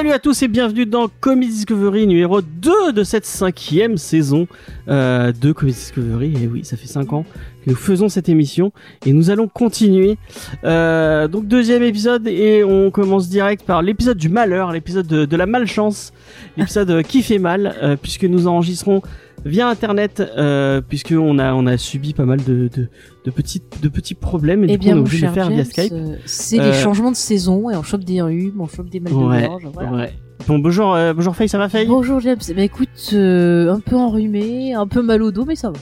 Salut à tous et bienvenue dans Comics Discovery numéro 2 de cette cinquième saison euh, de Comics Discovery. Et oui, ça fait 5 ans que nous faisons cette émission et nous allons continuer. Euh, donc deuxième épisode et on commence direct par l'épisode du malheur, l'épisode de, de la malchance, l'épisode qui fait mal euh, puisque nous enregistrons via internet euh, puisque on a on a subi pas mal de de, de petits de petits problèmes et Eh du bien, coup on est obligé de faire via Skype. euh, c'est Euh, les changements de saison et on chope des rhumes, on chope des mal de Ouais, gorge. Voilà. ouais. Bon bonjour euh, bonjour Faye, ça va Faye? Bonjour James, bah écoute, euh, un peu enrhumé, un peu mal au dos, mais ça va.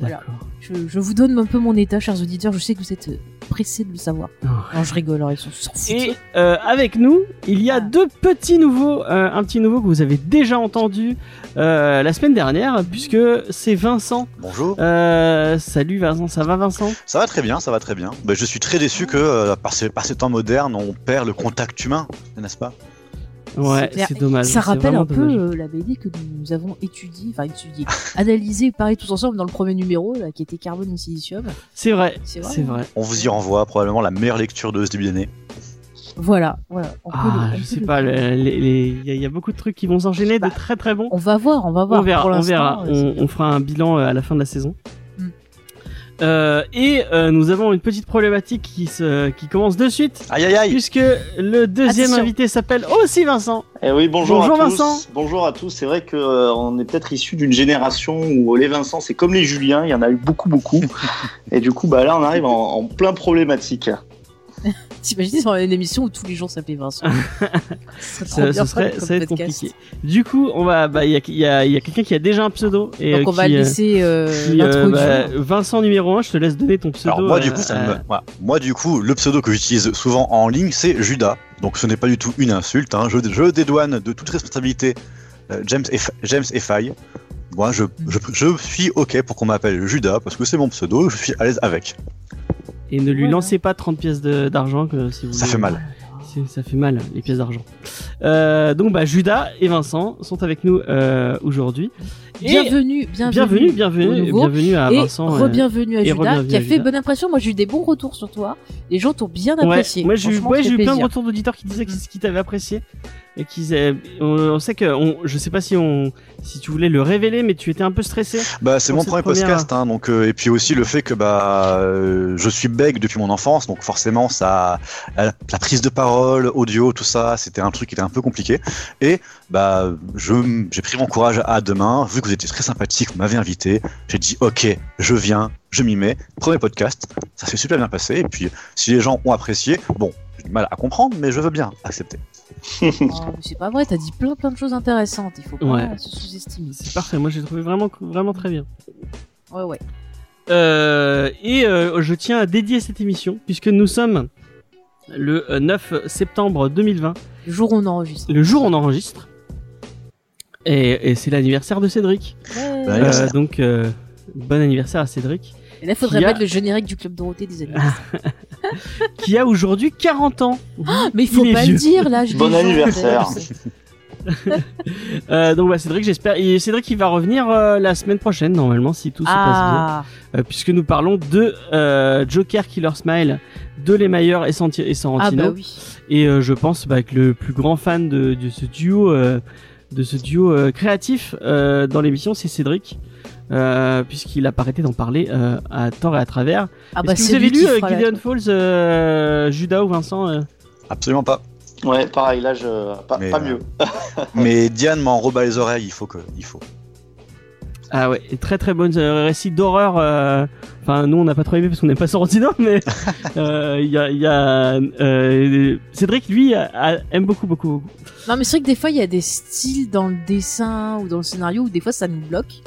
voilà. Je, je vous donne un peu mon état, chers auditeurs, je sais que vous êtes euh, pressés de le savoir. Oh. Non, je rigole, alors ils sont. Et euh, avec nous, il y a Ah. deux petits nouveaux, euh, un petit nouveau que vous avez déjà entendu euh, la semaine dernière, puisque c'est Vincent. Bonjour. Euh, salut Vincent, ça va Vincent? Ça va très bien, ça va très bien. Ben, je suis très déçu que euh, par, ces, par ces temps modernes, on perd le contact humain, n'est-ce pas? Ouais, c'est dommage. Ça rappelle un peu dommage. euh, la BD que nous avons étudiée, enfin étudiée, analysée, pareil, tous ensemble dans le premier numéro, là, qui était Carbone et Silicium. C'est vrai, C'est vrai. On vous y renvoie probablement la meilleure lecture de ce début d'année. Voilà, voilà. On peut le- Ah, on je peut sais le pas, il y, a- il y a beaucoup de trucs qui vont s'enchaîner de Bah, très très bons. On va voir, on va voir. On verra, Pour on verra. euh, On, on fera un bilan euh, à la fin de la saison. Euh, et euh, nous avons une petite problématique qui se, qui commence de suite, Aïe aïe aïe puisque le deuxième Attention. invité s'appelle aussi Vincent. Eh oui, bonjour, Bonjour, à tous. Vincent. Bonjour à tous. C'est vrai que euh, on est peut-être issu d'une génération où les Vincent, c'est comme les Julien, il y en a eu beaucoup, beaucoup. Et du coup, bah là, on arrive en, en plein problématique. T'imagines sur une émission où tous les jours s'appelait Vincent. Ça, bien ce serait, ça va être compliqué. Du coup, on va, bah, il y a, il y a, y a quelqu'un qui a déjà un pseudo. Et, Donc euh, on va qui, euh, laisser euh, qui, euh, bah, Vincent numéro 1, je te laisse donner ton pseudo. Alors moi du coup, ça me... moi du coup, le pseudo que j'utilise souvent en ligne, c'est Judas. Donc ce n'est pas du tout une insulte. Hein. Je, je dédouane de toute responsabilité euh, James et James et Faye. Moi, je, je, je suis ok pour qu'on m'appelle Judas parce que c'est mon pseudo. Je suis à l'aise avec. Et ne lui lancez pas 30 pièces de- d'argent que si vous Ça voulez. fait mal. Ça fait mal, les pièces d'argent. Euh, donc, bah, Judas et Vincent sont avec nous euh, aujourd'hui. Bienvenue, bienvenue, bienvenue, bienvenue, bienvenue à et Vincent. euh, re-bienvenue à et Judas, qui a fait Judas. bonne impression. Moi, j'ai eu des bons retours sur toi. Les gens t'ont bien Ouais, apprécié. moi j'ai eu, ouais, plein de retours d'auditeurs qui disaient qu'ils qu'ils t'avaient apprécié et qu'ils aient- on, sait que on, je sais pas si on si tu voulais le révéler mais tu étais un peu stressé Bah, c'est mon premier première- podcast, hein, donc euh, et puis aussi le fait que bah euh, je suis bègue depuis mon enfance, donc forcément ça la, la prise de parole, audio, tout ça, c'était un truc qui était un peu compliqué. Et bah je j'ai pris mon courage à deux mains, vu que vous étiez très sympathique, vous m'avez invité, j'ai dit ok, je viens, je m'y mets. Premier podcast, ça s'est super bien passé. Et puis si les gens ont apprécié, bon, j'ai du mal à comprendre, mais je veux bien accepter. Oh, mais c'est pas vrai, t'as dit plein plein de choses intéressantes. Il faut pas Ouais. se sous-estimer. c'est parfait moi j'ai trouvé vraiment vraiment très bien Ouais, ouais. Euh, et euh, je tiens à dédier cette émission puisque nous sommes le euh, 9 septembre 2020 Le jour où on enregistre. le jour où on enregistre et, et c'est l'anniversaire de Cédric Ouais. Anniversaire. Euh, donc euh, bon anniversaire à Cédric Et là, faudrait a- mettre le générique du Club Dorothée des anniversaires. qui a aujourd'hui 40 ans Mais il faut pas vieux. le dire, là. je Bon anniversaire. Euh, donc bah, Cédric, j'espère. Et Cédric, il va revenir euh, la semaine prochaine normalement si tout se passe Ah, bien, Euh, puisque nous parlons de euh, Joker Killer Smile, de Les Mailleurs et, Santi- et ah bah oui. Et euh, je pense bah, que le plus grand fan de, de ce duo, euh, de ce duo euh, créatif euh, dans l'émission, c'est Cédric. Euh, puisqu'il a pas arrêté d'en parler euh, à tort et à travers. Ah Est-ce bah que vous c'est avez lui lu euh, Gideon Falls, euh, Judas ou Vincent euh? Absolument pas. Ouais, pareil, là, je... pas, Mais, pas mieux. Mais Diane m'en rebat les oreilles, il faut que, il faut. Ah ouais, et très très bonne euh, récit d'horreur. euh, Enfin, nous on n'a pas trop aimé parce qu'on n'aime pas Sorrentino, mais euh, il y a, y a euh, Cédric lui a- a- aime beaucoup beaucoup. beaucoup. Non, mais c'est vrai que des fois, il y a des styles dans le dessin ou dans le scénario où des fois ça nous bloque.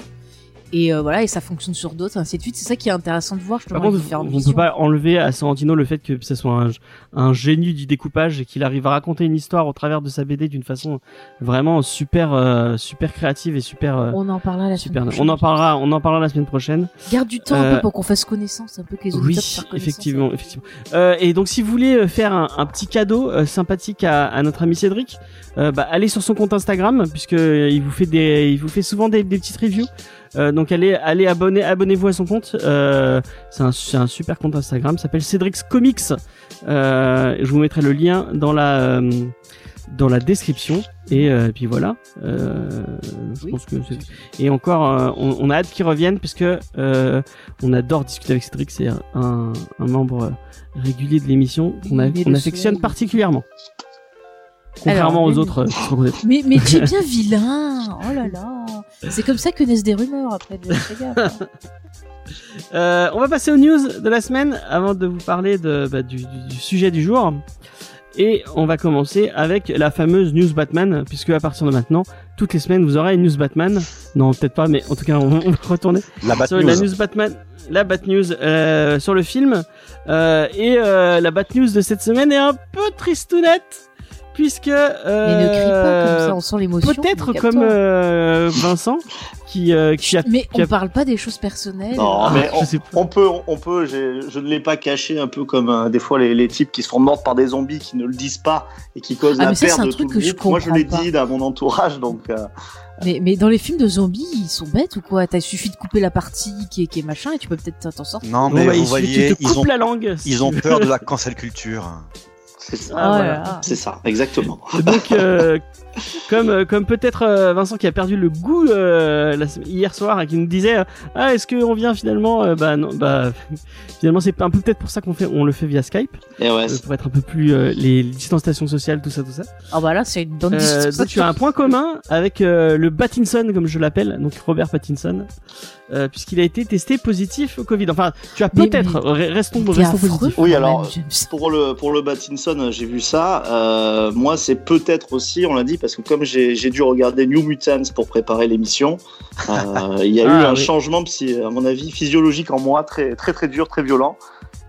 Et euh, voilà, et ça fonctionne sur d'autres, ainsi de suite. C'est ça qui est intéressant de voir. Par contre, différentes on peut visions. pas enlever à Sorrentino le fait que ce soit un, un génie du découpage et qu'il arrive à raconter une histoire au travers de sa BD d'une façon vraiment super, euh, super créative et super. euh, On en parlera la super. semaine prochaine. On en parlera, on en parlera la semaine prochaine. Garde du temps un Euh, peu pour qu'on fasse connaissance, un peu que les Oui, effectivement, effectivement. Euh, et donc, si vous voulez euh, faire un, un petit cadeau euh, sympathique à, à notre ami Cédric, euh, bah, allez sur son compte Instagram puisque euh, il vous fait des, il vous fait souvent des, des petites reviews. Euh, donc allez, allez abonner, abonnez-vous à son compte. Euh, c'est un, super compte Instagram, s'appelle Cédric's Comics. Euh, je vous mettrai le lien dans la dans la description et, puis voilà. Je Oui. pense que et encore, on, on a hâte qu'il revienne puisque on adore discuter avec Cédric. C'est un, un membre régulier de l'émission qu'on affectionne particulièrement. Contrairement Alors, aux autres. mais tu es bien vilain Oh là là C'est comme ça que naissent des rumeurs après, de. Euh, on va passer aux news de la semaine avant de vous parler de, bah, du, du- du sujet du jour. Et on va commencer avec la fameuse news Batman, puisque à partir de maintenant, toutes les semaines, vous aurez une news Batman. Non, peut-être pas, mais en tout cas, on, on va retourner La Bat sur News. la news Batman, la Bat News euh, sur le film. Euh, et euh, la Bat News de cette semaine est un peu tristounette, puisque Mais ne crie pas euh, comme ça, on sent l'émotion. peut-être comme euh, Vincent qui euh, qui a Mais qui on a- parle pas des choses personnelles. Non, Ah, mais on, on peut, on peut. Je ne l'ai pas caché un peu comme euh, des fois les, les types qui se font mordre par des zombies qui ne le disent pas et qui causent Ah, la mais ça, perte c'est un de truc tout que le groupe. Moi, je l'ai dit dans mon entourage, donc. euh, Mais, mais dans les films de zombies, ils sont bêtes ou quoi? T'as suffi de couper la partie qui est, qui est machin et tu peux peut-être t'en sortir. Non, mais bah, vous il suffit voyez, te ils coupes ont, la langue. si ils ont peur de la cancel culture. C'est ça. Ah, Oh voilà. là. C'est ça, exactement. Donc, euh, comme, euh, comme peut-être euh, Vincent qui a perdu le goût euh, la hier soir et qui nous disait euh, Ah, est-ce qu'on vient finalement Euh, Bah non, bah finalement, c'est un peu peut-être pour ça qu'on fait, on le fait via Skype, Et ouais, euh, pour être un peu plus euh, les, les distanciations sociales, tout ça, tout ça. Ah bah là, c'est une bonne Euh, distance. donc, tu as un point commun avec euh, le Pattinson, comme je l'appelle, donc Robert Pattinson, euh, puisqu'il a été testé positif au Covid. Enfin, tu as peut-être, re- restons, restons affreux, positifs. Oui, alors, même. Pour le, pour le Battinson, j'ai vu ça. Euh, moi, c'est peut-être aussi, on l'a dit, parce que comme j'ai j'ai dû regarder New Mutants pour préparer l'émission, euh, il y a eu Ah, un oui. changement, psy- à mon avis, physiologique en moi, très, très, très dur, très violent.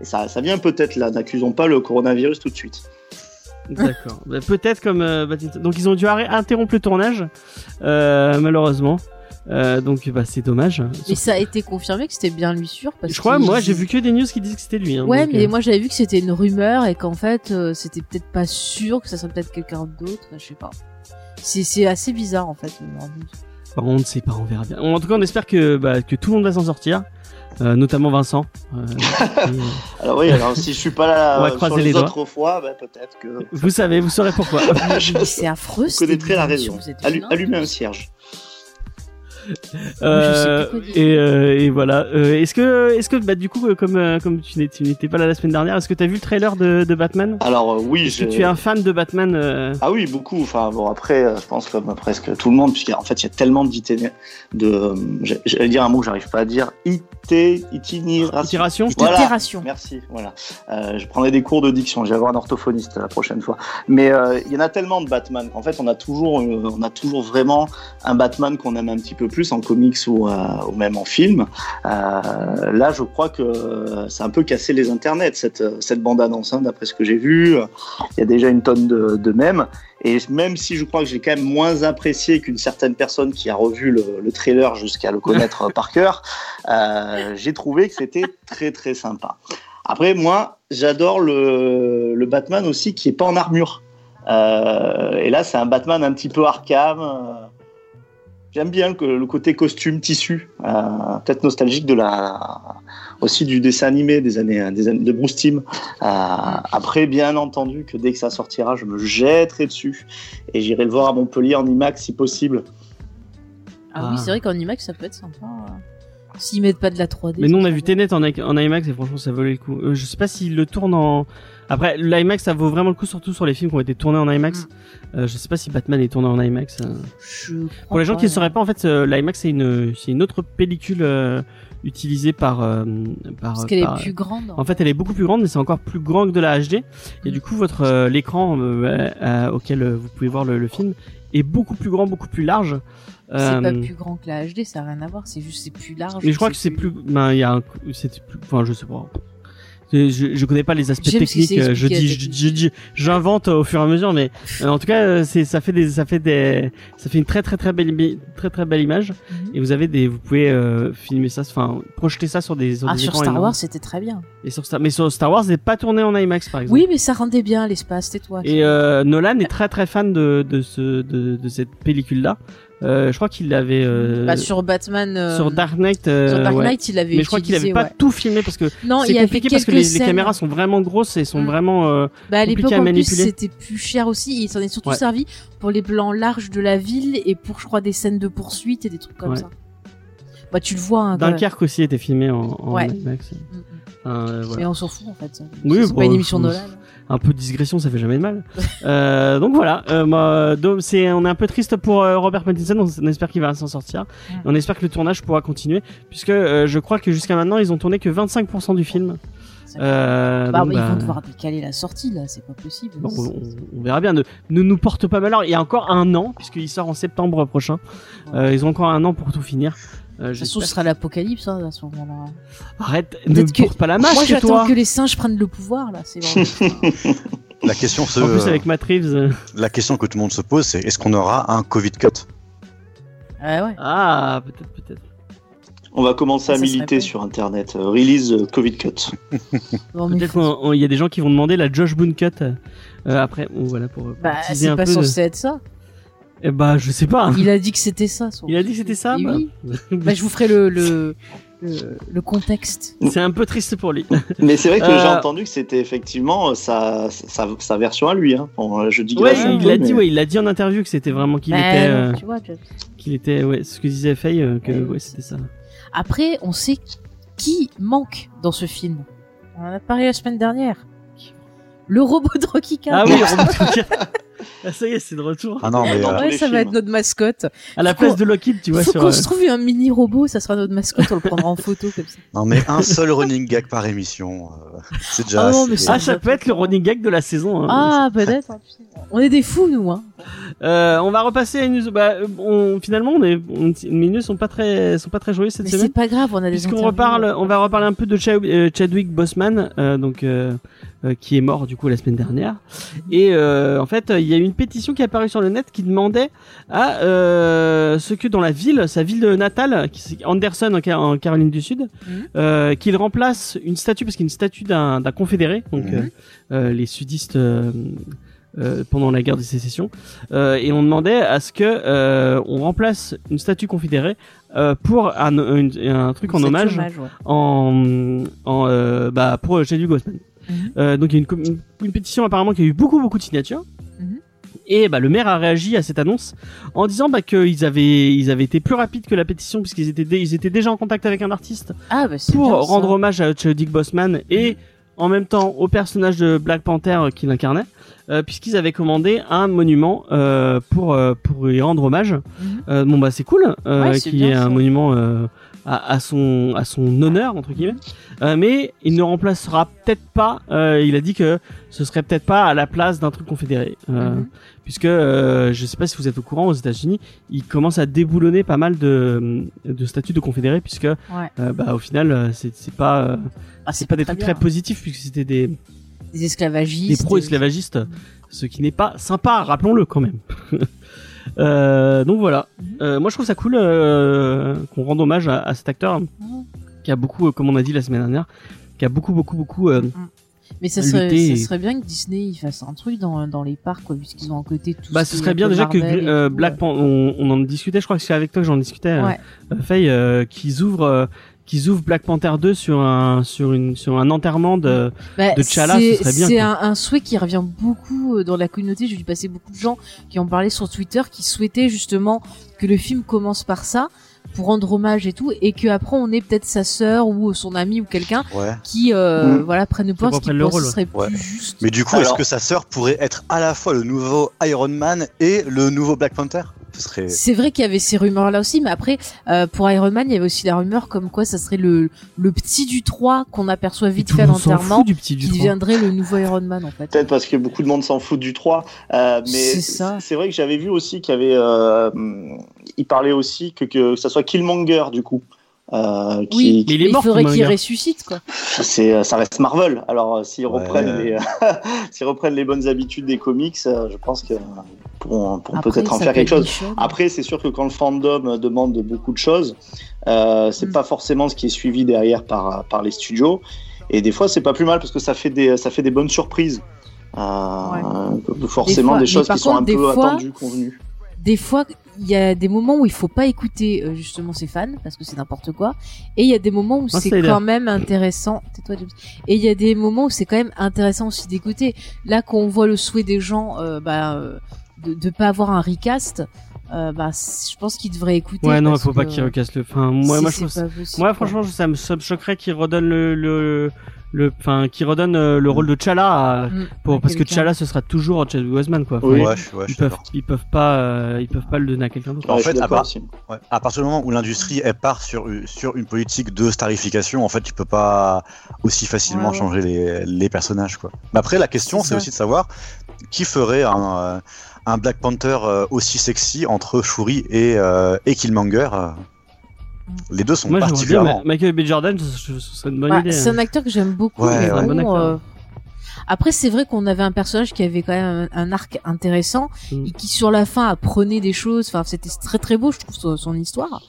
Et ça, ça vient peut-être là, n'accusons pas le coronavirus tout de suite. D'accord. Bah, peut-être comme euh, Pattinson. Donc ils ont dû arrêter, interrompre le tournage, euh, malheureusement. Euh, donc bah c'est dommage. Mais ça a été confirmé que c'était bien lui sûr. Parce Je crois, moi j'ai vu que des news qui disent que c'était lui. hein, Ouais, donc, mais euh, moi j'avais vu que c'était une rumeur et qu'en fait euh, c'était peut-être pas sûr que ça serait peut-être quelqu'un d'autre. Je sais pas. C'est c'est assez bizarre en fait. le news. bah, on ne sait pas, on verra bien. En tout cas, on espère que bah, que tout le monde va s'en sortir, euh, notamment Vincent. Euh, et, euh, Alors oui, alors si je suis pas là On va sur croiser les, les doigts. autres fois, bah, peut-être que vous savez, vous saurez pourquoi. je c'est affreux. vous connaîtrez la raison. allumez un cierge. Euh, et, euh, et voilà. Euh, est-ce que, est-ce que, bah, du coup, comme comme tu n'étais tu n'étais pas là la semaine dernière, est-ce que tu as vu le trailer de, de Batman? Alors oui, Est-ce que je- tu es un fan de Batman euh, Ah oui, beaucoup. Enfin bon, après, je pense comme presque tout le monde, puisqu'en fait, il y a tellement d'ité- de, j'allais dire un mot que j'arrive pas à dire, ité, itinération. Voilà. Merci. Voilà. Je prendrai des cours de diction. Je vais avoir un orthophoniste la prochaine fois. Mais il y en a tellement de Batman qu'en fait, on a toujours, on a toujours vraiment un Batman qu'on aime un petit peu plus en comics ou, euh, ou même en film. Euh, là, je crois que euh, c'est un peu cassé les internets cette cette bande annonce. hein, D'après ce que j'ai vu, il y a déjà une tonne de, de mèmes. Et même si je crois que j'ai quand même moins apprécié qu'une certaine personne qui a revu le, le trailer jusqu'à le connaître par cœur, euh, j'ai trouvé que c'était très très sympa. Après, moi, j'adore le, le Batman aussi qui est pas en armure. Euh, et là, c'est un Batman un petit peu Arkham. Euh, J'aime bien le, le côté costume tissu, euh, peut-être nostalgique de la, aussi du dessin animé des années, des années de Bruce Timm. Euh, après, bien entendu, que dès que ça sortira, je me jetterai dessus et j'irai le voir à Montpellier en IMAX si possible. Ah, Ah. oui, c'est vrai qu'en IMAX ça peut être sympa. euh. S'ils mettent pas de la 3D. Mais nous, on a vu. Tenet en IMAX et franchement, ça valait le coup. Euh, je sais pas s'ils le tournent en. Après, l'IMAX, ça vaut vraiment le coup, surtout sur les films qui ont été tournés en IMAX. Euh, je sais pas si Batman est tourné en IMAX. euh. Je Pour les gens qui ne sauraient pas, en fait, euh, l'IMAX c'est une, c'est une autre pellicule euh, utilisée par, euh, par. Parce qu'elle est plus grande. En fait, elle est beaucoup plus grande, mais c'est encore plus grand que de la HD. Et du coup, votre euh, l'écran euh, auquel vous pouvez voir le, le film est beaucoup plus grand, beaucoup plus large. c'est pas plus grand que la HD, ça a rien à voir. C'est juste c'est plus large. mais je crois que c'est plus. Ben, il y a un. C'est plus. Enfin, je sais pas. Je, je, connais pas les aspects techniques. euh, Je expliqué, dis, je, technique. je dis, j'invente au fur et à mesure, mais euh, en tout cas, euh, c'est ça fait des, ça fait des, ça fait une très très très belle, très très belle image. Mhm. Et vous avez des, vous pouvez euh, filmer ça, enfin projeter ça sur des, sur Ah, des sur Star énormes. Wars, c'était très bien. Et sur Star, mais sur Star Wars, c'est pas tourné en IMAX par exemple. Oui, mais ça rendait bien l'espace, tais-toi. Et euh, Nolan est très très fan de de ce de, de cette pellicule là. Euh, je crois qu'il l'avait euh, Bah, sur Batman. euh, sur Dark Knight. sur Dark ouais. Knight, il avait Mais je crois qu'il avait utilisé, pas ouais. tout filmé parce que Non, il y compliqué parce que les, les caméras sont vraiment grosses et sont Mm. vraiment. Bah, à l'époque, en plus, c'était plus cher aussi. Il s'en est surtout Ouais. servi pour les plans larges de la ville et pour, je crois, des scènes de poursuite et des trucs comme ça. Bah, tu le vois. Hein. Dunkerque aussi était filmé en, en Ouais. IMAX. Euh, voilà. Mais on s'en fout, en fait. Oui, c'est bon, pas une émission de Nolan. Un peu de digression, ça fait jamais de mal. euh, donc voilà, euh, c'est, on est un peu triste pour euh, Robert Pattinson. On, on espère qu'il va s'en sortir. Et on espère que le tournage pourra continuer, puisque euh, je crois que jusqu'à maintenant ils ont tourné que 25% du film. Euh, Bah, donc, bah, Ils vont devoir décaler la sortie, là. C'est pas possible. bon, on, on verra bien. Ne, ne nous porte pas malheur. Il y a encore un an, puisqu'il sort en septembre prochain. Euh, ils ont encore un an pour tout finir. Euh, De toute façon, ce sera l'apocalypse hein, à ce moment-là. Arrête, ne me que- porte pas la Moi, masque, j'attends toi. que les singes prennent le pouvoir, là. C'est. La question, se, En plus, avec Matt Reeves. la question que tout le monde se pose, c'est est-ce qu'on aura un Covid cut? Ah ouais. Ah, peut-être, peut-être. On va commencer à Ça militer sur Internet. Euh, release euh, Covid cut. Peut-être faut- qu'il y a des gens qui vont demander la Josh Boone cut. euh, après, bon, voilà, pour, Bah, c'est un pas peu. de- censé être ça. Eh bah, je sais pas. Il a dit que c'était ça. son- Il a dit que c'était ça bah. oui. Bah, je vous ferai le, le, le, le contexte. C'est un peu triste pour lui. Mais c'est vrai que Euh, j'ai entendu que c'était effectivement euh, sa, sa, sa version à lui. Hein. Bon, euh, je dis Ouais, il l'a dit, ouais, il l'a dit en interview que c'était vraiment qu'il Bah, était, euh, tu vois, qu'il était, ouais, ce que disait Faye, euh, que Ouais, c'était ça. Après, on sait qui manque dans ce film. On en a parlé la semaine dernière. Le robot de Rocky IV. Ah oui, Robert Tucker. Ah, ça y est, c'est de retour. Ah non, mais euh, Ouais, les ça va être notre mascotte. À la faut place de Lockheed, tu vois, Faut sur. qu'on euh, se trouve un mini robot, ça sera notre mascotte, on le prendra en photo comme ça. non, mais un seul running gag par émission, euh, c'est déjà. Ah non, mais assez. ça- Ah, ça peut être le running gag de la saison. hein. Ah, peut-être. On est des fous, nous. Hein. Euh, on va repasser à une news. Bah, euh, on, finalement, on est, on, mes news sont pas très, sont pas très joyeuses cette Mais semaine. c'est pas grave, on a des Puisqu'on reparle, on va reparler un peu de Cha- euh, Chadwick Boseman, euh, donc euh, qui est mort du coup la semaine dernière. Et euh, en fait, il y a eu une pétition qui est apparue sur le net qui demandait à euh, ce que dans la ville, sa ville de natale, qui c'est Anderson en, Ca- en Caroline du Sud, euh, qu'il remplace une statue parce qu'il y a une statue d'un d'un confédéré, donc euh, les sudistes. euh, euh, pendant la guerre de sécession euh, et on demandait à ce que euh, on remplace une statue confédérée euh, pour un, un truc en hommage ouais. en, en euh, bah pour Chadwick Boseman. Mhm. Euh, donc il y a une, pétition apparemment qui a eu beaucoup beaucoup de signatures. Mhm. Et bah le maire a réagi à cette annonce en disant bah qu'ils avaient ils avaient été plus rapides que la pétition puisqu'ils étaient dé- ils étaient déjà en contact avec un artiste Ah, bah pour bien, ça. rendre hommage à Chadwick Boseman et en même temps au personnage de Black Panther euh, qu'il incarnait euh, puisqu'ils avaient commandé un monument euh, pour pour y rendre hommage. Mhm. Bon bah c'est cool Ouais, ait bien, un monument à, à son à son honneur entre guillemets. Euh, mais il ne remplacera peut-être pas. euh, il a dit que ce serait peut-être pas à la place d'un truc confédéré, euh, Mhm. puisque je sais pas si vous êtes au courant aux États-Unis, ils commencent à déboulonner pas mal de de statuts de confédérés, puisque bah au final c'est c'est pas Ah, c'est pas des trucs bien. très positifs puisque c'était des Des esclavagistes. des pro-esclavagistes, ce qui n'est pas sympa, rappelons-le quand même. Euh, donc voilà. Euh, moi je trouve ça cool euh, qu'on rende hommage à, à cet acteur qui a beaucoup, comme on a dit la semaine dernière, qui a beaucoup beaucoup beaucoup. euh, Mais ça serait, ça bien que Disney il fasse un truc dans, dans les parcs, quoi, puisqu'ils ont à côté tout bah ce serait un bien déjà que Marvel Black ouais. Pan- on, on en discutait, je crois que c'est avec toi que j'en discutais, Ouais. Faye, qu'ils ouvrent. Qu'ils ouvrent Black Panther 2 sur un sur une sur un enterrement de Bah, de T'Challa, c'est- ce serait bien, C'est un, un souhait qui revient beaucoup euh, dans la communauté. J'ai vu passer beaucoup de gens qui ont parlé sur Twitter, qui souhaitaient justement que le film commence par ça, pour rendre hommage et tout, et que après on est peut-être sa sœur ou son ami ou quelqu'un Ouais. qui euh, Mm. voilà prenne le pouvoir, ce qui le rôle, serait ouais. plus juste. Mais du coup, Alors- est-ce que sa sœur pourrait être à la fois le nouveau Iron Man et le nouveau Black Panther? Ce serait. C'est vrai qu'il y avait ces rumeurs là aussi, mais après euh, pour Iron Man, il y avait aussi la rumeur comme quoi ça serait le le petit du 3 qu'on aperçoit vite fait à l'enterrement fout du petit du qui 3. deviendrait le nouveau Iron Man en fait. Peut-être parce que beaucoup de monde s'en fout du 3. euh, mais C'est ça. c'est vrai que j'avais vu aussi qu'il y avait. euh, il parlait aussi que, que ça soit Killmonger, du coup. Euh, qui, Oui, Mais il est mort, il faudrait qu'il ressuscite quoi. c'est, ça reste Marvel. Alors, s'ils Ouais. reprennent, les, s'ils reprennent les bonnes habitudes des comics, je pense qu'ils Après, peut-être en faire quelque chose. Après, c'est sûr que quand le fandom demande beaucoup de choses, euh, c'est Mm. pas forcément ce qui est suivi derrière par, par les studios. Et des fois, c'est pas plus mal parce que ça fait des, ça fait des bonnes surprises. Euh, Forcément, Des fois. des, Mais choses qui sont un peu fois- attendues, convenues. des fois, il y a des moments où il faut pas écouter euh, justement ses fans parce que c'est n'importe quoi, et il y a des moments où c'est quand même intéressant. Tais-toi, James. Et il y a des moments où c'est quand même intéressant aussi d'écouter. Là, quand on voit le souhait des gens, euh, bah, euh, de, de pas avoir un recast, euh, bah, je pense qu'ils devraient écouter. Ouais, non, il parce faut pas qu'il recasse le. Enfin, moi, je franchement, ça me, choquerait qu'il redonne le, le, le, enfin, qu'il redonne euh, le rôle de T'Challa à- Mm, pour, parce que. T'Challa, ce sera toujours Chadwick Boseman, quoi. Enfin, Oui. Ouais, ouais, ils peuvent, ils peuvent pas, euh, ils peuvent pas le donner à quelqu'un d'autre. En fait, à d'accord part- aussi. Ouais. À partir du moment où l'industrie elle part sur, sur une politique de starification, en fait, tu peux pas aussi facilement Ouais, ouais. changer les, les personnages, quoi. Mais après, la question, C'est aussi de savoir qui ferait un, euh, un Black Panther euh, aussi sexy entre Shuri et, euh, et Killmonger. euh. Les deux sont Moi, particulièrement. Michael B. Jordan, ce, serait une bonne Bah, idée. c'est hein. un acteur que j'aime beaucoup, Ouais, mais ouais. bon, Bon acteur. euh, Après, c'est vrai qu'on avait un personnage qui avait quand même un, un arc intéressant Mm. et qui, sur la fin, apprenait des choses. Enfin, c'était très très beau, je trouve, son, son histoire.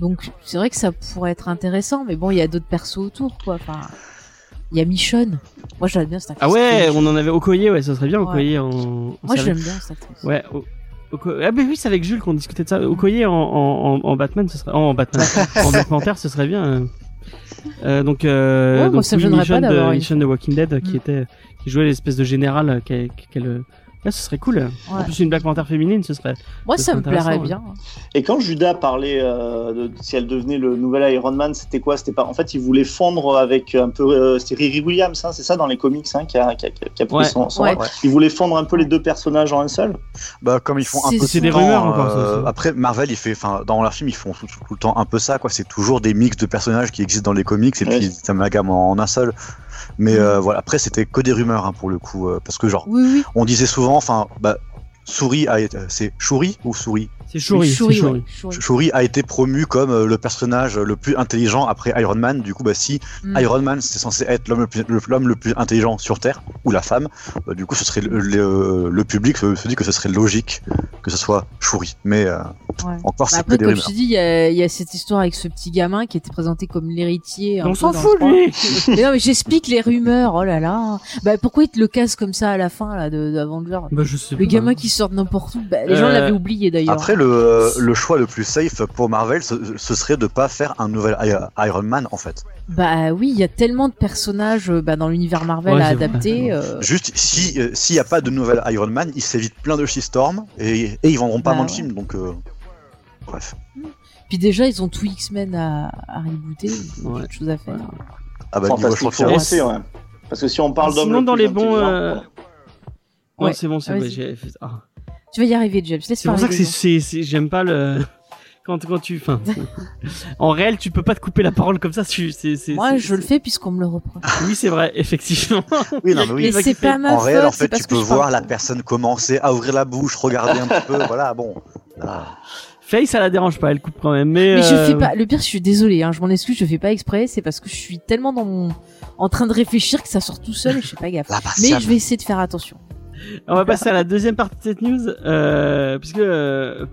Donc, c'est vrai que ça pourrait être intéressant, mais bon, il y a d'autres persos autour, quoi. Enfin, il y a Michonne. Moi, j'aime bien cette actrice. Ah ouais, on en avait Okoye, ouais, ça serait bien Ouais. Okoye en. en Moi, j'aime bien cette actrice. Ouais. O- Ah bah oui, c'est avec Jules qu'on discutait de ça. Okoye en, en, Batman, ce serait en Batman, en Black Panther, ce serait bien. euh. Euh, donc, euh, Ouais, moi, donc ça oui, Michonne pas de, Michonne de Walking Dead euh, qui Mm. était, qui jouait l'espèce de général euh, qu'elle, qu'elle- Là, ce serait cool. En Ouais. plus, une Black Panther féminine, ce serait. Moi, ça ça serait me plairait bien. Et quand Judas parlait euh, de si elle devenait le nouvel Iron Man, c'était quoi? C'était pas. En fait, il voulait fondre avec un peu. euh, C'était Riri Williams, hein, c'est ça dans les comics, hein, qui a, qui a, qui a pris Ouais. son. son Ouais. Il voulait fondre un peu les deux personnages en un seul? Bah, comme ils font un peu c'est des rumeurs encore, ça, euh, ça. Après, Marvel, il fait, enfin, dans leurs films, ils font tout, tout le temps un peu ça, quoi. C'est toujours des mix de personnages qui existent dans les comics et Ouais. puis ils s'amalgament en, en un seul. Mais euh, voilà, après, c'était que des rumeurs hein, pour le coup, euh, parce que genre, Oui, oui. on disait souvent, enfin, bah, Souris a été, c'est Shuri ou Souris? C'est Shuri. Shuri, Shuri. ouais, Shuri. Shuri a été promu comme euh, le personnage le plus intelligent après Iron Man. Du coup, bah, si Mm. Iron Man c'est censé être l'homme le plus, l'homme le plus intelligent sur Terre ou la femme, bah, du coup, ce serait le, le- le public se, se dit que ce serait logique que ce soit Shuri. Mais euh, Ouais. encore, Bah c'est que après, des comme je rumeurs. te dis, il y a, il y a cette histoire avec ce petit gamin qui était présenté comme l'héritier. On s'en fout, lui Mais non, mais j'explique les rumeurs. Oh là là. Bah pourquoi il te le casse comme ça à la fin là de, de Avenger Bah, je sais Le pas. gamin qui sort de n'importe où. Bah, les gens Euh, l'avaient oublié d'ailleurs. Après, le, le choix le plus safe pour Marvel, ce, ce serait de pas faire un nouvel I- Iron Man en fait. Bah oui, il y a tellement de personnages euh, bah, dans l'univers Marvel Ouais, à adapter. euh, Juste, si euh, s'il y a pas de nouvel Iron Man, ils s'évitent plein de shitstorm et, et ils vendront pas Bah moins de ouais. films. Donc, euh, bref. Puis déjà, ils ont tout X-Men à, à rebooter. Ils ont Ouais. chose à faire. Ah bah, niveau ouais. Parce que si on parle d'homme Sinon, le dans les bons. euh, Non, Ouais. c'est bon, c'est vrai. j'ai fait- ah. Tu vas y arriver, James. C'est pour ça que c'est, j'aime pas le. Quand, quand tu, enfin, en réel, tu peux pas te couper la parole comme ça. Tu, c'est. Moi, je le fais puisqu'on me le reproche. Oui, c'est vrai, effectivement. Oui, non, mais oui. C'est pas ma En réel, faute, en fait, tu peux voir la personne commencer à ouvrir la bouche, regarder un petit peu. Voilà, bon. Là. Faye, ça la dérange pas, elle coupe quand même. Mais, Mais je euh, fais pas. Le pire, je suis désolée. Hein, je m'en excuse. Je fais pas exprès. C'est parce que je suis tellement dans mon, en train de réfléchir que ça sort tout seul et je fais pas gaffe. Mais je vais essayer de faire attention. On va passer à la deuxième partie de cette news, euh, puisque euh,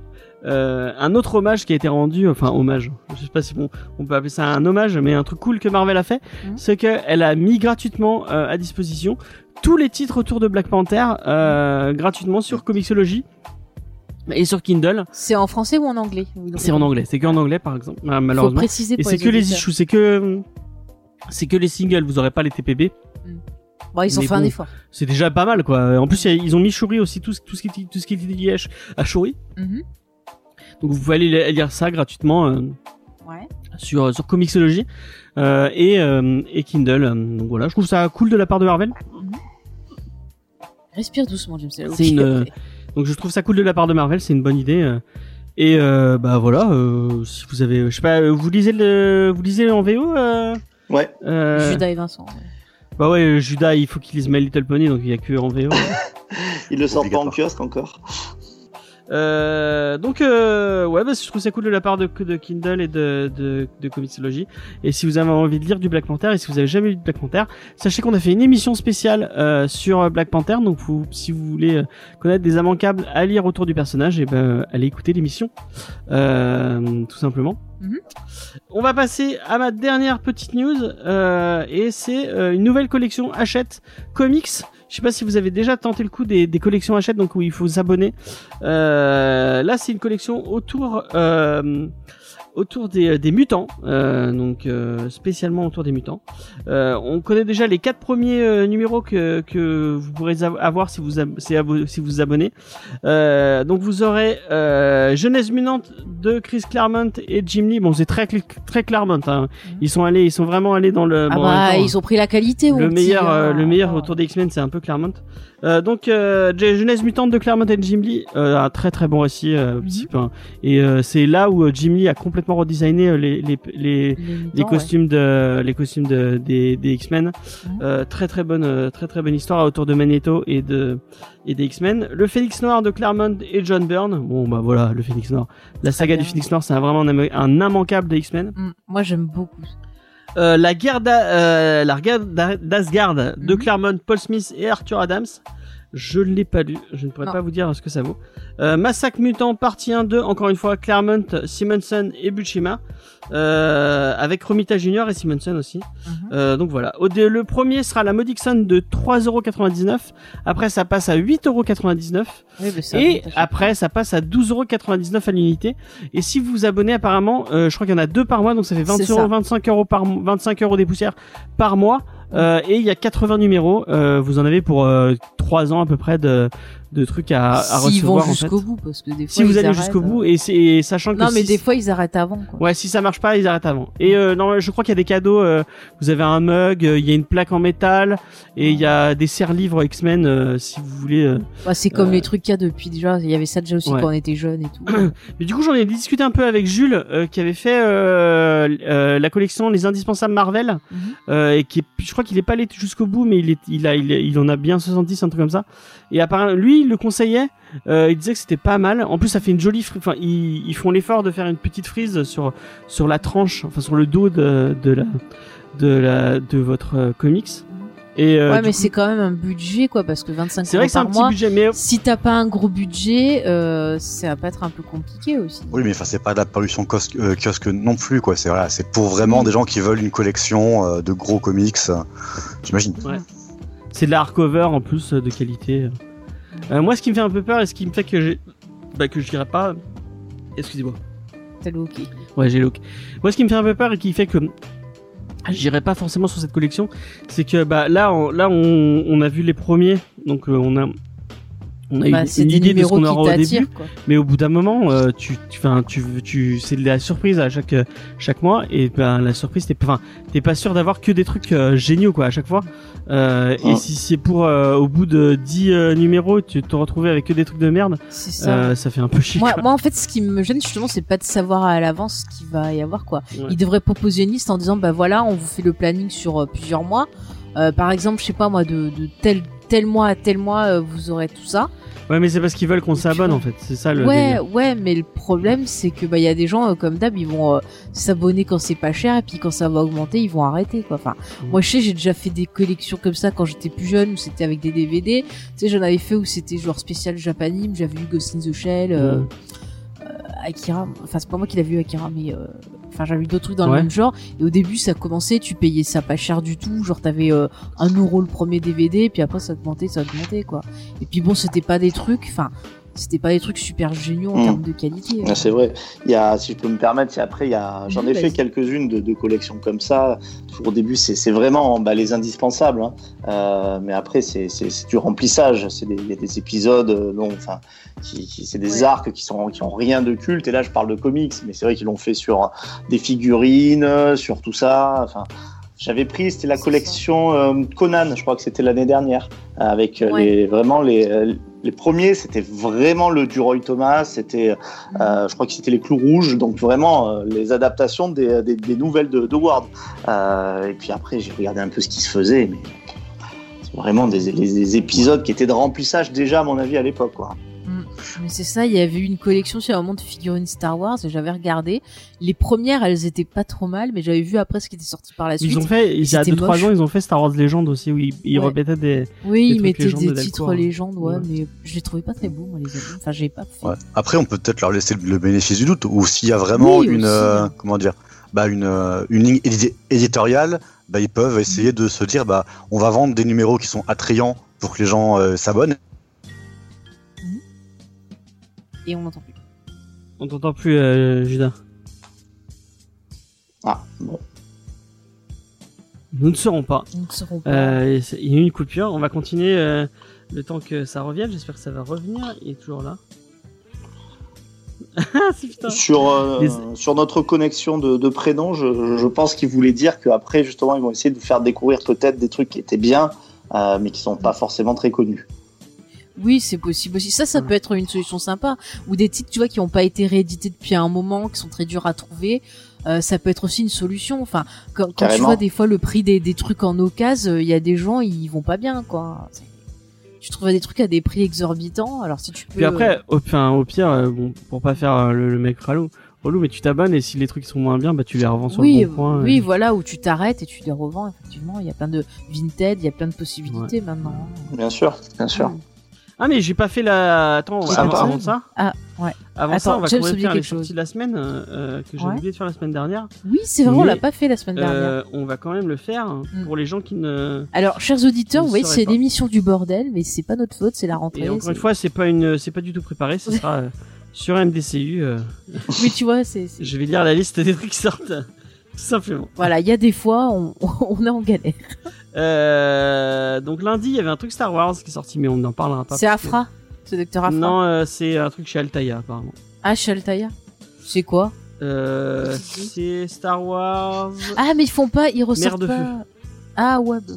euh, un autre hommage qui a été rendu, enfin hommage, je sais pas si bon, on peut appeler ça un hommage, mais un truc cool que Marvel a fait, Mhm. c'est qu'elle a mis gratuitement à disposition tous les titres autour de Black Panther gratuitement sur Comixology et sur Kindle. C'est en français ou en anglais C'est en anglais, c'est que en anglais par exemple, Faut malheureusement. Et c'est que les issues, c'est que c'est que les singles, vous aurez pas les TPB. Bon, ils ont mais fait un effort. C'est déjà pas mal quoi. En plus, ils ont mis Shuri aussi tout, ce- tout ce qui tout ce qui est lié à Sh- à Shuri. Mhm. Donc vous pouvez aller li- lire ça gratuitement euh, Ouais. sur sur Comixology euh, et euh, et Kindle. Donc voilà, je trouve ça cool de la part de Marvel. Respire doucement, James. C'est une- Donc je trouve ça cool de la part de Marvel, c'est une bonne idée. euh. Et euh, bah voilà, euh, si vous avez, je sais pas, vous lisez le, vous lisez en VO euh, Ouais. euh, Judas et Vincent. ouais. Bah ouais, Judas, il faut qu'il lise My Little Pony, donc il y a que en VO. Ils le sortent pas en kiosque encore. Euh, donc euh, ouais, bah, je trouve ça cool de la part de, de Kindle et de, de, de Comixology. Et si vous avez envie de lire du Black Panther et si vous avez jamais lu de Black Panther, sachez qu'on a fait une émission spéciale euh, sur euh, Black Panther. Donc vous, si vous voulez euh, connaître des immanquables à lire autour du personnage, et ben allez écouter l'émission, euh, tout simplement. Mhm. On va passer à ma dernière petite news euh, et c'est euh, une nouvelle collection Hachette Comics. Je sais pas si vous avez déjà tenté le coup des, des collections Hachette, donc où il faut s'abonner. Euh, là, c'est une collection autour euh, autour des, des mutants, euh, donc euh, spécialement autour des mutants. Euh, on connaît déjà les quatre premiers euh, numéros que, que vous pourrez av- avoir si vous si si vous abonnez. Euh, donc vous aurez euh, Jeunesse Mutante de Chris Claremont et Jim Lee. Bon, c'est très très Claremont. Hein. Ils sont allés, ils sont vraiment allés dans le. Ah bon, bah, temps, ils ont pris la qualité. le petit, meilleur, euh, hein. le meilleur Attends. autour des X-Men, c'est un peu Claremont. Euh, donc, euh, Jeunesse Mutante de Claremont et Jim Lee, euh, un très très bon récit, euh, hein. Et euh, c'est là où Jim Lee a complètement redesigné les les les, Les les mutants, costumes de les costumes de des, des X-Men. Mhm. Très très bonne très très bonne histoire autour de Magneto et de et des X-Men. Le Phénix Noir de Claremont et John Byrne. Bon bah voilà, le Phénix Noir. La saga bien. du Phénix Noir, c'est vraiment un, immanquable des X-Men. ouais. Mm, Moi, j'aime beaucoup. Euh, la guerre euh, d'Asgard de Mhm. Claremont, Paul Smith et Arthur Adams. Je ne l'ai pas lu, je ne pourrais Non. pas vous dire ce que ça vaut. Euh, Massacre Mutant partie 1 2 encore une fois Claremont, Simonson et Buscema euh, avec Romita Junior et Simonson aussi. Mhm. Euh, donc voilà. Le premier sera la modique somme de 3,99€. Après ça passe à 8,99€. Oui, Et après, ça passe à 12,99€ à l'unité. Et si vous vous abonnez, apparemment, euh, je crois qu'il y en a deux par mois, donc ça fait 20 C'est euros, ça. 25 euros par, mo- 25 euros des poussières par mois. Euh, et il y a 80 numéros. Euh, vous en avez pour euh, 3 ans à peu près de, de trucs à, à recevoir. vont en fait. jusqu'au bout, parce que des fois. Si vous ils allez jusqu'au euh. bout, et, c'est- et sachant que Non, mais si- des fois, ils arrêtent avant, quoi. Ouais, si ça marche pas, ils arrêtent avant. Et euh, non, je crois qu'il y a des cadeaux. euh, vous avez un mug, euh, il y a une plaque en métal, et il y a des serre-livres X-Men euh, si vous voulez. euh. Bah, c'est comme Euh, les trucs qu'il y a depuis déjà. Il y avait ça déjà aussi Ouais. quand on était jeunes et tout. Mais du coup, j'en ai discuté un peu avec Jules, euh, qui avait fait euh, euh, la collection Les Indispensables Marvel, Mhm. euh, et qui, est, je crois qu'il est pas allé jusqu'au bout, mais il est, il a, il, en a bien 70, un truc comme ça. Et apparemment, lui, il le conseillait. euh, il disait que c'était pas mal. En plus, ça fait une jolie. fri- Enfin, ils, ils font l'effort de faire une petite frise sur sur la tranche, enfin sur le dos de de la de la de votre euh, comics. Et euh, ouais, mais coup, c'est quand même un budget, quoi, parce que 25 c'est vrai euros que c'est un par petit budget, mais Si t'as pas un gros budget, euh, ça va pas être un peu compliqué aussi. Oui, mais enfin, c'est pas de la pollution kiosque, euh, kiosque non plus, quoi. C'est voilà, c'est pour vraiment des gens qui veulent une collection euh, de gros comics. J'imagine. c'est de la hardcover en plus de qualité. Euh, moi, ce qui me fait un peu peur et ce qui me fait que j'ai, bah, que je dirais pas. Excusez-moi. T'as le. Ouais, j'ai look. Moi, ce qui me fait un peu peur et qui fait que j'irai pas forcément sur cette collection, c'est que bah là, on, là, on, on a vu les premiers, donc euh, on a. On a Bah, c'est une des idée de ce qu'on aura au début, quoi. mais au bout d'un moment, euh, tu, enfin, tu, tu, c'est de la surprise à chaque, chaque mois, et ben la surprise, t'es, enfin, t'es pas sûr d'avoir que des trucs euh, géniaux quoi à chaque fois. Euh, Et si c'est pour euh, au bout de 10 euh, numéros, tu te retrouves avec que des trucs de merde, ça. euh, ça fait un peu chier. Moi, en fait, ce qui me gêne justement, c'est pas de savoir à l'avance ce qu'il va y avoir, quoi. Ouais. Ils devraient proposer une liste en disant, bah voilà, on vous fait le planning sur euh, plusieurs mois. Euh, par exemple, je sais pas moi, de, de tel tel mois à tel mois, euh, vous aurez tout ça. Ouais, mais c'est parce qu'ils veulent qu'on s'abonne en fait. C'est ça le. ouais, délire. ouais, mais le problème, c'est que bah il y a des gens euh, comme d'hab, ils vont euh, s'abonner quand c'est pas cher et puis quand ça va augmenter, ils vont arrêter, quoi. Enfin, moi, je sais, j'ai déjà fait des collections comme ça quand j'étais plus jeune où c'était avec des DVD. Tu sais, j'en avais fait où c'était genre spécial Japanime. J'avais vu Ghost in the Shell. euh. Akira, enfin c'est pas moi qui l'ai vu Akira, mais enfin j'avais vu d'autres trucs dans Ouais. le même genre. Et au début ça commençait, tu payais ça pas cher du tout, genre t'avais euh, un euro le premier DVD, puis après ça augmentait, ça augmentait quoi. Et puis bon c'était pas des trucs, enfin c'était pas des trucs super géniaux en Mm. termes de qualité. hein. Ah, C'est vrai. Il y a, si je peux me permettre, après, il y a, j'en ai fait quelques-unes de, de collections comme ça. Au début, c'est vraiment bah, les indispensables. hein. Euh, mais après, c'est c'est- c'est du remplissage. C'est des- Il y a des épisodes, euh, non, enfin, qui, qui- c'est des Ouais. arcs qui sont qui ont rien de culte. Et là, je parle de comics, mais c'est vrai qu'ils l'ont fait sur des figurines, sur tout ça. Enfin, j'avais pris, c'était la collection euh, Conan. Je crois que c'était l'année dernière, avec euh, Ouais. les, vraiment les euh, les premiers, c'était vraiment le du Roy Thomas. C'était euh, je crois que c'était les clous rouges, donc vraiment euh, les adaptations des, des, des nouvelles de, de Ward. Euh, et puis après, j'ai regardé un peu ce qui se faisait, mais c'est vraiment des, des épisodes qui étaient de remplissage déjà, à mon avis, à l'époque. Quoi. Mais c'est ça, il y avait eu une collection sur un moment de figurines Star Wars et j'avais regardé. Les premières, elles étaient pas trop mal, mais j'avais vu après ce qui était sorti par la suite. Ils ont fait, il y a c'était 2-3 moche. ans, ils ont fait Star Wars Legend aussi, où ils, ils Ouais. répétaient des. Oui, des ils trucs mettaient des de titres Delcourt. légendes, ouais, Ouais. mais je les trouvais pas très beaux, moi, les albums. Enfin, j'ai pas fait. Ouais. Après, on peut peut-être leur laisser le bénéfice du doute, ou s'il y a vraiment Oui, une, aussi, euh, hein. comment dire, bah une, euh, une ligne édi- éditoriale, bah ils peuvent essayer de se dire, bah on va vendre des numéros qui sont attrayants pour que les gens euh, s'abonnent. Et on n'entend plus. On t'entend plus, euh, Judas. Ah, bon. Nous ne saurons pas. Ne. Euh, il y a eu une coupure. On va continuer euh, le temps que ça revienne. J'espère que ça va revenir. Il est toujours là. Ah. Sur, euh, Les- sur notre connexion de, de prénoms, je, je pense qu'ils voulaient dire qu'après, justement, ils vont essayer de vous faire découvrir peut-être des trucs qui étaient bien, euh, mais qui sont pas forcément très connus. Oui, c'est possible aussi. Ça, ça peut être une solution sympa. Ou des titres, tu vois, qui n'ont pas été réédités depuis un moment, qui sont très durs à trouver. Euh, ça peut être aussi une solution. Enfin, quand, quand tu vois des fois le prix des, des trucs en occasion, il y a des gens, ils vont pas bien, quoi. Tu trouves des trucs à des prix exorbitants. Alors si tu peux. Puis après, au, enfin, au pire, euh, bon, pour pas faire euh, le, le mec relou, relou, mais tu t'abonnes et si les trucs sont moins bien, bah tu les revends sur oui, le bon coin. oui, et- voilà, où tu t'arrêtes et tu les revends. Effectivement, il y a plein de Vinted, il y a plein de possibilités maintenant. Bien sûr, bien sûr. Ah mais j'ai pas fait la. Attends, avant, avant ça. Ah, ouais. Avant ça, Attends, on va James, quand même oublie faire les quelque chose. sorties de la semaine euh, que j'ai Ouais. oublié de faire la semaine dernière. Oui, c'est vrai, on Mais, l'a pas fait la semaine dernière. Euh, on va quand même le faire Mm. pour les gens qui ne. Alors, chers auditeurs, vous voyez, c'est l'émission du bordel, mais c'est pas notre faute, c'est la rentrée. Et encore une fois, c'est pas une, c'est pas du tout préparé. Ce sera euh, sur MDCU. euh, Oui, tu vois, c'est. je vais lire la liste des trucs qui sortent. Tout simplement. Voilà, il y a des fois, on, on est en galère. Euh, donc lundi, il y avait un truc Star Wars qui est sorti, mais on n'en parlera pas. C'est Afra, c'est Docteur Afra. Non, euh, c'est un truc chez Altaïa apparemment. Ah, chez Altaïa. C'est quoi Euh, c'est Star Wars. Ah, mais ils font pas, ils ressortent de pas. feu. Ah, ouais. bah.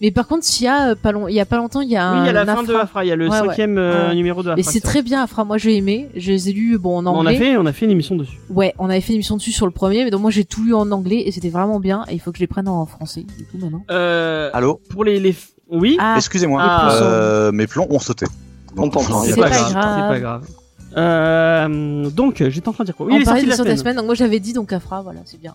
Mais par contre, s'il y a euh, pas long... il y a pas longtemps, il y a oui, un il y a la Afra. fin de Afra. Il y a le Ouais, ouais. cinquième euh, numéro de Afra. Mais c'est très bien Afra. Moi, j'ai aimé. Je les ai lus, bon, en On a anglais. fait, on a fait une émission dessus. Ouais, on avait fait une émission dessus sur le premier, mais donc moi j'ai tout lu en anglais et c'était vraiment bien. Et il faut que je les prenne en français, du coup, maintenant. Euh, Allô pour les, les, oui. Ah, Excusez-moi, Ah. euh, mes plombs ont sauté. On t'entend, y a C'est pas de- grave. C'est pas grave. Euh, donc, j'étais en train de dire quoi Oui, on il est parlait sorti de la semaine. la semaine, donc moi j'avais dit donc Afra, voilà, c'est bien.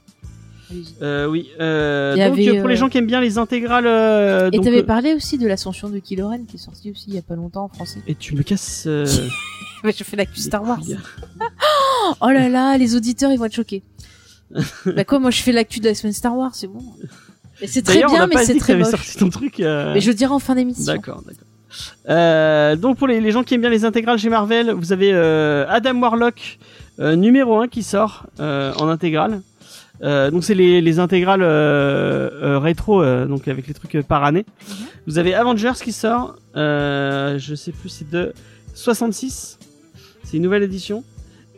Euh, oui. Euh, donc, avait, pour les euh, gens qui aiment bien les intégrales. euh, Et t'avais euh, parlé aussi de l'ascension de Kylo Ren qui est sorti aussi il y a pas longtemps en français. Et tu me casses. euh, Ouais, je fais l'actu les Star Wars. Oh là là, les auditeurs ils vont être choqués. bah quoi, moi je fais l'actu de la semaine Star Wars, c'est bon. Et c'est très bien, mais c'est très moche. sorti ton truc. Mais je le dirai en fin d'émission. D'accord, d'accord. Euh, donc pour les, les gens qui aiment bien les intégrales chez Marvel, vous avez euh, Adam Warlock euh, numéro 1 qui sort en intégrale. Euh, donc c'est les, les intégrales euh, euh, rétro, euh, donc avec les trucs euh, par année. Vous avez Avengers qui sort, euh, je sais plus, c'est de 66. C'est une nouvelle édition.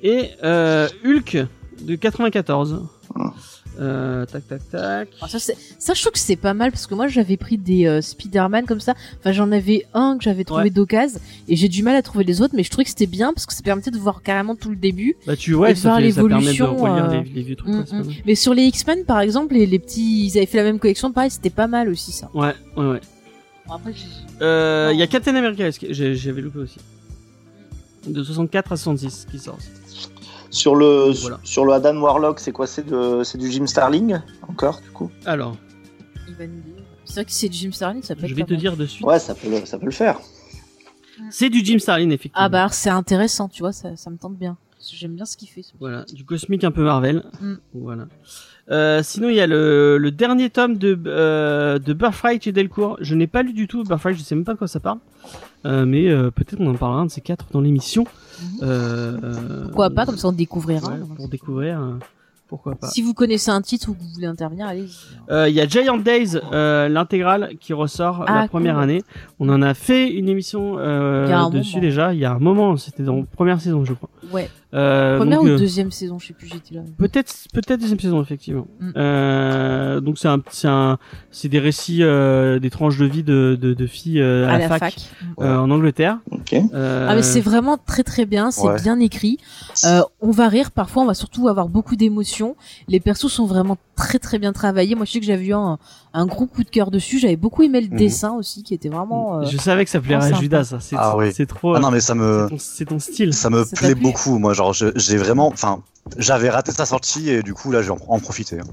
Et euh, Hulk de 94. Euh, tac tac tac. Ah, ça, je trouve que c'est pas mal parce que moi j'avais pris des euh, Spider-Man comme ça. Enfin, j'en avais un que j'avais trouvé Ouais. d'occasion et j'ai du mal à trouver les autres, mais je trouvais que c'était bien parce que ça permettait de voir carrément tout le début. Bah tu vois, Et de ça, voir l'évolution, euh, les, les vieux trucs. Mm, mm. Mais sur les X-Men, par exemple, les, les petits, ils avaient fait la même collection, pareil, c'était pas mal aussi ça. Ouais, ouais, ouais. Bon, après, Euh, Il y a. Captain America, j'avais loupé aussi. De 64 à 66 qui sort. Sur le, Voilà. sur le Adam Warlock, c'est quoi C'est de, c'est du Jim Starling encore, du coup? Alors. C'est vrai que c'est du Jim Starlin, ça peut je être vais te dire de suite. Ouais, ça peut le, ça peut le faire. C'est du Jim Starlin, effectivement. Ah bah c'est intéressant, tu vois, ça, ça me tente bien. J'aime bien ce qu'il fait. ce- Voilà, du cosmique un peu Marvel. Mm. Voilà. Euh, sinon, il y a le, le dernier tome de, euh, de Birthright chez Delcourt. Je n'ai pas lu du tout Birthright, je sais même pas de quoi ça parle. Euh, mais euh, peut-être on en parlera un de ces quatre dans l'émission. Mhm. Euh, euh, Pourquoi pas, comme ça on découvrira. ouais, pour découvrir. euh, pourquoi pas. Si vous connaissez un titre ou que vous voulez intervenir, allez. Euh, Il y a Giant Days, euh, l'intégrale qui ressort Ah, la première cool. année. On en a fait une émission euh, dessus moment. déjà. Il y a un moment, c'était dans la première saison, je crois. Ouais. Euh, Première donc, ou euh, deuxième saison, je sais plus, j'étais là. Peut-être, peut-être deuxième saison effectivement. Mm. Euh, donc c'est un, c'est un, c'est des récits, euh, des tranches de vie de de, de filles euh, à, la, fac, euh, en Angleterre. Ok. Euh, Ah mais c'est vraiment très très bien, c'est Ouais. bien écrit. Euh, on va rire, parfois on va surtout avoir beaucoup d'émotions. Les persos sont vraiment très très bien travaillés. Moi je sais que j'avais eu un, un gros coup de cœur dessus. J'avais beaucoup aimé le Mhm. dessin aussi, qui était vraiment. euh, Je savais que ça plairait à. Judas. Ça. C'est, Ah oui. c'est trop. Ah non, mais ça me, c'est, ton, c'est ton style. ça me Ça plaît beaucoup. Moi, genre, je- j'ai vraiment, enfin, j'avais raté sa sortie et du coup, là, je vais en, profiter. hein.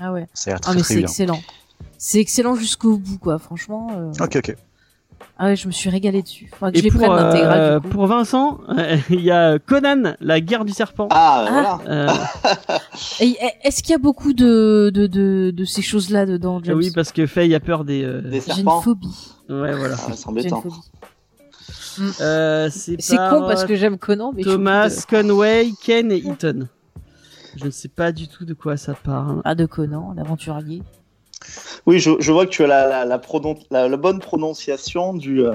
Ah ouais. Ça a l'air Ah mais très c'est bien. excellent. C'est excellent jusqu'au bout quoi. Franchement. euh, Ok, ok. Ah ouais, je me suis régalé dessus. Faudra que je Et les pour, prenne euh, l'intégrale. du coup. pour Vincent, euh, il y a Conan, la guerre du serpent. Ah, Ah. voilà. Euh, Et et est-ce qu'il y a beaucoup de de de, de ces choses là dedans, James oui, parce que Faye a peur des. euh, Des J'ai une serpents. phobie. Ouais, voilà. Ah, c'est embêtant. Euh, c'est con parce euh, que j'aime Conan, mais je Thomas, de- Conway, Ken et Eaton. Je ne sais pas du tout de quoi ça parle. Ah de Conan, l'aventurier. Oui, je, je vois que tu as la, la, la, pronon- la- la bonne prononciation du, euh,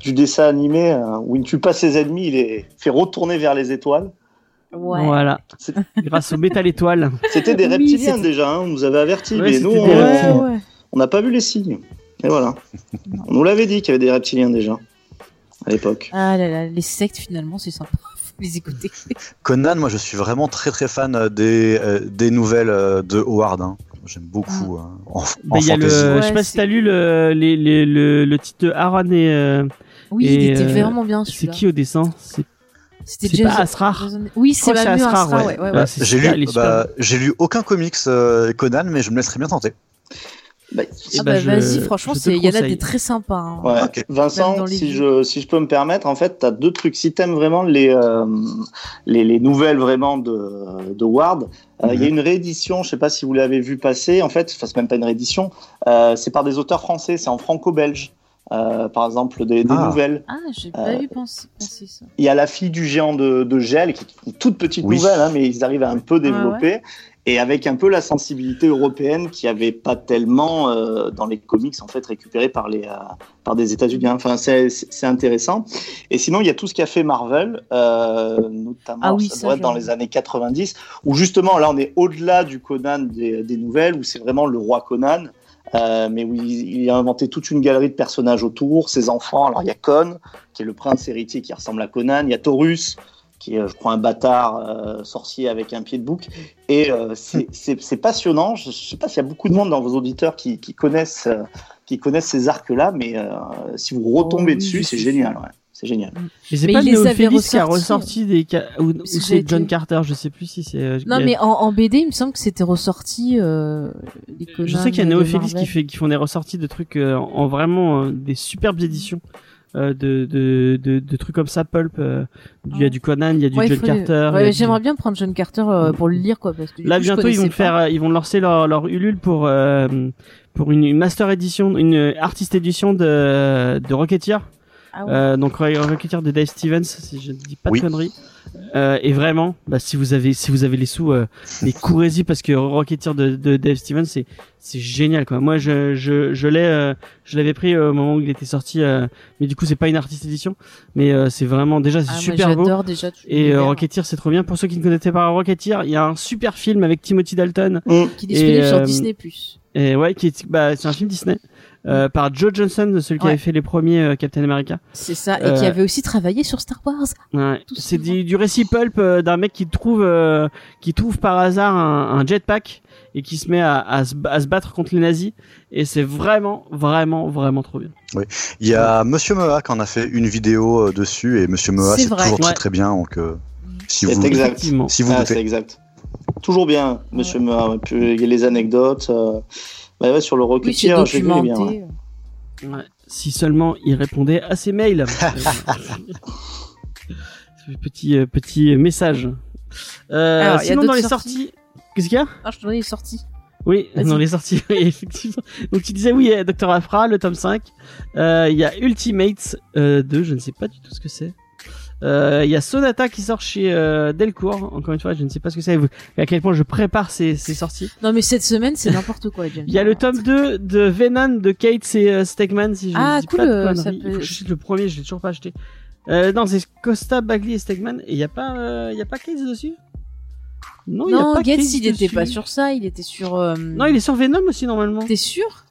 du dessin animé euh, où il ne tue pas ses ennemis, il les fait retourner vers les étoiles. Ouais. Voilà. Grâce au métal étoile. C'était des reptiliens déjà, hein, on nous avait avertis, Ouais, mais nous, on Ouais, n'a pas vu les signes. Et voilà. On nous l'avait dit qu'il y avait des reptiliens déjà, à l'époque. Ah là là, les sectes finalement, c'est sympa. Faut les écouter. Conan, moi, je suis vraiment très, très fan euh, des, euh, des nouvelles euh, de Howard. hein. J'aime beaucoup euh, en, en Bah, il y a le, fantasy. je Ouais, sais pas si c'est- t'as lu le, les- les- le, le titre de Aaron et euh, Oui, Et, il était euh, vraiment bien c'est qui au dessin? C'est C'était c'est pas Asrar. Jason- Oui, c'est mieux Asrar, Asrar, ouais. ouais, ouais, Bah, ouais. J'ai lu, bah, j'ai lu aucun comics euh, Conan, mais je me laisserai bien tenter. Bah, Ah bah, bah, je- vas-y, franchement, il y en a des très sympas. hein. Ouais. Vincent, si je, si je peux me permettre, en fait, tu as deux trucs. Si tu aimes vraiment les, euh, les, les nouvelles vraiment de, de Ward, euh, il y a une réédition, je sais pas si vous l'avez vu passer, en fait, enfin, c'est même pas une réédition, euh, c'est par des auteurs français, c'est en franco-belge. Euh, par exemple, des, des Ah. nouvelles. Ah, j'ai pas Euh, vu penser, penser ça. Il y a la fille du géant de, de gel, qui est une toute petite Oui. nouvelle, hein, mais ils arrivent à un peu développer. Et avec un peu la sensibilité européenne qui avait pas tellement euh, dans les comics en fait récupérés par les euh, par des États-Unis. Enfin, c'est intéressant. Et sinon, il y a tout ce qu'a fait Marvel, euh, notamment Ah oui, ça ça, doit être dans les années 90, où justement là, on est au-delà du Conan des, des nouvelles, où c'est vraiment le roi Conan. Euh, mais où il, il a inventé toute une galerie de personnages autour, ses enfants. Alors il y a Con, qui est le prince héritier qui ressemble à Conan. Il y a Taurus, qui est, je crois, un bâtard euh, sorcier avec un pied de bouc. Et euh, c'est- c'est passionnant. Je ne sais pas s'il y a beaucoup de monde dans vos auditeurs qui, qui connaissent, euh, qui connaissent ces arcs-là, mais euh, si vous retombez Oh oui, dessus, c'est génial. Ouais. C'est génial. Mais c'est pas Néophélis qui a ressorti des ou, ou C'est John été- Carter, je sais plus si c'est. euh, Non, mais en, en BD, il me semble que c'était ressorti. Euh, je sais qu'il y a Marvel. qui fait qui font des ressorties de trucs euh, en vraiment euh, des superbes éditions. Euh, de, de, de, de trucs comme ça, Pulp. euh, Il y a du Conan, il y a du Ouais, John Carter. Ouais, du- j'aimerais bien prendre John Carter euh, pour le lire, quoi, parce que Là coup, bientôt ils vont faire, pas. euh, ils vont lancer leur, leur Ulule pour euh, pour une, une master édition, une artiste édition de de Rocketeer. Ah ouais. Euh, donc Rocketeer de Dave Stevens, si je ne dis pas Oui. de conneries. Euh, et vraiment, bah, si vous avez si vous avez les sous, euh, mais courez-y parce que Rocketeer de, de Dave Stevens c'est c'est génial quoi. Moi je je je l'ai euh, je l'avais pris au moment où il était sorti, euh, mais du coup c'est pas une artiste édition, mais euh, c'est vraiment déjà c'est Ah, moi, super beau. J'adore déjà. tout Et euh, Rocketeer c'est trop bien. Pour ceux qui ne connaissaient pas Rocketeer, il y a un super film avec Timothy Dalton. Qui est disponible et, sur euh, Disney+. Et ouais, qui est, bah, c'est un film Disney euh, par Joe Johnson, celui qui Ouais. avait fait les premiers euh, Captain America. C'est ça, et Euh, qui avait aussi travaillé sur Star Wars. Ouais. C'est du, du récit pulp euh, d'un mec qui trouve euh, qui trouve par hasard un, un jetpack et qui se met à, à, se, à se battre contre les nazis et c'est vraiment vraiment vraiment trop bien. Il y a Monsieur Mea qui en a fait une vidéo euh, dessus et Monsieur Mea C'est toujours Ouais. très très bien donc euh, si C'est vous exact. Effectivement. si vous Ah, c'est exact. Toujours bien, Monsieur Mea. Et puis, il y a les anecdotes. euh, bah ouais, sur le Oui, c'est Rocketeer, j'ai vu bien. ouais. documenté. Ouais. Si seulement il répondait à ses mails. petit euh, petit message. Euh, Alors, sinon dans les sorties sorties, qu'est-ce qu'il y a? Ah, je te donnais les sorties. Oui, dans les sorties, oui, effectivement. Donc tu disais oui, Dr. Afra, le tome 5. Euh, Il y a Ultimates euh, 2, je ne sais pas du tout ce que c'est. Euh, Il y a Sonata qui sort chez euh, Delcourt. Encore une fois, je ne sais pas ce que c'est. À quel point je prépare ces, ces sorties. Non, mais cette semaine, c'est n'importe quoi, James. Il y a le tome 2 de Venom de Kate et euh, Stegman, si je Ah, ne dis cool, pas de euh, conneries. ça Il peut- j'achète le premier, je l'ai toujours pas acheté. Euh, non, c'est Costa, Bagley et Stegman. Et il y a pas, euh, il y a pas Kate dessus? Non, il y a Non, pas Gates, Case il était dessus. pas sur ça, il était sur. euh, Non, il est sur Venom aussi normalement. T'es sûr?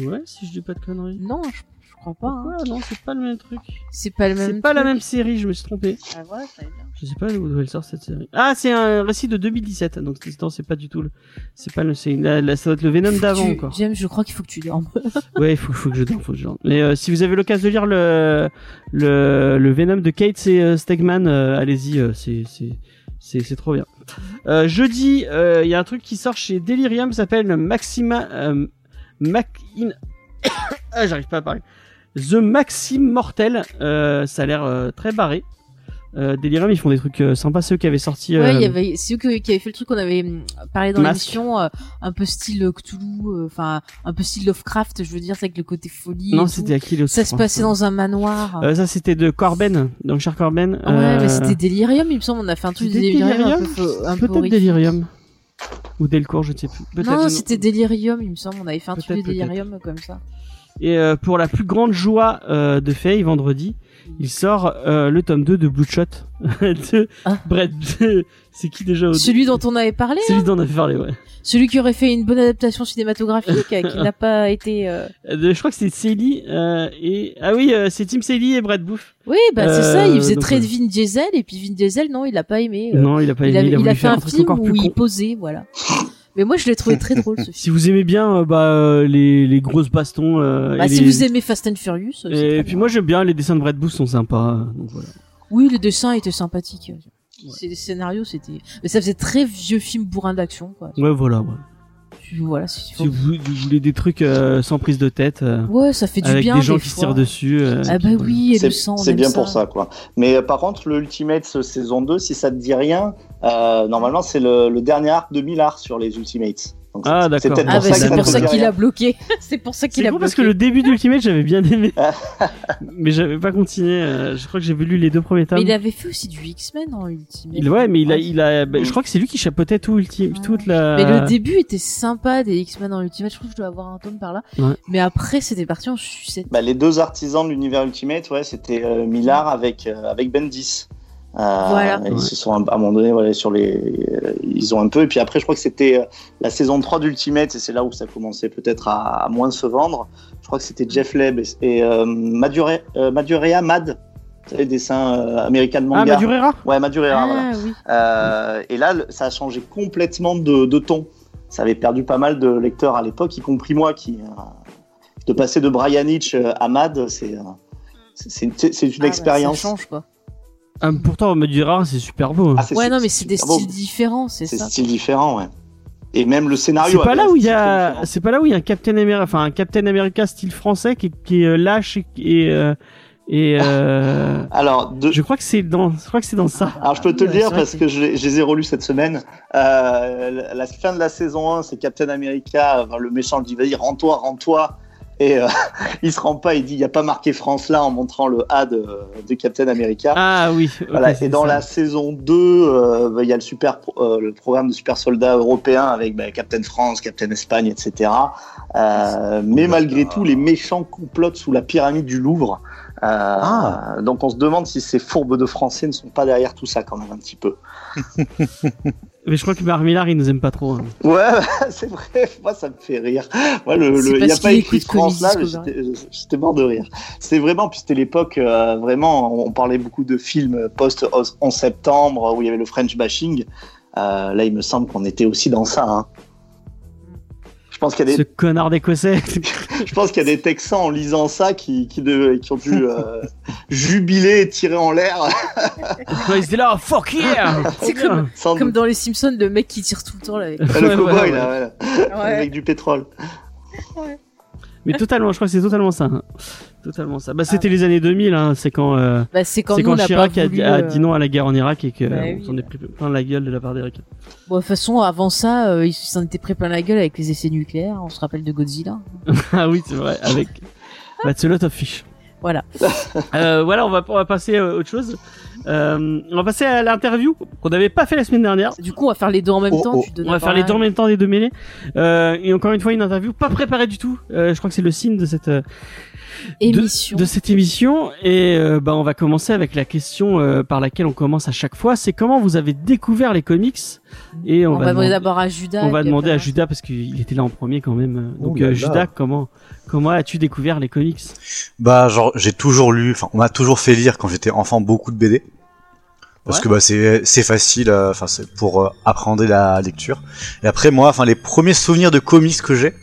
Ouais, si je dis pas de conneries. Non, je, je crois pas. hein. Pourquoi? Non, c'est pas le même truc. C'est pas le même. C'est pas la même série, je me suis trompé. Ah, voilà, ça va bien. Je sais pas d'où elle sort cette série. Ah, c'est un récit de 2017, donc c'est- non, c'est pas du tout le. C'est pas le. C'est la, la- ça doit être le Venom d'avant Tu- encore. James, je crois qu'il faut que tu dormes. Ouais, il faut, faut que je dorme, faut que je dorme. Mais euh, si vous avez l'occasion de lire le le, le Venom de Kate et euh, Stegman, euh, allez-y, euh, c'est c'est c'est c'est trop bien. Euh, jeudi, euh, il y a un truc qui sort chez Delirium, ça s'appelle Maxima euh, Mac in... ah, j'arrive pas à parler. The Maxime Mortel, euh, ça a l'air euh, très barré. Euh, Delirium, ils font des trucs euh, sympas, ceux qui avaient sorti. Ouais, il y avait, c'est eux que- qui avaient fait le truc qu'on avait hum, parlé dans l'émission, un peu style Cthulhu, enfin, un peu style Lovecraft, je veux dire, c'est avec le côté folie. Non, c'était tout. à qui le Ça se passait dans un manoir. Ça, c'était de Corben, donc Cher Corben. ouais, euh, mais c'était Delirium, il me semble, on a fait un truc de Delirium, Peut-être. Delirium. Ou Delcourt, je ne sais plus. Non, c'était Delirium, il me semble, on avait fait un truc de. Delirium comme ça. Et euh, pour la plus grande joie euh, de Faye, vendredi, il sort euh, le tome 2 de Bloodshot de Ah. Brett. C'est qui déjà au Celui dont on avait parlé, Celui dont on avait parlé, ouais. celui qui aurait fait une bonne adaptation cinématographique, euh, qui n'a pas été. euh, Euh, je crois que c'est Célie euh, et ah oui, euh, c'est Tim Célie et Brett Booth. Oui, bah c'est ça, il faisait donc, très de Vin Diesel, et puis Vin Diesel, non, il l'a pas aimé. euh, non, il a pas il, aimé, a, il a, il voulu a fait faire un film encore où plus il posait, voilà. Mais moi, je l'ai trouvé très drôle ce film. Si vous aimez bien euh, bah, euh, les, les grosses bastons euh, Bah, et, si les- vous aimez Fast and Furious, et puis moi j'aime bien les dessins de Brett Booth sont sympas. euh, Donc voilà. oui, le dessin était sympathique. C'est les scénarios, c'était. Mais ça faisait très vieux film bourrin d'action, quoi. Ouais, voilà. Ouais. Tu- Voilà, si- Si vous, vous voulez des trucs euh, sans prise de tête, euh, Ouais, ça fait du avec bien. des gens des qui se tirent dessus. euh, Ah bah qui- oui, et C'est le sang, on c'est aime bien pour ça, quoi. Mais euh, par contre, le Ultimates euh, saison 2, si ça te dit rien, euh, normalement, c'est le, le dernier arc de Millard sur les Ultimates. Donc, Ah, c'est- d'accord. C'est peut-être Ah pour bah c'est pour ça qu'il a bloqué. c'est pour ça qu'il C'est a bloqué. parce que le début d'Ultimate j'avais bien aimé, mais j'avais pas continué. euh, je crois que j'ai lu les deux premiers tomes. Mais il avait fait aussi du X-Men en Ultimate. Il- ouais, mais il a, il a, bah, je crois que c'est lui qui chapeautait tout ulti, Ah. toute la. Mais le début était sympa des X-Men en Ultimate. Je trouve que je dois avoir un tome par là. Ouais. Mais après, c'était parti en sucette. Bah, les deux artisans de l'univers Ultimate, ouais, c'était euh, Millard avec, euh, avec Bendis. Euh, Voilà. Ils Ouais. se sont à un moment donné, voilà, sur les, euh, ils ont un peu. Et puis après, je crois que c'était euh, la saison 3 d'Ultimate, et c'est là où ça commençait peut-être à, à moins se vendre. Je crois que c'était Jeff Leb et, et euh, Madure- euh, Madureira Mad, vous savez, dessin euh, American Ah, Manga. Madureira Ouais, Madureira, voilà. ah oui. Euh, et là, le- ça a changé complètement de, de ton. Ça avait perdu pas mal de lecteurs à l'époque, y compris moi, qui euh, de passer de Brian Hitch à Mad, c'est euh, c'est- une, une Ah bah, expérience. ça change quoi. Ah, pourtant, Madureira, c'est super beau. hein. Ah, c'est Ouais, non, mais c'est des beau. styles différents, c'est C'est ça. style différent, ouais. Et même le scénario. c'est pas là où il y a, c'est pas là où il y a un Captain America, enfin un Captain America style français qui, qui est euh, lâche et, et, euh, et euh, Alors, de... je crois que c'est dans, je crois que c'est dans ça. Alors je peux te le dire parce que je, les- je les ai relus cette semaine. Euh, la- fin de la saison 1, c'est Captain America, enfin, le méchant lui dit vas-y rends-toi, rends-toi. Et euh, il se rend pas, il dit il n'y a pas marqué France là en montrant le A de, de Captain America. Ah oui. Voilà, et dans ça. la saison 2, euh, bah, il y a le, super, pro- euh, le programme de super soldats européens avec bah, Captain France, Captain Espagne, etc. Euh, mais malgré tout, les méchants complotent sous la pyramide du Louvre. Euh, Ah. Donc on se demande si ces fourbes de Français ne sont pas derrière tout ça quand même un petit peu. Mais je crois que Marc Millar, il nous aime pas trop. hein. Ouais, c'est vrai, moi ça me fait rire. Moi, le, C'est le- il n'y a pas écrit France là, j'étais mort de rire. C'était vraiment, puis c'était l'époque, euh, vraiment, on parlait beaucoup de films post-11 septembre où il y avait le French bashing. Euh, là, il me semble qu'on était aussi dans ça. hein. Je pense qu'il y a Ce des, connard d'écossais. je pense qu'il y a des Texans en lisant ça qui, qui, de- qui ont dû euh, jubiler et tirer en l'air. Ouais, ils étaient là, fuck yeah. C'est comme, sans comme dans les Simpsons, le mec qui tire tout le temps là avec. le Ouais, cowboy là, ouais. voilà, avec du pétrole. Mais totalement, je crois que c'est totalement ça. hein. Totalement ça. Bah, c'était les années 2000, hein. c'est quand, euh, Bah, c'est quand c'est quand Chirac a, voulu, a euh, dit non à la guerre en Irak et que Bah oui. s'en est pris plein la gueule de la part des. Bon, de toute façon, avant ça, euh, ils s'en étaient pris plein la gueule avec les essais nucléaires. On se rappelle de Godzilla. ah oui, c'est vrai, avec bah, c'est lot of fish. Voilà. Euh, voilà, on va, on va passer à autre chose. Euh, on va passer à l'interview qu'on n'avait pas fait la semaine dernière. Du coup, on va faire les deux en même Oh, temps. oh. On va faire les deux en même temps des deux mêlés. Euh, et encore une fois, une interview pas préparée du tout. Euh, je crois que c'est le signe de cette de- Émission. de, cette émission. Et euh, bah, on va commencer avec la question euh, par laquelle on commence à chaque fois. C'est comment vous avez découvert les comics? Et on, On, va, va demander d'abord à Judas. on va demander après, à Judas parce qu'il était là en premier quand même. Donc Oh là euh, là. Judas, comment comment as-tu découvert les comics? Bah, genre, j'ai toujours lu, enfin, on m'a toujours fait lire quand j'étais enfant beaucoup de BD. Parce Ouais. que bah c'est c'est facile, euh, enfin c'est pour euh, apprendre la lecture. Et après moi, enfin les premiers souvenirs de comics que j'ai,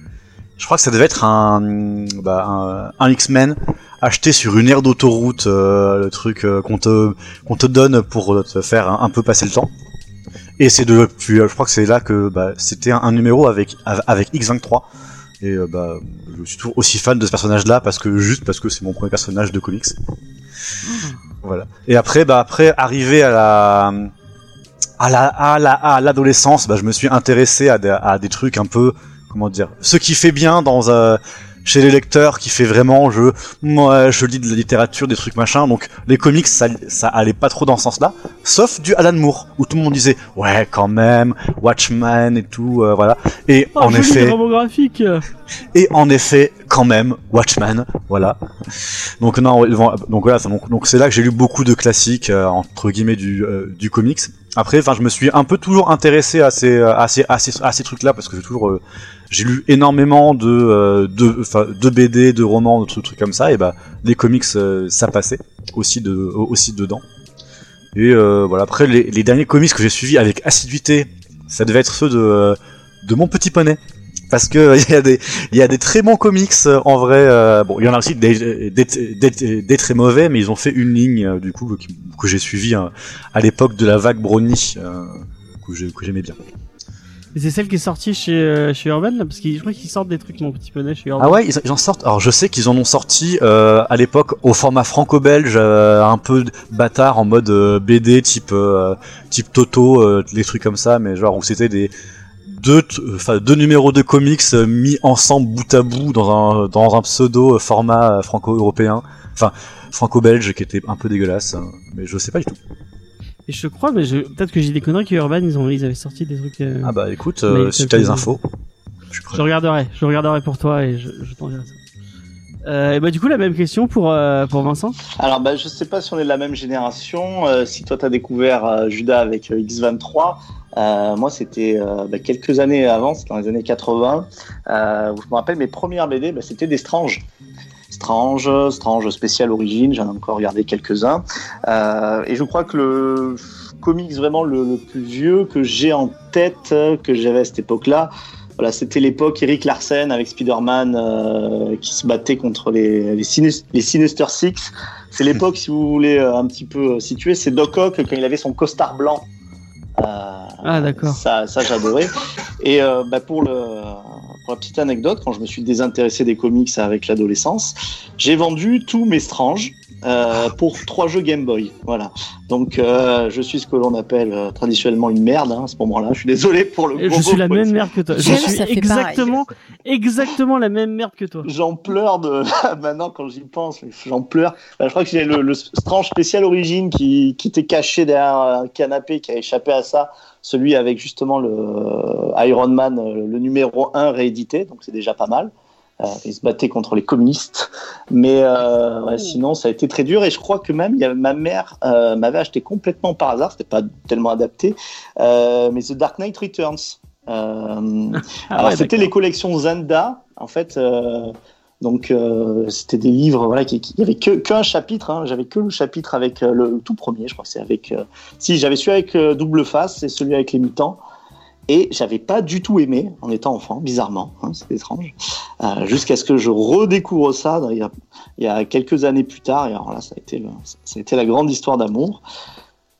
je crois que ça devait être un bah, un, X-Men acheté sur une aire d'autoroute, euh, le truc euh, qu'on te qu'on te donne pour te faire un, peu passer le temps. Et c'est de puis euh, je crois que c'est là que bah, c'était un, un numéro avec avec X23 et euh, bah je suis toujours aussi fan de ce personnage-là parce que juste parce que c'est mon premier personnage de comics. Voilà. Et après, bah après, arrivé à la à la à la à l'adolescence, bah je me suis intéressé à des, à des trucs un peu comment dire, ce qui fait bien dans euh, chez les lecteurs, qui fait vraiment je moi je lis de la littérature, des trucs machin. Donc les comics, ça ça allait pas trop dans ce sens-là, sauf du Alan Moore où tout le monde disait ouais quand même Watchmen et tout, euh, voilà. Et Oh, en effet. Et en effet, quand même, Watchmen, voilà. Donc non, donc voilà, donc donc c'est là que j'ai lu beaucoup de classiques euh, entre guillemets du euh, du comics. Après, enfin, je me suis un peu toujours intéressé à ces à ces à ces, à ces trucs-là parce que j'ai toujours euh, j'ai lu énormément de euh, de de BD, de romans, de trucs, comme ça et bah les comics euh, ça passait aussi de aussi dedans. Et euh, voilà, après les, derniers comics que j'ai suivis avec assiduité, ça devait être ceux de euh, de mon petit poney. Parce que il y a des y a des très bons comics euh, en vrai bon il y en a aussi des, des, des, des très mauvais mais ils ont fait une ligne du coup que, j'ai suivi à l'époque de la vague j'ai- que j'aimais bien Et c'est celle qui est sortie chez euh, chez Urban là parce que je crois qu'ils sortent des trucs mon petit poney chez Urban. ah ouais ils, en sortent. Alors je sais qu'ils en ont sorti euh, à l'époque au format franco-belge euh, un peu bâtard en mode euh, BD type euh, type Toto euh, des trucs comme ça mais genre où c'était des deux enfin deux numéros de comics mis ensemble bout à bout dans un dans un pseudo format franco-européen. Enfin franco-belge qui était un peu dégueulasse hein, mais je sais pas du tout Et je crois, mais je... peut-être que j'ai des conneries qu'Urban ils ont ils avaient sorti des trucs. euh, ah bah écoute euh, si t'as des infos je suis prêt. Je regarderai, je regarderai pour toi et je, je t'enverrai ça. Euh, et bah du coup la même question pour euh, pour Vincent. Alors, bah, je sais pas si on est de la même génération. Euh, si toi, tu as découvert euh, Judas avec euh, X23, euh, moi, c'était euh, bah, quelques années avant, c'était dans les années 80. Euh, où je me rappelle, mes premières BD, bah, c'était des Strange. Strange, Strange spécial origine, j'en ai encore regardé quelques-uns. Euh, et je crois que le comics vraiment le, le plus vieux que j'ai en tête, que j'avais à cette époque-là, voilà, c'était l'époque Eric Larsen avec Spider-Man euh, qui se battait contre les, les, Sinus- les Sinister Six. C'est l'époque, si vous voulez euh, un petit peu situer, c'est Doc Ock quand il avait son costard blanc. Euh, Ah, d'accord. Ça, ça j'adorais. Et euh, bah, pour, le, pour la petite anecdote, quand je me suis désintéressé des comics avec l'adolescence, j'ai vendu tous mes Strange euh, pour trois jeux Game Boy. Voilà. Donc euh, je suis ce que l'on appelle euh, traditionnellement une merde hein, à ce moment-là. Je suis désolé pour le. Je suis la même merde que toi. Je J'aime, suis ça fait exactement exactement la même merde que toi. J'en pleure de maintenant quand j'y pense, j'en pleure. Bah, je crois que j'ai le, le Strange spécial origine qui, qui était caché derrière un canapé qui a échappé à ça, celui avec justement le euh, Iron Man, euh, le numéro 1 réédité, donc c'est déjà pas mal. Euh, il se battait contre les communistes, mais euh, ouais, sinon ça a été très dur et je crois que même il y avait, ma mère euh, m'avait acheté complètement par hasard, c'était pas tellement adapté, mais The Dark Knight Returns. Ah alors ouais, c'était les collections Zanda, en fait. Donc euh, c'était des livres, voilà, qui, il y avait que qu'un chapitre. Hein, j'avais que le chapitre avec euh, le, tout premier, je crois que c'est avec. euh, si j'avais celui avec double face, c'est celui avec les mutants. Et j'avais pas du tout aimé en étant enfant, bizarrement, hein, c'est étrange, jusqu'à ce que je redécouvre ça il y, a, il y a quelques années plus tard. Et alors là, ça a été, ça a été la grande histoire d'amour.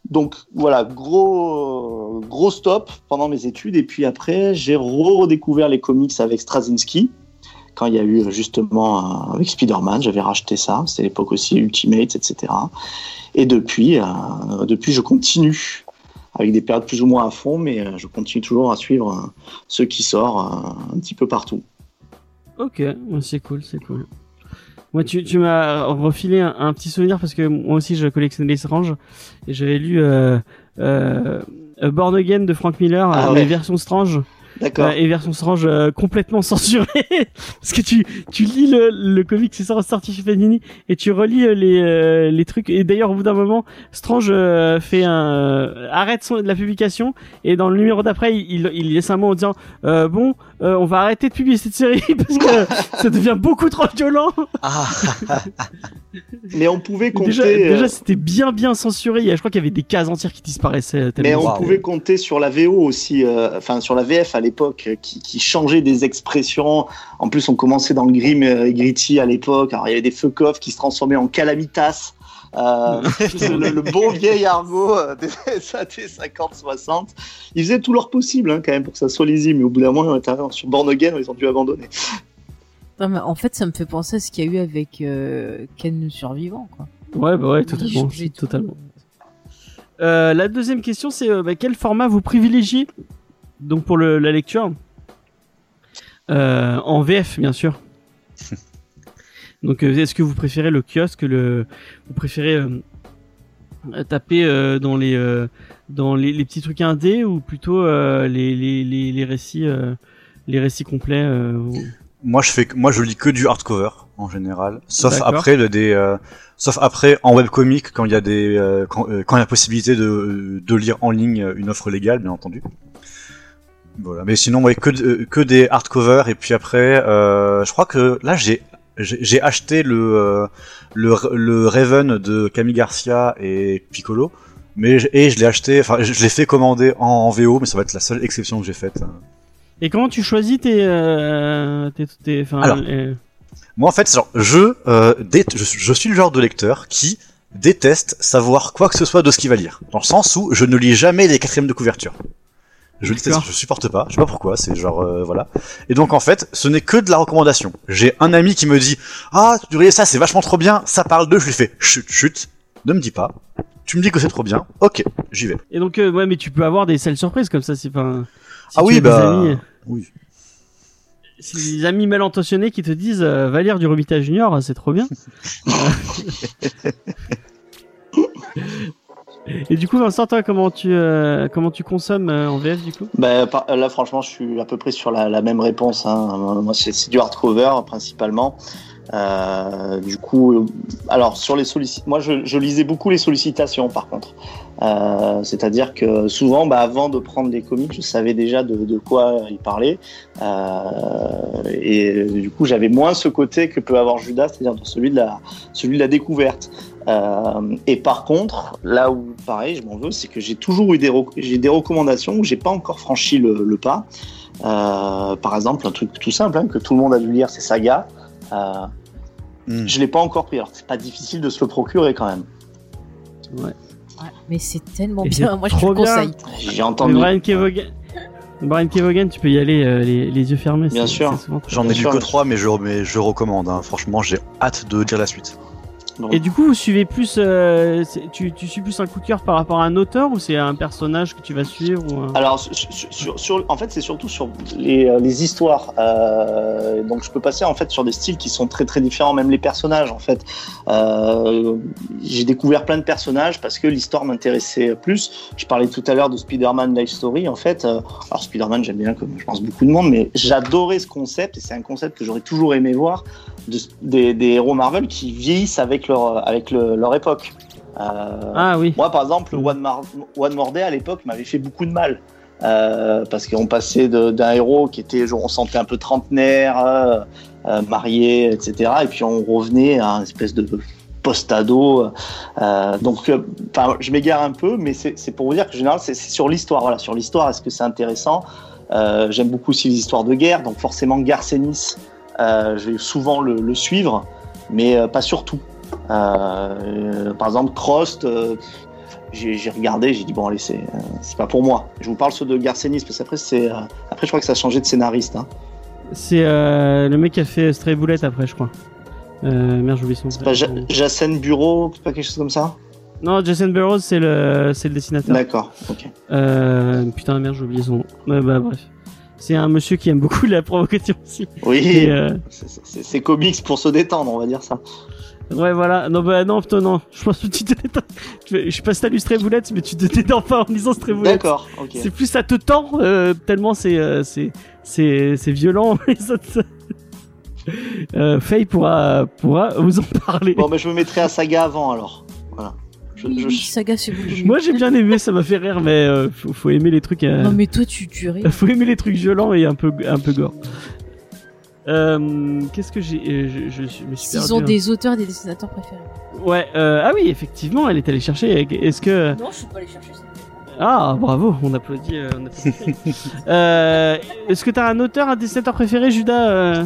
Donc voilà, gros, gros stop pendant mes études. Et puis après, j'ai redécouvert les comics avec Straczynski, quand il y a eu justement euh, avec Spider-Man, j'avais racheté ça. C'était l'époque aussi Ultimate, etc. Et depuis, euh, depuis, je continue avec des périodes plus ou moins à fond, mais euh, je continue toujours à suivre ce qui sort un petit peu partout. Ok, c'est cool, c'est cool. Moi, tu, tu m'as refilé un, un petit souvenir parce que moi aussi je collectionne les Strange et j'avais lu euh, euh, Born Again de Frank Miller, Ah ouais. les versions Strange. D'accord. Et version Strange euh, complètement censurée parce que tu tu lis le, le comic c'est sorti chez Panini et tu relis euh, les euh, les trucs et d'ailleurs au bout d'un moment Strange fait un arrête son, la publication et dans le numéro d'après il, il, il laisse un mot en disant bon euh, on va arrêter de publier cette série parce que ça devient beaucoup trop violent Ah, Mais on pouvait compter. déjà euh, déjà c'était bien bien censuré je crois qu'il y avait des cases entières qui disparaissaient euh, Mais on Wow. pouvait compter sur la VO aussi, euh, enfin sur la VF à l'époque, qui, qui changeait des expressions. En plus, on commençait dans le grim et gritty à l'époque. Alors il y avait des fuck-off qui se transformaient en calamitas. Euh, le, le bon vieil argot euh, des années 50-60. Ils faisaient tout leur possible hein, quand même pour que ça soit lisible, mais au bout d'un moment, sur Born Again, ils ont dû abandonner. Non, mais en fait, ça me fait penser à ce qu'il y a eu avec euh, Ken le survivant, quoi. ouais bah ouais totalement totalement Euh, la deuxième question, c'est euh, bah, quel format vous privilégiez donc pour le, la lecture? Euh, En VF, bien sûr. Donc, euh, est-ce que vous préférez le kiosque, le, vous préférez euh, taper euh, dans les dans les, les petits trucs indés ou plutôt les, les, les, les récits les récits complets moi je fais, moi je lis que du hardcover en général, sauf après le, des, euh, sauf après en webcomic quand il y a des, euh, quand, euh, quand il y a possibilité de, de lire en ligne une offre légale, bien entendu. Voilà, mais sinon ouais que que des hardcovers et puis après, je crois que là j'ai j'ai acheté le, euh, le le Raven de Camille Garcia et Piccolo. Mais et je l'ai acheté, enfin je l'ai fait commander en, en VO, mais ça va être la seule exception que j'ai faite. Et comment tu choisis tes euh, tes, tes Alors. les- Moi, en fait, genre, je, euh, je suis le genre de lecteur qui déteste savoir quoi que ce soit de ce qu'il va lire. Dans le sens où je ne lis jamais les quatrièmes de couverture. Je le déteste, je supporte pas, je sais pas pourquoi, c'est genre, euh, voilà. Et donc, en fait, ce n'est que de la recommandation. J'ai un ami qui me dit, ah, tu devrais ça, c'est vachement trop bien, ça parle de, je lui fais, chut, chut, ne me dis pas. Tu me dis que c'est trop bien, ok, j'y vais. Et donc, euh, ouais, mais tu peux avoir des sales surprises comme ça, c'est pas. Si ah oui, bah, amis, oui. si des amis mal intentionnés qui te disent euh, va lire du Robita Junior, c'est trop bien. Et du coup, Vincent, toi, comment tu euh, comment tu consommes euh, en VF du coup? Ben, par- là, franchement, je suis à peu près sur la, même réponse. Hein. Moi, c'est du hardcover principalement. Euh, du coup, euh, alors sur les sollicitations, moi, je, lisais beaucoup les sollicitations, par contre. Euh, C'est-à-dire que souvent, bah, avant de prendre les comics, je savais déjà de, quoi ils parlaient. Euh, et du coup, j'avais moins ce côté que peut avoir Judas, c'est-à-dire celui de la celui de la découverte. Euh, et par contre, là où pareil, je m'en veux, c'est que j'ai toujours eu des, rec- j'ai des recommandations où j'ai pas encore franchi le, le pas. Euh, par exemple, un truc tout simple hein, que tout le monde a dû lire, c'est Saga. Euh, Hmm. Je l'ai pas encore pris. Alors, c'est pas difficile de se le procurer quand même. Ouais, mais c'est tellement Et bien. Moi, je te le bien. conseille. J'ai entendu. Brian Kevogan, Brian Kevogan, tu peux y aller euh, les, les yeux fermés. Bien c'est- sûr. J'en ai lu que trois, mais je, mais je recommande. Hein. Franchement, j'ai hâte de dire la suite. Donc, Et du coup, vous suivez plus, euh, tu, tu suis plus un coup de cœur par rapport à un auteur ou c'est un personnage que tu vas suivre ou un... Alors, sur, sur- sur- sur- en fait, c'est surtout sur les, euh, les histoires. Euh, donc, je peux passer en fait sur des styles qui sont très très différents, même les personnages. En fait, Euh, j'ai découvert plein de personnages parce que l'histoire m'intéressait plus. Je parlais tout à l'heure de Spider-Man Life Story. En fait, alors Spider-Man, j'aime bien comme je pense beaucoup de monde, mais j'adorais ce concept et c'est un concept que j'aurais toujours aimé voir de- des, des héros Marvel qui vieillissent avec leur avec le- leur époque. Euh, Ah oui. moi, par exemple, One, Mar One More Day, à l'époque m'avait fait beaucoup de mal. Euh, parce qu'on passait d'un héros qui était, genre, on sentait un peu trentenaire, euh, euh, marié, etc. Et puis on revenait à une espèce de post-ado. Donc, je m'égare un peu, mais c'est pour vous dire que en général, c'est sur l'histoire. Voilà, sur l'histoire, est-ce que c'est intéressant? J'aime beaucoup aussi les histoires de guerre, donc forcément Garcenis, euh, je vais souvent le, le suivre, mais euh, pas surtout. Euh, par exemple, Crost, euh, j'ai regardé, j'ai dit bon allez, c'est euh, pas pour moi. Je vous parle ceux de Garcenis parce qu'après c'est euh, après je crois que ça a changé de scénariste. Hein. C'est euh, le mec qui a fait Stray Bullet après, je crois. Euh, merde, j'oublie son C'est pas Ja- Jacen Bureau, c'est pas quelque chose comme ça? Non, Jason Burroughs, c'est le, c'est le dessinateur. D'accord, ok. Euh, putain, merde, j'ai oublié son nom. Bah, bref. C'est un monsieur qui aime beaucoup la provocation aussi. Oui, euh, c'est- comics pour se détendre, on va dire ça. ouais, voilà. Non, bah, non, putain, non. Je pense que tu te détends. Je sais pas si t'as lu mais tu te détends pas en lisant Stray Bullet. D'accord, ok. C'est plus ça te tend, euh, tellement c'est, euh, c'est, violent. euh, Faye pourra, pourra vous en parler. Bon, mais je me mettrai à Saga avant alors. Voilà. Je, Oui, je- oui, Saga, c'est beaucoup mieux. Moi j'ai bien aimé, ça m'a fait rire, mais euh, faut, faut aimer les trucs. euh, Non, mais toi, tu, tu ris. faut aimer les trucs violents et un peu, un peu gore. Euh, Qu'est-ce que j'ai, euh, je, je, je me suis S'ils perdu, ont hein. des auteurs et des dessinateurs préférés. Ouais, euh, ah oui, effectivement, elle est allée chercher. Est-ce que Non, je suis pas allé chercher ça. ah bravo, on applaudit. euh, on applaudit. euh, Est-ce que t'as un auteur, un dessinateur préféré, Judas euh?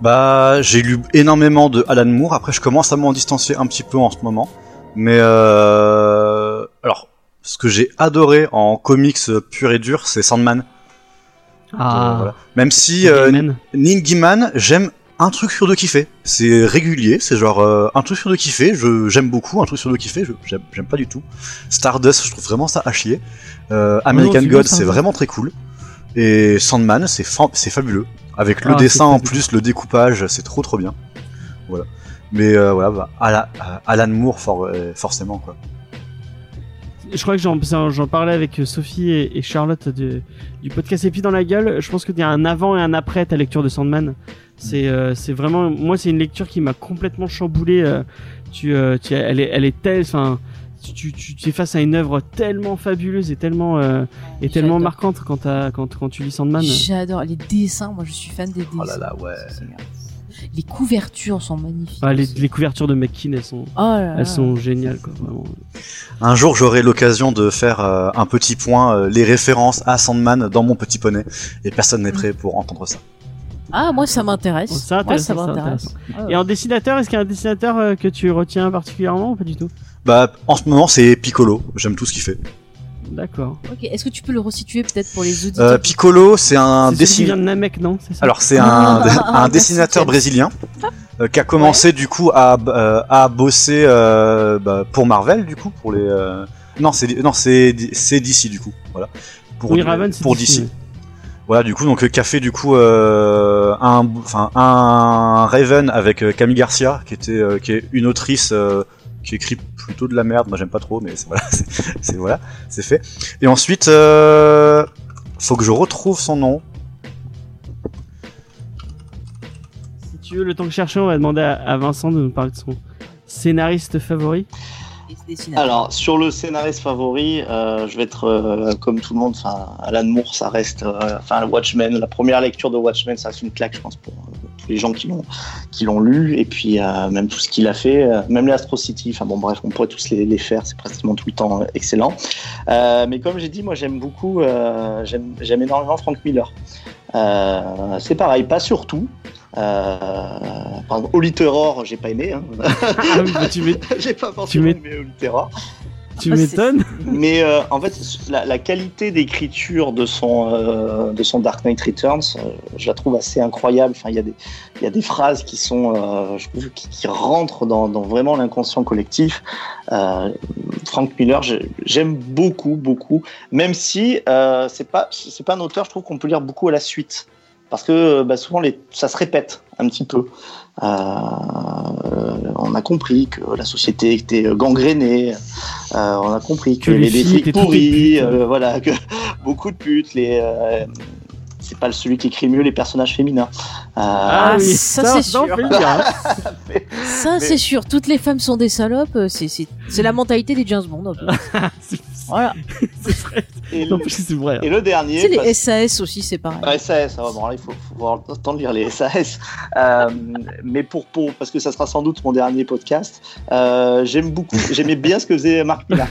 Bah, j'ai lu énormément de Alan Moore. Après, je commence à m'en distancier un petit peu en ce moment. Mais euh... alors, ce que j'ai adoré en comics pur et dur, c'est Sandman. Ah, Euh, voilà. Même si euh, Gaiman, j'aime un truc sur deux qui fait. C'est régulier, c'est genre euh, un truc sur deux qui fait. Je j'aime beaucoup un truc sur deux qui fait. Je j'aime pas du tout. Stardust, je trouve vraiment ça à chier. Euh, American God, c'est vraiment très cool. Et Sandman, c'est fa- c'est fabuleux. Avec le Ah, dessin en plus, le découpage, c'est trop trop bien. Voilà. Mais euh, voilà, bah, Ala- Alan Moore for- euh, forcément quoi. Je crois que j'en parlais avec Sophie et, et Charlotte de- du podcast Épi dans la gueule. Je pense qu'il y a un avant et un après ta lecture de Sandman. C'est euh, vraiment moi c'est une lecture qui m'a complètement chamboulé. euh, tu, euh, tu elle est elle est telle enfin tu, tu, tu tu es face à une œuvre tellement fabuleuse et tellement euh, et tellement marquante quand quand tu lis Sandman. J'adore les dessins. Moi, je suis fan des dessins. Oh là là, ouais. Les couvertures sont magnifiques. Ah, les, les couvertures de McKean elles sont Oh là là. elles sont géniales quoi vraiment. Un jour, j'aurai l'occasion de faire euh, un petit point, euh, les références à Sandman dans mon petit poney, et personne n'est prêt pour entendre ça. Ah, moi, ça m'intéresse. Oh, moi, ça. Ah ouais. Et en dessinateur, est-ce qu'il y a un dessinateur euh, que tu retiens particulièrement ou pas du tout? Bah, en ce moment, c'est Piccolo. J'aime tout ce qu'il fait. D'accord. Ok, est-ce que tu peux le resituer peut-être pour les auditeurs Euh, Piccolo, c'est un dessinateur. de Namek, non ça Alors c'est un, Ah, un dessinateur merci. brésilien euh, qui a commencé du coup à, euh, à bosser euh, bah, pour Marvel du coup pour les euh, non c'est non c'est c'est DC du coup voilà pour Oui, Raven, c'est pour DC, DC, ouais. voilà du coup donc euh, qui a fait du coup euh, un enfin un Raven avec euh, Camille Garcia qui était euh, qui est une autrice euh, qui écrit plutôt de la merde moi j'aime pas trop mais c'est voilà c'est voilà c'est fait et ensuite euh, faut que je retrouve son nom Si tu veux, le temps que chercher, on va demander à, à Vincent de nous parler de son scénariste favori. Alors, sur le scénariste favori, euh, je vais être euh, comme tout le monde. Enfin, Alan Moore, ça reste. euh, Enfin, Watchmen, la première lecture de Watchmen, ça reste une claque, je pense, pour les gens qui l'ont qui l'ont lu. Et puis, euh, même tout ce qu'il a fait, euh, même les Astro City. Enfin, bon, bref, on pourrait tous les, les faire. C'est pratiquement tout le temps euh, excellent. Mais comme j'ai dit, moi, j'aime beaucoup. j'aime j'aime énormément Frank Miller. C'est pareil, pas sur tout. Euh, par exemple, Holy Terror, j'ai pas aimé. Hein. Ah oui, bah, tu j'ai pas forcément m'é- aimé Holy Terror. Tu Ah, m'étonnes. Mais euh, en fait, la, la qualité d'écriture de son euh, de son Dark Knight Returns, euh, je la trouve assez incroyable. Enfin, il y a des il y a des phrases qui sont, euh, je trouve, qui, qui rentrent dans, dans vraiment l'inconscient collectif. Euh, Frank Miller, j'aime beaucoup, beaucoup, même si euh, c'est pas c'est pas un auteur, je trouve qu'on peut lire beaucoup à la suite. Parce que bah, souvent, les, ça se répète un petit peu. Euh, on a compris que la société était gangrénée. Euh, on a compris que, Que les des pourris, euh, voilà, que beaucoup de putes. Les, euh, c'est pas celui qui écrit mieux les personnages féminins. Euh, Ah, ça, c'est sûr. hein. Ça, mais- c'est sûr. Toutes les femmes sont des salopes. euh, C'est c'est c'est la mentalité des James Bond. Voilà. c'est vrai. Et, Non, le, c'est vrai. hein. et le dernier, Tu sais, parce- les SAS aussi, c'est pareil. SAS, ah ouais, bon, là, il faut, faut avoir le temps de lire les SAS. Euh, mais pour, pour, parce que ça sera sans doute mon dernier podcast, euh, j'aime beaucoup, j'aimais bien ce que faisait Marc Millar.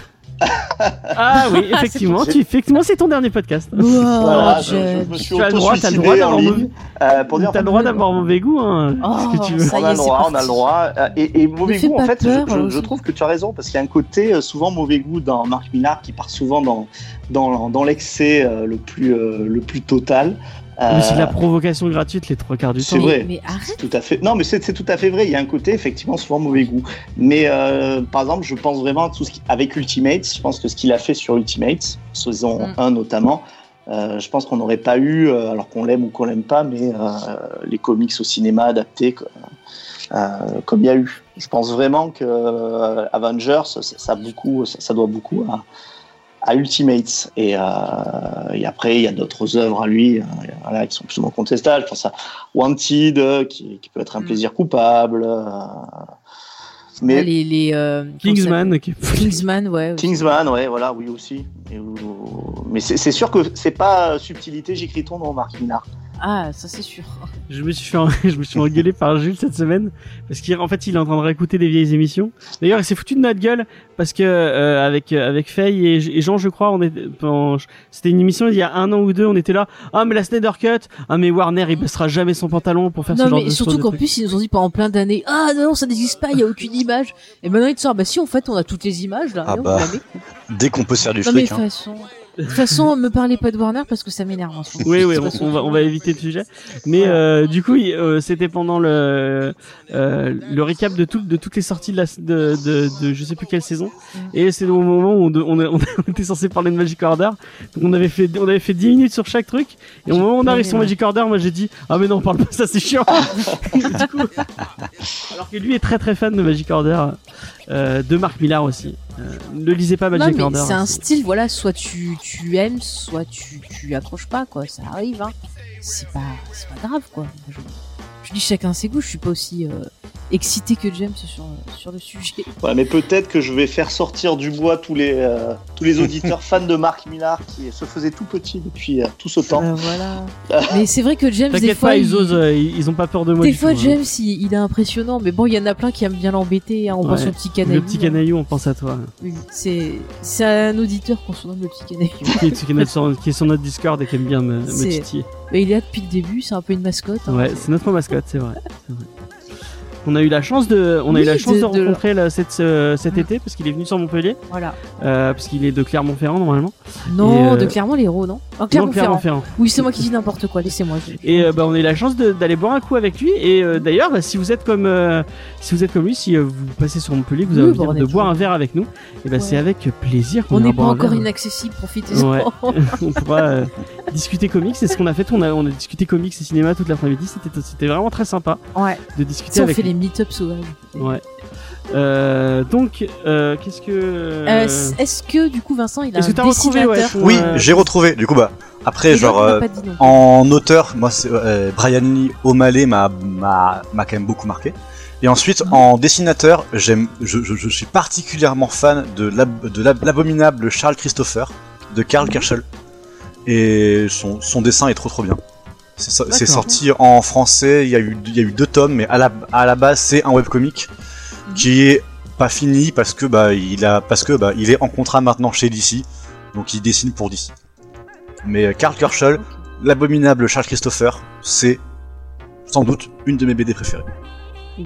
Ah oui, effectivement, c'est- tu, effectivement, c'est ton dernier podcast. Wow, voilà, je, je Jen. me suis Tu as le droit, t'as le droit auto-suicidé en d'avoir ligne. Euh, pour dire, T'as le droit d'avoir mauvais goût, hein. Oh, ce que tu veux. ça on a le droit, on a le droit. Euh, Et, et mauvais goût, en fait, peur, je, je- je aussi. trouve que tu as raison, parce qu'il y a un côté euh, souvent mauvais goût dans Marc Millar qui part souvent dans, dans, dans l'excès euh, le, plus, euh, le plus total. Mais c'est de la Euh, provocation gratuite les trois quarts du C'est temps. vrai. Mais arrête. Tout à fait. Non, mais c'est c'est tout à fait vrai. Il y a un côté effectivement souvent mauvais goût. Mais euh, par exemple, je pense vraiment à tout ce qui... avec Ultimate. Je pense que ce qu'il a fait sur Ultimate, saison Mm. 1 notamment, euh, je pense qu'on n'aurait pas eu, euh, alors qu'on l'aime ou qu'on l'aime pas, mais euh, les comics au cinéma adaptés quoi, euh, comme il y a eu. Je pense vraiment que euh, Avengers, ça, beaucoup, ça, ça doit beaucoup à, à Ultimate. Et, euh, et après, il y a d'autres œuvres à lui, euh, voilà, qui sont plus ou moins contestables. Je pense à Wanted, euh, qui, qui peut être un Mm. plaisir coupable. euh, mais Ah, les, euh, Kingsman, qui- Kingsman, ouais. aussi. Kingsman, ouais, voilà, oui aussi. Et, euh, mais c'est c'est sûr que c'est pas subtilité, j'écris ton nom, Marc Minard. Ah, ça c'est sûr. je me suis fait, en- je me suis fait engueuler par Jules cette semaine parce qu'en fait il est en train de réécouter des vieilles émissions. D'ailleurs il s'est foutu de notre gueule parce que euh, avec avec Faye et, et Jean je crois on est c'était une émission il y a un an ou deux on était là ah mais la Snyder Cut ah mais Warner il baissera jamais son pantalon pour faire ce Non, genre mais de surtout choses, de qu'en plus, ils nous ont dit pendant plein d'années, ah non, non, ça n'existe pas, il y a aucune image. Et maintenant, ils te sortent, bah si, en fait, on a toutes les images, là. Ah bah. Dès qu'on peut se faire du Non, mais de fric. toute hein. façon, de toute façon, me parlez pas de Warner parce que ça m'énerve en ce moment. Oui, oui, on, va, on va éviter le sujet. Mais euh, du coup, euh, c'était pendant le euh, le récap de, tout, de toutes les sorties de, la, de, de, de je sais plus quelle saison. Mm. Et c'est au moment où on, on, on était censé parler de Magic Order. Donc on avait fait on avait fait 10 minutes sur chaque truc. Et au moment où on arrive sur. Magic Order, moi j'ai dit ah mais non, on parle pas ça, c'est chiant. Du coup, alors que lui est très très fan de Magic Order, euh, de Mark Millar aussi. Euh, ne lisez pas Non, Magic mais Order. c'est un hein, style, voilà, soit tu, tu aimes, soit tu, tu accroches pas, quoi. Ça arrive, hein. C'est pas, c'est pas grave, quoi. Je, je dis chacun ses goûts, je suis pas aussi euh, excité que James sur, sur le sujet. Ouais, mais peut-être que je vais faire sortir du bois tous les, euh, tous les auditeurs fans de Marc Millar qui se faisaient tout petits depuis euh, tout ce temps. Euh, voilà. mais c'est vrai que James, des T'inquiète fois, pas, ils il- osent, euh, ils, ils ont pas peur de moi. Des du fois, tout, hein. James, il, il est impressionnant, mais bon, il y en a plein qui aiment bien l'embêter. hein, on pense au petit canaillou. Le petit canaillou, on pense à toi. hein. Oui, c'est c'est un auditeur qu'on surnomme le petit canaillou. qui, est, qui est notre- sur, qui est sur notre Discord et qui aime bien me, titiller. Mais il est là depuis le début, c'est un peu une mascotte. hein. Ouais, c'est notre mascotte, c'est vrai. c'est vrai. On a eu la chance de, on a Oui, eu la chance de, de- de- rencontrer cette, euh, cet Mm. été parce qu'il est venu sur Montpellier, Voilà. euh, parce qu'il est de Clermont-Ferrand normalement. Non, Et, euh, de Clermont-Lérault, non Ah, Clermont-Ferrand. Oui, c'est moi qui dis n'importe quoi, laissez-moi. Et bah, on a eu la chance de- d'aller boire un coup avec lui. Et d'ailleurs, bah, si vous êtes comme, si vous êtes comme lui, si vous passez sur Montpellier, vous Oui, avez bah, envie de boire un verre avec nous, et bah, Ouais. c'est avec plaisir qu'on On n'est pas encore inaccessible, profitez-en. Ouais. on pourra discuter comics. C'est ce qu'on a fait. On a, on a discuté comics et cinéma toute l'après-midi. C'était, c'était vraiment très sympa Ouais. de discuter avec. Les meet-up sauvages. Ouais. Euh, donc, euh, qu'est-ce que. Euh, Est-ce que, du coup, Vincent, il a Est-ce un que t'as retrouvé, ouais, Oui, euh, j'ai retrouvé. Du coup, bah, après, Et genre, donc, euh, dit en auteur, moi, c'est, euh, Brian Lee O'Malley m'a, m'a, m'a quand même beaucoup marqué. Et ensuite, Mhm. en dessinateur, j'aime, je, je, je suis particulièrement fan de, l'ab- de l'ab- l'abominable Charles Christopher de Karl Mhm. Kerschel. Et son, son dessin est trop trop bien. C'est, sorti en français, il y, a eu, il y a eu deux tomes, mais à la, à la base, c'est un webcomic Mhm. qui est pas fini parce que bah il a parce que bah il est en contrat maintenant chez DC, donc il dessine pour DC. Mais euh, Karl Kerschel, l'abominable Charles Christopher, c'est sans doute une de mes BD préférées.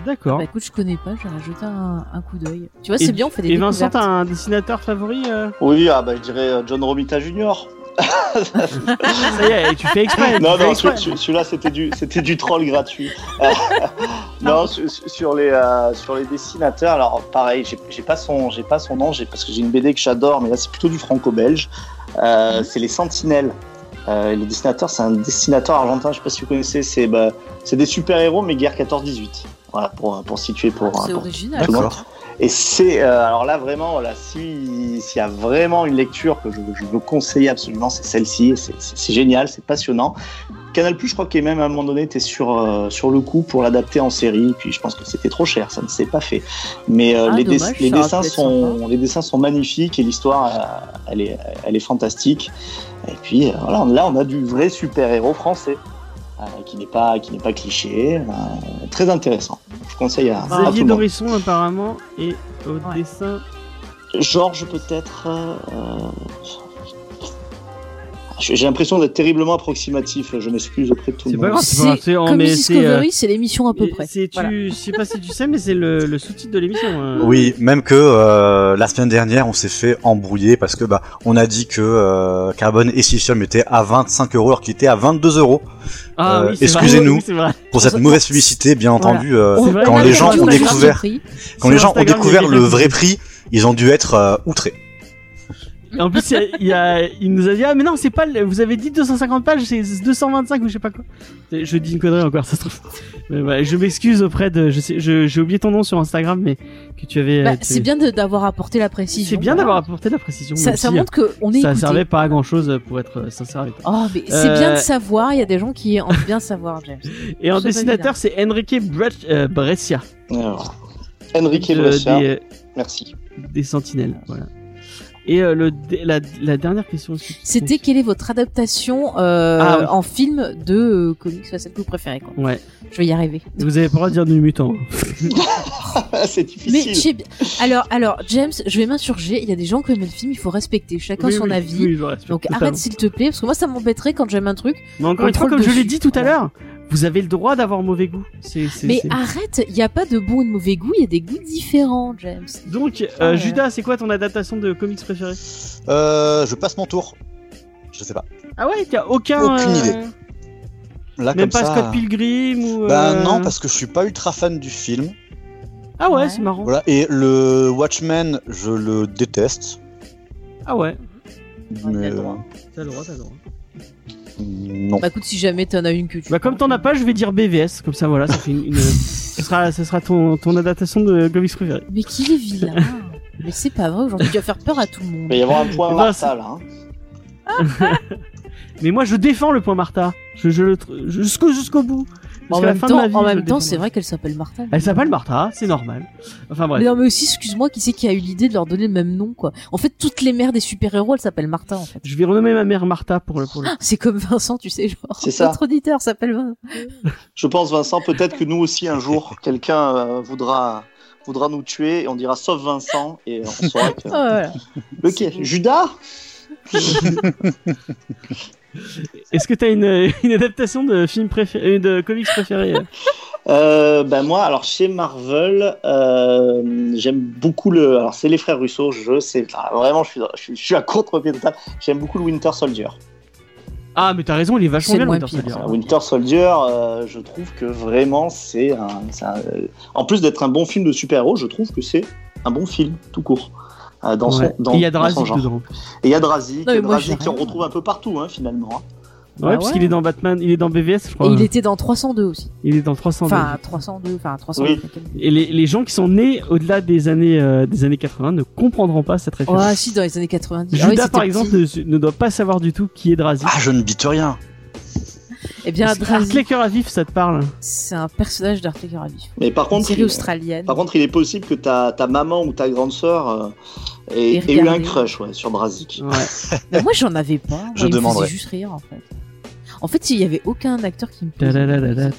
D'accord. Bah écoute, je connais pas, j'ai rajouté un, un coup d'œil. Tu vois, c'est bien, on fait des Et Vincent, t'as un dessinateur favori euh? Oui, ah, bah, je dirais euh, John Romita Jr. Ça y est, tu fais exprès. non, non, celui-là c'était du, c'était du troll gratuit. Non, sur, sur les, euh, sur les dessinateurs, alors pareil, j'ai pas son, j'ai pas son nom, j'ai- parce que j'ai une BD que j'adore, mais là c'est plutôt du franco-belge. Euh, c'est les Sentinelles. Euh, le dessinateur, c'est un dessinateur argentin, je sais pas si vous connaissez, c'est bah, c'est des super-héros, mais guerre 14-18. Voilà, pour, pour situer pour, C'est pour original. tout le monde. Et c'est euh, alors là vraiment, si- s'il y a vraiment une lecture que je, je veux conseiller absolument, c'est celle-ci. C'est- génial, c'est passionnant. Canal Plus, je crois qu'il même à un moment donné était sur euh, sur le coup pour l'adapter en série. Puis je pense que c'était trop cher, ça ne s'est pas fait. Mais euh, Ah, les, dommage, les dessins sont les dessins sont magnifiques et l'histoire, elle est elle est fantastique. Et puis voilà, là on a du vrai super héros français. Euh, qui n'est pas qui n'est pas cliché, euh, très intéressant. Je conseille à, à tout Xavier le monde. Dorisson, apparemment, et au Ouais. dessin. Georges peut-être. euh, J'ai l'impression d'être terriblement approximatif. Je m'excuse auprès de tout C'est le pas monde. grave, c'est pas grave, c'est- on comme Discovery, c'est l'émission à peu près. C'est tu, je sais pas si tu sais, mais c'est le, le sous-titre de l'émission. hein. Oui, même que euh, la semaine dernière, on s'est fait embrouiller parce que bah on a dit que euh, Carbone et Silicium étaient à 25 euros alors qu'il était à 22 euros. Ah Euh, oui, excusez-nous. Oui. Pour cette mauvaise publicité, bien Voilà. entendu, euh, quand les gens ont découvert, quand les gens ont découvert le vrai prix, ils ont dû être euh, outrés. En plus, il, y a, il, y a- il nous a dit ah mais non c'est pas le- vous avez dit 250 pages c'est 225 ou je sais pas quoi. Je dis une connerie encore ça se trouve. Mais je m'excuse auprès de je sais je- j'ai oublié ton nom sur Instagram mais que tu avais. Bah, tu- c'est bien d'avoir apporté la précision. C'est bien voilà. d'avoir apporté la précision. Ça, ça si, montre qu'on est ça écouté. servait pas à grand chose pour être euh, sincère avec toi. Oh, mais c'est Euh, bien de savoir. Il y a des gens qui ont bien savoir, James. Et en dessinateur c'est Enrique Bre- euh, Brescia Alors, Enrique Brescia, des, merci. des Sentinelles voilà. Et euh, le la, la dernière question. C'était quelle est votre adaptation euh, Ah, en film de euh, comics, celle que vous préférez quoi. Ouais. Je vais y arriver. Vous avez pas le droit de dire du mutant. c'est Mais difficile. bien- alors, alors, James, je vais m'insurger. Il y a des gens qui aiment le film, il faut respecter chacun Oui, son oui, avis. oui, je respecte Donc totalement. arrête s'il te plaît, parce que moi ça m'embêterait quand j'aime un truc. Mais encore une fois, comme je l'ai dit tout à l'heure, vous avez le droit d'avoir mauvais goût. Mais arrête, il n'y a pas de bon ou de mauvais goût, il y a des goûts différents, James. Donc, euh, Ah ouais. Judas, c'est quoi ton adaptation de comics préférée Euh, je passe mon tour. Je sais pas. Ah ouais, t'as aucun. Aucune euh, idée. Là Même comme pas ça. Scott Pilgrim ou. Bah euh, non, parce que je suis pas ultra fan du film. Ah ouais, Ouais. c'est marrant. Voilà. Et le Watchmen, je le déteste. Ah ouais, t'as le droit. t'as le droit, non. Bah écoute, si jamais t'en as une que tu. Bah comme t'en as pas, je vais dire BVS, comme ça voilà, ça fait une. une- ce sera, ce sera ton, ton adaptation de comics préférée. Mais qu'il est vilain? Mais c'est pas vrai, aujourd'hui tu vas faire peur à tout le Il monde. va y avoir un point Eh ben, Martha là. hein. Mais moi, je défends le point Martha. Je, je le tr- jusqu'au jusqu'au bout. En même fin de ma temps, vie, en je même le temps, défendrai. c'est vrai qu'elle s'appelle Martha. Elle s'appelle Martha, c'est normal. Enfin bref. Mais non, mais aussi, excuse-moi, qui c'est qui a eu l'idée de leur donner le même nom, quoi? En fait, toutes les mères des super-héros, elles s'appellent Martha, en fait. Je vais renommer ma mère Martha pour le pour le. C'est comme Vincent, tu sais, genre. C'est ça. Notre auditeur s'appelle Vincent. Je pense, Vincent, peut-être que nous aussi un jour, quelqu'un euh, voudra voudra nous tuer et on dira sauf Vincent et on saura que. Ah, voilà. Lequel Judas? Est-ce que t'as une, une adaptation de film préféré, de comics préféré euh Euh, ben moi, alors chez Marvel, euh, j'aime beaucoup le. Alors c'est les frères Russo, je sais. ah, Vraiment, je suis, je suis, je suis à contre-pied total. J'aime beaucoup le Winter Soldier. Ah, mais t'as raison, il est vachement bien le Winter. Soldier. Euh, Winter Soldier, euh, je trouve que vraiment c'est un, euh, En plus d'être un bon film de super-héros, je trouve que c'est un bon film, tout court. Euh, dans Ouais. son, dans, Et il y a Drazik dedans. Et il y a Drazik, Non, mais moi, Drazik j'ai qui on rien. retrouve un peu partout hein, finalement. hein. Ouais, Bah parce ouais. qu'il est dans Batman, il est dans BVS, je crois. Et il était dans 302 aussi. Il est dans 300. Enfin, 302, enfin, 302. Oui. Et les, les gens qui sont nés au-delà des années euh, des années 80 ne comprendront pas cette Oh, référence. ah, si, dans les années 90. Ah oui, Judas, par petit. exemple, ne, ne doit pas savoir du tout qui est Drazik. Ah, je ne bite rien. Eh bien, Drazik, à vif, ça te parle c'est un personnage d'Arte Vif. Mais par Une contre, série il, australienne. par contre, il est possible que ta, ta maman ou ta grande sœur euh, Et eu un crush ouais, sur. Ouais. Mais moi, j'en avais pas. Moi, Je il me demanderai. faisait juste rire, en fait. En fait, il y avait aucun acteur qui me faisait. Il y avait le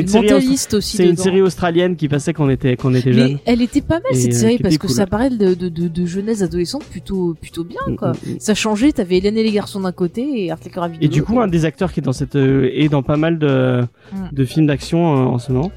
une série austra- mentaliste aussi C'est une série australienne qui passait quand on était, quand on était Mais jeune. elle était pas mal Et, cette série parce que cool. ça parlait de, de, de, de jeunesse adolescente plutôt, plutôt bien quoi. Ça changeait, t'avais Hélène et les garçons d'un côté et Arte Cœur Et du coup, un des acteurs qui est dans cette euh, est dans pas mal de, Mm. de films d'action euh, en ce moment.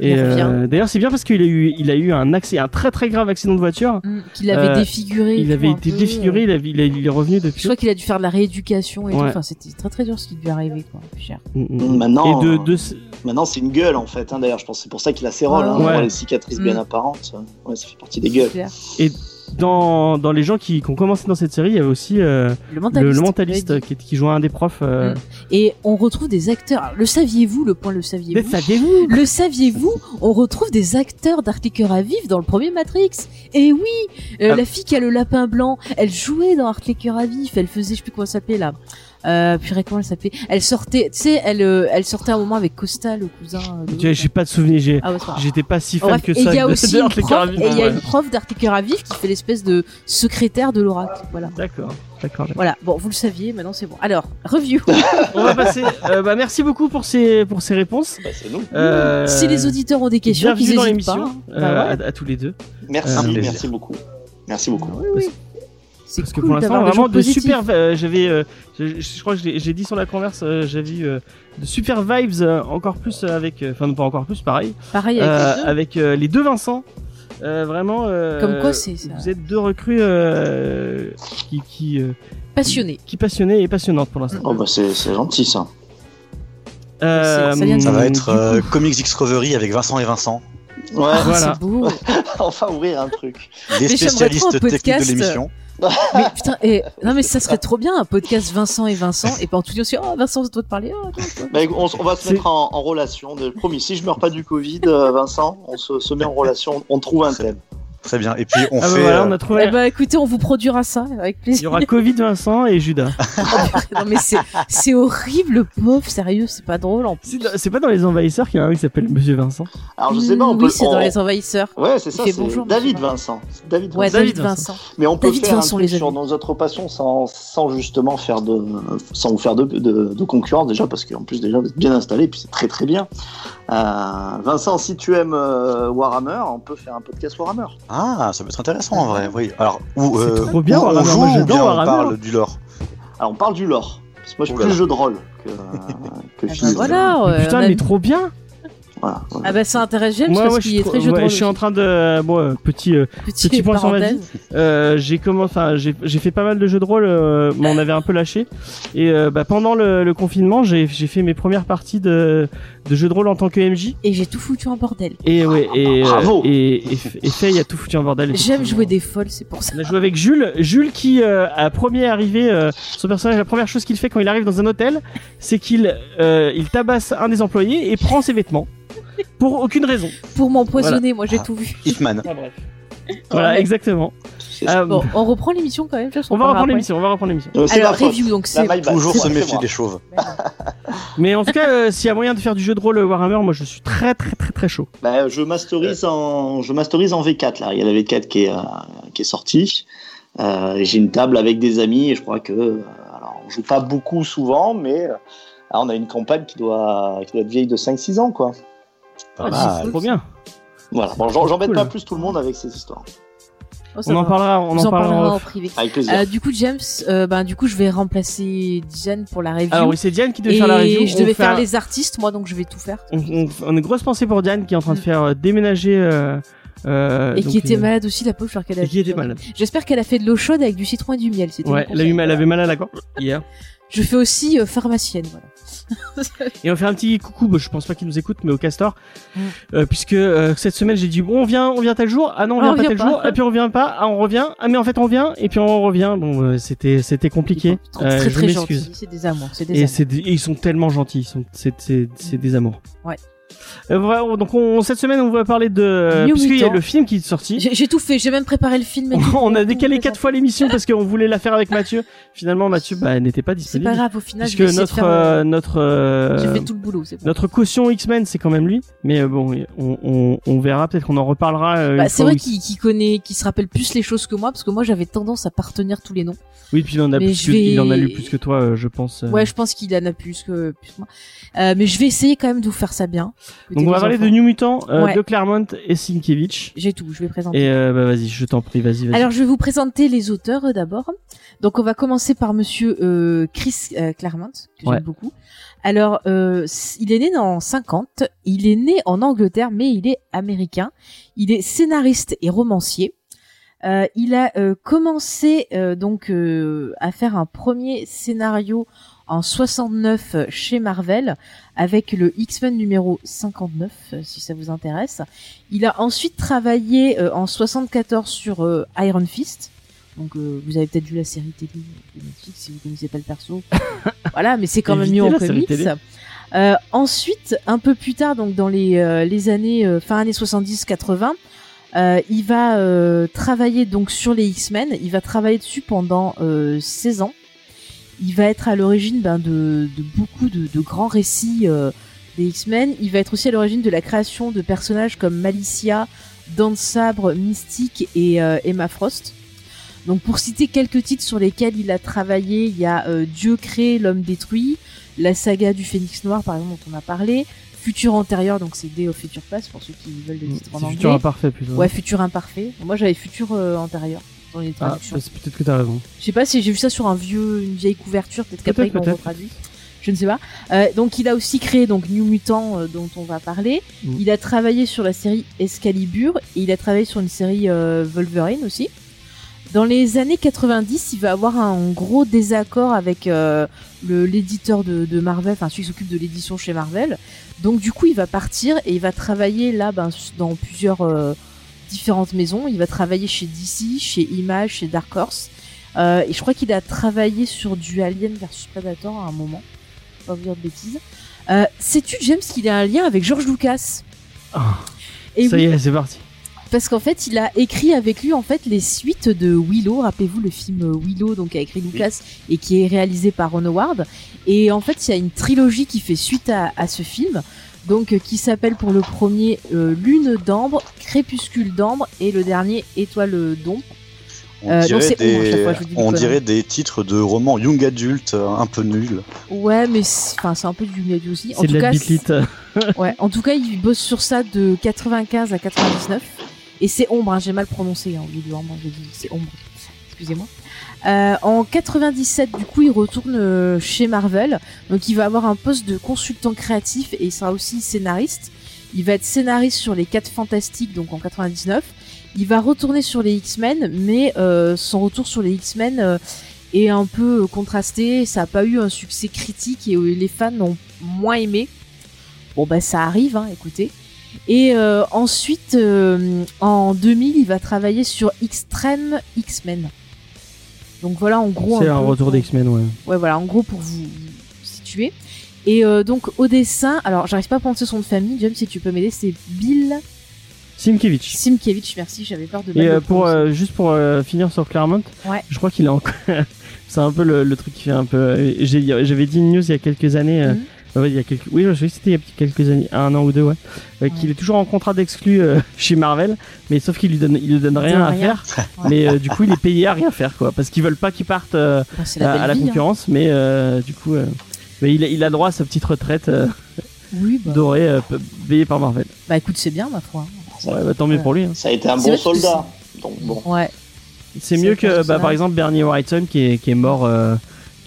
Et euh, d'ailleurs, c'est bien parce qu'il a eu il a eu un accès, un très très grave accident de voiture. qu'il avait euh, défiguré. Il avait été peu, défiguré, il, avait- il, a- il est revenu Je depuis. crois qu'il a dû faire de la rééducation et tout. Ouais. Enfin, c'était très très dur ce qui lui est arrivé quoi. Cher. Maintenant, Et de, de, Maintenant, c'est une gueule en fait. Hein, D'ailleurs, je pense que c'est pour ça qu'il a ses rôles. Ah hein, ouais. les cicatrices bien Mm. apparentes. Ouais, ça fait partie des gueules. Dans, dans les gens qui, qui ont commencé dans cette série, il y avait aussi euh, Le le, mentaliste. le qui, qui jouait un des profs. Euh... Mm. Et on retrouve des acteurs. Alors, Le saviez-vous Le point le saviez-vous saviez-vous Le saviez-vous On retrouve des acteurs d'Arte Cœur à vif dans le premier Matrix. Et oui, euh, Ah. la fille qui a le lapin blanc, elle jouait dans Arte Cœur à vif. Elle faisait, je sais plus comment elle s'appelait là. Euh, purée, comment elle s'appelait Elle sortait, tu sais, elle, euh, elle sortait un moment avec Costa, le cousin. euh, J'ai pas de souvenir, j'ai- Ah ouais, j'étais pas si fan bref, que et ça. il y a aussi une prof, et il y a Ouais. une prof d'Arte Cœur à vif qui fait l'espèce de secrétaire de l'oracle. Voilà. D'accord, d'accord. d'accord. Voilà. Bon, vous le saviez, maintenant c'est bon. Alors, review. On va passer. euh, bah, merci beaucoup pour ces pour ces réponses. Bah. Euh, si les auditeurs ont des questions, bienvenue qu'ils dans n'hésitent l'émission pas. euh, Bah ouais. à, à tous les deux. Merci, merci beaucoup. Merci beaucoup. Parce- C'est Parce que pour l'instant, vraiment de super. euh, j'avais, euh, je, je crois que j'ai dit sur la converse, euh, j'avais eu euh, de super vibes euh, encore plus avec, enfin non pas encore plus, pareil, Pareil avec euh, les deux. avec euh, les deux Vincent. Euh, vraiment. euh, Comme quoi, c'est ça. Vous êtes deux recrues euh, qui qui euh, Passionné. qui passionnées et passionnantes pour l'instant. Oh bah c'est c'est gentil ça. Euh, ça vient de- Ça va être euh, Comics X Recovery avec Vincent et Vincent, Ouais, Ah, Voilà. Beau. enfin ouvrir un truc. des Mais spécialistes techniques podcast, de l'émission. mais putain, et, non mais ça serait trop bien un podcast Vincent et Vincent et pendant tout le temps, oh Vincent, c'est toi de parler. Oh. Bah, on, on va se mettre en, en relation. De, promis, si je meurs pas du Covid, euh, Vincent, on se, se met en relation. On trouve un thème. Très bien. Et puis on Ah bah fait. voilà, euh, on a trouvé. Eh ben écoutez, on vous produira ça avec Il plaisir. y aura Covid, Vincent et Judas. non mais c'est c'est horrible, le pauvre, sérieux, c'est pas drôle en plus. C'est pas dans les envahisseurs qu'il y en a un qui s'appelle Monsieur Vincent. Alors je sais pas, on peut. oui, c'est on- dans les envahisseurs. Ouais, c'est Il ça. C'est bonjour, David Vincent. David Ouais, Vincent. David David Vincent. Vincent. Mais on peut David faire Vincent, un truc sur nos autres passions sans, sans justement faire de, sans vous faire de, de, de concurrence déjà parce qu'en plus déjà vous êtes bien installé et puis c'est très très bien. Euh, Vincent, si tu aimes euh, Warhammer, on peut faire un podcast Warhammer. Ah, ça peut être intéressant en vrai. Oui. Alors où, euh, C'est trop bien, où on Warhammer. joue ou bien on Warhammer. parle du lore. Alors on parle du lore. Parce que moi je suis plus jeu de rôle que, que Ah film. bah voilà. Euh, putain, a- mais trop bien. Voilà. Ah bah ça intéresse James Moi, parce moi, qu'il je, est suis très jeu de ouais, rôle. je suis en train de, bon, euh, petit, euh, petit point sur ma vie. Euh, j'ai enfin, j'ai j'ai fait pas mal de jeux de rôle, euh, mais on avait un peu lâché. Et euh, bah, pendant le, le confinement, j'ai j'ai fait mes premières parties de, de jeux de rôle en tant que MJ. Et j'ai tout foutu en bordel. Et ouais, et euh, Bravo. et, et, et Faye a tout foutu en bordel. J'aime jouer des folles, c'est pour ça. On a joué avec Jules. Jules qui, euh, à premier arrivé, euh, son personnage, la première chose qu'il fait quand il arrive dans un hôtel, c'est qu'il euh, il tabasse un des employés et prend ses vêtements. Pour aucune raison. Pour m'empoisonner, moi j'ai tout vu. Hitman. Bref. Voilà, Ouais. exactement. Euh, Bon, on reprend l'émission quand même. on va reprendre l'émission, on va reprendre l'émission. Euh, c'est Alors, review, donc La c'est. Toujours se méfier des chauves. Mais en tout cas, euh, s'il y a moyen de faire du jeu de rôle Warhammer, moi je suis très très très très chaud. Bah, je masterise en je masterise en V4 là. Il y a la V4 qui est euh, qui est sortie. Euh, J'ai une table avec des amis et je crois que euh, alors on joue pas beaucoup souvent, mais euh, ah, on a une campagne qui doit qui doit être vieille de 5-6 ans quoi. Ah, c'est Trop bien. Voilà. Bon, j'embête Cool. pas plus tout le monde avec ces histoires. Oh, On en parlera, on en parlera. en en off. privé. Avec plaisir. Euh, du coup, James, euh, ben, du coup, je vais remplacer Diane pour la review. Alors oui, c'est Diane qui devait et faire la review. je devais faire un- les artistes, moi, donc je vais tout faire. On, on, on a une grosse pensée pour Diane qui est en train de faire euh, déménager. Euh, euh, et donc, qui était euh, malade aussi, la pauvre, qu'elle a Et qui était malade. J'espère qu'elle a fait de l'eau chaude avec du citron et du miel. Ouais, elle, a eu conseil. mal, elle avait mal à la gorge hier. Je fais aussi euh, pharmacienne, voilà. Et on fait un petit coucou, bah, je pense pas qu'il nous écoute, mais au Castor, Mm. Euh, puisque euh, cette semaine j'ai dit bon on vient, on vient tel jour, ah non on Ah, vient on pas vient tel pas. jour, et puis on revient pas, ah on revient, ah mais en fait on vient, et puis on revient, bon euh, c'était c'était compliqué, Ils sont très je très m'excuse. gentils. C'est des amours. C'est des Et amours. c'est des- et ils sont tellement gentils, c'est c'est c'est des amours. Ouais. Euh, voilà, donc on, cette semaine on va parler de New puisqu'il y a le film qui est sorti. J'ai j'ai tout fait. J'ai même préparé le film. et on a décalé quatre fois l'émission parce qu'on voulait la faire avec Mathieu. Finalement Mathieu bah, n'était pas C'est disponible pas grave. Au final, puisque notre faire, euh, euh, notre euh, J'ai fait tout le boulot. C'est bon. Notre caution X-Men, c'est quand même lui. Mais euh, bon, on, on, on verra. Peut-être qu'on en reparlera. Bah, c'est vrai qu'il qu'il connaît, qu'il se rappelle plus les choses que moi, parce que moi j'avais tendance à pas retenir tous les noms. Oui, puis il en a Mais plus je que- vais- il en a lu plus que toi, je pense. Ouais, je pense qu'il en a plus que, plus moi. Mais je vais essayer quand même de vous faire ça bien. Donc on va parler de. New Mutant, euh, Ouais. de Claremont et Sienkiewicz. J'ai tout, je vais présenter. Et euh, bah vas-y, je t'en prie, vas-y, vas-y. Alors je vais vous présenter les auteurs euh, d'abord. Donc on va commencer par Monsieur euh, Chris euh, Claremont, que Ouais. j'aime beaucoup. Alors euh, il est né en 50, il est né en Angleterre, mais il est américain. Il est scénariste et romancier. Euh, il a euh, commencé euh, donc euh, à faire un premier scénario en 69 chez Marvel avec le X-Men numéro 59 euh, si ça vous intéresse. Il a ensuite travaillé euh, en 74 sur euh, Iron Fist. Donc euh, vous avez peut-être vu la série télé de Netflix si vous connaissez pas le perso. voilà, mais c'est quand même mieux en comics. Euh, ensuite, un peu plus tard, donc dans les, euh, les années euh, fin années 70-80, euh, il va euh, travailler donc sur les X-Men. Il va travailler dessus pendant euh, 16 ans. Il va être à l'origine ben, de, de beaucoup de, de grands récits euh, des X-Men. Il va être aussi à l'origine de la création de personnages comme Malicia, Dan Sabre, Mystique et euh, Emma Frost. Donc pour citer quelques titres sur lesquels il a travaillé, il y a euh, Dieu créé, l'homme détruit, la saga du Phénix Noir par exemple dont on a parlé, Futur antérieur, donc c'est Day of Future Past pour ceux qui veulent le titre en anglais. futur imparfait plutôt. Ouais, futur imparfait. Moi, j'avais futur euh, antérieur. Dans les Ah, traductions. c'est peut-être que t'as raison. Je sais pas si j'ai vu ça sur un vieux, une vieille couverture, peut-être qu'après ils Peut-être, l'ont retraduit. Je ne sais pas. Euh, donc il a aussi créé donc New Mutant euh, dont on va parler. Mm. Il a travaillé sur la série Excalibur et il a travaillé sur une série euh, Wolverine aussi. Dans les années 90, il va avoir un gros désaccord avec euh, l'éditeur de, de Marvel, enfin celui qui s'occupe de l'édition chez Marvel. Donc du coup, il va partir et il va travailler là ben, dans plusieurs euh, différentes maisons. Il va travailler chez DC, chez Image, chez Dark Horse. Euh, et je crois qu'il a travaillé sur du Alien versus Predator à un moment. Pas vous dire de bêtises. Euh, Sais-tu, James, qu'il a un lien avec George Lucas? Ah, Et ça oui, y est, c'est parti. parce qu'en fait, il a écrit avec lui en fait les suites de Willow. Rappelez-vous le film Willow, donc a écrit Lucas et qui est réalisé par Ron Howard. Et en fait, il y a une trilogie qui fait suite à, à ce film, donc euh, qui s'appelle pour le premier euh, Lune d'ambre, Crépuscule d'ambre et le dernier Étoile d'ombre. On, Euh, donc dirait, c'est ombre à chaque des... fois, on dirait des titres de romans young adult euh, un peu nuls. Ouais, mais c'est- enfin c'est un peu du Miyagi aussi. En C'est de tout la cas. Ouais, en tout cas, il bosse sur ça de 95 à 99. Et c'est Ombre, hein, j'ai mal prononcé hein, au lieu de Ombre, j'ai dit c'est Ombre. Excusez-moi. Euh, en 97, du coup, il retourne euh, chez Marvel. Donc, il va avoir un poste de consultant créatif et il sera aussi scénariste. Il va être scénariste sur les 4 Fantastiques, donc en 99. Il va retourner sur les X-Men, mais euh, son retour sur les X-Men euh, est un peu euh, contrasté. Ça n'a pas eu un succès critique et les fans ont moins aimé. Bon bah ça arrive, hein, écoutez. Et ensuite, en 2000, il va travailler sur Extreme X-Men. Donc voilà, en gros. C'est un retour pour- des X-Men, ouais. Ouais, voilà, en gros pour vous, situer. Et euh, donc au dessin, alors j'arrive pas à prononcer son de famille, James, si tu peux m'aider, c'est Bill Simkevich. Simkevich, merci, j'avais peur de Et euh, pour euh, juste pour euh, finir sur Claremont, Ouais. je crois qu'il est encore. c'est un peu le, le truc qui fait un peu. euh, J'avais dit une news il y a quelques années. euh, Mhm. Ouais, il y a quelques... Oui, je sais que c'était il y a quelques années, un an ou deux, ouais. euh, Qu'il est toujours en contrat d'exclus euh, chez Marvel, mais sauf qu'il lui donne, il lui donne rien à rien. faire. Ouais. Mais euh, du coup, il est payé à rien faire, quoi, parce qu'ils veulent pas qu'il parte euh, Bah, la à, la vie, hein. concurrence, mais euh, du coup, euh, mais il, a, il a droit à sa petite retraite euh, Oui, bah, dorée euh, payée par Marvel. bah écoute, c'est bien ma foi. Ouais, bah, tant mieux pour lui. hein. Ça a été un bon soldat. Donc bon. Ouais. C'est mieux que bah, par exemple Bernie Wrightson qui est, qui est mort euh,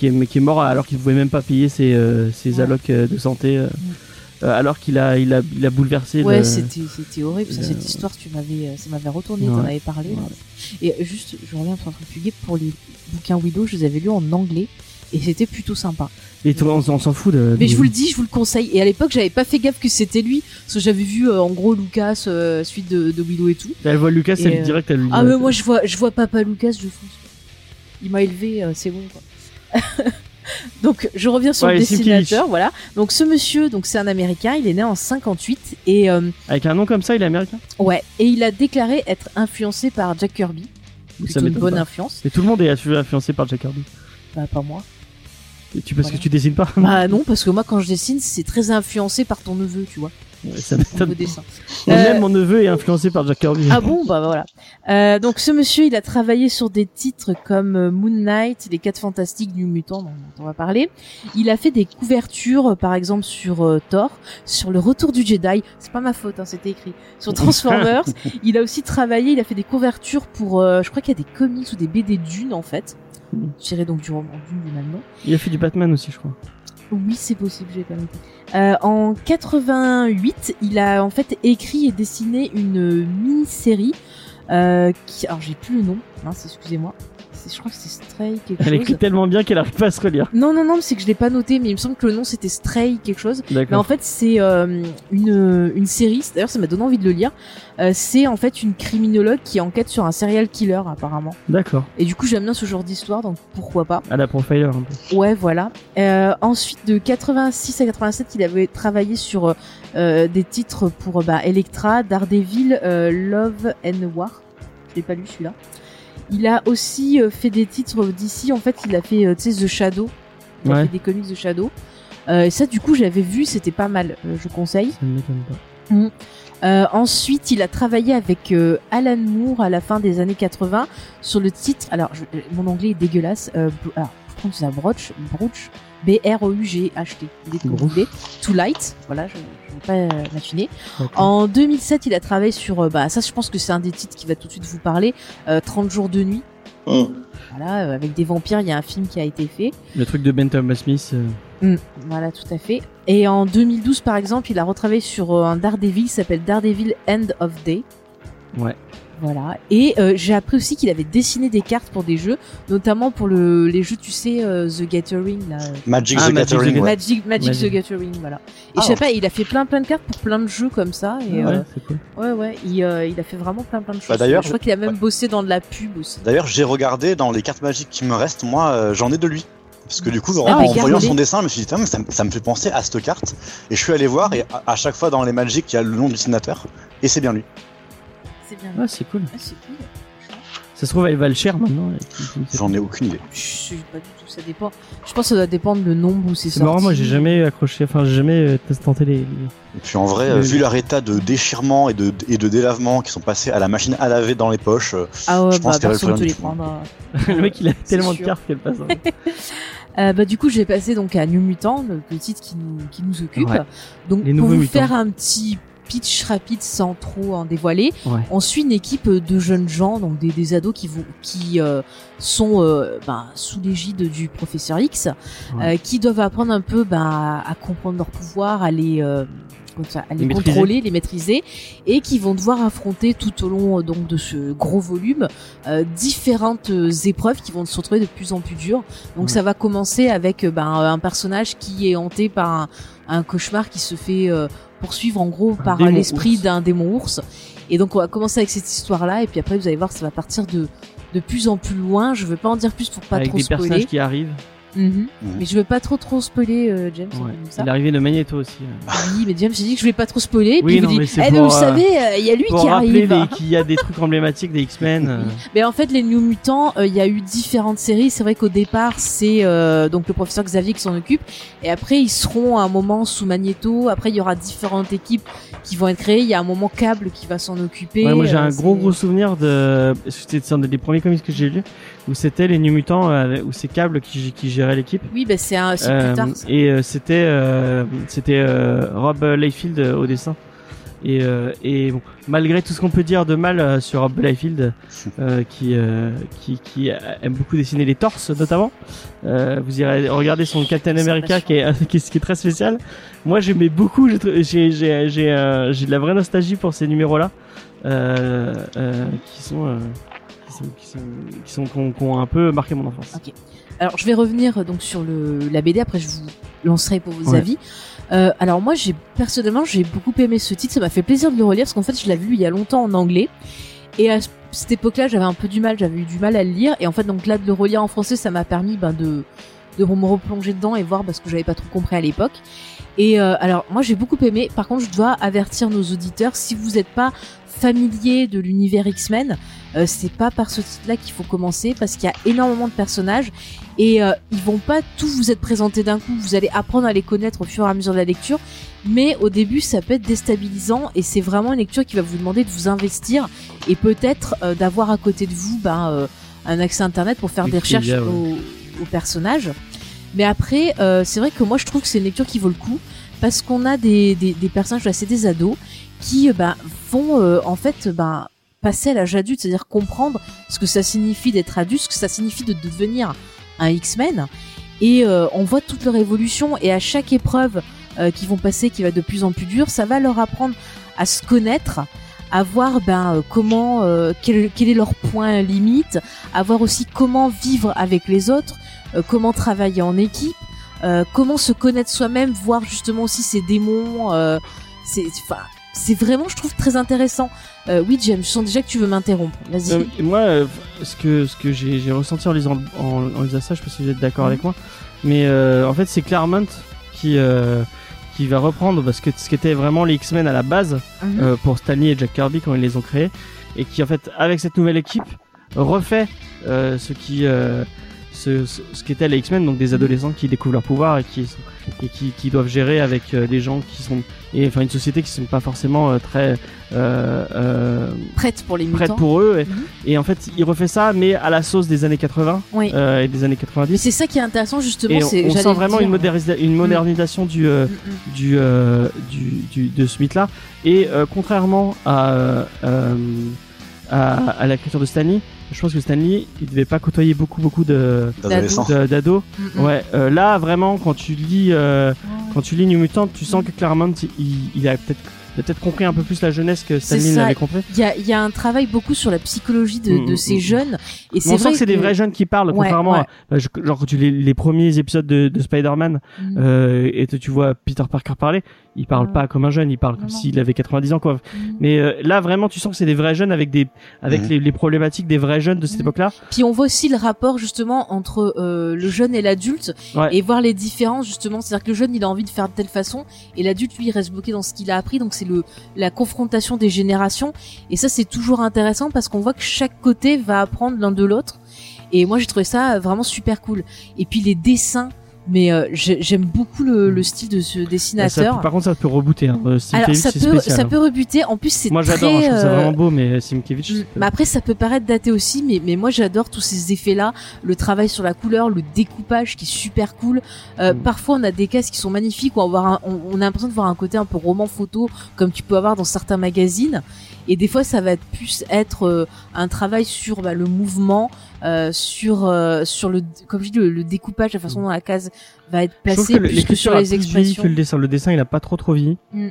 qui, est, qui est mort alors qu'il pouvait même pas payer ses, euh, ses allocs euh, de santé euh, alors qu'il a il a il a bouleversé Ouais, le- c'était horrible. Ça, cette histoire, tu m'avais, ça m'avait retourné. Ouais. T'en avais parlé. Et juste, je reviens sur un truc plus. Pour les bouquins Willow, je les avais lus en anglais et c'était plutôt sympa. et tout- on, s'en fout de Mais de- je vous le dis, je vous le conseille. Et à l'époque, j'avais pas fait gaffe que c'était lui, parce que j'avais vu euh, en gros Lucas, euh, suite de, de Willow et tout. elle voit Lucas Et, elle euh, direct elle lui Ah mais moi, je vois, je vois Papa Lucas, je fonce. Il m'a élevé, c'est bon quoi. donc je reviens sur Ouais, le dessinateur, voilà. Donc ce monsieur, donc c'est un Américain, il est né en 58 et euh, avec un nom comme ça il est américain? Ouais, et il a déclaré être influencé par Jack Kirby. Plutôt une bonne pas. influence. et tout le monde est influencé par Jack Kirby? Bah pas moi. et tu parce Voilà. que tu dessines pas? Bah non, parce que moi quand je dessine, c'est très influencé par ton neveu, tu vois, ça au m'étonne niveau dessin. Et même Euh, mon neveu est influencé par Jack Kirby Ah bon, bah voilà. Euh, donc ce monsieur, il a travaillé sur des titres comme euh, Moon Knight, Les Quatre Fantastiques du Mutant, dont on va parler. Il a fait des couvertures, euh, par exemple sur euh, Thor, sur Le Retour du Jedi. C'est pas ma faute, hein, c'était écrit. Sur Transformers. il a aussi travaillé, il a fait des couvertures pour, euh, je crois qu'il y a des comics ou des BD Dune en fait, tiré donc du roman Dune nom. il a fait du Batman aussi je crois Oui, c'est possible, j'ai pas noté. Euh, en 88, il a en fait écrit et dessiné une mini-série euh, qui, alors j'ai plus le nom, mince, excusez-moi. Je crois que c'est Stray quelque elle chose. écrit tellement bien qu'elle arrive pas à se relire Non, non, non, c'est que je l'ai pas noté, mais il me semble que le nom c'était Stray quelque chose. Mais en fait, c'est euh, une, une série, d'ailleurs ça m'a donné envie de le lire. Euh, c'est en fait une criminologue qui enquête sur un serial killer apparemment. d'accord Et du coup j'aime bien ce genre d'histoire, donc pourquoi pas. à la profiler un peu Ouais, voilà. Euh, ensuite, de 86 à 87, il avait travaillé sur des titres pour bah, Electra, Daredevil, Love and War. Je l'ai pas lu celui-là. Il a aussi euh, fait des titres d'ici. En fait, il a fait, euh, tu sais, The Shadow. Il a fait des comics The Shadow. Euh, et ça, du coup, j'avais vu, c'était pas mal. euh, je conseille. ça ne m'étonne pas Euh, ensuite, il a travaillé avec euh, Alan Moore à la fin des années 80 sur le titre. Alors, je- mon anglais est dégueulasse. Alors, je. Vous vous Broch. voulez. Too Light. Voilà, je ne vais pas euh, m'affiner. En 2007, il a travaillé sur. euh, bah, ça, je pense que c'est un des titres qui va tout de suite vous parler. euh, 30 jours de nuit. Hum. Voilà, euh, avec des vampires, il y a un film qui a été fait. Le truc de Ben Thomas Smith. euh, Voilà, tout à fait. Et en 2012, par exemple, il a retravaillé sur euh, un Daredevil qui s'appelle Daredevil End of Day. Ouais. Voilà. Et euh, j'ai appris aussi qu'il avait dessiné des cartes pour des jeux, notamment pour le, les jeux, tu sais, euh, The Gathering, là. Magic Ah, the Magic the Gathering. ouais. Magic, Magic, Magic. the Gathering, voilà. Et Ah, je sais ouais. pas, il a fait plein plein de cartes pour plein de jeux comme ça. Et ouais, euh, c'est cool. ouais, ouais, il, euh, il a fait vraiment plein plein de choses. Bah, d'ailleurs, je crois qu'il a même ouais. bossé dans de la pub aussi. D'ailleurs, j'ai regardé dans les cartes magiques qui me restent, moi, euh, j'en ai de lui. Parce que du coup, en, Ah, voyant son dessin, je me suis dit, ça, me- ça me fait penser à cette carte. Et je suis allé voir, et à, à chaque fois dans les Magic, il y a le nom du dessinateur. Et c'est bien lui. C'est bien. C'est cool. Ah, c'est cool. Ça se trouve, elle va le cher maintenant. J'en ai aucune idée. Je sais pas du tout, ça dépend. Je pense que ça doit dépendre le nombre où c'est C'est sorti. marrant, moi j'ai jamais accroché, enfin j'ai jamais euh, tenté les. Et puis en vrai, euh, Le- vu leur état de déchirement et de, et de délavement qui sont passés à la machine à laver dans les poches, euh, Ah ouais, Je pense bah avait personne le te les prendra. le mec il a tellement de cartes qu'elle passe. hein. Euh, bah du coup, j'ai passé donc à New Mutant, le, titre qui nous, qui nous occupe. Ouais. Donc Les pour vous mutants. faire un petit pitch rapide sans trop en dévoiler, Ouais. on suit une équipe de jeunes gens, donc des, des ados qui vont, qui euh, sont euh, bah, sous l'égide du professeur X, Ouais. euh, qui doivent apprendre un peu bah, à comprendre leurs pouvoirs, à les euh, ça, à les, Les maîtriser. contrôler, les maîtriser, et qui vont devoir affronter tout au long euh, donc de ce gros volume euh, différentes euh, épreuves qui vont se retrouver de plus en plus dures. Donc ça va commencer avec ben, un personnage qui est hanté par un, un cauchemar qui se fait euh, poursuivre en gros par l'esprit d'un démon ours. Et donc on va commencer avec cette histoire-là, et puis après vous allez voir, ça va partir de de plus en plus loin. Je veux pas en dire plus pour pas Avec trop des spoiler. personnages qui arrivent. Mhm. Mais je veux pas trop trop spoiler, euh, James. Ouais. comme ça. C'est l'arrivée de Magneto aussi. euh. Oui, mais James j'ai dit que je voulais pas trop spoiler. Oui, puis il me non, dit, mais c'est eh, mais pour, vous euh, savez, euh, il y a lui Pour qui arrive. les- qu'il y a des trucs emblématiques des X-Men. euh, Mais en fait, les New Mutants, euh, il y a eu différentes séries. C'est vrai qu'au départ, c'est euh, donc le professeur Xavier qui s'en occupe. Et après, ils seront à un moment sous Magneto. Après, il y aura différentes équipes qui vont être créées. Il y a un moment Cable qui va s'en occuper. Ouais, moi j'ai Euh, un gros gros souvenir de. C'était un des premiers comics que j'ai lu où c'était les New Mutants, euh, où c'est Cable qui, qui gérait l'équipe. Oui, bah, c'est un, c'est Euh, plus tard. ça. et euh, c'était euh, c'était euh, Rob Liefeld euh, au dessin. Et, euh, et bon, malgré tout ce qu'on peut dire de mal euh, sur Rob Liefeld, euh, qui, euh, qui qui aime beaucoup dessiner les torses notamment, euh, vous irez regarder son Captain America qui est, qui est qui est très spécial. Moi j'aimais beaucoup, j'ai j'ai euh, de la vraie nostalgie pour ces numéros là, euh, euh, qui sont euh, qui sont qui sont qui sont qui ont, qui ont un peu marqué mon enfance. Ok. Alors, je vais revenir euh, donc sur le la BD. Après, je vous lancerai pour vos Ouais. avis. Euh, alors moi, j'ai personnellement, j'ai beaucoup aimé ce titre. Ça m'a fait plaisir de le relire parce qu'en fait, je l'avais lu il y a longtemps en anglais. Et à cette époque-là, j'avais un peu du mal. J'avais eu du mal à le lire. Et en fait, donc là, de le relire en français, ça m'a permis ben, de de me replonger dedans et voir parce que j'avais pas trop compris à l'époque. Et euh, alors, moi, j'ai beaucoup aimé. Par contre, je dois avertir nos auditeurs si vous n'êtes pas familier de l'univers X-Men, euh, c'est pas par ce titre-là qu'il faut commencer parce qu'il y a énormément de personnages et euh, ils vont pas tous vous être présentés d'un coup. Vous allez apprendre à les connaître au fur et à mesure de la lecture, mais au début ça peut être déstabilisant et c'est vraiment une lecture qui va vous demander de vous investir et peut-être euh, d'avoir à côté de vous ben, un accès internet pour faire des recherches ouais. aux, aux personnages. Mais après, c'est vrai que moi je trouve que c'est une lecture qui vaut le coup parce qu'on a des, des, des personnages, c'est des ados qui euh, ben, vont euh, en fait ben, passer à l'âge adulte, c'est-à-dire comprendre ce que ça signifie d'être adulte, ce que ça signifie de devenir un X-Men. Et euh, on voit toute leur évolution et à chaque épreuve euh, qu'ils vont passer, qui va de plus en plus dure, ça va leur apprendre à se connaître, à voir ben euh, comment euh, quel, est leur point limite, à voir aussi comment vivre avec les autres, euh, comment travailler en équipe, euh, comment se connaître soi-même, voir justement aussi ses démons. euh, c'est c'est vraiment je trouve très intéressant. Euh, oui James, je sens déjà que tu veux m'interrompre. Vas-y. Euh, moi, euh, ce que ce que j'ai ressenti en lisant en, en lisant ça, je sais pas si vous êtes d'accord Mhm. avec moi, mais en fait c'est Claremont qui qui va reprendre parce que ce qu'étaient vraiment les X-Men à la base Mhm. pour Stanley et Jack Kirby quand ils les ont créés et qui en fait avec cette nouvelle équipe refait ce qui ce, ce, ce qu'étaient les X-Men donc des adolescents qui découvrent leur pouvoir et qui et qui, qui doivent gérer avec des gens qui sont et enfin une société qui sont pas forcément euh, très euh, euh, Prête pour les mutants. prête pour eux et, Mhm. et en fait il refait ça mais à la sauce des années 80 Oui. euh, et des années Mais 90 c'est ça qui est intéressant justement. et on, sent vraiment dire. une, une modernisation du Mm, mm. du, du, du de ce mythe là et contrairement à, à à la culture de Stanley je pense que Stanley, il devait pas côtoyer beaucoup beaucoup de d'ados. Mm. Ouais, euh, là vraiment quand tu lis euh, quand tu lis New Mutant, tu sens que Claremont il, il a peut-être peut-être compris un peu plus la jeunesse que Stanley l'avait compris. Il y a, il y a un travail beaucoup sur la psychologie de, Mm, de mm, ces mm. jeunes. Et c'est on sent que c'est des vrais jeunes qui parlent, Ouais, contrairement ouais. à je- genre quand tu les, les premiers épisodes de, de Spider-Man euh, et tu vois Peter Parker parler, il parle pas comme un jeune, il parle comme s'il avait 90 ans quoi. Mais euh, là vraiment tu sens que c'est des vrais jeunes avec des avec les, les problématiques des vrais jeunes de cette époque-là. Puis on voit aussi le rapport justement entre euh, le jeune et l'adulte Ouais. et voir les différences justement. C'est-à-dire que le jeune il a envie de faire de telle façon et l'adulte lui il reste bloqué dans ce qu'il a appris. Donc c'est la confrontation des générations et ça c'est toujours intéressant parce qu'on voit que chaque côté va apprendre l'un de l'autre. Et moi j'ai trouvé ça vraiment super cool. Et puis les dessins. Mais euh, j'ai- j'aime beaucoup le, le style de ce ça dessinateur. peut- par contre ça peut rebooter. Hein. Euh, Alors Simkevich, ça peut spécial, ça hein. peut rebuter. En plus c'est Moi très, j'adore, hein, je trouve ça euh, vraiment beau, mais Simkevich. Mm. c'est- Mais après, ça peut paraître daté aussi, mais, mais moi j'adore tous ces effets-là, le travail sur la couleur, le découpage qui est super cool. Euh, Mm. Parfois, on a des cases qui sont magnifiques, où on, un- on, on a l'impression de voir un côté un peu roman photo, comme tu peux avoir dans certains magazines. Et des fois, ça va plus être euh, un travail sur bah, le mouvement, euh, sur euh, sur le comme je dis le, le découpage, la façon dont la case va être placée, que plus que sur les expressions. que le dessin. Le dessin, il a pas trop trop vieilli. Mm.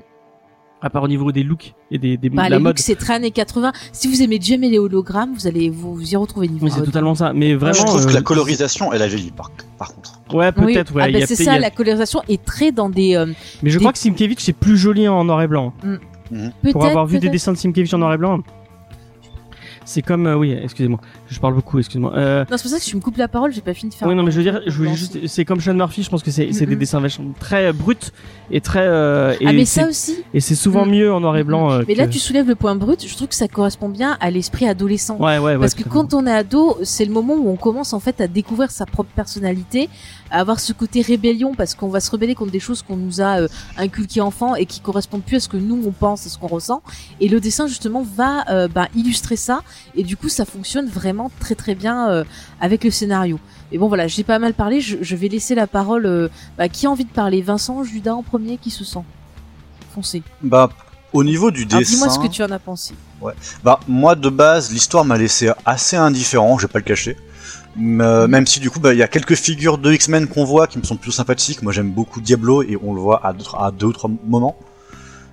À part au niveau des looks et des, des Bah, de la les mode. looks, c'est très années 80. Si vous aimez Jem et les hologrammes, vous allez vous, vous y retrouver niveau. Oui, c'est totalement ça. Mais vraiment. je trouve que euh, la colorisation, elle a vieilli par, par contre. Ouais, Oui. peut-être. Ouais. Ah, bah, c'est ça, il y a- la colorisation est très dans des. euh, Mais je des- crois que Simkevich c'est plus joli en noir et blanc. peut-être. Pour avoir vu des dessins de Simkevich en noir et blanc, c'est comme. euh, oui, excusez-moi. Je parle beaucoup, excusez-moi. Euh, Non, c'est pour ça que tu me coupes la parole, j'ai pas fini de faire. oui, non, mais je veux dire, je voulais juste. C'est comme Sean Murphy, je pense que c'est c'est des Mhm. dessins vachement très bruts et très. euh, et Ah, mais c'est- ça aussi. Et c'est souvent Mhm. mieux en noir et blanc. euh, Mais là, que- tu soulèves le point brut. Je trouve que ça correspond bien à l'esprit adolescent. Ouais, ouais, ouais. Parce que tout à quand on est ado, c'est le moment où on commence en fait à découvrir sa propre personnalité, à avoir ce côté rébellion parce qu'on va se rebeller contre des choses qu'on nous a euh, inculquées enfant et qui correspondent plus à ce que nous on pense et ce qu'on ressent. Et le dessin justement va euh, bah, illustrer ça et du coup ça fonctionne vraiment très très bien euh, avec le scénario. Et bon voilà, j'ai pas mal parlé. Je, je vais laisser la parole. euh, bah, qui a envie de parler? Vincent, Judas en premier, qui se sent? Foncez. Bah, au niveau du dessin. dis-moi ce que tu en as pensé. Bah, moi, de base, l'histoire m'a laissé assez indifférent, je vais pas le cacher. Mais, euh, Mhm. Même si, du coup, bah, il y a quelques figures de X-Men qu'on voit qui me sont plutôt sympathiques. Moi, j'aime beaucoup Diablo et on le voit à deux, à deux ou trois moments.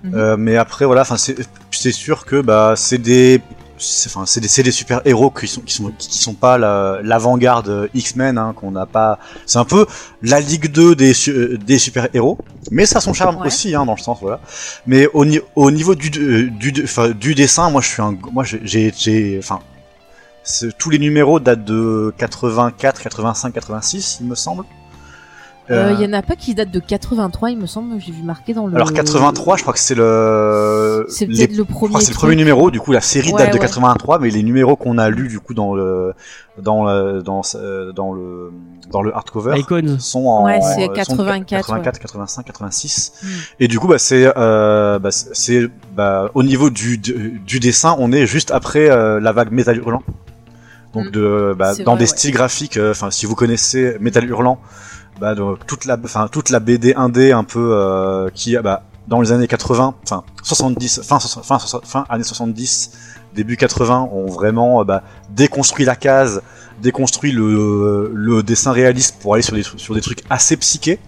Mhm. Euh, mais après, voilà, c'est sûr que bah, c'est des, c'est- enfin, des, des super héros qui sont, qui sont, qui sont pas la- l'avant-garde X-Men, hein, qu'on n'a pas. C'est un peu la Ligue 2 des, euh, des super héros, mais ça a son charme Ouais. aussi, hein, dans le sens, voilà. Mais au, au niveau du, du, dessin, moi, je suis un, moi, j'ai- enfin, tous les numéros datent de 84, 85, 86, il me semble. Il Euh, y en a pas qui datent de 83, il me semble. J'ai vu marqué dans le. alors 83, je crois que c'est le. C'est les- peut-être le je premier. crois que c'est le premier numéro, du coup la série Ouais, date de ouais. 83, mais les numéros qu'on a lus du coup dans le dans le dans euh, dans le dans le hardcover Icons. sont en Ouais, c'est sont 84, 84, 85, 86. Mm. Et du coup bah c'est euh, bah, c'est- bah, au niveau du, du du dessin, on est juste après euh, la vague Métal Hurlant. Donc Mm. de bah, dans vrai, des ouais. styles graphiques, euh, enfin si vous connaissez Métal Hurlant, bah donc, toute la enfin toute la BD indé un peu euh, qui bah dans les années 80, enfin 70, fin, fin, fin années 70, début 80, ont vraiment euh, bah, déconstruit la case, déconstruit le, le dessin réaliste pour aller sur des, sur des trucs assez psychés.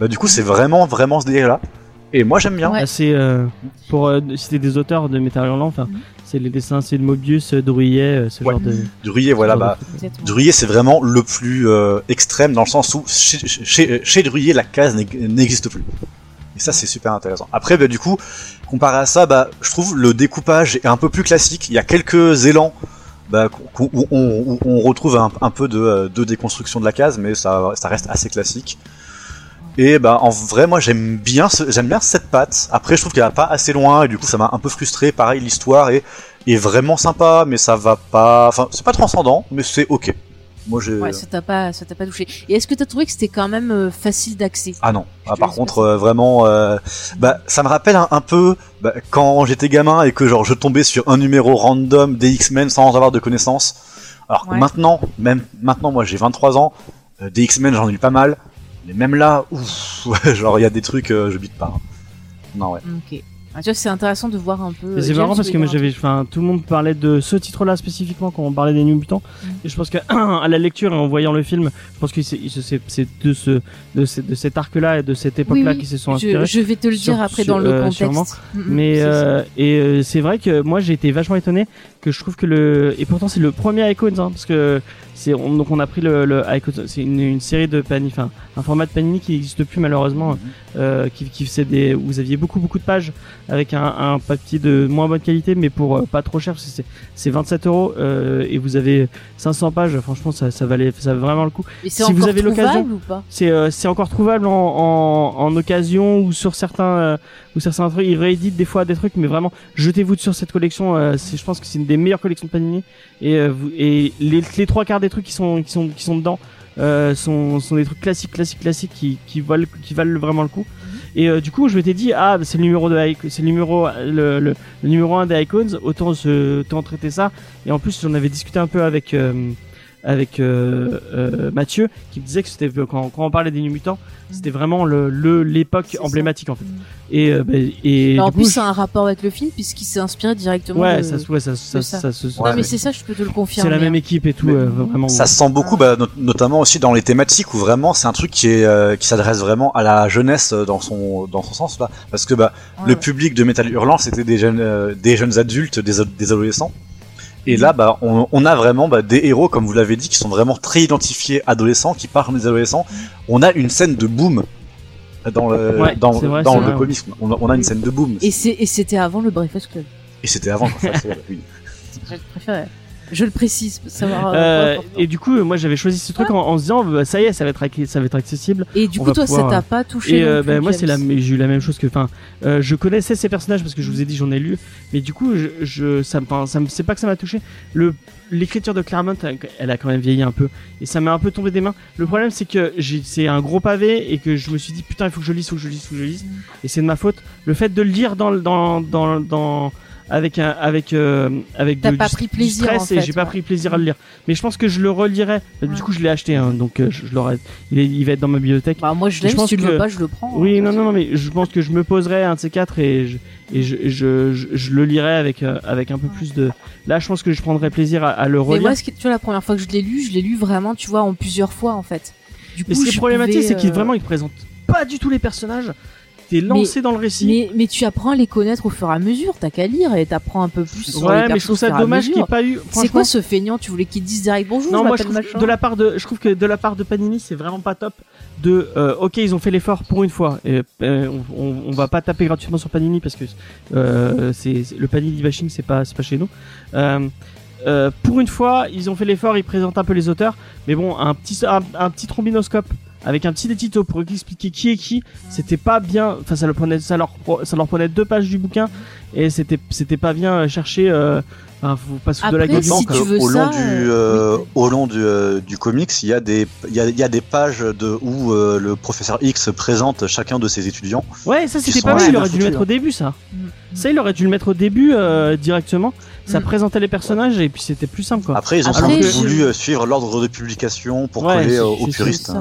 Bah, du coup, c'est vraiment, vraiment ce délire-là. Et moi, j'aime bien. Ouais. Assez, euh, pour euh, citer des auteurs de Metal Hurlant, enfin, Mhm. c'est les dessins, c'est de Mobius, euh, Drouillet, euh, ce Ouais. genre de. Druyer, voilà, bah. Druyer, c'est vraiment le plus euh, extrême dans le sens où chez, chez, chez Druyer, la case n'ex- n'existe plus. Et ça, c'est super intéressant. Après, bah, du coup, comparé à ça, bah, je trouve le découpage est un peu plus classique. Il y a quelques élans bah, on, où on retrouve un, un peu de, euh, de déconstruction de la case, mais ça, ça reste assez classique. Et bah en vrai moi j'aime bien ce- j'aime bien cette patte. Après je trouve qu'elle va pas assez loin et du coup ça m'a un peu frustré. Pareil l'histoire est, est vraiment sympa mais ça va pas enfin c'est pas transcendant mais c'est ok. Moi j'ai Ouais, ça t'a pas, ça t'a pas touché. Et est-ce que t'as trouvé que c'était quand même euh, facile d'accès? Ah non. Ah, par contre, euh, vraiment, euh, bah, ça me rappelle un, un peu bah, quand j'étais gamin et que genre je tombais sur un numéro random des X-Men sans avoir de connaissances. Alors que Ouais. maintenant, même maintenant, moi j'ai 23 ans, euh, des X-Men j'en ai eu pas mal, mais même là, ouf, ouais, genre il y a des trucs, euh, je bite pas. hein. Non ouais. Ok. Ah, tu vois, c'est intéressant de voir un peu. Mais c'est James marrant parce que moi j'avais, enfin, tout le monde parlait de ce titre-là spécifiquement quand on parlait des New Mutants. Mm. Et je pense que à la lecture et en voyant le film, je pense que c'est c'est- c'est de ce de, ce- de cet arc-là et de cette époque-là oui, qui se sont je, inspirés. je vais te le Sur- dire après sur- dans le euh, contexte. sûrement. Mm, mm, Mais c'est ça. euh, et euh, c'est vrai que moi j'ai été vachement étonné que je trouve que le et pourtant c'est le premier Icons hein, parce que c'est on, donc on a pris le, le Icons c'est une, une série de Panini enfin un format de Panini qui n'existe plus malheureusement euh, qui qui faisait des où vous aviez beaucoup beaucoup de pages avec un, un papier de moins bonne qualité mais pour euh, pas trop cher parce que c'est c'est 27 euros euh, et vous avez 500 pages franchement ça ça valait ça vaut vraiment le coup. Et c'est si vous encore avez l'occasion- trouvable ou pas? c'est euh, c'est encore trouvable en, en, en occasion ou sur certains euh, ou certains trucs ils rééditent des fois des trucs mais vraiment jetez-vous sur cette collection euh, c'est je pense que c'est une des meilleures collections de Panini. Et euh, vous, et les, les trois quarts des trucs qui sont qui sont qui sont dedans euh, sont sont des trucs classiques classiques classiques qui qui valent qui valent vraiment le coup. Et euh, du coup je m'étais dit ah c'est le numéro de c'est le numéro le, le, le numéro 1 des Icons autant se autant traiter ça. Et en plus j'en avais discuté un peu avec euh, avec euh, euh, Mathieu qui me disait que c'était quand, quand on parlait des New Mutants c'était vraiment le l'époque ça. emblématique en fait Mm. et euh, bah, et Alors, en plus, je- c'est un rapport avec le film puisqu'il s'est inspiré directement. ouais de- ça ouais ça ça, ça. ça se Ouais, non, mais mais- c'est ça, je peux te le confirmer. c'est la même hein. équipe et tout Mais- euh, vraiment Ça se sent beaucoup, bah, not- notamment aussi dans les thématiques où vraiment c'est un truc qui est euh, qui s'adresse vraiment à la jeunesse dans son dans son sens là, parce que bah Ouais, le ouais. public de Metal Hurlant c'était des jeunes euh, des jeunes adultes, des, ad- des adolescents. Et là, bah, on, on a vraiment bah, des héros, comme vous l'avez dit, qui sont vraiment très identifiés adolescents, qui parlent des adolescents. On a une scène de boom dans le Ouais, dans, c'est vrai, dans c'est le vrai, ouais. comics. On a, on a une scène de boom. Et c'est c'était avant le Breakfast Club. Et c'était avant. quoi, ça, c'est- oui. Je préfère. Je le précise, pour savoir. euh, Euh, et du coup, moi j'avais choisi ce truc en, en se disant, bah, ça y est, ça va être, acc- ça va être accessible. Et du coup, toi, pouvoir, ça t'a pas touché. Et euh, bah, moi, c'est la, j'ai eu la même chose que, enfin, euh, je connaissais ces personnages parce que je vous ai dit, j'en ai lu, mais du coup, je, je ça, me- ça, me- c'est pas que ça m'a touché. Le, l'écriture de Claremont, elle, a quand même vieilli un peu, et ça m'a un peu tombé des mains. Le problème, c'est que j'ai, c'est un gros pavé et que je me suis dit, putain, il faut que je lise, faut que je lise, faut que je lise, et c'est de ma faute. Le fait de le lire dans, dans, dans avec un, avec, euh, avec T'as du- pas du- pris du plaisir, stress en et j'ai pas ouais. pris plaisir à le lire. Mais je pense que je le relirai. Ouais. Du coup, je l'ai acheté, hein, donc euh, je, je l'aurai. Il, est- il va être dans ma bibliothèque. Bah, moi, je l'aime. Si pense tu le que- veux pas, je le prends. Oui, hein. non, non, non, mais je pense que je me poserai un de ces quatre et je, et je, je, je, je le lirai avec, euh, avec un peu plus de. Là, je pense que je prendrai plaisir à, à le Mais relire. moi, ce qui- tu vois, la première fois que je l'ai lu, je l'ai lu vraiment, tu vois, en plusieurs fois, en fait. Du coup, mais ce qui est problématique, c'est qu'il vraiment il présente pas du tout les personnages. T'es lancé dans le récit. Mais, mais tu apprends à les connaître au fur et à mesure, t'as qu'à lire et t'apprends un peu plus sur ouais, mais je trouve ça dommage qu'il n'y ait pas eu. C'est quoi ce feignant Tu voulais qu'il dise direct bonjour, Non, je moi je trouve machin. de la part de, je trouve que de la part de Panini, c'est vraiment pas top. De, euh, ok, ils ont fait l'effort pour une fois. Et, euh, on, on, on va pas taper gratuitement sur Panini parce que euh, c'est le Panini bashing, c'est pas, c'est pas chez nous. Pour une fois, ils ont fait l'effort, ils présentent un peu les auteurs, mais bon, un petit, un, un petit trombinoscope avec un petit édito pour expliquer qui est qui, c'était pas bien. Enfin, ça leur prenait, ça leur, ça leur prenait deux pages du bouquin et c'était, c'était pas bien cherché. Euh, enfin, faut pas se foutre de la Après, gueule si tu euh, veux au long ça, du euh, euh, oui. au long du, euh, du comics, il y a des il y a, il y a des pages de où euh, le professeur X présente chacun de ses étudiants. Ouais, ça c'était pas mal, il aurait dû le mettre hein. au début ça. Mm. Ça, il aurait dû le mettre au début euh, directement. Ça Mm. présentait les personnages et puis c'était plus simple quoi. Après, ils ont Après, je- voulu suivre l'ordre de publication pour Ouais, coller aux puristes.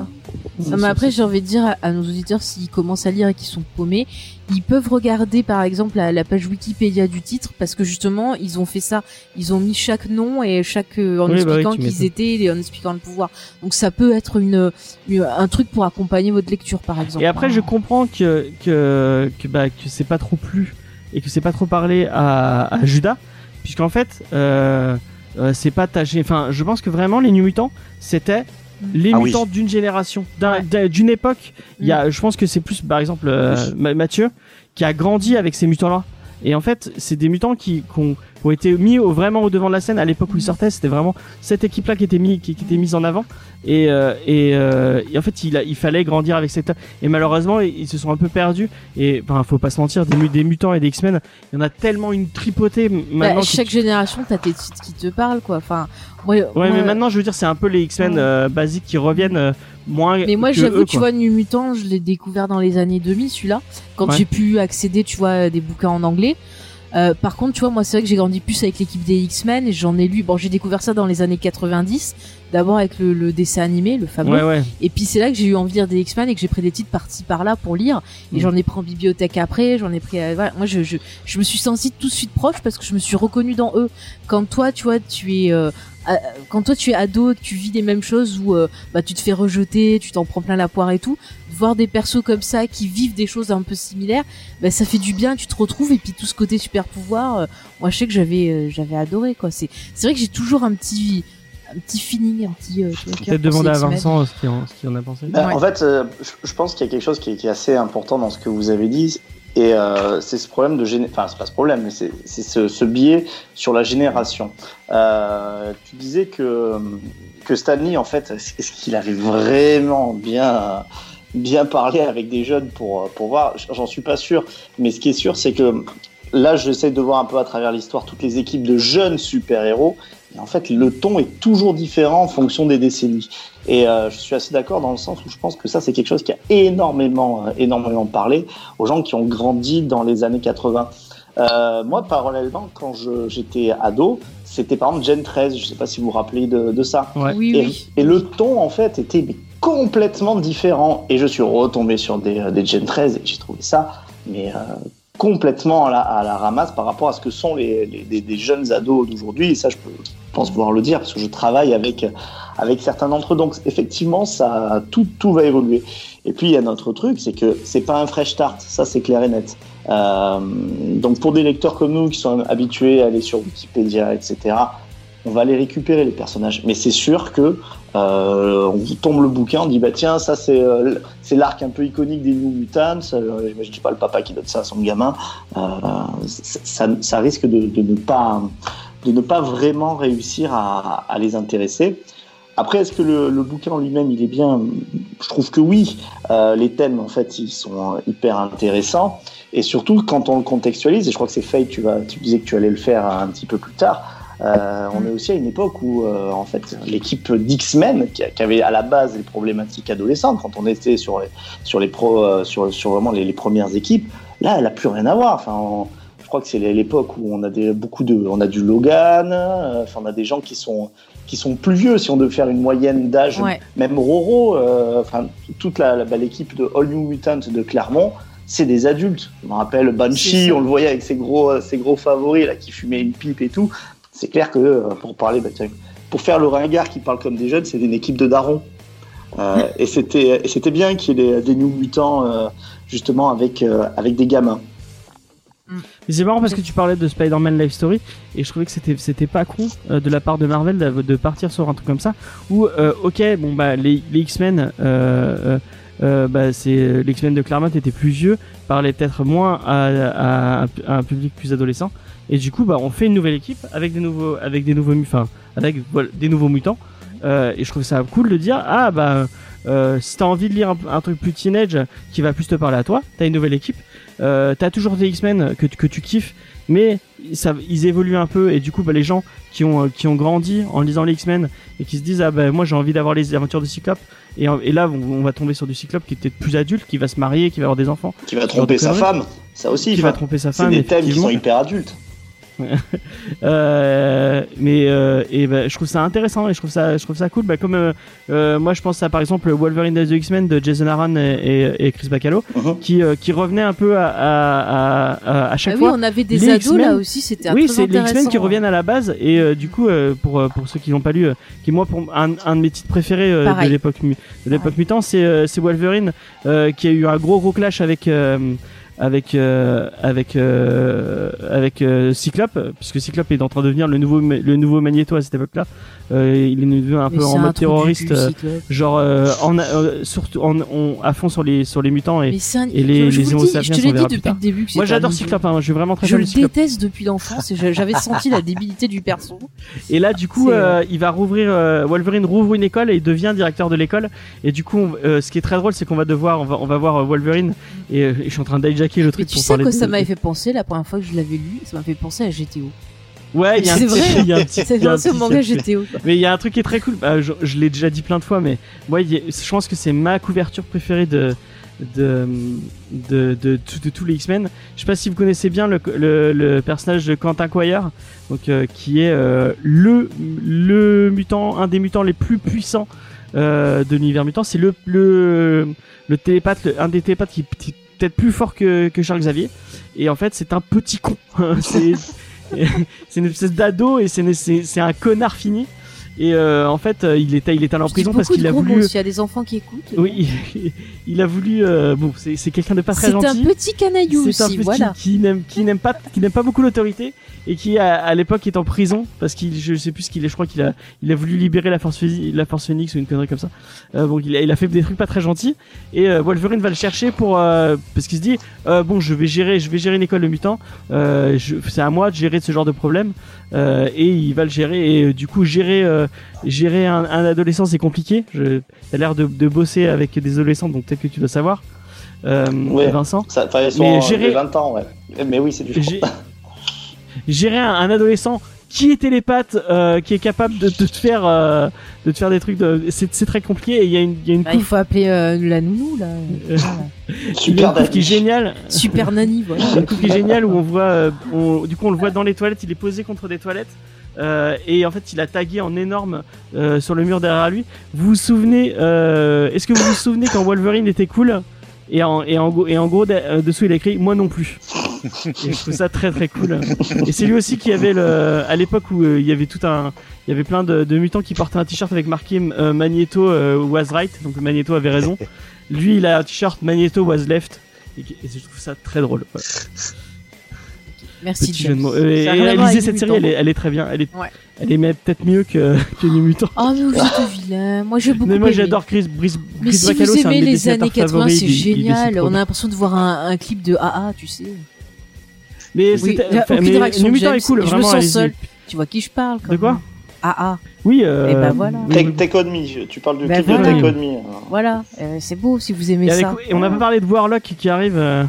Non, mais après, j'ai envie de dire à, à nos auditeurs, s'ils commencent à lire et qu'ils sont paumés, ils peuvent regarder par exemple la, la page Wikipédia du titre parce que justement, ils ont fait ça. Ils ont mis chaque nom et chaque euh, en Oui, bah oui, expliquant tu qui ils m'étonnes. étaient et en expliquant le pouvoir. Donc ça peut être une, une- un truc pour accompagner votre lecture par exemple. Et après, je comprends que que que bah que c'est pas trop plu et que c'est pas trop parlé à, à Judas, puisqu'en fait, euh, euh, c'est pas tâché. Enfin, je pense que vraiment les New Mutants, c'était les Ah oui. mutants d'une génération, Ouais. d'une époque. Il y a, je pense que c'est plus, par exemple, euh, Mathieu, qui a grandi avec ces mutants-là. Et en fait, c'est des mutants qui, qui ont, qui ont été mis au, vraiment au devant de la scène à l'époque où ils sortaient. C'était vraiment cette équipe-là qui était mis, qui, qui était mise en avant. Et, euh, et, euh, et en fait, il, a, il fallait grandir avec cette. Et malheureusement, ils, ils se sont un peu perdus. Et enfin, faut pas se mentir, des, mu- des mutants et des X-Men, il y en a tellement une tripotée Bah, maintenant. que chaque tu- génération, t'as tes titres qui te parlent quoi. Enfin, moi, Ouais, moi- mais maintenant, je veux dire, c'est un peu les X-Men Ouais. euh, basiques qui reviennent euh, moins. Mais moi, j'avoue, tu vois, New Mutant, je l'ai découvert dans les années 2000, celui-là, quand Ouais. j'ai pu accéder, tu vois, à des bouquins en anglais. Euh, par contre, tu vois, moi, c'est vrai que j'ai grandi plus avec l'équipe des X-Men et j'en ai lu. Bon, j'ai découvert ça dans les années 90, d'abord avec le, le dessin animé, le fameux. Ouais, ouais. Et puis c'est là que j'ai eu envie de lire des X-Men et que j'ai pris des titres par-ci par-là pour lire. Et Mm. j'en ai pris en bibliothèque après, j'en ai pris. euh, voilà. Moi, je, je, je me suis sentie tout de suite proche parce que je me suis reconnue dans eux. Quand toi, tu vois, tu es. euh, quand toi tu es ado et que tu vis les mêmes choses où euh, bah tu te fais rejeter, tu t'en prends plein la poire et tout, voir des persos comme ça qui vivent des choses un peu similaires, bah ça fait du bien, tu te retrouves et puis tout ce côté super pouvoir, euh, moi je sais que j'avais euh, j'avais adoré quoi. C'est c'est vrai que j'ai toujours un petit un petit feeling, un petit euh, Peut-être demander à. Vincent ce qu'il en, a pensé. Ouais. En fait, euh, je, je pense qu'il y a quelque chose qui est, qui est assez important dans ce que vous avez dit. Et euh, c'est ce problème de géné... Enfin, c'est pas ce problème, mais c'est ce, ce biais sur la génération. Euh, tu disais que, que Stanley, en fait, est-ce qu'il avait vraiment bien, bien parlé avec des jeunes pour, pour voir? J'en suis pas sûr. Mais ce qui est sûr, c'est que là, j'essaie de voir un peu à travers l'histoire toutes les équipes de jeunes super-héros. Et en fait, le ton est toujours différent en fonction des décennies. Et euh, je suis assez d'accord dans le sens où je pense que ça, c'est quelque chose qui a énormément, euh, énormément parlé aux gens qui ont grandi dans les années 80. Euh, moi, parallèlement, quand j'étais ado, c'était par exemple Gen 13. Je sais pas si vous vous rappelez de, de ça. Ouais. Oui, Et, oui. et le ton, en fait, était complètement différent. Et je suis retombé sur des, des Gen 13 et j'ai trouvé ça mais euh, complètement à la, à la ramasse par rapport à ce que sont les, les- des, des jeunes ados d'aujourd'hui. Et ça, je peux, pense pouvoir le dire parce que je travaille avec, avec certains d'entre eux. Donc, effectivement, ça, tout, tout va évoluer. Et puis, il y a notre truc, c'est que c'est pas un fresh start. Ça, c'est clair et net. Euh, donc, pour des lecteurs comme nous qui sont habitués à aller sur Wikipédia, etc., on va les récupérer les personnages. Mais c'est sûr que euh, on tombe le bouquin, on dit bah tiens ça c'est euh, c'est l'arc un peu iconique des New Mutants. Euh, je dis pas le papa qui donne ça à son gamin. Euh, ça, ça, risque de, de ne pas de ne pas vraiment réussir à, à les intéresser. Après, est-ce que le, le bouquin lui-même, il est bien? Je trouve que oui. Euh, les thèmes, en fait, ils sont hyper intéressants. Et surtout, quand on le contextualise, et je crois que c'est Faye, tu, vas, tu disais que tu allais le faire un petit peu plus tard, euh, on est aussi à une époque où, euh, en fait, l'équipe d'X-Men, qui, qui avait à la base les problématiques adolescentes, quand on était sur les, sur les pros, euh, sur, sur vraiment les, les premières équipes, là, elle a plus rien à voir. Enfin, on- je crois que c'est l'époque où on a des, beaucoup de, on a du Logan, enfin, on a des gens qui sont, qui sont plus vieux, si on devait faire une moyenne d'âge, Ouais. même Roro, enfin, toute la, la- bah, l'équipe de All New Mutant de Clermont, c'est des adultes. Je me rappelle Banshee, on le voyait avec ses gros, ses gros favoris là, qui fumaient une pipe et tout. C'est clair que euh, pour parler, bah, tiens, pour faire le ringard qui parle comme des jeunes, c'est une équipe de darons. Euh, et c'était, et c'était bien qu'il y ait des, des New Mutants euh, justement avec, euh, avec des gamins. Mais c'est marrant parce que tu parlais de Spider-Man Life Story et je trouvais que c'était c'était pas con euh, de la part de Marvel de, de partir sur un truc comme ça où euh, ok bon bah les, les X-Men euh, euh, euh, bah c'est les X-Men de Claremont étaient plus vieux parlaient peut-être moins à, à, à un public plus adolescent. Et du coup bah on fait une nouvelle équipe avec des nouveaux avec des nouveaux enfin avec voilà, des nouveaux mutants. Euh, et je trouve ça cool de dire ah bah euh, si t'as envie de lire un, truc plus teenage qui va plus te parler à toi t'as une nouvelle équipe. Euh, t'as toujours des X-Men que, que tu kiffes, mais ça, ils évoluent un peu et du coup, bah, les gens qui ont, euh, qui ont grandi en lisant les X-Men et qui se disent ah bah moi j'ai envie d'avoir les aventures de Cyclope et, et là on, on va tomber sur du Cyclope qui est peut-être plus adulte, qui va se marier, qui va avoir des enfants, Qui va tromper sa conneries. femme, ça aussi. qui va tromper sa c'est femme. des thèmes qui effectivement. sont hyper adultes. Euh, mais euh, et bah, je trouve ça intéressant et je trouve ça je trouve ça cool bah, comme euh, euh, moi je pense à par exemple Wolverine the X-Men de Jason Aaron et, et, et Chris Bacalo Mhm. qui euh, qui revenait un peu à à, à, chaque Ah fois oui, on avait des les ados X-Men- là aussi, c'était oui, c'est les X-Men qui intéressant. reviennent à la base et euh, du coup euh, pour pour ceux qui l'ont pas lu, euh, qui moi pour un, un de mes titres préférés euh, de l'époque de l'époque mutant, c'est euh, c'est Wolverine euh, qui a eu un gros gros clash avec euh, avec euh, avec euh, avec euh, Cyclope puisque Cyclope est en train de devenir le nouveau le nouveau Magneto à cette époque-là. Il est devenu un Mais peu en mode terroriste genre en surtout en, on- à fond sur les sur les mutants et un- et les- je les Homo sapiens, moi j'adore Cyclope hein, je suis vraiment très Je le Cyclope. déteste depuis l'enfance et j'avais senti la débilité du perso. Et là, du coup, il va rouvrir. Wolverine rouvre une école et il devient directeur de l'école. Et du coup, on- ce qui est très drôle, c'est qu'on va devoir, on va, on va voir Wolverine. Et, et je suis en train d'hijacker le truc tu pour sais parler quoi de- ça m'avait fait penser la première fois que je l'avais lu Ça m'a fait penser à GTO. Ouais, il y a un C'est petit- vrai. il y a un petit- C'est un petit manga. GTO. quoi. Mais il y a un truc qui est très cool. Bah, je je l'ai déjà dit plein de fois, mais moi, a- je pense que c'est ma couverture préférée de de de, de, tout- de tous les X-Men. Je sais pas si vous connaissez bien le, le, le personnage de Quentin Quire, donc euh, qui est euh, le le mutant, un des mutants les plus puissants euh, de l'univers mutant. C'est le le le télépathe, le- un des télépathes qui qui peut-être plus fort que que Charles Xavier. Et en fait, c'est un petit con. c'est une espèce d'ado et c'est un connard fini. Et euh, en fait, euh, il était il est allé en prison parce qu'il a voulu. S'il y a des enfants qui écoutent. Oui, il a voulu. euh, bon, c'est quelqu'un de pas très C'est un gentil. petit canaillou C'est un aussi, petit voilà. qui n'aime qui n'aime pas qui n'aime pas beaucoup l'autorité et qui à, à l'époque est en prison parce qu'il je sais plus ce qu'il est. Je crois qu'il a il a voulu libérer la force la force Phoenix ou une connerie comme ça. Euh, bon, il a, il a fait des trucs pas très gentils et euh, Wolverine va le chercher pour euh, parce qu'il se dit euh, bon je vais gérer je vais gérer une école de mutants. Euh, c'est à moi de gérer ce genre de problème euh, et il va le gérer et du coup gérer euh, gérer un, un adolescent c'est compliqué. Je t'as l'air de, de bosser avec des adolescents donc peut-être que tu dois savoir. Euh, Ouais. Vincent. Ça, enfin, ils sont Mais gérer- des 20 ans, ouais. Mais oui, c'est du J'ai- gérer un, un adolescent qui est télépathe, euh, qui est capable de, de te faire, euh, de te faire des trucs. De... C'est, c'est très compliqué. Et il y a une, il y a une Bah, il faut appeler euh, la nounou là. Voilà. il y a super une qui est géniale. Super nanny, voilà. Une qui est géniale où on voit, euh, on- du coup, on le voit dans les toilettes. Il est posé contre des toilettes. Euh, et en fait, il a tagué en énorme euh, sur le mur derrière lui. Vous vous souvenez euh, Est-ce que vous vous souvenez quand Wolverine était cool et en, et en, en gros, de- dessous, il a écrit Moi non plus. Et je trouve ça très très cool. Et c'est lui aussi qui avait le, à l'époque où il y avait tout un, il y avait plein de, mutants qui portaient un t-shirt avec marqué Magneto was right, donc Magneto avait raison. Lui, il a un t-shirt Magneto was left. Et, je trouve ça très drôle. Merci. Petit James. jeu de mots. Euh, et, et lisez cette série, mutants. elle est, elle est très bien. Elle est, Ouais. elle est même peut-être mieux que, que les mutants. Oh mais vous êtes vilain. Moi j'ai beaucoup Mais moi, j'adore Chris, Brice, Mais Chris si Bacalo, vous aimez les années 80, favoris, c'est génial. On a l'impression de voir un, un clip de AA, tu sais. Mais Oui, c'était, il y a enfin, aucune mais réaction le de mutant James, est cool, et je me sens seule. Tu vois qui je parle quand De quoi. AA. Oui, euh, Eh ben voilà. Take, Take On Me, tu parles du Ben clip voilà. de Take On Me. Voilà, euh, c'est beau si vous aimez Et, avec- ça. et on n'a pas parlé de Warlock qui arrive. euh,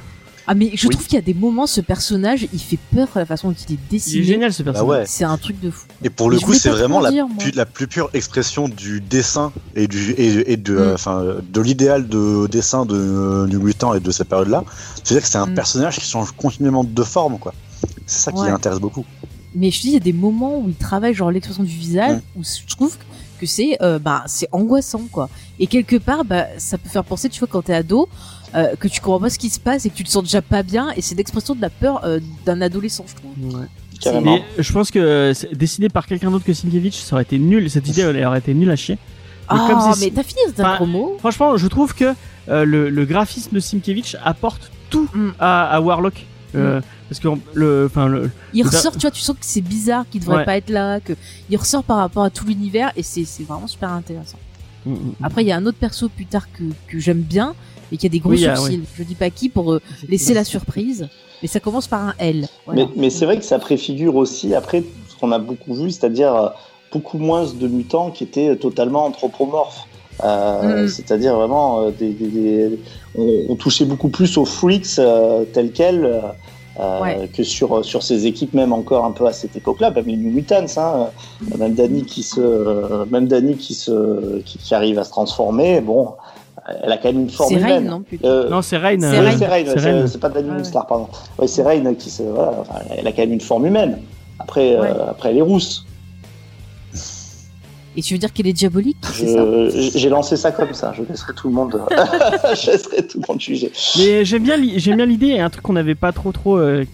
Ah mais je Oui. trouve qu'il y a des moments, ce personnage, il fait peur la façon dont il est Il dessiné. est génial ce Bah personnage. ouais. C'est un truc de fou. Et pour le coup, c'est vraiment la, dire, moi. pu- la plus pure expression du dessin et du et, et de Mm. euh, de l'idéal de dessin de du mutant et de cette période-là. C'est-à-dire que c'est un Mm. personnage qui change continuellement de forme, quoi. C'est ça qui Ouais. intéresse beaucoup. Mais je te dis, il y a des moments où il travaille genre l'expression du visage, où je trouve que c'est euh, bah c'est angoissant quoi. Et quelque part, bah ça peut faire penser, tu vois, quand t'es ado, euh, que tu comprends pas ce qui se passe et que tu te sens déjà pas bien, et c'est l'expression de la peur euh, d'un adolescent, je trouve. Ouais. Carrément. Je pense que dessiné par quelqu'un d'autre que Sienkiewicz, ça aurait été nul. Cette idée, elle aurait été nulle à chier. Ah, comme c'est- mais t'as fini cette Enfin, promo Franchement, je trouve que euh, le, le graphisme de Sienkiewicz apporte tout Mm. à, à Warlock. Euh, Parce que le, enfin le, Il le- ressort, tu vois, tu sens que c'est bizarre, qu'il devrait Ouais. pas être là, que il ressort par rapport à tout l'univers, et c'est c'est vraiment super intéressant. Après, il y a un autre perso plus tard que, que j'aime bien, et qui a des gros Oui, il y a- sourcils. Je dis pas qui pour euh, laisser la surprise, mais ça commence par un L. Voilà. Mais, mais c'est vrai que ça préfigure aussi, après, ce qu'on a beaucoup vu, c'est-à-dire euh, beaucoup moins de mutants qui étaient totalement anthropomorphes. Euh, Mhm. C'est-à-dire vraiment, euh, des, des- des- on, on touchait beaucoup plus aux freaks euh, tels quels euh, euh, Ouais. que sur, sur ces équipes, même encore un peu à cette époque-là. Même les New Mutants, hein, euh, même Danny qui se, euh, même Danny qui se, qui, qui arrive à se transformer. Bon, elle a quand même une forme C'est Rain, humaine. non plutôt. Euh, non, c'est Rain. C'est oui, euh, Rain. c'est Rain, c'est c'est- Rain. c'est pas Danny Ouais, Moonstar, pardon. Oui, c'est Rain qui se, voilà, enfin, elle a quand même une forme humaine. Après, Ouais. euh, après elle est rousse. Et tu veux dire qu'elle est diabolique J'ai lancé ça comme ça. Je laisserai tout le monde, je laisserai tout le monde juger. Mais j'aime bien, j'aime bien l'idée et un truc qu'on n'avait pas trop trop, euh,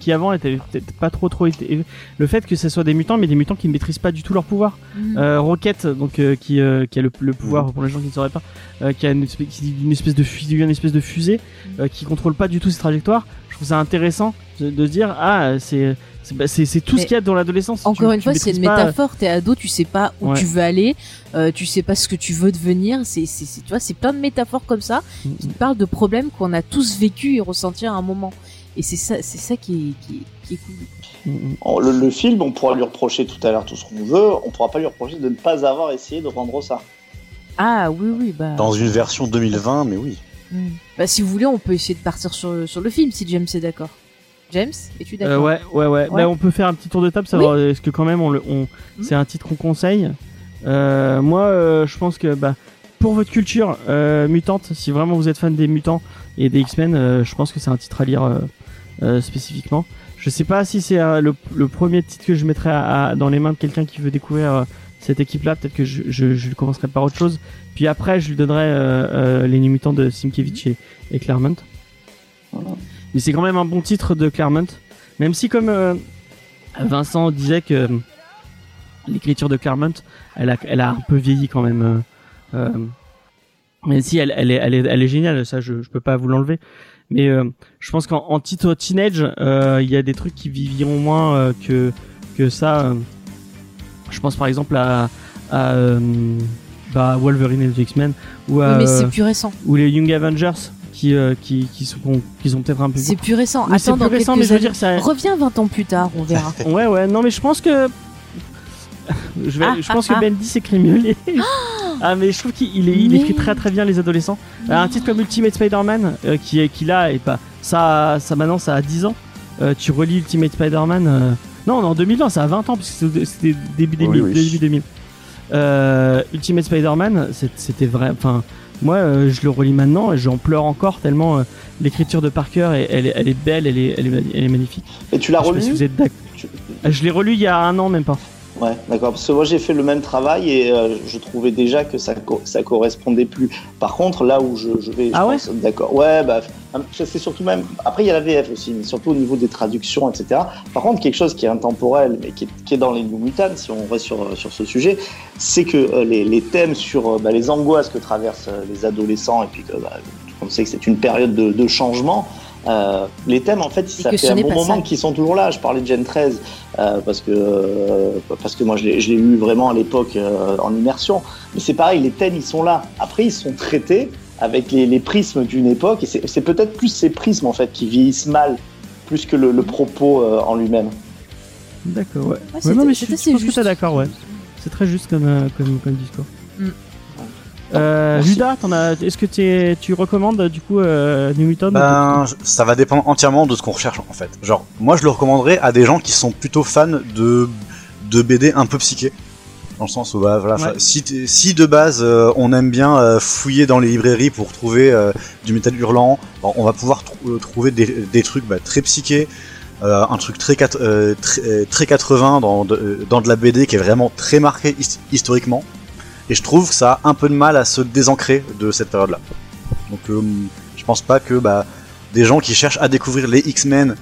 qui, avant était peut-être pas trop trop été, le fait que ce soit des mutants, mais des mutants qui ne maîtrisent pas du tout leur pouvoir. Mhm. Euh, Rocket, donc euh, qui, euh, qui a le, le pouvoir pour les gens qui ne sauraient pas, euh, qui a une espèce, qui une espèce de fusée, une espèce de fusée, euh, qui contrôle pas du tout ses trajectoires. Trouve ça intéressant de, de se dire ah c'est c'est bah, tout Mais ce qu'il y a dans l'adolescence. Encore Tu- une tu fois, c'est une métaphore. T'es ado, tu sais pas où Ouais. tu veux aller, euh, tu sais pas ce que tu veux devenir. C'est, tu vois, c'est plein de métaphores comme ça Mm, qui te parlent de problèmes qu'on a tous vécu et ressenti à un moment. Et c'est ça, c'est ça qui est, qui est, qui est cool. Mm, mm. On- Le, le film, on pourra lui reprocher tout à l'heure tout ce qu'on veut. On pourra pas lui reprocher de ne pas avoir essayé de rendre ça. Ah oui, oui, bah. Dans une version 2020, mais oui. Hmm. Bah, si vous voulez, on peut essayer de partir sur, sur le film si James est d'accord. James, es-tu Euh, d'accord ouais, ouais, ouais. Ouais. Bah, on peut faire un petit tour de table, savoir est-ce que quand même on le, on, Mhm. c'est un titre qu'on conseille. Euh, moi, euh, je pense que bah, pour votre culture euh, mutante, si vraiment vous êtes fan des mutants et des X-Men, euh, je pense que c'est un titre à lire euh, euh, spécifiquement. Je sais pas si c'est euh, le, le premier titre que je mettrais à- à- dans les mains de quelqu'un qui veut découvrir euh, cette équipe-là. Peut-être que je, je, je commencerai par autre chose. Puis après, je lui donnerai euh, euh, les Mutants de Simkevich et, et Claremont. Mais c'est quand même un bon titre de Claremont. Même si, comme euh, Vincent disait que l'écriture de Claremont, elle a, elle a un peu vieilli quand même. mais si, elle, elle, est, elle, est, elle est géniale, ça je, je peux pas vous l'enlever. Mais je pense qu'en en titre teenage, il y a des trucs qui viviront moins que, que ça. Je pense par exemple à, à euh, bah, Wolverine et les X-Men ou, à, Oui, mais c'est euh, plus récent. ou les Young Avengers qui, euh, qui, qui, sont, qui sont peut-être un peu C'est plus récent. Oui, c'est Attends, plus dans récent, mais je veux dire, ça. Reviens 20 ans plus tard, on verra. Ouais, ouais, non, mais je pense que. je, vais, Ah, je pense ah, que ah. Bendy s'écrit mieux. Les... ah, mais je trouve qu'il il est- il Mais- écrit très très bien les adolescents. Euh, un titre comme Ultimate Spider-Man, euh, qui, est- qui là, et pas. Ça, ça maintenant, ça a 10 ans. Euh, tu relis Ultimate Spider-Man. Non, en 2020, ça a 20 ans, puisque c'était- c'était début, Oui, 2000, oui. début 2000. Euh, Ultimate Spider-Man, c'était vrai. Enfin, moi, euh, je le relis maintenant et j'en pleure encore tellement euh, l'écriture de Parker, est- elle, est- elle est belle, elle est, elle est, elle est magnifique. Et tu l'as Je sais pas relu si vous êtes. Tu- Je l'ai relu il y a un an, même pas. Ouais, d'accord. Parce que moi, j'ai fait le même travail et euh, je trouvais déjà que ça, co- ça correspondait plus. Par contre, là où je, je vais, je Ah ouais d'accord. Ouais, bah, c'est surtout même. Après, il y a la VF aussi, mais surtout au niveau des traductions, etc. Par contre, quelque chose qui est intemporel, mais qui est, qui est dans les New Mutants, si on reste sur, sur ce sujet, c'est que euh, les, les thèmes sur euh, bah, les angoisses que traversent euh, les adolescents, et puis que, bah, on sait que c'est une période de, de changement. euh, les thèmes, en fait, ça fait un bon moment qu'ils sont toujours là. Je parlais de Gen 13 euh, parce que euh, parce que moi je l'ai lu vraiment à l'époque en immersion. Mais c'est pareil, les thèmes ils sont là. Après ils sont traités avec les, les prismes d'une époque et c'est peut-être plus ces prismes en fait qui vieillissent mal plus que le, le propos euh, en lui-même. D'accord, ouais. Ouais, Ouais, c'était- non, mais je, pense que t'es d'accord, ouais. C'est très juste comme, euh, comme, comme discours. Mm. Euh. Judas, est-ce que tu recommandes du coup euh, New Mutant Ben, ça va dépendre entièrement de ce qu'on recherche en fait. Genre, moi je le recommanderais à des gens qui sont plutôt fans de, de BD un peu psyché. Dans le sens où, bah, voilà, Ouais. si, de base euh, on aime bien euh, fouiller dans les librairies pour trouver euh, du métal hurlant, bon, on va pouvoir tr- trouver des, des trucs bah, très psychés, euh, un truc très, quat- euh, très, euh, très 80 dans de, dans de la BD qui est vraiment très marqué his- historiquement. Et je trouve que ça a un peu de mal à se désancrer de cette période-là. Donc euh, je pense pas que bah, des gens qui cherchent à découvrir les X-Men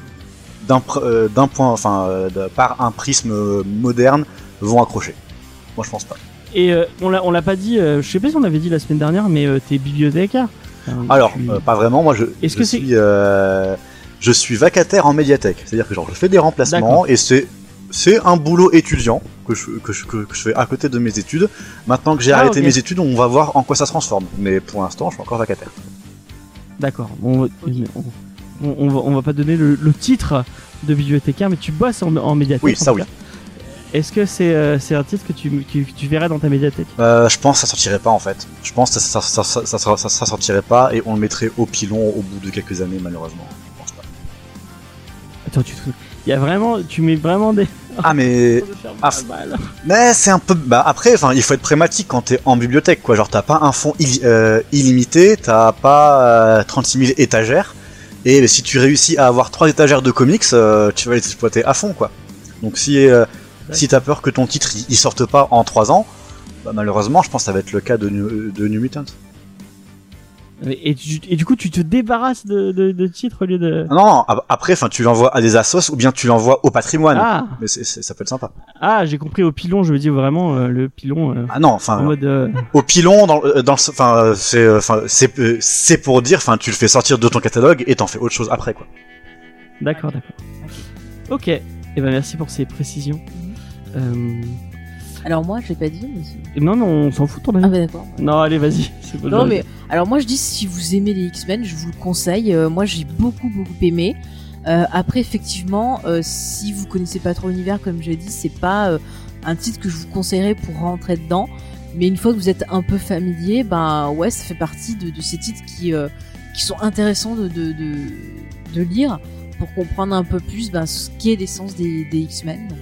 d'un point, enfin par un prisme moderne vont accrocher. Moi je pense pas. Et euh, on l'a on l'a pas dit, euh, je sais pas si on l'avait dit la semaine dernière, mais euh, t'es bibliothécaire. Enfin, Alors tu- pas vraiment. Moi je, Est-ce je que c'est- suis euh, je suis vacataire en médiathèque. C'est-à-dire que genre je fais des remplacements D'accord. et c'est c'est un boulot étudiant que je, que, je, que, que je fais à côté de mes études. Maintenant que j'ai Ah, arrêté mes études, on va voir en quoi ça se transforme. Mais pour l'instant, je suis encore vacataire. D'accord. On, on, on va, on va pas donner le, le titre de bibliothécaire, mais tu bosses en, en médiathèque. Oui, ça oui. cas. Est-ce que c'est euh, un titre que tu, que tu verrais dans ta médiathèque? Euh, je pense que ça sortirait pas en fait. Je pense que ça, ça, ça, sortirait pas et on le mettrait au pilon au bout de quelques années malheureusement. Je pense pas. Attends, tu il y a vraiment, tu mets vraiment des. Ah mais Ah, mais c'est un peu bah après enfin il faut être pragmatique quand t'es en bibliothèque quoi genre t'as pas un fond euh, illimité t'as pas euh, 36 000 étagères et si tu réussis à avoir trois étagères de comics euh, tu vas les exploiter à fond quoi donc si si t'as peur que ton titre il, il sorte pas en 3 ans bah, malheureusement je pense que ça va être le cas de New, de New Mutant Et, tu- et du coup, tu te débarrasses de, de, de titres au lieu de. non, non ap- après enfin tu l'envoies à des assos ou bien tu l'envoies au patrimoine Ah, mais ça peut être sympa ah j'ai compris au pilon, je veux dire vraiment euh, le pilon euh, ah non en enfin mode. euh, au pilon dans, dans le- enfin c'est enfin c'est c'est pour dire enfin tu le fais sortir de ton catalogue et t'en fais autre chose après quoi D'accord, d'accord. Ok. Et ben merci pour ces précisions. Euh... Alors moi, je l'ai pas dit. Mais... Non, non, on s'en fout ton avis. Ah bah d'accord. Non, allez, vas-y. Non mais alors moi je dis si vous aimez les X-Men, je vous le conseille. Euh, moi j'ai beaucoup beaucoup aimé. Euh, après effectivement, euh, si vous connaissez pas trop l'univers comme j'ai dit, c'est pas un titre que je vous conseillerais pour rentrer dedans. Mais une fois que vous êtes un peu familier, ben ouais, ça fait partie de, de ces titres qui qui sont intéressants de de, de, de lire pour comprendre un peu plus ben, ce qu'est l'essence des, des X-Men. Donc,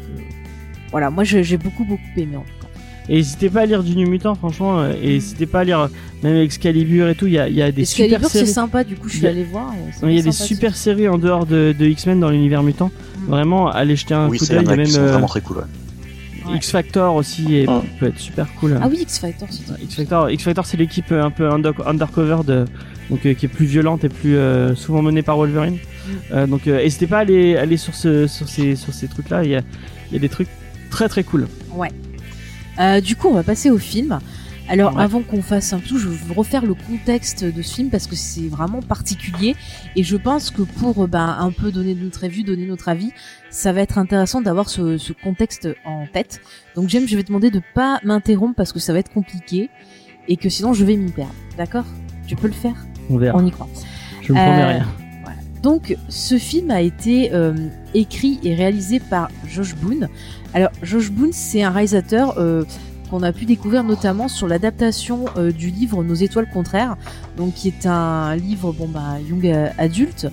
voilà, moi j'ai beaucoup beaucoup aimé en tout cas. Et n'hésitez pas à lire du New Mutant, franchement. euh, Et n'hésitez pas à lire même Excalibur et tout. Il y a, il y a des super Excalibur, c'est séries. sympa, du coup, je suis a- allé voir. c'est Ouais, Il y a des super séries en dehors de, de X-Men dans l'univers mutant. Mm. Vraiment, allez jeter un Oui, coup c'est il y d'œil. même sont euh, vraiment très cool. ouais. Ouais. X Factor aussi et Mm. peut être super cool. Ah oui, X-Factor, c'est Ouais, X Factor, X Factor, c'est l'équipe euh, un peu under- undercover de, donc euh, qui est plus violente et plus euh, souvent menée par Wolverine. Mm. Euh, donc euh, n'hésitez pas à aller, aller sur ce, sur ces, sur ces trucs là. Il y a, il y a des trucs très très cool. Euh, du coup, on va passer au film. Alors, Ouais. avant qu'on fasse un tout, je veux refaire le contexte de ce film parce que c'est vraiment particulier et je pense que pour ben, un peu donner notre avis, donner notre avis, ça va être intéressant d'avoir ce, ce contexte en tête. Donc, James, je vais te demander de pas m'interrompre parce que ça va être compliqué et que sinon je vais m'y perdre. D'accord? Tu peux le faire? On verra. On y croit. Je promets Euh, rien. Donc, ce film a été euh, écrit et réalisé par Josh Boone. Alors, Josh Boone, c'est un réalisateur euh, qu'on a pu découvrir notamment sur l'adaptation euh, du livre Nos étoiles contraires, donc qui est un livre bon bah young euh, adulte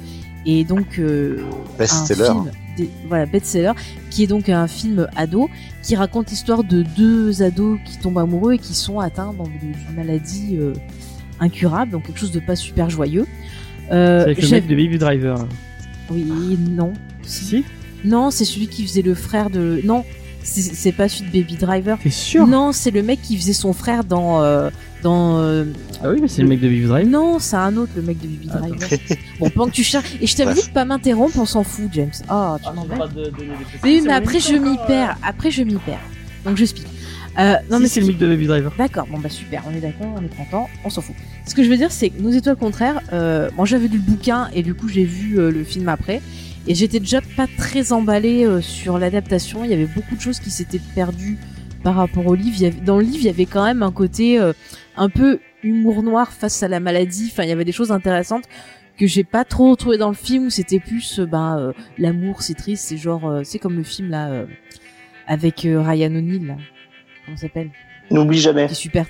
et donc euh, Best-seller. un film des- voilà best-seller qui est donc un film ado qui raconte l'histoire de deux ados qui tombent amoureux et qui sont atteints d'une maladie euh, incurable, donc quelque chose de pas super joyeux. Euh, C'est avec le mec de Baby Driver. oui, non. Si Non, c'est celui qui faisait le frère de. Non, c'est- pas celui de Baby Driver. T'es sûr? Non, c'est le mec qui faisait son frère dans. euh, dans euh, Ah oui, mais c'est le mec de Baby Driver. Non, c'est un autre, le mec de Baby. Driver. bon, pendant que tu cherches. Et je t'avais dit de pas m'interrompre, on s'en fout, James. Oh, tu m'embêtes. Oui, mais après je m'y perds. Après je m'y perds. Donc j'explique. Euh, non, Non, mais c'est le mec de Baby Driver. D'accord, bon bah super, on est d'accord, on est content, on s'en fout. Ce que je veux dire, c'est que Nos étoiles contraires, euh, moi j'avais lu le bouquin et du coup j'ai vu euh, le film après, et j'étais déjà pas très emballée euh, sur l'adaptation, il y avait beaucoup de choses qui s'étaient perdues par rapport au livre. Il y avait- dans le livre, il y avait quand même un côté euh, un peu humour noir face à la maladie, enfin il y avait des choses intéressantes que j'ai pas trop retrouvé dans le film où c'était plus euh, ben euh, l'amour c'est triste c'est genre euh, c'est comme le film là euh, avec euh, Ryan O'Neill là. comment ça s'appelle? N'oublie jamais. qui est super.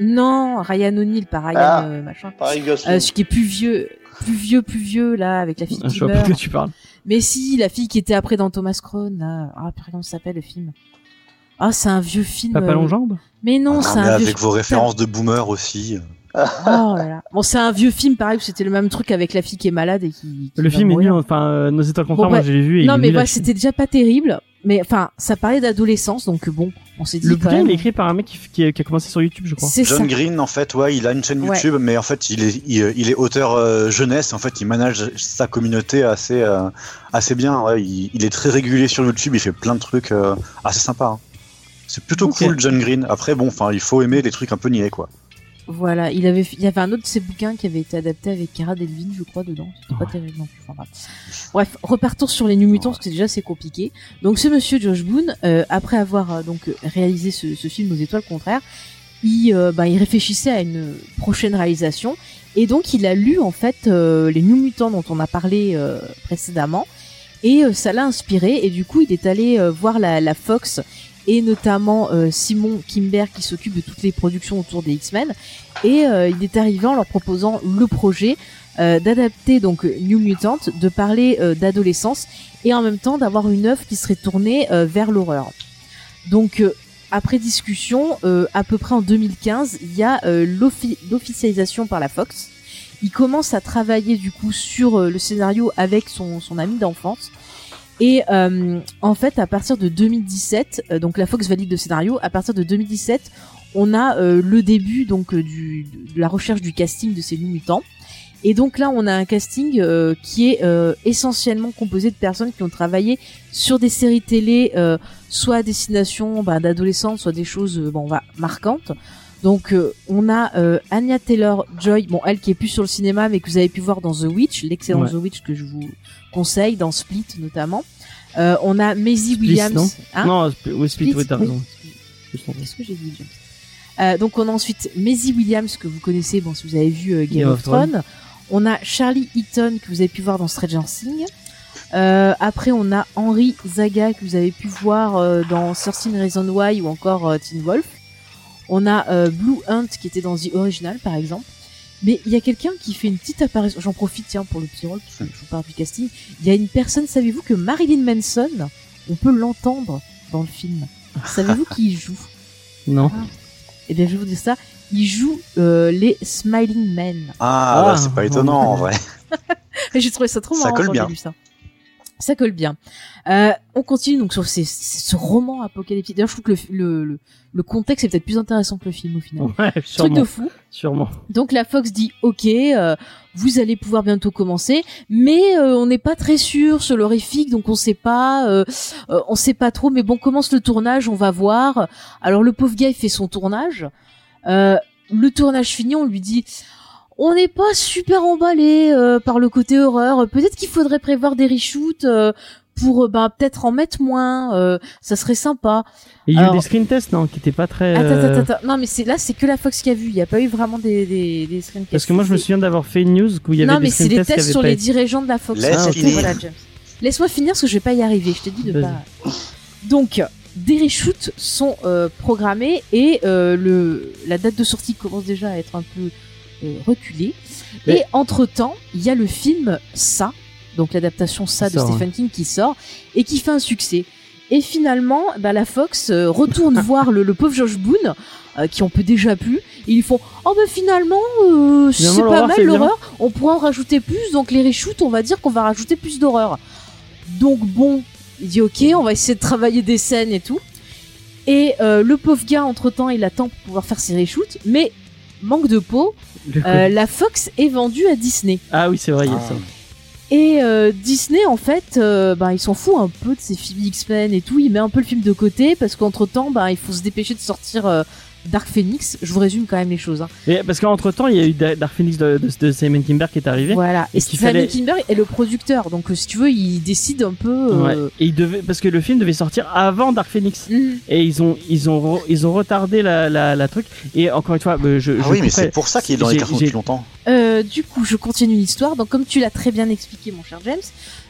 Non, Ryan O'Neill, pas Ryan Ah. euh, machin. Pareil. Euh, qui est plus vieux, plus vieux, plus vieux là, avec la fille je vois pas de quoi tu parles. Mais si, la fille qui était après dans Thomas Crown là. Ah, purée, comment ça s'appelle le film? Ah, c'est un vieux film. Papa euh, Longjambe Mais non, Ah, c'est mais un vieux. avec vos références de boomer aussi. Oh là là. Bon, c'est un vieux film pareil où c'était le même truc avec la fille qui est malade et qui. qui Le film est nul, enfin, euh, Nos étoiles contraires, Bon, moi ouais. je l'ai vu. et il Non, mais chier. c'était déjà pas terrible. Mais enfin, ça parlait d'adolescence, donc bon, on s'est dit Le bouquin, il est écrit par un mec qui, qui, qui a commencé sur YouTube, je crois. C'est ça. John Green, en fait, ouais, il a une chaîne Ouais. YouTube, mais en fait, il est, il, il est auteur euh, jeunesse. En fait, il manage sa communauté assez, euh, assez bien. Ouais. Il, il est très régulier sur YouTube. Il fait plein de trucs euh, assez sympas. hein. C'est plutôt cool, John Green. Après, bon, enfin, il faut aimer les trucs un peu niais, quoi. Voilà, il avait, il y avait un autre de ses bouquins qui avait été adapté avec Cara Delving, je crois, dedans. C'était pas Ouais. terrible non plus. Enfin, bref. Bref, repartons sur les New Mutants parce que déjà c'est compliqué. Donc ce monsieur Josh Boone, euh, après avoir euh, donc réalisé ce, ce film aux étoiles contraires, il, euh, bah, il réfléchissait à une prochaine réalisation et donc il a lu en fait euh, les New Mutants dont on a parlé euh, précédemment et euh, ça l'a inspiré et du coup il est allé euh, voir la, la Fox et notamment euh, Simon Kimber qui s'occupe de toutes les productions autour des X-Men et euh, il est arrivé en leur proposant le projet euh, d'adapter donc New Mutant, de parler euh, d'adolescence et en même temps d'avoir une œuvre qui serait tournée euh, vers l'horreur. Donc euh, après discussion, euh, à peu près en 2015, il y a euh, l'offi- l'officialisation par la Fox. Il commence à travailler du coup sur euh, le scénario avec son, son ami d'enfance. Et euh, en fait, à partir de 2017, euh, donc la Fox valide le scénario. À partir de 2017, on a euh, le début donc euh, du, de la recherche du casting de ces Mutants. Et donc là, on a un casting euh, qui est euh, essentiellement composé de personnes qui ont travaillé sur des séries télé, soit à destination bah, d'adolescents, soit des choses bon, va, marquantes. Donc euh, on a euh, Anya Taylor Joy, bon elle qui est plus sur le cinéma, mais que vous avez pu voir dans The Witch, l'excellent Ouais. The Witch que je vous conseille, dans Split notamment. Euh, on a Maisie Split, Williams. non Hein Non, Sp- oui, Split, oui, t'as raison. Qu'est-ce que j'ai dit James? Euh, Donc on a ensuite Maisie Williams que vous connaissez, bon si vous avez vu Game, Game of of Thrones. On a Charlie Eaton que vous avez pu voir dans Stranger Things. Euh, après on a Henry Zaga que vous avez pu voir euh, dans 13 Reasons Why ou encore euh, Teen Wolf. On a euh, Blue Hunt qui était dans The Original par exemple. Mais il y a quelqu'un qui fait une petite apparition. J'en profite tiens pour le petit rôle parce que je vous parle du casting. Il y a une personne. Savez-vous que Marilyn Manson, on peut l'entendre dans le film. Savez-vous qui y joue? Non. Eh bien, je vais vous dire ça. Il joue euh, les Smiling Men. Ah, Ah, bah, c'est pas étonnant en vrai. J'ai trouvé ça trop Ça marrant colle quand bien. lu ça. Ça colle bien. Euh, on continue donc sur ces- ce roman apocalyptique. D'ailleurs, je trouve que le, le, le, le contexte est peut-être plus intéressant que le film au final. Ouais, Truc sûrement. de fou. Sûrement. Donc la Fox dit OK, euh, vous allez pouvoir bientôt commencer, mais euh, on n'est pas très sûr sur l'horrifique, donc on sait pas, euh, euh, on sait pas trop. Mais bon, commence le tournage, on va voir. Alors le pauvre gars il fait son tournage. Euh, le tournage fini, on lui dit. On n'est pas super emballé euh, par le côté horreur. Peut-être qu'il faudrait prévoir des reshoots euh, pour euh, bah, peut-être en mettre moins. euh, ça serait sympa. Et il y a eu des screen tests, non, qui étaient pas très. Attends, euh, attends, attends. Non, mais c'est là, c'est que la Fox qui a vu. Il n'y a pas eu vraiment des des, des screen Parce que moi, je me souviens d'avoir fait une news où il y avait non, des mais c'est les tests qui tests sur les dirigeants de la Fox. Laisse Ah, ok, finir. voilà, James. Laisse-moi finir parce que je vais pas y arriver. Je t'ai dit de Vas-y. pas. Donc, des reshoots sont euh, programmés et euh, le la date de sortie commence déjà à être un peu euh, reculée. Mais- Et entre temps, il y a le film Ça, donc l'adaptation Ça de Stephen King qui sort et qui fait un succès. Et finalement, bah, la Fox euh, retourne voir le, le pauvre Josh Boone, euh, qui on peut déjà plus. Et ils font Oh ben finalement, euh, c'est pas mal l'horreur. On pourra en rajouter plus. Donc les reshoots, on va dire qu'on va rajouter plus d'horreur. Donc bon, il dit Ok, on va essayer de travailler des scènes et tout. Et euh, le pauvre gars, entre temps, il attend pour pouvoir faire ses reshoots. Mais manque de peau, euh, la Fox est vendue à Disney. Ah oui, c'est vrai, il y a Ah. ça. Et euh, Disney, en fait, euh, bah, il s'en fout un peu de ses films X-Men et tout. Il met un peu le film de côté parce qu'entre temps, bah, il faut se dépêcher de sortir euh, Dark Phoenix. Je vous résume quand même les choses. Hein. Mais parce qu'entre temps, il y a eu Da- Dark Phoenix de, de, de Simon Kinberg qui est arrivé. Voilà. Et Et Simon fallait- Kinberg est le producteur, donc euh, si tu veux, il décide un peu. euh, Ouais. Et il devait, parce que le film devait sortir avant Dark Phoenix. mhm. Et ils ont, ils ont, re- ils ont retardé la, la, la truc. Et encore une fois, euh, je, Ah oui, mais c'est pour ça qu'il est dans les cartons depuis longtemps. Euh, du coup, je continue l'histoire. Donc, comme tu l'as très bien expliqué, mon cher James,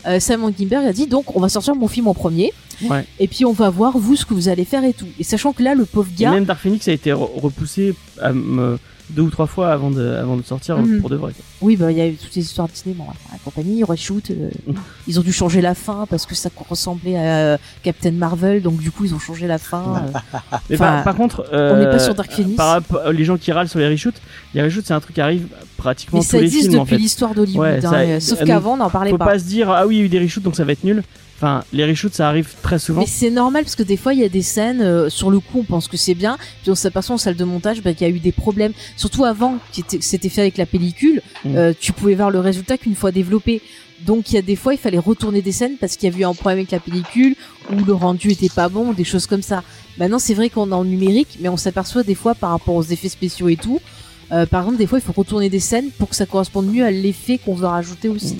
euh, Simon Kinberg a dit donc, on va sortir mon film en premier. Ouais. Et puis, on va voir vous ce que vous allez faire et tout. Et sachant que là, le pauvre Et gars. même Dark Phoenix a été re- repoussé à, euh, deux ou trois fois avant de, avant de sortir Mhm. pour de vrai. quoi. Oui, bah, il y a eu toutes les histoires Disney, bon, la compagnie, reshoot, euh, ils ont dû changer la fin parce que ça ressemblait à euh, Captain Marvel, donc du coup, ils ont changé la fin. euh. Mais par, par contre, on n'est pas euh, sur Dark Phoenix. Par rapport les gens qui râlent sur les reshoots, les reshoots c'est un truc qui arrive pratiquement Mais tous ça les existe films en depuis fait. l'histoire d'Hollywood, Ouais, hein, ça- euh, sauf euh, qu'avant, on n'en parlait Faut pas. pas se dire ah oui il y a eu des reshoots donc ça va être nul. Enfin les reshoots ça arrive très souvent. Mais c'est normal parce que des fois il y a des scènes euh, sur le coup on pense que c'est bien puis on s'aperçoit en salle de montage bah, qu'il y a eu des problèmes surtout avant c'était fait avec la pellicule Mm. euh, tu pouvais voir le résultat qu'une fois développé donc il y a des fois il fallait retourner des scènes parce qu'il y a eu un problème avec la pellicule ou le rendu était pas bon des choses comme ça maintenant c'est vrai qu'on est en numérique mais on s'aperçoit des fois par rapport aux effets spéciaux et tout euh, par exemple, des fois, il faut retourner des scènes pour que ça corresponde mieux à l'effet qu'on veut rajouter aussi.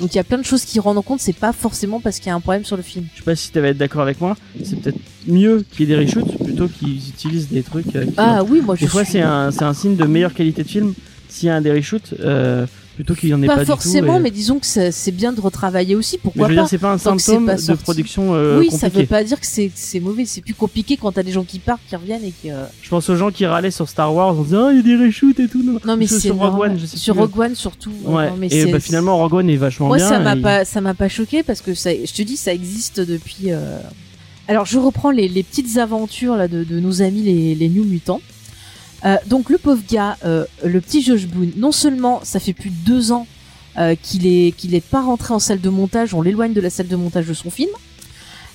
Donc, il y a plein de choses qui rendent compte. C'est pas forcément parce qu'il y a un problème sur le film. Je sais pas si tu vas être d'accord avec moi. C'est peut-être mieux qu'il y ait des reshoots plutôt qu'ils utilisent des trucs. euh, qui- Ah oui, moi je des fois suis c'est un, c'est un signe de meilleure qualité de film s'il y a un des reshoots euh, plutôt qu'il y en ait pas, pas, du tout. forcément, et- mais disons que ça- c'est bien de retravailler aussi. Mais Pourquoi je veux dire pas c'est pas un tant que symptôme pas de production euh, Oui, ça compliquée. veut pas dire que c'est mauvais. C'est plus compliqué quand t'as des gens qui partent, qui reviennent et qui. euh, Je pense aux gens qui râlaient sur Star Wars en disant ah il y a des reshoots et tout. Non, Non mais Sur- c'est sur Rogue. One, je sais sur. Rogue One surtout. Ouais. Non, mais et c'est- bah, finalement Rogue One est vachement Moi, bien. ça m'a et- pas, ça m'a pas choqué parce que ça, je te dis, ça existe depuis. euh, Alors, je reprends les, les petites aventures là de, de nos amis les, les New Mutants. Euh, donc, le pauvre gars, euh, le petit Josh Boone, non seulement ça fait plus de deux ans euh, qu'il est qu'il est pas rentré en salle de montage, on l'éloigne de la salle de montage de son film.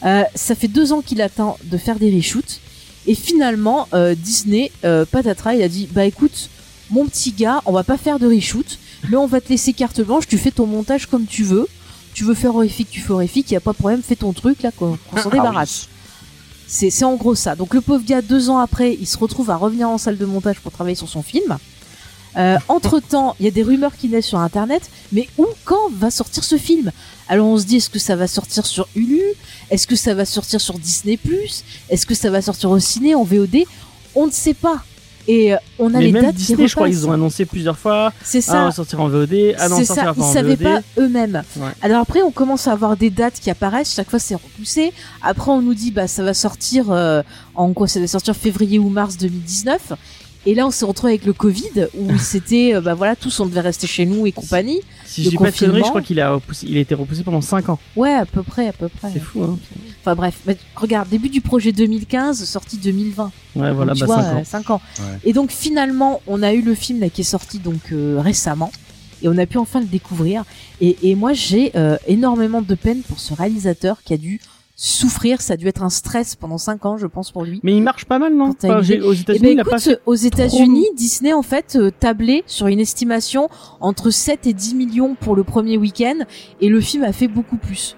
Euh, ça fait deux ans qu'il attend de faire des reshoots. Et finalement, euh, Disney, euh, patatras, il a dit bah écoute, mon petit gars, on va pas faire de reshoot, mais on va te laisser carte blanche. Tu fais ton montage comme tu veux. Tu veux faire horrifique, tu fais horrifique. Y a pas de problème, fais ton truc là, qu'on s'en Ah débarrasse. C'est en gros ça. Donc le pauvre gars, deux ans après, il se retrouve à revenir en salle de montage pour travailler sur son film. Euh, entre temps, il y a des rumeurs qui naissent sur Internet. Mais où, quand va sortir ce film? Alors on se dit, est-ce que ça va sortir sur Hulu? Est-ce que ça va sortir sur Disney Est-ce que ça va sortir au ciné en VOD On ne sait pas. Et euh, on a Mais les même dates Disney, qui je crois, ils ont annoncé plusieurs fois. C'est Ah, on ça. va sortir en VOD. Ah non, ça. pas Ils en savaient VOD. pas eux-mêmes. Ouais. Alors après, on commence à avoir des dates qui apparaissent. Chaque fois, c'est repoussé. Après, on nous dit, bah, ça va sortir euh, en quoi Ça va sortir février ou mars 2019. Et là, on s'est retrouvé avec le Covid où c'était, euh, bah voilà, tous on devait rester chez nous et compagnie. Si je dis pas de conneries, je crois qu'il a, repoussé- il a été repoussé pendant 5 ans. Ouais, à peu près, à peu près. C'est fou, hein. Enfin bref, mais regarde, début du projet 2015, sortie 2020. Ouais, voilà, Donc, bah tu vois, 5 ans. euh, cinq ans. Ouais. Et donc finalement, on a eu le film là, qui est sorti donc euh, récemment. Et on a pu enfin le découvrir. Et, et moi, j'ai euh, énormément de peine pour ce réalisateur qui a dû souffrir. Ça a dû être un stress pendant 5 ans, je pense, pour lui. Mais il marche pas mal, non Enfin, Aux Eh États-Unis, ben il a pas écoute, fait. aux États-Unis, Disney en fait euh, tablait sur une estimation entre 7 et 10 millions pour le premier week-end et le film a fait beaucoup plus.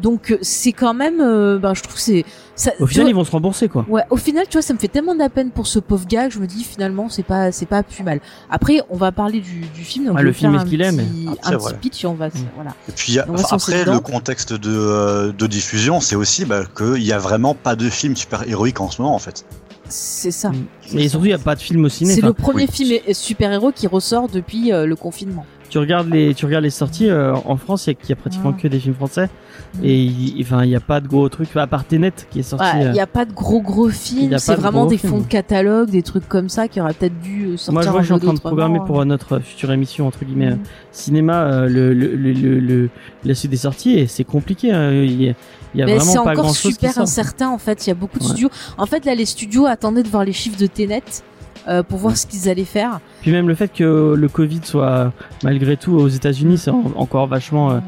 Donc euh, c'est quand même, euh, ben je trouve que c'est, ça, Au final, vois, ils vont se rembourser, quoi. Ouais, au final, tu vois, ça me fait tellement de la peine pour ce pauvre gars que je me dis finalement c'est pas c'est pas plus mal. Après, on va parler du, du film. Donc Ouais, le film est ce qu'il est, mais- un voilà. petit pitch et on va Mm. voilà. Et puis On après, le contexte de, euh, de diffusion, c'est aussi bah, qu'il y a vraiment pas de film super héroïque en ce moment en fait. C'est ça. Mm. Mais surtout, il y a pas de film au ciné. C'est le premier oui. film super héros qui ressort depuis euh, le confinement. Tu regardes les tu regardes les sorties euh, en France il y y a pratiquement Ah. que des films français et il- enfin il y a pas de gros trucs à part Tenet qui est sorti Ouais, Il euh, n'y a pas de gros gros films, c'est de vraiment des films. fonds de catalogue, des trucs comme ça qui auraient peut-être dû euh, sortir moi je vois je suis en train de programmer hein. pour euh, notre future émission entre guillemets euh, Mm. cinéma euh, le, le, le, le, le- la suite des sorties et c'est compliqué hein. il y a, il y a Mais c'est encore super incertain en fait. Il y a beaucoup de Ouais. studios. En fait, là, les studios attendaient de voir les chiffres de Tenet euh, pour voir ce qu'ils allaient faire. puis même le fait que le Covid soit malgré tout aux États-Unis c'est en- encore vachement euh,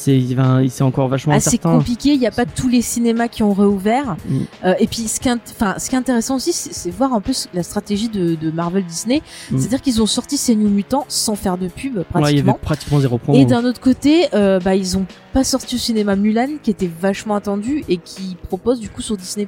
c'est c'est encore vachement assez compliqué. Il n'y a pas tous les cinémas qui ont réouvert. Mm. Euh, et puis, ce qui, enfin, ce qui est intéressant aussi, c'est voir un peu la stratégie de, de Marvel Disney. Mm. C'est-à-dire qu'ils ont sorti ces New Mutants sans faire de pub ouais, il y pratiquement. avait pratiquement zéro promo Et d'un autre côté, euh, bah, ils ont pas sorti au cinéma Mulan, qui était vachement attendu et qui propose du coup sur Disney+.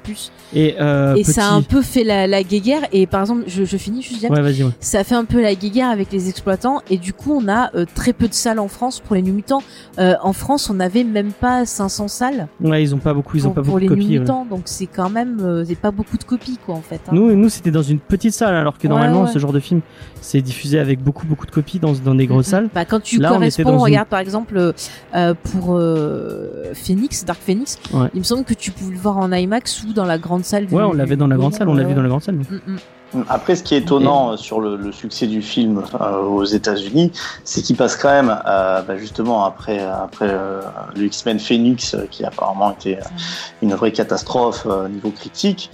et, euh, et petit... ça a un peu fait la, la guéguerre. Et par exemple, je, je finis juste ouais ouais. ça a fait un peu la guéguerre avec les exploitants et du coup on a euh, très peu de salles en France pour les New Mutants. En France on n'avait même pas 500 salles ouais ils ont pas beaucoup ils ont pour, pas pour beaucoup les de copies ouais. Mutants, donc c'est quand même euh, c'est pas beaucoup de copies quoi en fait. hein. Nous, nous c'était dans une petite salle, alors que Ouais, normalement, ouais. ce genre de film, c'est diffusé avec beaucoup, beaucoup de copies dans, dans des grosses Mhm. salles. Bah, quand tu Là, on corresponds, une- regarde par exemple euh, euh, pour euh, Phoenix, Dark Phoenix, il me semble que tu pouvais le voir en IMAX ou dans la grande salle. Ouais, on l'avait dans la grande salle, on l'a vu dans la grande salle. Mm, mm. Après, ce qui est étonnant euh, sur le, le succès du film euh, aux États-Unis, c'est qu'il passe quand même, euh, bah, justement après après euh, le X-Men Phoenix, euh, qui a apparemment été euh, une vraie catastrophe euh, au niveau critique.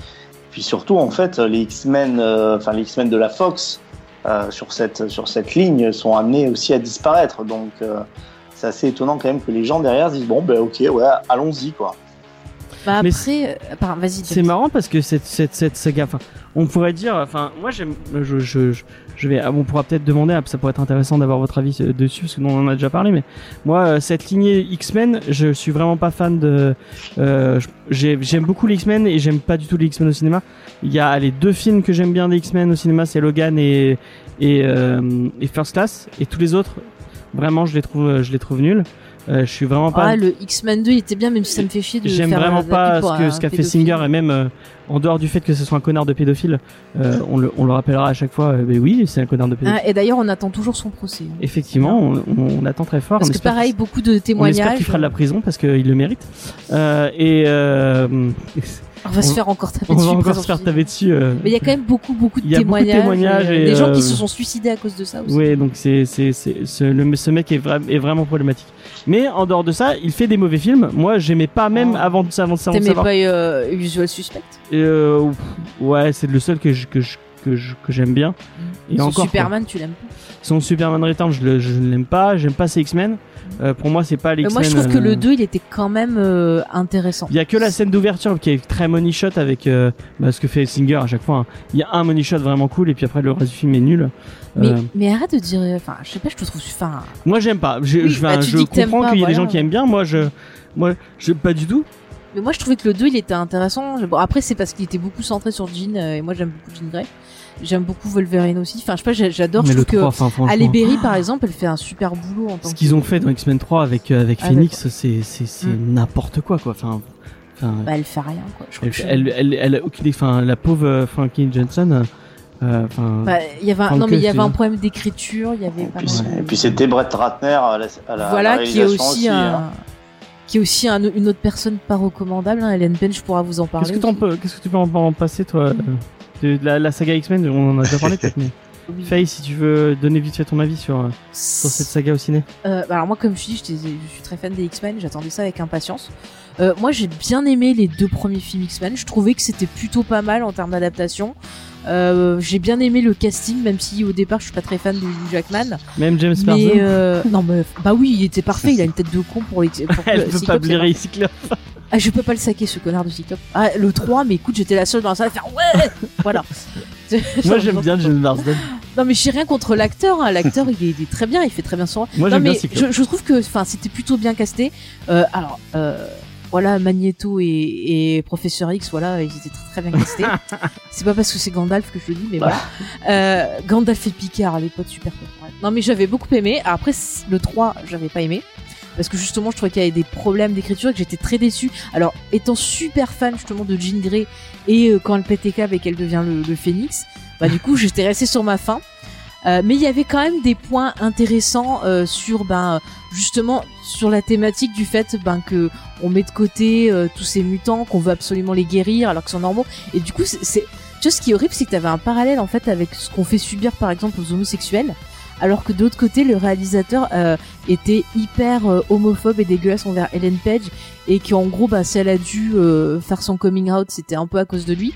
Puis surtout, en fait, les X-Men, euh, enfin les X-Men de la Fox euh, sur cette sur cette ligne sont amenés aussi à disparaître. Donc, euh, c'est assez étonnant quand même que les gens derrière se disent bon, ben ok, ouais, allons-y quoi. Bah après, euh, vas-y. C'est marrant parce que cette, cette, cette saga, enfin, on pourrait dire, enfin, moi j'aime, je, je, je, vais, ah, on pourra peut-être demander, ah, ça pourrait être intéressant d'avoir votre avis euh, dessus parce que nous, on en a déjà parlé, mais moi, euh, cette lignée X-Men, je suis vraiment pas fan de, euh, j'aime beaucoup les X-Men et j'aime pas du tout les X-Men au cinéma. Il y a les deux films que j'aime bien des X-Men au cinéma, c'est Logan et, et, euh, et First Class, et tous les autres, vraiment, je les trouve, je les trouve nuls. Euh, je suis vraiment pas Ah, le X-Men 2 il était bien, même si ça me fait chier de J'aime faire vraiment la pub pas ce qu'a fait. Singer et même euh, en dehors du fait que ce soit un connard de pédophile, euh, on, le, on le rappellera à chaque fois. euh, mais oui, c'est un connard de pédophile. Ah, et d'ailleurs, on attend toujours son procès. hein. Effectivement, on, on- on attend très fort. Parce on que pareil, beaucoup de on espère témoignages. qu'il fera de la prison parce qu'il le mérite. Euh, et euh, On va se on- faire encore taper on dessus. va encore présent se faire taper dessus. euh. Mais il y a quand même beaucoup, beaucoup de Il y a beaucoup de témoignages. témoignages et, et, des gens euh, qui se sont suicidés à cause de ça aussi. Ouais, donc c'est c'est c'est ce, le- ce mec est, vra- est vraiment problématique. Mais en dehors de ça, il fait des mauvais films. Moi, j'aimais pas même Oh. avant de avant avant T'aimais pas euh, Usual Suspect Euh, ouais, c'est le seul que je, que je, que j'aime bien. Et encore. quoi. Superman, tu l'aimes pas Son Superman Return, je, ne l'aime pas. J'aime pas ses X-Men. Euh, pour moi, c'est pas les Euh, X-Men. Moi, je trouve que euh, le 2, il était quand même euh, intéressant. Il y a que la scène d'ouverture qui est très money shot avec euh, bah, ce que fait Singer à chaque fois. hein. Il y a un money shot vraiment cool et puis après le reste du film est nul. Mais, Euh, mais arrête de dire. Enfin, je sais pas, je te trouve. Enfin, moi, j'aime pas. Je, Oui, je, bah, je comprends qu'il y a des gens qui aiment bien. Moi, je, moi, je pas du tout. mais moi, je trouvais que le 2, il était intéressant. Bon, après, c'est parce qu'il était beaucoup centré sur Jean, euh, et moi, j'aime beaucoup Jean Grey. J'aime beaucoup Wolverine aussi. Enfin, je sais pas, j'a- j'adore. Je Mais le trouve 3, que enfin, franchement. Berry, par exemple, elle fait un super boulot en tant Ce que. qu'ils ont fait dans X-Men 3 avec euh, avec Ah, Phoenix, c'est c'est c'est Mm. n'importe quoi quoi. Enfin, enfin, Bah, elle fait rien, quoi. Je elle, que- elle, elle, elle a aucune. Enfin, la pauvre euh, Frankie Johnson. euh, Enfin. Bah, il y avait un... Non mais il y avait un problème d'écriture, il y avait Et pas puis, de- c'était Brett Ratner à la, à la, voilà à la qui est aussi, un hein. qui est aussi un- une autre personne pas recommandable. Hein. Hélène Bench pourra vous en parler. Qu'est-ce que, qu'est-ce que tu peux en, en passer toi euh, de la, la saga X-Men On en a déjà parlé peut-être, mais Faye, si tu veux donner vite fait ton avis sur, euh, sur cette saga au ciné. Euh, bah alors moi, comme je dis, j'étais- je suis très fan des X-Men, j'attendais ça avec impatience. Euh, moi, j'ai bien aimé les deux premiers films X-Men. Je trouvais que c'était plutôt pas mal en termes d'adaptation. J'ai bien aimé le casting, même si au départ, je suis pas très fan de Hugh Jackman. Même James Marsden. non, mais bah oui, il était parfait. Il a une tête de con pour les. Pour Elle le peut pas blairer Cyclope. Ah, je peux pas le saquer, ce connard de Cyclope. Ah, le 3, mais écoute, j'étais la seule dans la salle à faire ouais Voilà. Moi j'aime bien James Marsden. Non, mais j'ai rien contre l'acteur. hein. L'acteur, il, est- il est très bien, il fait très bien son rôle. Moi non, j'aime bien mais Cyclope. je, je trouve que enfin, c'était plutôt bien casté. Euh, alors, euh, voilà, Magneto et, et Professeur X, voilà, ils étaient très, très bien castés. c'est pas parce que c'est Gandalf que je le dis, mais voilà. Euh, Gandalf et Picard, les potes super potes. Ouais. Non, mais j'avais beaucoup aimé. Après, le 3, j'avais pas aimé. Parce que justement, je trouvais qu'il y avait des problèmes d'écriture et que j'étais très déçue. Alors, étant super fan justement de Jean Grey et euh, quand elle pète les câbles et qu'elle devient le, phénix, bah du coup, j'étais restée sur ma faim. Euh, mais il y avait quand même des points intéressants euh, sur ben justement sur la thématique du fait ben que met de côté euh, tous ces mutants qu'on veut absolument les guérir alors qu'ils sont normaux et du coup c'est tu vois ce qui est horrible c'est que tu avais un parallèle en fait avec ce qu'on fait subir par exemple aux homosexuels alors que de l'autre côté le réalisateur euh, était hyper euh, homophobe et dégueulasse envers Ellen Page et qu'en gros bah si elle a dû euh, faire son coming out c'était un peu à cause de lui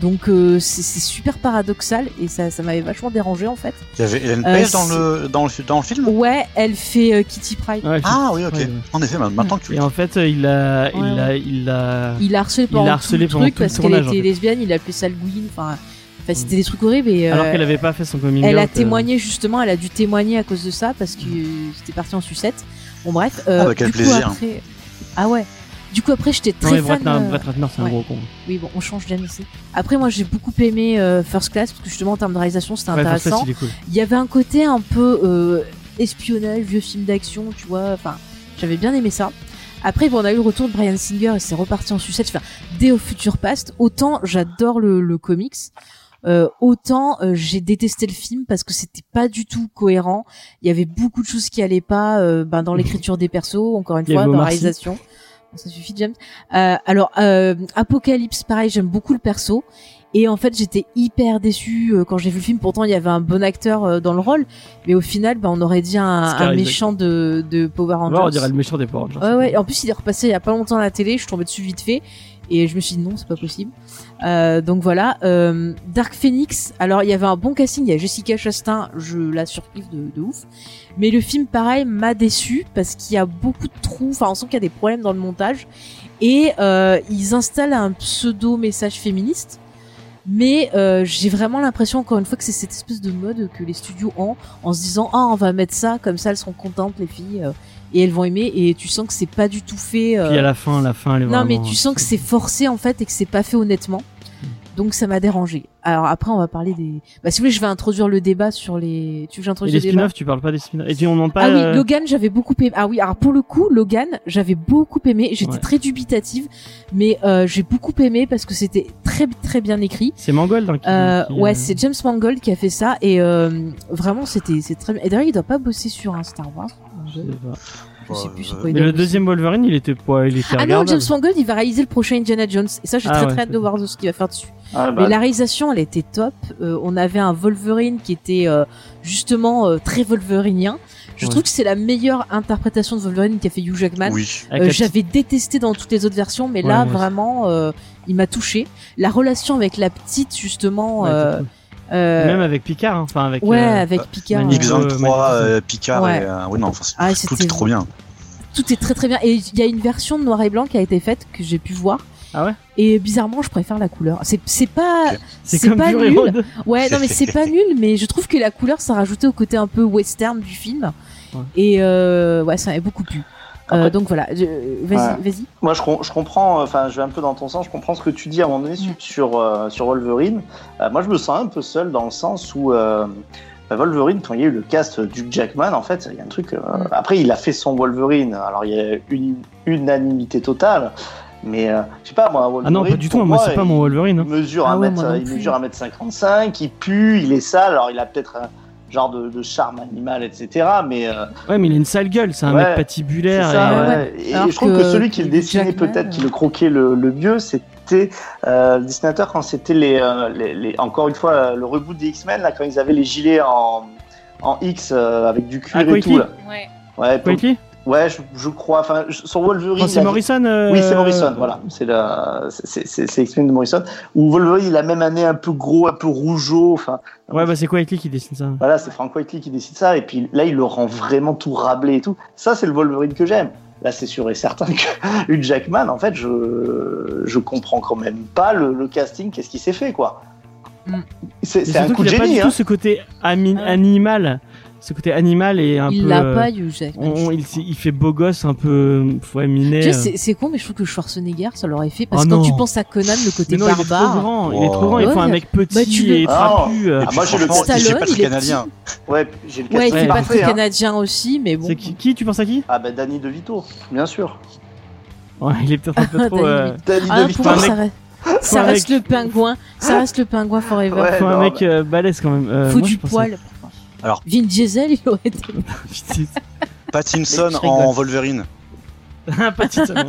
donc euh, c'est super paradoxal et ça ça m'avait vachement dérangé en fait Il y avait Ellen Euh, Page dans, le, dans, le, dans le film? Ouais, elle fait euh, Kitty Pryde. Ouais, Ah oui, ok. Ouais, ouais. En effet, maintenant que tu Et en fait, il a, Ouais, il a, il a. Il a harcelé Il pendant l'a tout harcelé le pendant truc tout le parce qu'elle tournage, en était fait. lesbienne, il a appelé ça le Gwyn, enfin, enfin c'était des trucs horribles et Alors euh, qu'elle avait pas fait son coming elle out. a euh, témoigné justement, elle a dû témoigner à cause de ça parce que c'était parti en sucette. Bon bref, euh, Ah bah, quel du coup plaisir. après, ah ouais. Du coup après j'étais Non, très mais fan. Brett, Brett Ratner, c'est un gros con. Oui bon, on change d'année ici. Après moi j'ai beaucoup aimé euh, First Class parce que justement en termes de réalisation c'était Ouais, First Class, intéressant. il est cool. Il y avait un côté un peu euh, espionnage, vieux film d'action, tu vois. Enfin, j'avais bien aimé ça. Après, bon, on a eu le retour de Brian Singer et c'est reparti en sucette. Enfin, dès au futur past, autant j'adore le, le comics, euh, autant euh, j'ai détesté le film parce que c'était pas du tout cohérent. Il y avait beaucoup de choses qui allaient pas euh, ben, dans l'écriture des persos, encore une fois, dans la réalisation. Ça suffit, James. Euh, alors, euh, Apocalypse, pareil, j'aime beaucoup le perso. Et en fait, j'étais hyper déçue euh, quand j'ai vu le film. Pourtant, il y avait un bon acteur euh, dans le rôle, mais au final, bah, on aurait dit un, un méchant de, de Power Rangers. Ouais, on dirait le méchant des Power Rangers. Ouais, ouais. En plus, il est repassé il y a pas longtemps à la télé. Je suis tombée dessus vite fait. Et je me suis dit non, c'est pas possible. Euh, donc voilà. Euh, Dark Phoenix. Alors, il y avait un bon casting. Il y a Jessica Chastain. Je la surkiffe de, ouf. Mais le film, pareil, m'a déçu parce qu'il y a beaucoup de trous. Enfin, on sent qu'il y a des problèmes dans le montage. Et euh, ils installent un pseudo message féministe. Mais j'ai vraiment l'impression, encore une fois, que c'est cette espèce de mode que les studios ont en se disant ah on va mettre ça comme ça elles seront contentes les filles et elles vont aimer et tu sens que c'est pas du tout fait. euh, Puis à la fin, la fin, elle est non vraiment. mais tu sens que c'est forcé en fait et que c'est pas fait honnêtement. Donc ça m'a dérangé. Alors après on va parler des. Bah si vous voulez je vais introduire le débat sur les. Tu veux que j'introduise les spin-offs, tu parles pas des spin-offs. Et puis on demande pas. ah oui, euh, Logan, j'avais beaucoup aimé. Ah oui, alors pour le coup, Logan, j'avais beaucoup aimé. J'étais Ouais. très dubitative, mais euh, j'ai beaucoup aimé parce que c'était très très bien écrit. C'est Mangold. Hein, qui, Euh, qui, ouais, euh, c'est James Mangold qui a fait ça et euh, vraiment c'était c'est très bien. Et d'ailleurs, il doit pas bosser sur un Star Wars. Je sais pas. Je sais plus Mais le deuxième Wolverine, il était pas, il était Ah non. James Mangold, il va réaliser le prochain Indiana Jones. Et ça, j'ai Ah très ouais, très hâte de voir ce qu'il va faire dessus. Ah, bah, Mais la réalisation, elle était top. Euh, on avait un Wolverine qui était euh, justement euh, très Wolverinien. Je Ouais. trouve que c'est la meilleure interprétation de Wolverine qu'a fait Hugh Jackman. Oui. Euh, J'avais détesté dans toutes les autres versions, mais Ouais, là vraiment, euh, il m'a touché. La relation avec la petite, justement, euh, cool. Euh, Même avec Picard, hein, enfin avec. ouais, euh, avec Picard. Magnifique. euh, X23, magnifique. euh, Picard Ouais. et. euh, oui, non, enfin, c'est- Ah, tout est trop bien. Tout est très très bien. Et il y a une version de noir et blanc qui a été faite que j'ai pu voir. Ah ouais? Et bizarrement, je préfère la couleur. C'est c'est pas. C'est pas nul. Road. Ouais, non mais c'est pas nul, mais je trouve que la couleur ça rajoutait au côté un peu western du film. Ouais. Et euh, ouais, ça m'avait beaucoup plu. Euh, Après- donc voilà, vas-y, Ouais. vas-y. Moi, je, com- je comprends, enfin, je vais un peu dans ton sens, je comprends ce que tu dis à un moment donné sur, sur, euh, sur Wolverine. Euh, moi, je me sens un peu seul dans le sens où euh, bah, Wolverine, quand il y a eu le cast du Jackman, en fait, il y a un truc. euh, après, il a fait son Wolverine, alors il y a une unanimité totale, mais euh, je sais pas, moi, Wolverine. Ah non, pas du tout. pour Moi, c'est pas mon Wolverine. hein. Il mesure, Ah ouais, mètre, moi il mesure 1m55, il pue, il est sale, alors il a peut-être un genre de, de charme animal, etc. Mais euh, Ouais, mais il a une sale gueule. C'est un Ouais, mec patibulaire. ça, et, euh, ouais. Et je trouve que, que celui qui le dessinait peut-être, qui euh, le croquait le, le mieux, c'était euh, le dessinateur quand c'était les, euh, les, les- encore une fois euh, le reboot des X-Men là quand ils avaient les gilets en en X euh, avec du cuir Ah, et tout là. Ouais. Ouais, ouais, je, je crois. Enfin, sur Wolverine. Oh, c'est il Morrison euh, Oui, c'est Morrison. Voilà, c'est la, c'est c'est- c'est X-Men de Morrison. Où Wolverine, il a même année un peu gros, un peu rougeau. Enfin, Ouais, bah c'est Quickly qui dessine ça. voilà, c'est Frank Whiteley qui décide ça. Et puis là, il le rend vraiment tout rablé et tout. Ça, c'est le Wolverine que j'aime. Là, c'est sûr et certain que Hugh Jackman, en fait, je je comprends quand même pas le, le casting. Qu'est-ce qui s'est fait, quoi Mm. C'est un coup de qu'il a pas génie. du Hein. tout ce côté animal. Ce côté animal et un Il peu. l'a euh, pas, Hugh Jackman. on- il, il fait beau gosse, un peu. Ouais, minet. Tu sais, euh. c'est- c'est con, mais je trouve que Schwarzenegger, ça l'aurait fait. Parce Oh que quand tu penses à Conan, le côté non, il est trop barbare. grand. Il est trop Oh. grand. Il faut Ouais, un mec petit bah, tu et trapu. euh. Ah, moi, j'ai le il Stallone, pas très il est canadien. Ouais, j'ai le Ouais, il fait pas très canadien aussi, mais bon. C'est qui, qui Tu penses à qui? Ah bah Danny DeVito, bien sûr. Ouais, il est peut-être un peu trop. Danny DeVito. Ah, ça reste, ça un reste mec- le pingouin. Ça reste le pingouin forever. Ouais, faut un mec bah- euh, balèze quand même. Euh, Faut moi, du poil. Alors. Vin Diesel, il aurait été. Pattinson en Wolverine.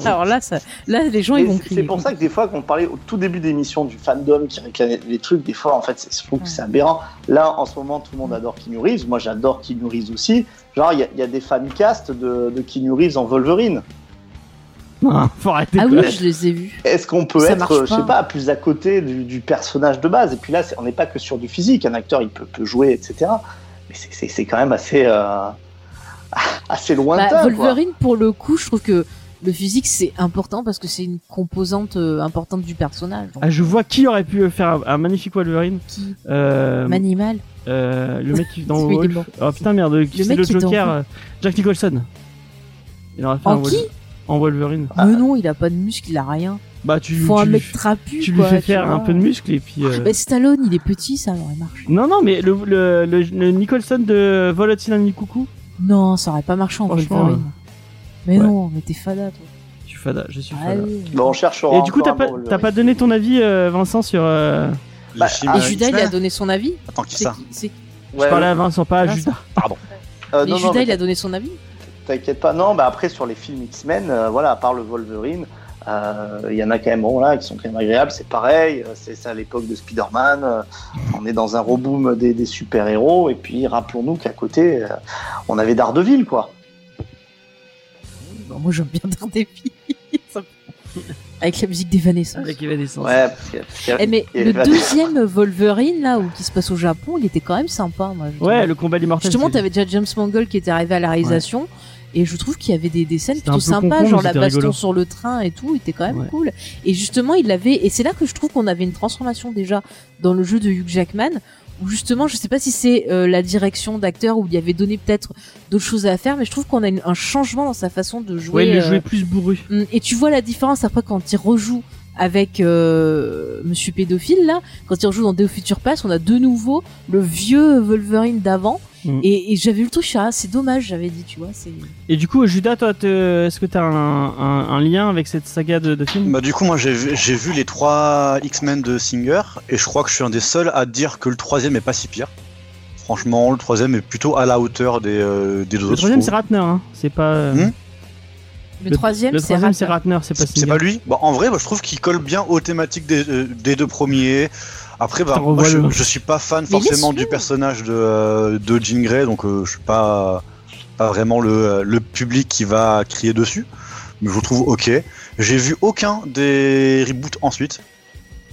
Alors là, ça, là, les gens, Mais ils vont c'est- crier. C'est pour ça que des fois, quand on parlait au tout début d'émission du fandom qui réclamait les trucs, des fois, en fait, c'est- je trouve que c'est aberrant. Là, en ce moment, tout le monde adore Keanu Reeves. Moi, j'adore Keanu Reeves aussi. Genre, il y, a- il y a des fancasts de, de Keanu Reeves en Wolverine. Non, faut arrêter. Ah oui, je les ai vus. Est-ce qu'on peut Ça être, je sais pas. plus à côté du, du personnage de base? Et puis là, c'est- on n'est pas que sur du physique. Un acteur, il peut, peut jouer, etc. Mais c'est- quand même assez, euh, assez lointain. Bah, quoi. Wolverine, pour le coup, je trouve que le physique, c'est important parce que c'est une composante euh, importante du personnage. Donc, Ah, je vois qui aurait pu faire un, un magnifique Wolverine. qui Euh, Manimal. euh, le mec qui dans Wolf. mort. Oh putain merde, qui Le c'est mec le Joker euh, Jack Nicholson. Il aurait fait En un qui En Wolverine. Ah. Mais non, il a pas de muscle, il a rien. Bah tu, faut tu un lui mec f- trapu. tu lui quoi, fais tu faire un peu de muscle et puis. euh, Bah, Stallone, il est petit, ça aurait marché. Non non mais le, le, le, le Nicholson de Volotine Coucou, Non, ça aurait pas marché en Franchement, Wolverine. Mais ouais. non, mais t'es fada, toi. je suis fada, je suis fada. Allez. Bon, on cherchera. Et du coup t'as pas t'as pas donné ton avis euh, Vincent sur. Euh... Bah, ah, Et Judas, il a donné son avis Attends, qui C'est ça qui- c'est- Je parlais à Vincent pas à Ah, Judas. Euh, Mais non, non, Judas, mais il a donné son avis T'inquiète pas. Non, bah après sur les films X-Men, euh, voilà, à part le Wolverine, il y en a quand même bon, là qui sont quand même agréables. C'est pareil, euh, c'est ça à l'époque de Spider-Man. euh, on est dans un reboom des, des super-héros. Et puis rappelons-nous qu'à côté, euh, on avait Daredevil, quoi. Bon, Moi, j'aime bien Daredevil. Avec la musique d'Evanescence. Avec Evanescence. Ouais, parce que- parce que- Eh, mais le deuxième Wolverine, là, où qui se passe au Japon, il était quand même sympa, moi. Ouais, le combat d'immortel. Justement, t'avais déjà James Mangold qui était arrivé à la réalisation. Et je trouve qu'il y avait des, des scènes plutôt sympas, genre la baston rigolo. sur le train et tout, il était quand même Ouais. cool. Et justement, il avait, et c'est là que je trouve qu'on avait une transformation déjà dans le jeu de Hugh Jackman, où justement, je sais pas si c'est euh, la direction d'acteur où il y avait donné peut-être d'autres choses à faire, mais je trouve qu'on a une- un changement dans sa façon de jouer. Ouais, il le euh, jouait plus bourru. Mm, Et tu vois la différence après quand il rejoue avec euh, Monsieur pédophile là, quand il rejoue dans of Future Past, on a de nouveau le vieux Wolverine d'avant. Mm. Et, et j'avais eu le suis, ah, c'est dommage, j'avais dit, tu vois, c'est. Et du coup, Judas, toi, est-ce que t'as un, un, un lien avec cette saga de, de films? Bah du coup moi j'ai vu, j'ai vu les trois X-Men de Singer et je crois que je suis un des seuls à dire que le troisième est pas si pire. Franchement le troisième est plutôt à la hauteur des, euh, des deux Le autres. troisième, je c'est. Ratner, hein. C'est pas. euh, Hmm? Le, troisième, Le c'est troisième, c'est Ratner. C'est pas C'est pas lui? Bah, En vrai je trouve qu'il colle bien aux thématiques des, euh, des deux premiers. Après bah, moi, je, je suis pas fan forcément du personnage de, euh, de Jean Grey donc euh, je suis pas, pas vraiment le, le public qui va crier dessus. Mais je le trouve ok. J'ai vu aucun des reboots ensuite.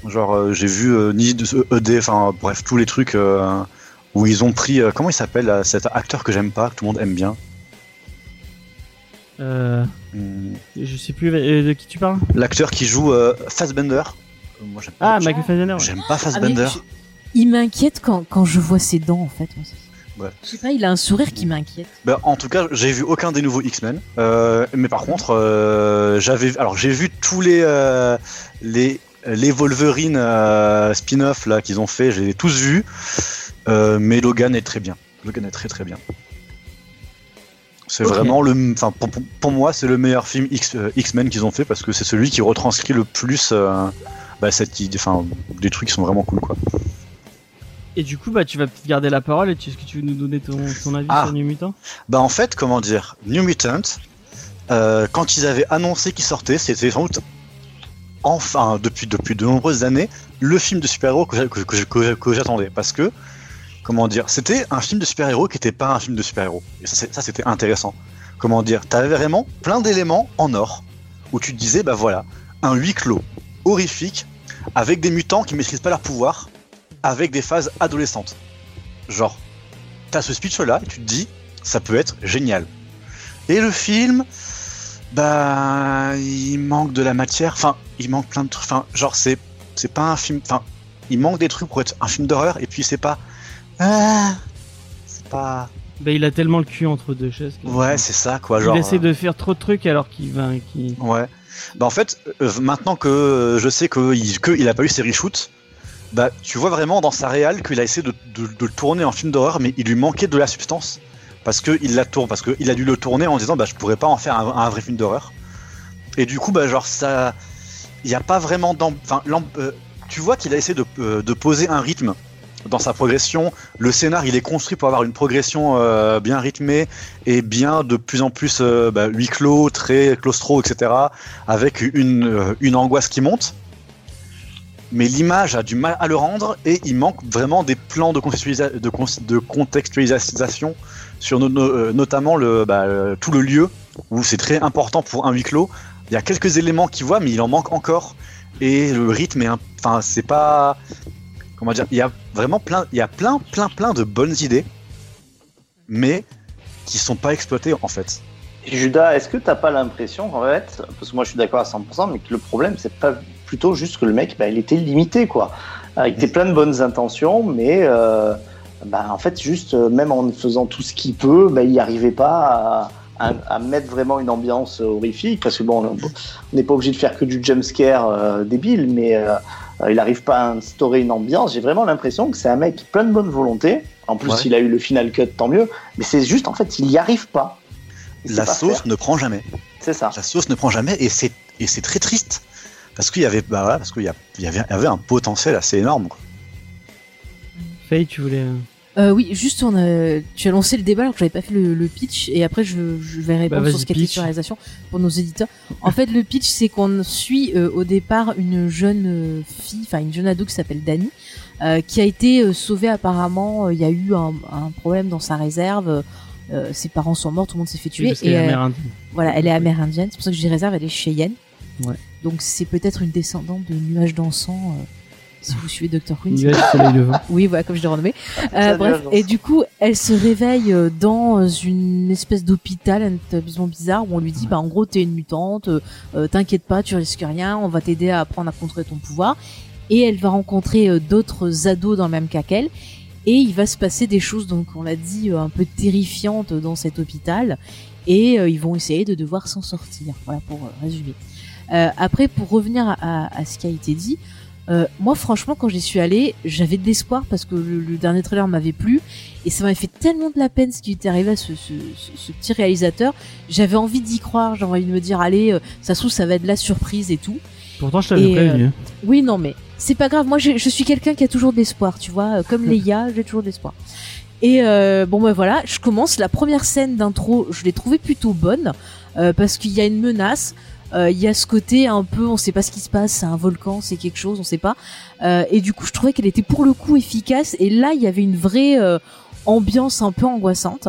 Genre, euh, j'ai vu euh, ni de ED, enfin bref, tous les trucs euh, où ils ont pris. euh, comment il s'appelle cet acteur que j'aime pas, que tout le monde aime bien? Euh, je sais plus euh, de qui tu parles. L'acteur qui joue euh, Fassbender. Moi, j'aime Ah, pas, Michael Fassbender. ouais. j'aime pas Ah, Fassbender. je- Il m'inquiète quand, quand je vois ses dents, en fait. Ouais. Je sais pas, il a un sourire qui m'inquiète. Bah, en tout cas, j'ai vu aucun des nouveaux X-Men. Euh, mais par contre, euh, j'avais, alors j'ai vu tous les euh, les les Wolverine euh, spin-off là qu'ils ont fait. Je les ai tous vus. Euh, mais Logan est très bien. Logan est très très bien. C'est vraiment le, enfin pour, moi, c'est le meilleur film X, euh, X-Men qu'ils ont fait parce que c'est celui qui retranscrit le plus euh, bah, cette idée, enfin des trucs qui sont vraiment cool quoi. Et du coup, bah, tu vas peut-être garder la parole. Et tu- est-ce que tu veux nous donner ton, ton avis Ah. sur New Mutant Bah en fait, comment dire, New Mutant, euh, quand ils avaient annoncé qu'il sortait, c'était sans doute enfin depuis depuis de nombreuses années le film de super-héros que, que, que, que, que j'attendais parce que comment dire, c'était un film de super-héros qui n'était pas un film de super-héros. Et ça, c'était intéressant. Comment dire, t'avais vraiment plein d'éléments en or où tu te disais, bah voilà, un huis clos horrifique avec des mutants qui maîtrisent pas leur pouvoir, avec des phases adolescentes. Genre, t'as ce speech-là et tu te dis, ça peut être génial. Et le film, bah, il manque de la matière. Enfin, il manque plein de trucs. Enfin, genre, c'est, c'est pas un film. Enfin, il manque des trucs pour être un film d'horreur. Et puis, c'est pas. Ah, c'est pas. Bah, il a tellement le cul entre deux chaises. Ouais, c'est ça, quoi. Genre. il essaie de faire trop de trucs alors qu'il va. qu'il- Ouais. Bah en fait, euh, maintenant que euh, je sais qu'il que il a pas eu ses reshoots, bah tu vois vraiment dans sa réal qu'il a essayé de, de, de le tourner en film d'horreur, mais il lui manquait de la substance parce que il la tourne, parce que il a dû le tourner en disant bah je pourrais pas en faire un, un vrai film d'horreur. Et du coup bah genre ça, il y a pas vraiment enfin euh, tu vois qu'il a essayé de, euh, de poser un rythme dans sa progression. Le scénar il est construit pour avoir une progression euh, bien rythmée et bien de plus en plus euh, bah, huis clos, très claustro, etc. Avec une, euh, une angoisse qui monte. Mais l'image a du mal à le rendre et il manque vraiment des plans de, de, con- de contextualisation sur no- no- notamment bah, tout le lieu où c'est très important pour un huis clos. Il y a quelques éléments qu'il voit, mais il en manque encore. Et le rythme est, enfin, c'est pas, comment dire, il y a vraiment plein, il y a plein, plein, plein de bonnes idées, mais qui sont pas exploitées en fait. Judas, est-ce que t'as pas l'impression qu'en fait, parce que moi je suis d'accord à 100%, mais que le problème c'est pas plutôt juste que le mec, bah, il était limité quoi, avec des plein de bonnes intentions, mais euh, bah, en fait juste euh, même en faisant tout ce qu'il peut, bah, il n'y arrivait pas à, mettre vraiment une ambiance horrifique, parce que bon, on n'est pas obligé de faire que du jumpscare euh, débile, mais euh, euh, il n'arrive pas à instaurer une ambiance. J'ai vraiment l'impression que c'est un mec plein de bonne volonté. En plus, Ouais. il a eu le final cut, tant mieux. Mais c'est juste, en fait, il n'y arrive pas. Il La pas sauce faire. ne prend jamais. C'est ça. La sauce ne prend jamais et c'est et c'est très triste parce qu'il y avait bah voilà, parce qu'il y, avait il y avait un potentiel assez énorme. Faye, tu voulais. Euh, oui, juste on a, tu as lancé le débat alors que j'avais pas fait le, le pitch et après je, je vais répondre Bah, sur ce la réalisation pour nos éditeurs. En fait, le pitch c'est qu'on suit euh, au départ une jeune euh, fille, enfin une jeune ado qui s'appelle Dani, euh, qui a été sauvée apparemment. Il y a eu un, un problème dans sa réserve. ses parents sont morts, tout le monde s'est fait tuer. Et euh, amérindienne. voilà, elle est amérindienne. C'est pour ça que je dis réserve, elle est Cheyenne. Ouais. Donc c'est peut-être une descendante de nuages dansants. Si vous suivez Dr. Queen, Nuage, soleil levant. oui, voilà, comme je l'ai renommé. Euh, bref, et du coup, elle se réveille euh, dans une espèce d'hôpital, un établissement bizarre, où on lui dit, bah en gros, t'es une mutante, euh, t'inquiète pas, tu risques rien, on va t'aider à apprendre à contrôler ton pouvoir. Et elle va rencontrer euh, d'autres ados dans le même cas qu'elle. Et il va se passer des choses, donc on l'a dit, euh, un peu terrifiantes dans cet hôpital. Et euh, ils vont essayer de devoir s'en sortir. Voilà pour euh, résumer. Euh, après, pour revenir à, à- à ce qui a été dit, euh, moi, franchement, quand j'y suis allée, j'avais de l'espoir parce que le, le dernier trailer m'avait plu et ça m'avait fait tellement de la peine ce qui était arrivé à ce, ce, ce- ce petit réalisateur. J'avais envie d'y croire, j'avais envie de me dire, allez, euh, ça se trouve, ça va être de la surprise et tout. Pourtant, je t'avais prévenu. hein. Oui, non, mais c'est pas grave. Moi, je, je suis quelqu'un qui a toujours de l'espoir, tu vois. euh, Comme Leia, j'ai toujours de l'espoir. Et euh, bon, ben voilà, je commence. La première scène d'intro, je l'ai trouvée plutôt bonne euh, parce qu'il y a une menace. Euh, Il y a ce côté un peu, on sait pas ce qui se passe, c'est un volcan, c'est quelque chose, on sait pas. Euh, et du coup, je trouvais qu'elle était pour le coup efficace. Et là, il y avait une vraie euh, ambiance un peu angoissante.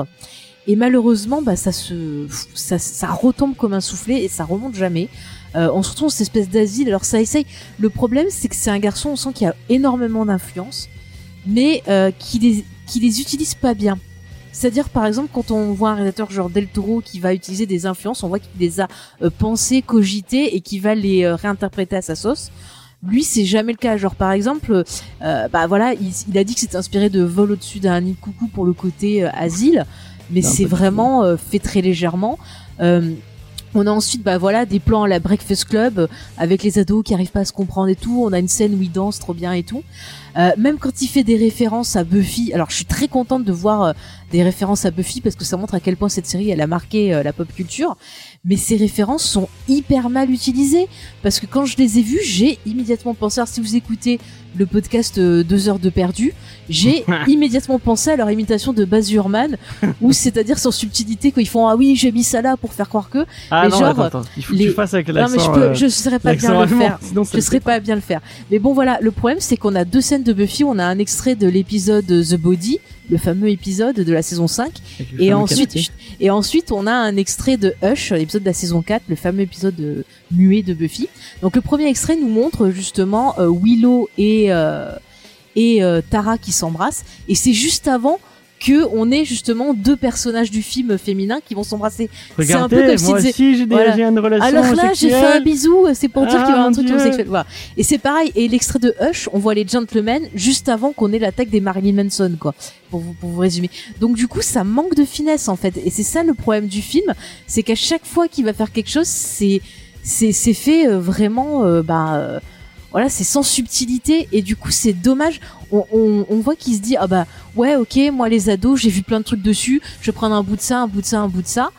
Et malheureusement, bah, ça se, ça, ça retombe comme un soufflet et ça remonte jamais. Euh, on se retrouve dans cette espèce d'asile. Alors ça essaye. Le problème, c'est que c'est un garçon, on sent qu'il a énormément d'influence, mais euh, qui les, qui les utilise pas bien. C'est-à-dire, par exemple, quand on voit un réalisateur genre Del Toro qui va utiliser des influences, on voit qu'il les a euh, pensées, cogitées et qui va les euh, réinterpréter à sa sauce. Lui, c'est jamais le cas. Genre, par exemple, euh, bah voilà, il, il a dit que c'était inspiré de Vol au-dessus d'un nid de coucou pour le côté euh, asile, mais c'est vraiment euh, fait très légèrement. Euh, on a ensuite, bah voilà, des plans à la Breakfast Club avec les ados qui arrivent pas à se comprendre et tout. On a une scène où ils dansent trop bien et tout. Euh, même quand il fait des références à Buffy, alors je suis très contente de voir euh, des références à Buffy parce que ça montre à quel point cette série elle a marqué euh, la pop culture. Mais ces références sont hyper mal utilisées parce que quand je les ai vues, j'ai immédiatement pensé. Alors si vous écoutez le podcast euh, deux heures de perdu, j'ai immédiatement pensé à leur imitation de Baz Luhrmann, ou c'est-à-dire sans subtilité quand ils font ah oui j'ai mis ça là pour faire croire que. Ah Mais non, genre, attends, attends, il faut que les- tu fasses avec Non mais je peux, euh, je saurais pas bien le faire. sinon Je fait pas bien le faire. Mais bon voilà, le problème c'est qu'on a deux scènes de Buffy, on a un extrait de l'épisode The Body, le fameux épisode de la saison 5 avec le et ensuite et ensuite on a un extrait de Hush, l'épisode de la saison 4, le fameux épisode de- muet de Buffy. Donc le premier extrait nous montre justement euh, Willow et euh, et euh, Tara qui s'embrassent. Et c'est juste avant que on ait justement deux personnages du film féminin qui vont s'embrasser. C'est un peu comme s'il moi disait- aussi j'ai des- voilà. j'ai une relation Alors là, j'ai fait un bisou, c'est pour dire Ah, qu'il y a un truc homosexuel. Voilà. Et c'est pareil. Et l'extrait de Hush, on voit les gentlemen juste avant qu'on ait l'attaque des Marilyn Manson, quoi. Pour vous, pour vous résumer. Donc du coup, ça manque de finesse en fait. Et c'est ça le problème du film, c'est qu'à chaque fois qu'il va faire quelque chose, c'est c'est c'est fait euh, vraiment, euh, bah. Voilà, c'est sans subtilité et du coup c'est dommage. On, on, on voit qu'il se dit ah bah ouais ok moi les ados j'ai vu plein de trucs dessus, je vais prendre un bout de ça, un bout de ça, un bout de ça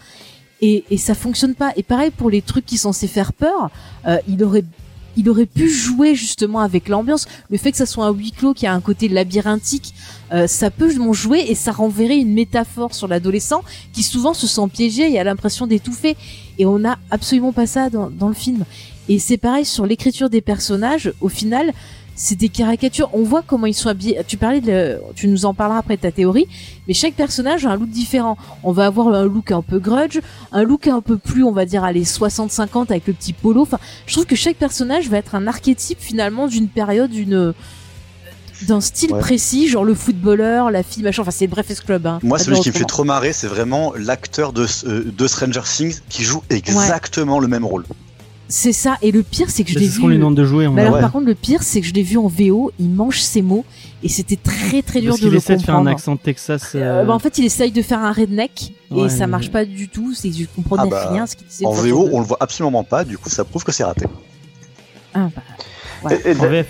et, et ça fonctionne pas. Et pareil pour les trucs qui sont censés faire peur, euh, il aurait il aurait pu jouer justement avec l'ambiance, le fait que ça soit un huis clos qui a un côté labyrinthique, euh, ça peut m'en jouer et ça renverrait une métaphore sur l'adolescent qui souvent se sent piégé et a l'impression d'étouffer. Et on n'a absolument pas ça dans, dans le film. Et c'est pareil sur l'écriture des personnages. Au final, c'est des caricatures. On voit comment ils sont habillés. Tu parlais de, tu nous en parleras après de ta théorie, mais chaque personnage a un look différent. On va avoir un look un peu grudge, un look un peu plus, on va dire, à les 60-50 avec le petit polo. Enfin, je trouve que chaque personnage va être un archétype finalement d'une période, d'une d'un style Ouais. précis, genre le footballeur, la fille, machin. Enfin, c'est Breakfast Club. Hein. Moi, celui qui me fait trop marrer, c'est vraiment l'acteur de, euh, de Stranger Things qui joue exactement le même rôle. C'est ça. Et le pire, c'est que je Bah, l'ai C'est ce vu. qu'on lui demande de jouer. on Mais a- alors, Ouais. par contre, le pire, c'est que je l'ai vu en VO. Il mange ses mots et c'était très très dur Parce de le essaie de faire un comprendre. accent Texas. Euh, euh, bah, en fait, il essaye de faire un redneck et ça mais- marche pas du tout. C'est je comprenais Ah bah, rien ce qu'il disait. En VO, le- on le voit absolument pas, du coup, ça prouve que c'est raté. Ah, bah, Ouais.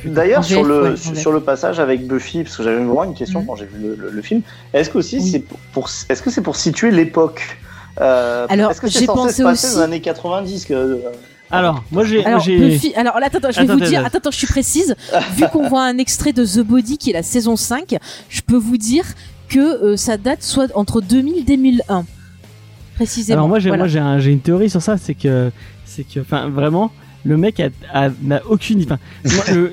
D'ailleurs, sur, le, ouais, sur, le passage avec Buffy, parce que j'avais vraiment une question Mhm. quand j'ai vu le, le- le film, est-ce que aussi Oui. c'est pour, est-ce que c'est pour situer l'époque? Euh, Alors, est-ce que c'est censé pensé se passer aussi- dans les années 90 que, euh, Alors, moi j'ai. Alors, j'ai- Buffy, alors là, attends, attends, je vais Attends, vous dire, attends. je suis précise. Vu qu'on voit un extrait de The Body qui est la saison 5, je peux vous dire que euh, ça date soit entre 2000 et 2001. Précisément. Alors moi j'ai Voilà. un- une théorie sur ça, c'est que c'est que enfin vraiment le mec n'a aucune enfin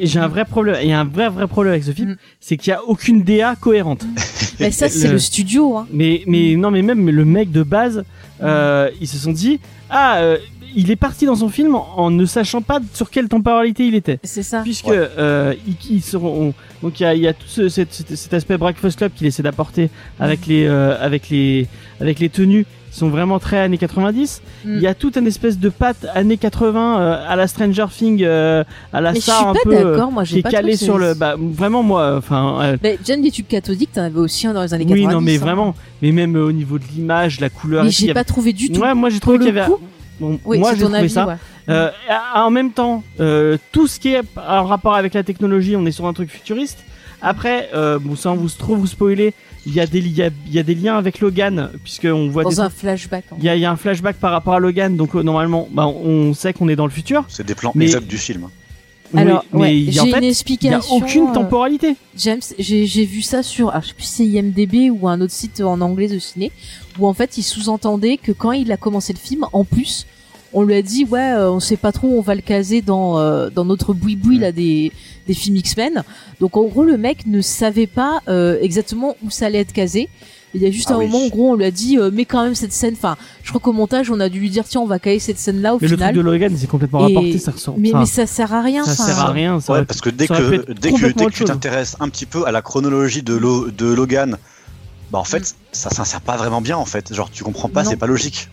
j'ai un vrai problème il y a un vrai vrai problème avec ce film, Mm. c'est qu'il y a aucune DA cohérente. Mais ça, c'est Le- le studio, hein. Mais mais non mais même le mec de base euh, ils se sont dit ah euh, il est parti dans son film en, en ne sachant pas sur quelle temporalité il était. C'est ça. Puisque Ouais. euh, ils, ils seront donc il y a, il y a tout ce, cet, cet- aspect Breakfast Club qu'il essaie d'apporter avec les euh, avec les avec les tenues qui sont vraiment très années 90. Mm. Il y a toute une espèce de patte années 80 euh, à la Stranger Thing, euh, à la Mais je suis Star un pas peu d'accord, moi, qui j'ai est pas calé trouvé sur le bah vraiment moi enfin euh, Mais John des tubes cathodiques, t'en avais aussi un dans les années oui 90. non mais hein. vraiment mais même euh, au niveau de l'image la couleur Mais j'ai avait- pas trouvé du tout. ouais moi j'ai trouvé qu'il y avait coup, bon, Oui, moi c'est j'ai ton trouvé avis, ça ouais. Euh, en même temps, euh, tout ce qui est en rapport avec la technologie, on est sur un truc futuriste. Après, euh, bon, sans vous trop vous spoiler, il y a des il y a, il y a des liens avec Logan puisque on voit des Dans un trucs- flashback. en il y a, il y a un flashback par rapport à Logan, donc euh, normalement, bah, on sait qu'on est dans le futur. C'est des plans Mais- exacts du film. Oui, Alors, mais ouais, en j'ai fait, une il y a explication. aucune euh, temporalité. James, j'ai j'ai vu ça sur, alors, je sais plus si c'est IMDB ou un autre site en anglais de ciné, où en fait il sous-entendait que quand il a commencé le film, en plus, on lui a dit ouais, euh, on sait pas trop, on va le caser dans euh, dans notre boui-boui là des des films X-Men. Donc en gros le mec ne savait pas euh, exactement où ça allait être casé. Il y a juste Ah un oui. moment, en gros, on lui a dit, euh, mais quand même cette scène. Enfin, je crois qu'au montage, on a dû lui dire, tiens, on va caler cette scène-là au Mais le final. truc de Logan, c'est complètement Et- rapporté, ça ressort. mais, mais ça sert à rien. ça sert à rien. Ça Ouais, parce que dès que, dès que, dès que tu t'intéresses un petit peu à la chronologie de, Lo- de Logan, bah en fait, ça s'insère pas vraiment bien en fait. Genre, tu comprends pas, c'est pas logique.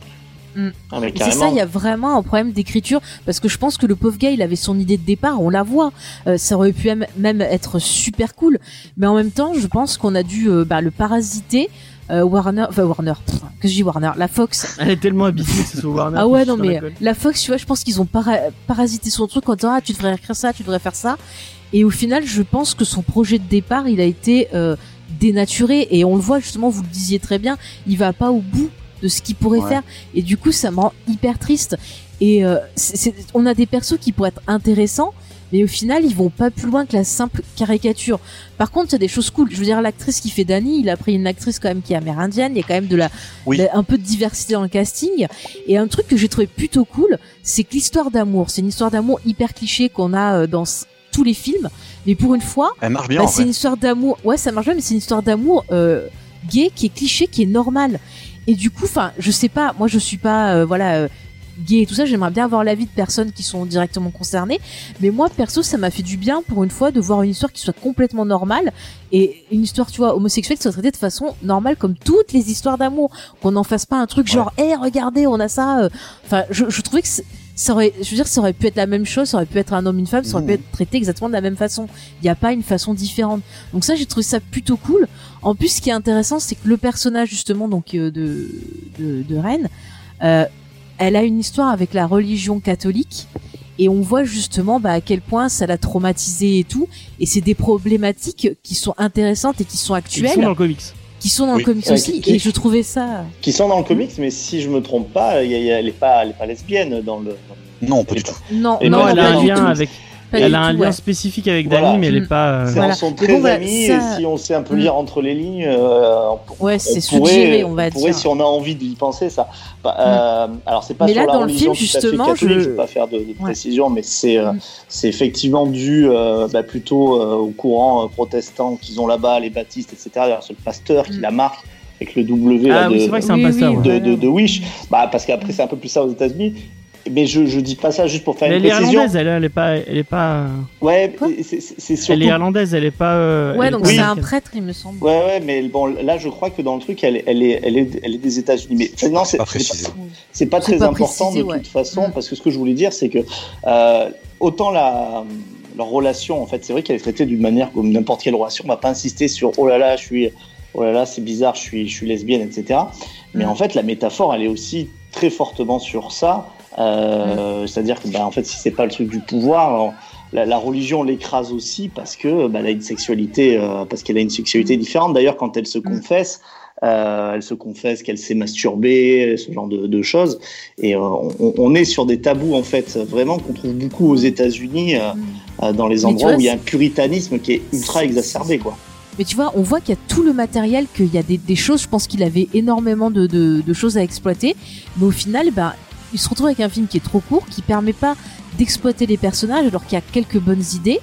Ah, Et C'est ça, il y a vraiment un problème d'écriture parce que je pense que le pauvre gars, il avait son idée de départ, on la voit. Euh, ça aurait pu même, être super cool, mais en même temps, je pense qu'on a dû euh, bah, le parasiter. euh, Warner, enfin Warner, pff, que je dis Warner, la Fox. Elle est tellement habituée que ce soit Warner. Ah ouais, non mais la Fox, tu vois, je pense qu'ils ont para- parasité son truc en disant ah tu devrais écrire ça, tu devrais faire ça. Et au final, je pense que son projet de départ, il a été euh, dénaturé. Et on le voit justement, vous le disiez très bien, il va pas au bout de ce qu'il pourrait Ouais. faire. Et du coup, ça me rend hyper triste. Et euh, on a des persos qui pourraient être intéressants, mais au final, ils vont pas plus loin que la simple caricature. Par contre, il y a des choses cool. Je veux dire, l'actrice qui fait Dani, il a pris une actrice quand même qui est amérindienne. Il y a quand même de la, Oui. de- un peu de diversité dans le casting. Et un truc que j'ai trouvé plutôt cool, c'est que l'histoire d'amour, c'est une histoire d'amour hyper cliché qu'on a euh, dans tous les films. Mais pour une fois, Elle marche bien bah, c'est une histoire d'amour. Ouais, ça marche bien, mais c'est une histoire d'amour euh, gay qui est cliché, qui est normal. Et du coup, enfin, je sais pas. Moi, je suis pas, euh, voilà, euh, gay et tout ça. J'aimerais bien avoir l'avis de personnes qui sont directement concernées. Mais moi, perso, ça m'a fait du bien pour une fois de voir une histoire qui soit complètement normale et une histoire, tu vois, homosexuelle qui soit traitée de façon normale comme toutes les histoires d'amour. Qu'on n'en fasse pas un truc genre, hé, regardez, on a ça. euh. Enfin, je, je trouvais que c'est- ça aurait, je veux dire, ça aurait pu être la même chose, ça aurait pu être un homme, une femme, ça aurait pu être traité exactement de la même façon. Il n'y a pas une façon différente. Donc ça, j'ai trouvé ça plutôt cool. En plus, ce qui est intéressant, c'est que le personnage justement donc euh, de de, de Rennes, euh, elle a une histoire avec la religion catholique. Et on voit justement bah, à quel point ça l'a traumatisé et tout. Et c'est des problématiques qui sont intéressantes et qui sont actuelles, sont dans le comics. Qui sont dans Oui. le comics Ouais, aussi. qui- Et je trouvais ça. Qui sont dans le comics, mais si je me trompe pas, il y a- il y a- elle est pas, elle est pas lesbienne dans le. Non, pas du tout. Non, Et non, elle a un lien avec. Pas Elle a un tout, lien ouais. spécifique avec Voilà. Dani, mais elle Mm. est pas. euh, C'est- Voilà. Sont très bon, voilà, amis ça- et si on sait un peu Mm. lire entre les lignes, euh, on, Ouais, on c'est pourrait, suggéré, on va on pourrait, dire. si on a envie d'y penser, ça. Bah, euh, alors c'est pas Mais sur là, la dans le religion film, tout à fait justement, catholique, je- je vais pas faire de, de Ouais. précision, mais c'est euh, Mm. c'est effectivement dû euh, bah, plutôt euh, au courant euh, protestant qu'ils ont là-bas, les baptistes, etc. C'est le pasteur qui Mm. la marque avec le W là, Ah oui, de, c'est vrai que c'est un Oui, pasteur. oui, ouais. de, de, de Wish. Bah, parce qu'après c'est un peu plus ça aux États-Unis. Mais je, je dis pas ça juste pour faire Mais une elle est précision. irlandaise, elle, elle est pas, elle est pas, Ouais, c'est- c'est c'est elle surtout est irlandaise, elle est pas. euh, Ouais, elle est donc pas c'est un prêtre, il me semble. Ouais, ouais, mais bon, là, je crois que dans le truc, elle, est- elle, est, elle, est, elle est des États-Unis. Mais non, c'est Pas c'est précisé. c'est pas C'est très pas important précisé, de ouais. toute façon, Mm. parce que ce que je voulais dire, c'est que euh, autant la, leur relation, en fait, c'est vrai qu'elle est traitée d'une manière comme n'importe quelle relation. On va pas insister sur oh là là, je suis, oh là là, c'est bizarre, je suis, je suis lesbienne, etc. Mais Mm. en fait, la métaphore, elle est aussi très fortement sur ça. Euh, C'est-à-dire que, bah, en fait, si c'est pas le truc du pouvoir, alors, la, la religion l'écrase aussi parce que bah, elle a une sexualité, euh, parce qu'elle a une sexualité différente. D'ailleurs, quand elle se confesse, euh, elle se confesse qu'elle s'est masturbée, ce genre de, de choses. Et on, on est sur des tabous en fait, vraiment qu'on trouve beaucoup aux États-Unis, euh, dans les endroits vois, où il y a un puritanisme qui est ultra exacerbé, quoi. Mais tu vois, on voit qu'il y a tout le matériel, qu'il y a des, des choses, je pense qu'il avait énormément de, de, de choses à exploiter, mais au final, ben, il se retrouve avec un film qui est trop court, qui permet pas d'exploiter les personnages alors qu'il y a quelques bonnes idées.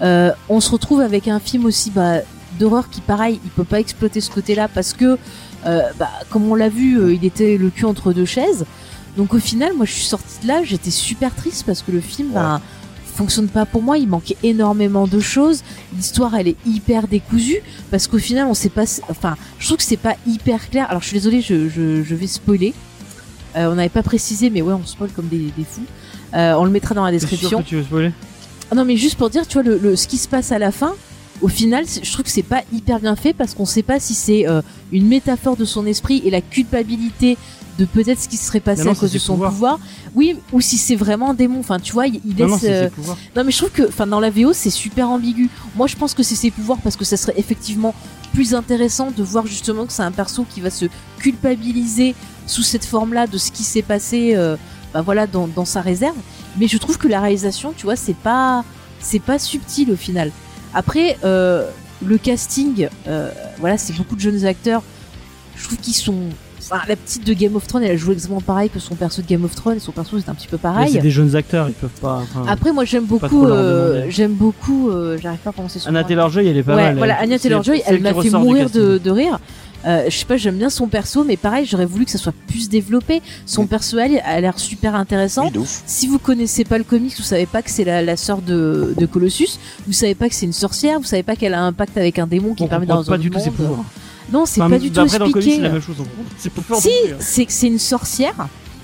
Euh, on se retrouve avec un film aussi bah, d'horreur qui, pareil, il peut pas exploiter ce côté-là parce que, euh, bah, comme on l'a vu, euh, il était le cul entre deux chaises. Donc au final, moi je suis sortie de là, j'étais super triste parce que le film ben, fonctionne pas pour moi, il manquait énormément de choses. L'histoire elle est hyper décousue parce qu'au final on sait pas, enfin je trouve que c'est pas hyper clair. Alors je suis désolée, je, je, je vais spoiler. Euh, on n'avait pas précisé, mais ouais on spoil comme des, des fous. Euh, on le mettra dans la sûr description. que tu veux spoiler Ah non, mais juste pour dire, tu vois, le, le- ce qui se passe à la fin, au final, je trouve que c'est pas hyper bien fait parce qu'on sait pas si c'est euh, une métaphore de son esprit et la culpabilité de peut-être ce qui se serait passé non, à cause de son pouvoir. Oui, ou si c'est vraiment un démon. Enfin, tu vois, il, il Non, non, laisse. euh, non, mais je trouve que, enfin, dans la VO, c'est super ambigu. Moi, je pense que c'est ses pouvoirs parce que ça serait effectivement plus intéressant de voir justement que c'est un perso qui va se culpabiliser sous cette forme-là de ce qui s'est passé, euh, bah voilà, dans, dans sa réserve. Mais je trouve que la réalisation, tu vois, c'est pas, c'est pas subtil au final. Après, euh, le casting, voilà, c'est beaucoup de jeunes acteurs. Je trouve qu'ils sont. Enfin, la petite de Game of Thrones, elle a joué exactement pareil que son perso de Game of Thrones. Son perso, c'est un petit peu Mais pareil. c'est des jeunes acteurs, ils peuvent pas. enfin, Après, moi, j'aime beaucoup. euh, j'aime beaucoup. euh, J'arrive pas à prononcer son Anna. Taylor-Joy, elle est pas ouais, mal. voilà, C'est Taylor-Joy, elle m'a fait mourir de, de rire. Euh, je sais pas, j'aime bien son perso, mais pareil, j'aurais voulu que ça soit plus développé. Son Mm. perso, elle, a l'air super intéressant. Oui. Si vous connaissez pas le comics, vous savez pas que c'est la, la sœur de, de Colossus, vous savez pas que c'est une sorcière, vous savez pas qu'elle a un pacte avec un démon qui On permet dans pas un du tout ses pouvoirs. Non, c'est Enfin, pas du tout D'après dans le comics, expliqué. c'est la même chose. on comprend. C'est pas fort Si, hein. c'est que c'est une sorcière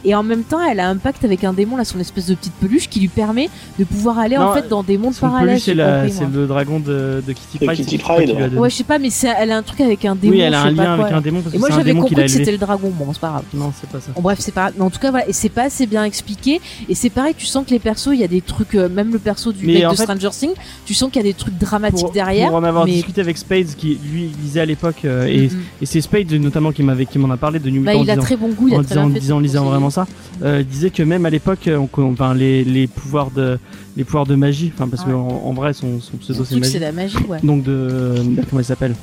et en même temps, elle a un pacte avec un démon, là, son espèce de petite peluche qui lui permet de pouvoir aller Non, en fait dans des mondes parallèles. c'est le dragon de, de Kitty De Pryde. Kitty c'est Kitty Pryde, qui lui a donné. Ouais, je sais pas, mais c'est- elle a un truc avec un démon. Oui, elle a un lien quoi, avec un démon parce Et que moi c'est un j'avais démon qu'il a compris que c'était le dragon, bon c'est pas grave. Non, c'est pas ça. Bon, bref, c'est pas. Mais en tout cas, voilà, et c'est pas assez bien expliqué. Et c'est pareil, tu sens que les persos, il y a des trucs, euh, même le perso du mec de fait- Stranger Things, tu sens qu'il y a des trucs dramatiques Pour, derrière. pour en avoir discuté avec Spades, qui lui lisait à l'époque, euh, et, c'est Spades notamment qui m'avait qui m'en a parlé de New Bah, il a très bon goût, il en a très disant, lisant conseiller. Ça, euh, disait que même à l'époque, on- enfin les, les pouvoirs de les pouvoirs de magie, enfin parce Ouais. qu'en en vrai son, son pseudo c'est la magie, ouais. Donc de merde, comment il s'appelle?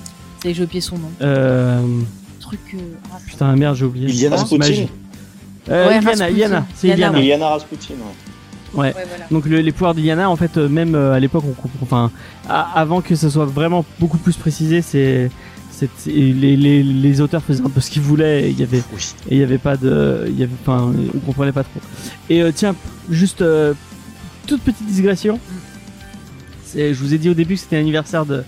C'est j'ai oublié son nom. euh, Truc. euh, ah, Putain merde j'ai oublié. Iliana Rasputin. magie. Euh, Ouais, Iliana, Rasputin. Iliana, c'est Iliana, Iliana. Iliana Rasputin. ouais. Ouais. ouais, voilà. Donc le- les pouvoirs d'Iliana, en fait, euh, même euh, à l'époque, on comprend. Enfin, a- avant que ce soit vraiment beaucoup plus précisé, c'est- les, les, les auteurs faisaient un peu ce qu'ils voulaient. et Il y avait Oui. et il y avait pas de, il y avait, enfin, on comprenait pas trop. Et euh, tiens, juste euh, toute petite digression. Je vous ai dit au début que c'était l'anniversaire de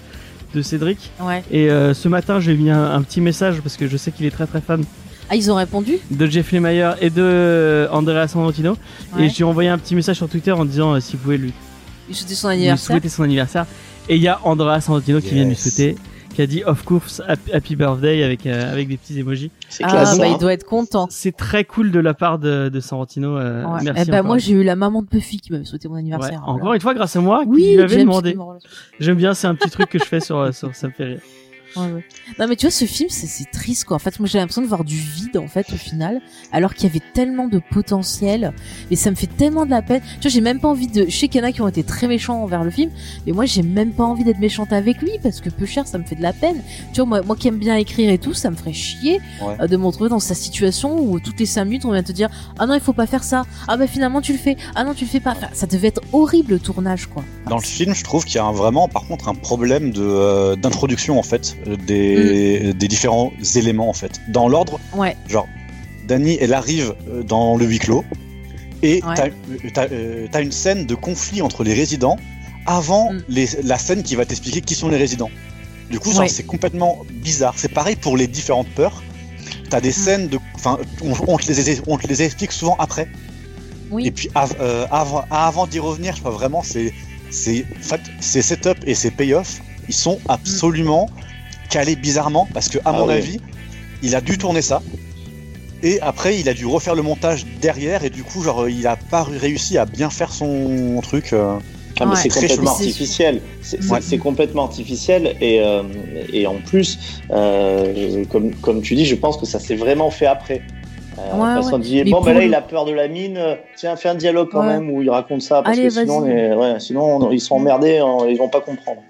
de Cédric. Ouais. Et euh, ce matin, j'ai mis un, un petit message parce que je sais qu'il est très très fan Ah, ils ont répondu? De Jeff Lemire et de euh, Andrea Santino. Ouais. Et j'ai envoyé un petit message sur Twitter en disant euh, s'il pouvait lui son souhaiter son anniversaire. Et il y a Andrea Santino qui vient lui souhaiter, qui a dit of course happy, birthday avec euh, avec des petits emojis. C'est Ah, classe. bah, hein. il doit être content. C'est très cool de la part de, de Santino. Euh, Ouais. Merci. Eh ben, moi, j'ai eu la maman de Buffy qui m'avait souhaité mon Ouais, anniversaire. Encore Voilà. une fois, grâce à moi, qui Oui, lui avait demandé. J'aime bien, c'est un petit truc que je fais sur, sur ça me fait rire. Ouais, ouais. Non mais tu vois ce film c'est triste quoi. En fait moi j'ai l'impression de voir du vide en fait au final alors qu'il y avait tellement de potentiel et ça me fait tellement de la peine. Tu vois j'ai même pas envie de je sais qu'il y en a qui ont été très méchants envers le film mais moi j'ai même pas envie d'être méchante avec lui parce que peu cher ça me fait de la peine. Tu vois moi moi qui aime bien écrire et tout ça me ferait chier Ouais. euh, de me retrouver dans sa situation où toutes les cinq minutes on vient te dire ah non il faut pas faire ça. Ah bah finalement tu le fais. Ah non tu le fais pas. Enfin, ça devait être horrible le tournage quoi. Dans le film, je trouve qu'il y a un- vraiment, par contre, un problème de euh, d'introduction en fait euh, des, des différents éléments en fait. Dans l'ordre, Ouais. genre, Dani, elle arrive euh, dans le huis clos et Ouais. t'as euh, t'as, euh, une scène de conflit entre les résidents avant Mm. les, la scène qui va t'expliquer qui sont les résidents. Du coup, Ouais. c'est complètement bizarre. C'est pareil pour les différentes peurs. T'as des Mm. scènes de, enfin, on, on te les, on te les explique souvent après. Oui. Et puis av- euh, avant, avant d'y revenir, je crois vraiment c'est ces setup et ces payoff, ils sont absolument calés bizarrement parce que à Ah mon oui. avis, il a dû tourner ça. Et après, il a dû refaire le montage derrière et du coup, genre, il a pas réussi à bien faire son truc. euh. Ah, mais Ouais. c'est complètement artificiel. C'est Ouais. complètement artificiel et, euh, et en plus, euh, comme, comme tu dis, je pense que ça s'est vraiment fait après. Euh, Ouais, parce ouais. qu'on dit Mais bon, ben là, le- il a peur de la mine. Tiens, fais un dialogue quand Ouais. même où il raconte ça parce Allez, que sinon, vas-y. les- ouais, sinon on- ils sont emmerdés, on- ils vont pas comprendre.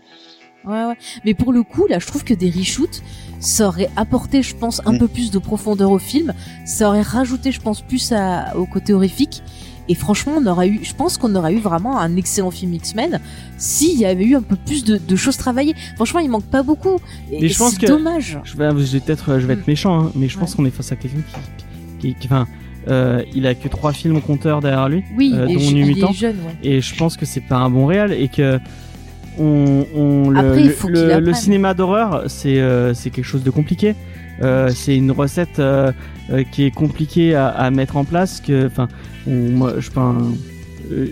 Ouais, ouais. Mais pour le coup, là, je trouve que des reshoots, ça aurait apporté, je pense, un Mm. peu plus de profondeur au film. Ça aurait rajouté, je pense, plus à, au côté horrifique. Et franchement, on aurait eu, je pense qu'on aurait eu vraiment un excellent film X-Men s'il y avait eu un peu plus de, de choses travaillées. Franchement, il manque pas beaucoup. Et, Mais je et pense c'est que- dommage. Je vais, peut-être, je vais être Mm. méchant, hein, mais je pense Ouais. qu'on est face à quelqu'un qui, qui, qui- enfin, euh, il a que trois films au compteur derrière lui. Oui, euh, il, est, dont je- New il Mutant. est jeune, ouais. Et je pense que c'est pas un bon réal et que on, on- le, Après, le- cinéma d'horreur, c'est euh, c'est quelque chose de compliqué. Euh, c'est une recette euh, qui est compliquée à, à mettre en place. Que, enfin, on- moi, je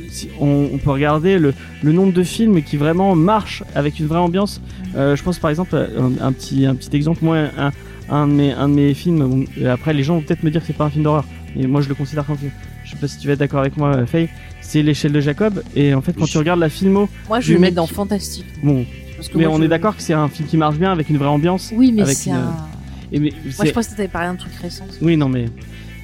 si on, on peut regarder le, le nombre de films qui vraiment marchent avec une vraie ambiance. Je pense par exemple un, un petit un petit exemple. Moi, un, un de mes un de mes films. bon, après, les gens vont peut-être me dire que c'est pas un film d'horreur, mais moi je le considère comme un film. Je sais pas si tu vas être d'accord avec moi, euh, Faye. C'est l'échelle de Jacob. Et en fait, quand tu regardes la filmo, Moi, je le mets dans Fantastique. bon, mais moi, on je- est d'accord que c'est un film qui marche bien avec une vraie ambiance. Oui, mais c'est une- un. Et mais Moi, je pense que t'avais parlé d'un truc récent. oui, non, mais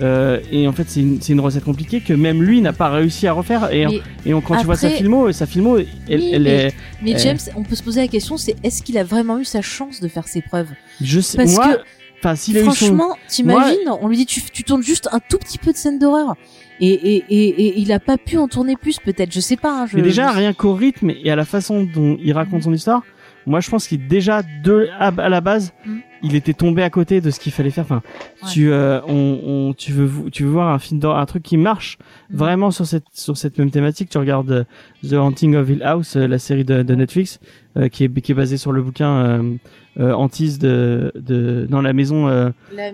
euh, et en fait, c'est une, recette compliquée que même lui n'a pas réussi à refaire. Et, Mais- et on- quand tu vois sa filmo, sa filmo, elle, Oui, elle mais- est. Mais Euh. James, on peut se poser la question, c'est est-ce qu'il a vraiment eu sa chance de faire ses preuves? Je sais, Parce moi, que enfin, s'il a eu son. Franchement, t'imagines, on lui dit tu, tu tournes juste un tout petit peu de scène d'horreur. Et, et, et, et il a pas pu en tourner plus, peut-être, je sais pas. hein, je, Mais déjà, rien qu'au rythme et à la façon dont il raconte son histoire, moi, je pense qu'il déjà de à, à la base, Mm. il était tombé à côté de ce qu'il fallait faire. Enfin, Ouais. tu, euh, on, on, tu veux, tu veux voir un film d'horreur, un truc qui marche Mm. vraiment sur cette sur cette même thématique. Tu regardes euh, The Haunting of Hill House, euh, la série de, de Netflix, euh, qui est qui est basée sur le bouquin euh, euh, Antise de de dans la maison. euh, La- euh,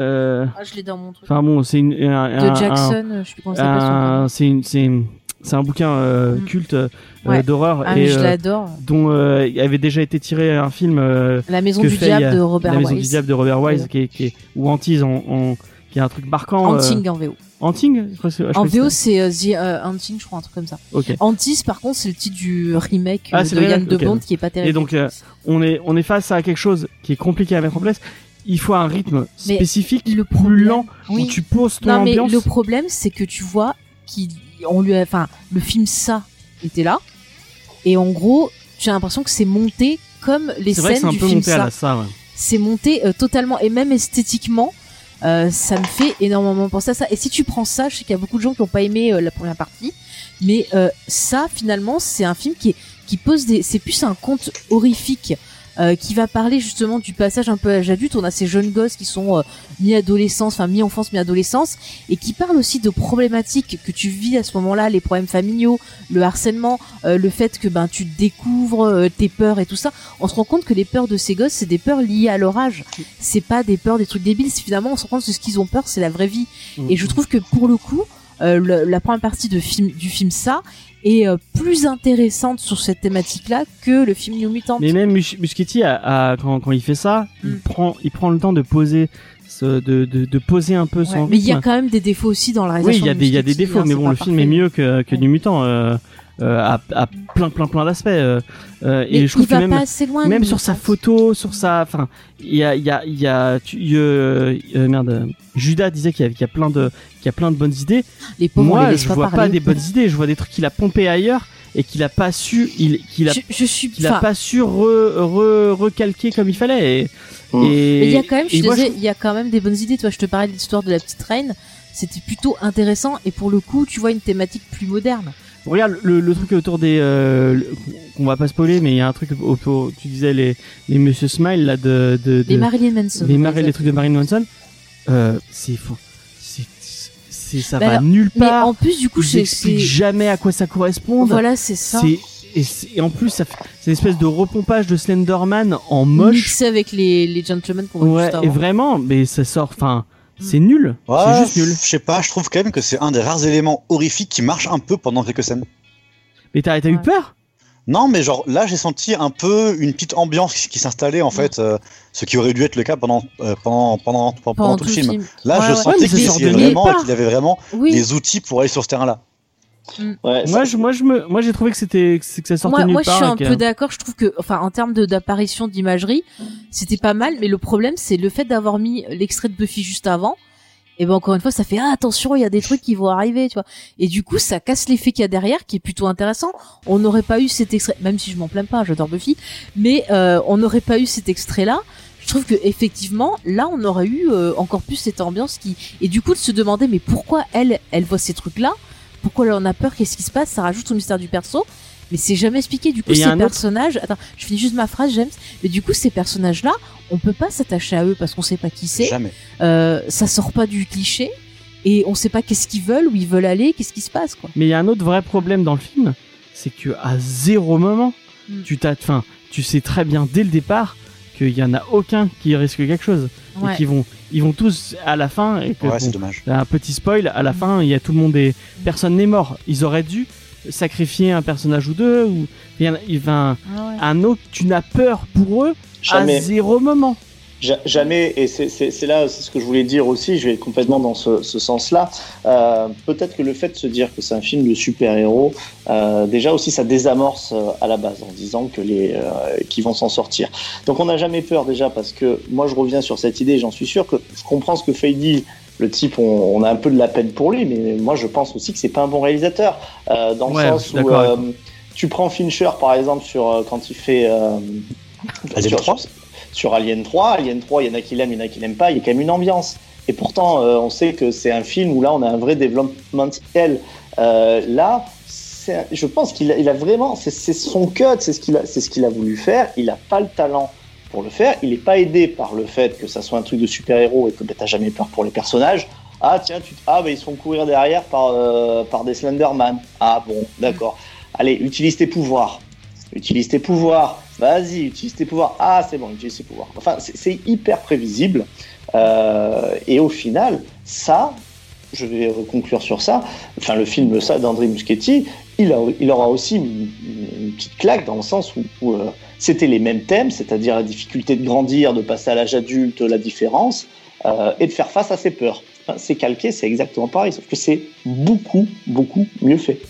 euh, Ah, je l'ai dans mon truc. Enfin bon, c'est une un, de un- Jackson, euh, je sais plus comment ça s'appelle. son un- nom. c'est un bouquin euh, Mm. culte euh, Ouais. d'horreur Ah, et je euh, l'adore. dont euh, il avait déjà été tiré un film euh, La maison du fait, il y diable a- de Robert La maison du Wise. diable de Robert Wise qui est, qui est ou Antise en, en- qui est un truc marquant. euh, Hunting en VO. Hunting je crois que c'est- je En VO, c'est euh, The euh, Hunting, je crois, un truc comme ça. Antis, par contre, c'est le titre du remake Ah, de Yann de ok. Bond qui est pas terrible. Et donc, on est on est face à quelque chose qui est compliqué à mettre en place. Il faut un rythme Mais spécifique, le plus lent, où tu poses ton Non, mais ambiance. le problème, c'est que tu vois qu'il, on lui a, enfin, le film ça était là, et en gros, tu as l'impression que c'est monté comme les C'est vrai que scènes un du peu film monté ça. la ça. Ouais. C'est monté euh, totalement, et même esthétiquement, euh, ça me fait énormément penser à ça. Et si tu prends ça, je sais qu'il y a beaucoup de gens qui n'ont pas aimé euh, la première partie, mais euh, ça, finalement, c'est un film qui qui pose des, c'est plus un conte horrifique. Euh, qui va parler justement du passage un peu à l'âge adulte. On a ces jeunes gosses qui sont euh, mi-adolescence, enfin mi-enfance, mi-adolescence, et qui parlent aussi de problématiques que tu vis à ce moment-là, les problèmes familiaux, le harcèlement, euh, le fait que ben tu découvres euh, tes peurs et tout ça. On se rend compte que les peurs de ces gosses, c'est des peurs liées à leur âge. C'est pas des peurs, des trucs débiles. Finalement, on se rend compte que ce qu'ils ont peur, c'est la vraie vie. Et je trouve que pour le coup, le- la première partie de film, du film ça est euh, plus intéressante sur cette thématique-là que le film New Mutant. Mais même Mus- Muschietti, a, a- quand, quand il fait ça, il Mm. prend, il prend le temps de poser, de, de, de poser un peu Ouais, son mais il y a quand même des défauts aussi dans la Oui, réalisation. il y a de des, il y a des défauts, hein, mais bon, le film est mieux que, que Ouais. du mutant, euh, euh, à, à plein, plein, plein d'aspects. Euh, euh, et je trouve il va que même, pas assez loin. même sur sa photo, sur sa, enfin, il y a, il y a, il y a, tu, il y a- euh, euh, merde, euh, Judas disait qu'il y, a- qu'il y a plein de, qu'il y a plein de bonnes idées. Les pauvres, les Moi, laisse je pas vois pas parler. des bonnes idées. Je vois des trucs qu'il a pompé ailleurs et qu'il a pas su, il, qu'il a, Je, je suis. qu'il a pas su re, re- recalquer comme il fallait. Et, Mm. et- Mais il y a quand même, je il y a quand même des bonnes idées. Toi, je te parlais de l'histoire de la petite reine. C'était plutôt intéressant et pour le coup, tu vois une thématique plus moderne. Regarde le, le truc autour des euh, qu'on va pas spoiler mais il y a un truc autour tu disais les les Monsieur Smile là de de, de Les Marilyn Manson. les, Mar- les trucs de Marilyn Manson euh, c'est faux c'est ça Bah va alors, nulle Mais part en plus, du coup, ils c'est. jamais à quoi ça correspond Voilà, c'est ça. et, et en plus ça fait- c'est une espèce de repompage de Slenderman en moche Mixé avec les, les gentlemen qu'on voit ouais et vraiment mais ça sort enfin c'est nul Ouais, c'est juste nul Je sais pas, je trouve quand même que c'est un des rares éléments horrifiques qui marche un peu pendant quelques scènes. mais t'as t'as eu Ouais. peur? Non, mais genre là, j'ai senti un peu une petite ambiance qui, qui s'installait en fait, euh, ce qui aurait dû être le cas pendant euh, pendant pendant pendant, Pendant tout le film. Là, Ouais, je ouais. Ouais, sentais qu'il vraiment qu'il avait vraiment Oui. les outils pour aller sur ce terrain-là. Ouais, moi ça- je moi je me moi j'ai trouvé que c'était que ça sortait Moi, nulle moi, je part suis un que- peu d'accord. Je trouve que, enfin, en termes de- d'apparition d'imagerie, c'était pas mal. Mais le problème, c'est le fait d'avoir mis l'extrait de Buffy juste avant. Et ben encore une fois, ça fait ah, attention, il y a des trucs qui vont arriver, tu vois. Et du coup, ça casse l'effet qu'il y a derrière, qui est plutôt intéressant. On n'aurait pas eu cet extrait, même si je m'en plains pas, j'adore Buffy, mais euh, on n'aurait pas eu cet extrait-là. Je trouve que effectivement, là, on aurait eu euh, encore plus cette ambiance qui, et du coup, de se demander mais pourquoi elle, elle voit ces trucs-là Pourquoi elle en a peur Qu'est-ce qui se passe Ça rajoute au mystère du perso. Mais c'est jamais expliqué. Du coup, Et ces autre- personnages. Attends, je finis juste ma phrase, James. Mais du coup, ces personnages-là, on peut pas s'attacher à eux parce qu'on sait pas qui c'est. Jamais. Euh, ça sort pas du cliché. Et on sait pas qu'est-ce qu'ils veulent, où ils veulent aller, qu'est-ce qui se passe, quoi. Mais il y a un autre vrai problème dans le film, c'est que à zéro moment, Mm. tu t'as, enfin, tu sais très bien dès le départ qu'il y en a aucun qui risque quelque chose et qu'ils vont, ils vont tous à la fin et que Ouais, bon, c'est dommage. un petit spoil à la fin, il y a tout le monde est, personne n'est mort. Ils auraient dû sacrifier un personnage ou deux ou il y a- il Ah ouais. un autre, tu n'as peur pour eux Jamais. à zéro moment. Ja- Jamais, et c'est- là, c'est ce que je voulais dire aussi, je vais complètement dans ce, ce sens-là. Euh, Peut-être que le fait de se dire que c'est un film de super-héros, euh, déjà aussi ça désamorce euh, à la base en disant que les euh, qui vont s'en sortir. Donc on n'a jamais peur déjà parce que moi je reviens sur cette idée, j'en suis sûr que je comprends ce que Faye dit. Le type, on, on a un peu de la peine pour lui, mais moi je pense aussi que c'est pas un bon réalisateur, euh, dans le Ouais, sens où euh, tu prends Fincher par exemple sur euh, quand il fait euh, Alien sur- 3? Sur Alien 3. Alien 3, il y en a qui l'aiment, il y en a qui l'aiment pas. Il y a quand même une ambiance. Et pourtant, euh, on sait que c'est un film où là, on a un vrai développement. Euh, là, je pense qu'il a, vraiment, c'est son cut, c'est ce qu'il a, ce qu'il a voulu faire. Il a pas le talent pour le faire. Il n'est pas aidé par le fait que ça soit un truc de super-héros et que ben, t'as jamais peur pour les personnages. Ah tiens, ah ben ils se font courir derrière par, euh, par des Slenderman. Ah bon, d'accord. Allez, utilise tes pouvoirs. Utilise tes pouvoirs. Vas-y, utilise tes pouvoirs. Ah, c'est bon, utilise tes pouvoirs. Enfin, c'est hyper prévisible. Euh, et au final, ça, je vais conclure sur ça. Enfin, le film ça d'André Muschietti, il, aura aussi une, petite claque dans le sens où, euh, c'était les mêmes thèmes, c'est-à-dire la difficulté de grandir, de passer à l'âge adulte, la différence, euh, et de faire face à ses peurs. C'est calqué, c'est exactement pareil, sauf que c'est beaucoup, beaucoup mieux fait.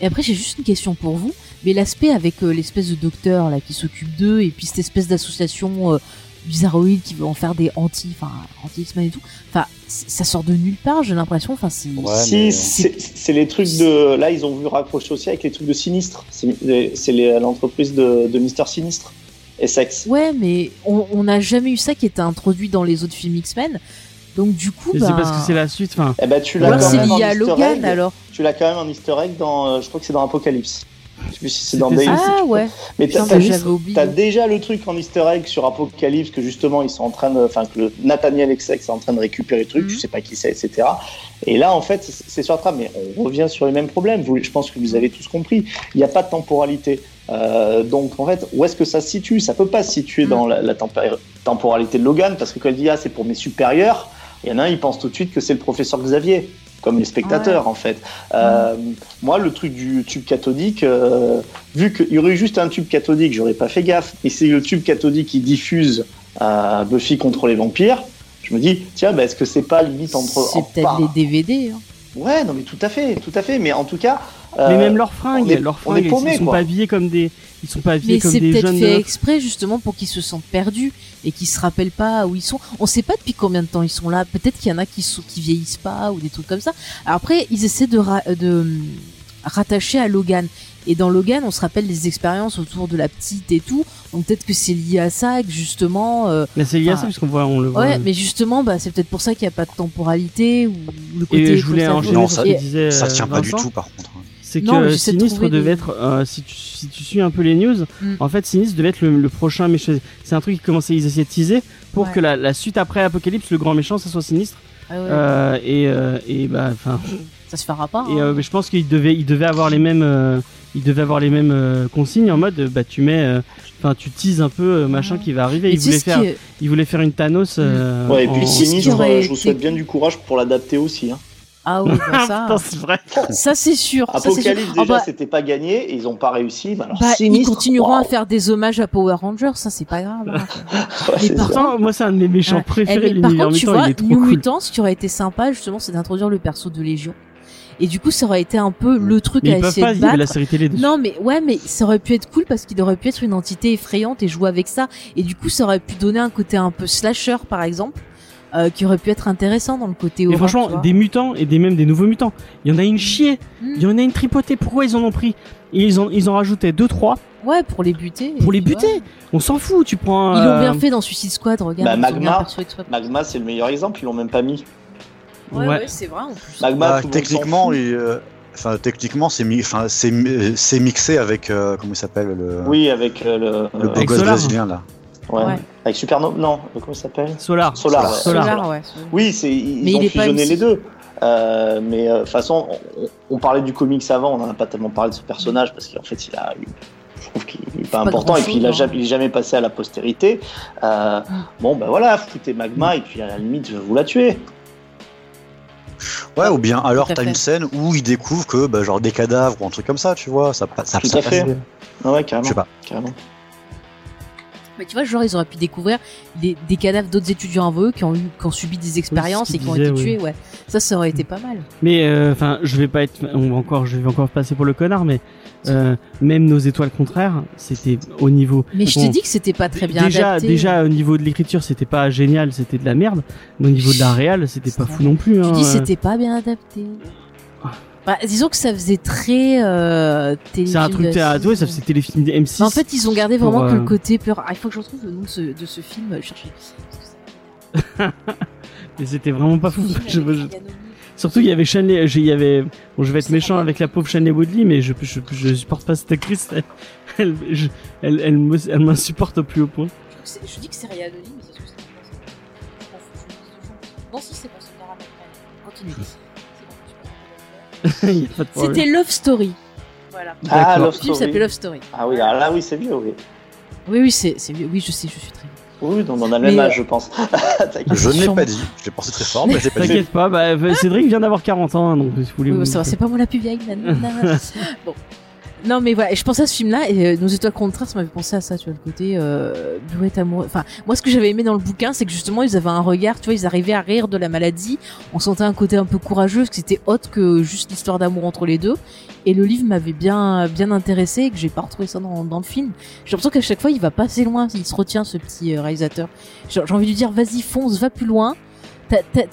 Et après, j'ai juste une question pour vous. Mais l'aspect avec euh, l'espèce de docteur là qui s'occupe d'eux et puis cette espèce d'association euh, bizarroïde qui veut en faire des anti, enfin anti X-Men et tout. Enfin, ça sort de nulle part. J'ai l'impression. Enfin, c'est. Ouais, si, mais- c'est c'est les trucs de. Là, ils ont vu raccrocher aussi avec les trucs de Sinistre. C'est c'est l'entreprise de, de Mister Sinistre. Essex. Ouais, mais on n'a jamais eu ça qui était introduit dans les autres films X-Men. Donc du coup, Et bah, c'est parce que c'est la suite. Enfin, Eh ben, tu l'as quand c'est même en lié à Easter Logan egg. alors. Tu l'as quand même en Easter egg dans. euh, je crois que c'est dans Apocalypse. Je sais plus si c'est dans Days. Ah ouais. Mais t'as t'as déjà le truc en Easter egg sur Apocalypse que justement ils sont en train de. Enfin, que le Nathaniel Essex est en train de récupérer le truc, Mhm. tu sais pas qui c'est, etc. Et là, en fait, c'est c'est sur la trame, mais on revient sur les mêmes problèmes. Vous- je pense que vous avez tous compris. Il n'y a pas de temporalité. Euh, donc, en fait, où est-ce que ça se situe? Ça peut pas se situer dans la, temporalité de Logan, parce que quand il dit Ah, c'est pour mes supérieurs, il y en a un, il pense tout de suite que c'est le professeur Xavier, comme les spectateurs, en fait. Euh, Moi, le truc du tube cathodique, euh, vu qu'il y aurait eu juste un tube cathodique, j'aurais pas fait gaffe. Et c'est le tube cathodique qui diffuse euh, Buffy contre les vampires. Je me dis, tiens, bah, est-ce que c'est pas limite entre. C'est en peut-être par- les DVD. hein. Ouais, non, mais tout à fait, tout à fait. Mais en tout cas. euh, mais même leurs fringues, on est- leurs on est fringues, ils sont quoi. pas habillés comme des, ils sont pas habillés Mais comme c'est peut-être fait exprès justement pour qu'ils se sentent perdus et qu'ils se rappellent pas où ils sont. On sait pas depuis combien de temps ils sont là. Peut-être qu'il y en a qui sont qui vieillissent pas ou des trucs comme ça. Alors après, ils essaient de ra- de hum, rattacher à Logan. Et dans Logan, on se rappelle des expériences autour de la petite et tout. Donc peut-être que c'est lié à ça, que justement. euh, Mais c'est lié à ça puisqu'on voit, on le voit. Ouais, mais justement, bah c'est peut-être pour ça qu'il n'y a pas de temporalité ou le côté. Et je voulais enchaîner ça- Et- Ça euh, tient pas du tout, par contre. C'est que Sinistre devait des- être, euh, si, tu, si tu suis un peu les news, Mm. en fait Sinistre devait être le, le prochain méchant. C'est un truc qui commençait, ils essayaient de teaser pour Ouais. que la, la suite après Apocalypse, le grand méchant, ça soit Sinistre. Ah ouais, Euh, et, euh, et bah, enfin, ça se fera pas. et hein. euh, mais je pense qu'il devait, il devait avoir les mêmes, euh, il devait avoir les mêmes euh, consignes en mode, bah tu mets, euh, enfin tu teases un peu machin Ouais. qui va arriver. Il voulait faire, qui il voulait faire une Thanos. euh, Ouais, et puis en- Sinistre, aurait je vous souhaite bien du courage pour l'adapter aussi. Hein. Ah oui, bah, ça, Putain, c'est vrai. ça c'est sûr. ça, c'est sûr. Apocalypse, Ah déjà, bah, c'était pas gagné, et ils ont pas réussi. Bah, alors, Bah, ils continueront à faire des hommages à Power Rangers, ça c'est pas grave. hein. Ouais, par moi c'est un de mes méchants Ouais. préférés Eh, de mais par contre, tu vois, New cool. Mutants, ce qui aurait été sympa justement, c'est d'introduire le perso de Légion. Et du coup, ça aurait été un peu le truc Mais à essayer pas, de avait la battre. série télé dessus. Non, mais ouais, mais ça aurait pu être cool parce qu'il aurait pu être une entité effrayante et jouer avec ça. Et du coup, ça aurait pu donner un côté un peu slasher, par exemple, euh, qui aurait pu être intéressant dans le côté Mais franchement, des mutants et des même des nouveaux mutants, il y en a une chier, Hmm. il y en a une tripotée. Pourquoi ils en ont pris? Et ils en ils en rajoutaient deux trois Ouais, pour les buter. pour les buter. On s'en fout. Tu prends. Ils l'ont euh, bien fait dans Suicide Squad, regarde. Bah, Magma. Magma, c'est le meilleur exemple, ils l'ont même pas mis. Ouais, Ouais. ouais, c'est vrai en plus. Magma, Bah, techniquement, il, euh, enfin, techniquement, c'est mi- mixé avec euh, comment il s'appelle le, Oui, avec euh, le. le beau gosse brésilien là. Ouais. Ouais. Avec Supernova. Non, comment il s'appelle? Solar. Solar. ouais. Solar. Solar, ouais. Oui, c'est ils Mais ont il est pas fusionné les deux. Euh, mais euh, de toute façon, on, on parlait du comics avant, on n'en a pas tellement parlé de ce personnage parce qu'en fait, il a, je trouve qu'il est pas Pas important et puis il, a grand-chose, jamais, il est jamais passé à la postérité. Euh. Bon, ben voilà, foutez Magma et puis à la limite, vous la tuez. Ouais, ou bien alors t'as une scène où il découvre que bah, genre des cadavres ou un truc comme ça, tu vois, ça ça Tout ça à fait. passe. Ah ouais, Je carrément. sais pas. carrément. Mais tu vois, genre, ils auraient pu découvrir des, des cadavres d'autres étudiants avant eux qui ont eu, qui ont subi des expériences ce et qui ont été tués, ouais. Ça, ça aurait été pas mal. Mais euh, enfin, je vais pas être, on va encore, je vais encore passer pour le connard, mais euh, même nos étoiles contraires, c'était au niveau. Mais je te dis que c'était pas très bien déjà, adapté. déjà au niveau de l'écriture, c'était pas génial, c'était de la merde. Mais au niveau de la réal, c'était pas fou non plus. Tu hein. dis c'était pas bien adapté. Bah, disons que ça faisait très euh, C'est un truc théâtre, ouais, ça c'était téléfilm des M6. Bah, en fait, ils ont gardé pour, vraiment que euh, le côté peur. Ah, il faut que je retrouve le nom de ce, de ce film. euh, Chercher. Mais c'était vraiment pas fou. Je- je-. Surtout, il y avait Shanley, il y avait, bon, je vais être méchant avec la pauvre Shanley Woodley, mais je, je, je supporte pas cette actrice. Elle, je- elle, elle me- elle m'insupporte au plus haut point. Je que Je dis que c'est Rihanna, mais c'est ce que c'est. Non, si, c'est pas ça. Continue. C'était Love Story. Voilà. Ah. Love Le film Story. s'appelait Love Story. Ah oui, alors là, oui, c'est vieux, oui. Oui, oui, c'est c'est vieux. Oui, je sais, je suis très. Oui, on a le même âge, je pense. Je ne l'ai pas dit. Je l'ai pensé très fort, mais je l'ai pas dit. T'inquiète pas, bah, Cédric vient d'avoir 40 ans, hein, donc si vous voulez. Oui, vous- c'est pas moi la plus vieille. bon. Non mais voilà, je pensais à ce film-là et euh, Nos étoiles contraires, ça m'avait pensé à ça, tu vois, le côté euh, bluette amoureux. Enfin, moi ce que j'avais aimé dans le bouquin, c'est que justement ils avaient un regard, tu vois, ils arrivaient à rire de la maladie. On sentait un côté un peu courageux, parce que c'était autre que juste l'histoire d'amour entre les deux. Et le livre m'avait bien bien intéressé et que j'ai pas retrouvé ça dans, dans le film. J'ai l'impression qu'à chaque fois il va pas assez loin, il se retient ce petit euh, réalisateur. J'ai envie de lui dire vas-y fonce, va plus loin.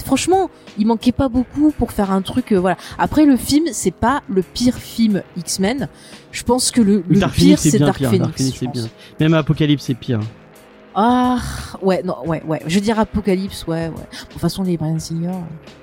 Franchement, il manquait pas beaucoup pour faire un truc. euh, voilà. Après, le film, c'est pas le pire film X-Men. Je pense que le, pire, c'est Dark. Phoenix. Dark bien. Même Apocalypse, c'est pire. Ah, ouais, non, ouais, ouais. Je veux dire Apocalypse, ouais, ouais. De toute façon, les Brian Singer.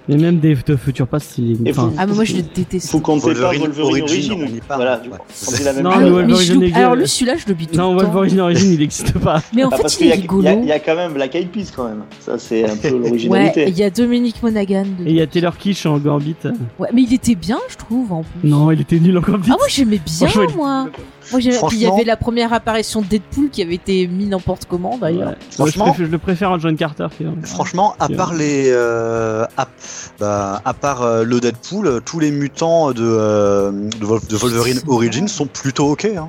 Mais même des de Future Past, il est. Et enfin, Ah, mais moi, je le déteste. Faut compter pas Wolverine Origin. Voilà, du Ouais. coup, on dit la même Non, Ah, je Wolverine loupe- Alors lui, celui-là, je le bite Non. Wolverine Origin, il n'existe pas. Mais en Ah, fait, parce il qu'il est il y, rigolo. il y a quand même Black Eyed Peas quand même. Ça, c'est un peu Ouais, l'originalité. il y a Dominique Monaghan. Et il y a Taylor Kitsch en Gambit. Ouais, mais il était bien, je trouve, en plus. Non, il était nul en Gambit. Ah, moi, j'aimais bien, moi. Moi, Puis il y Franchement- avait la première apparition de Deadpool qui avait été mis n'importe comment, d'ailleurs. Ouais. Franchement- je, préfère, je le préfère en John Carter. que- Franchement, à part les, euh, à, bah, à part euh, le Deadpool, euh, tous les mutants de, euh, de, Wolverine C'est Origin vrai. sont plutôt ok. Hein.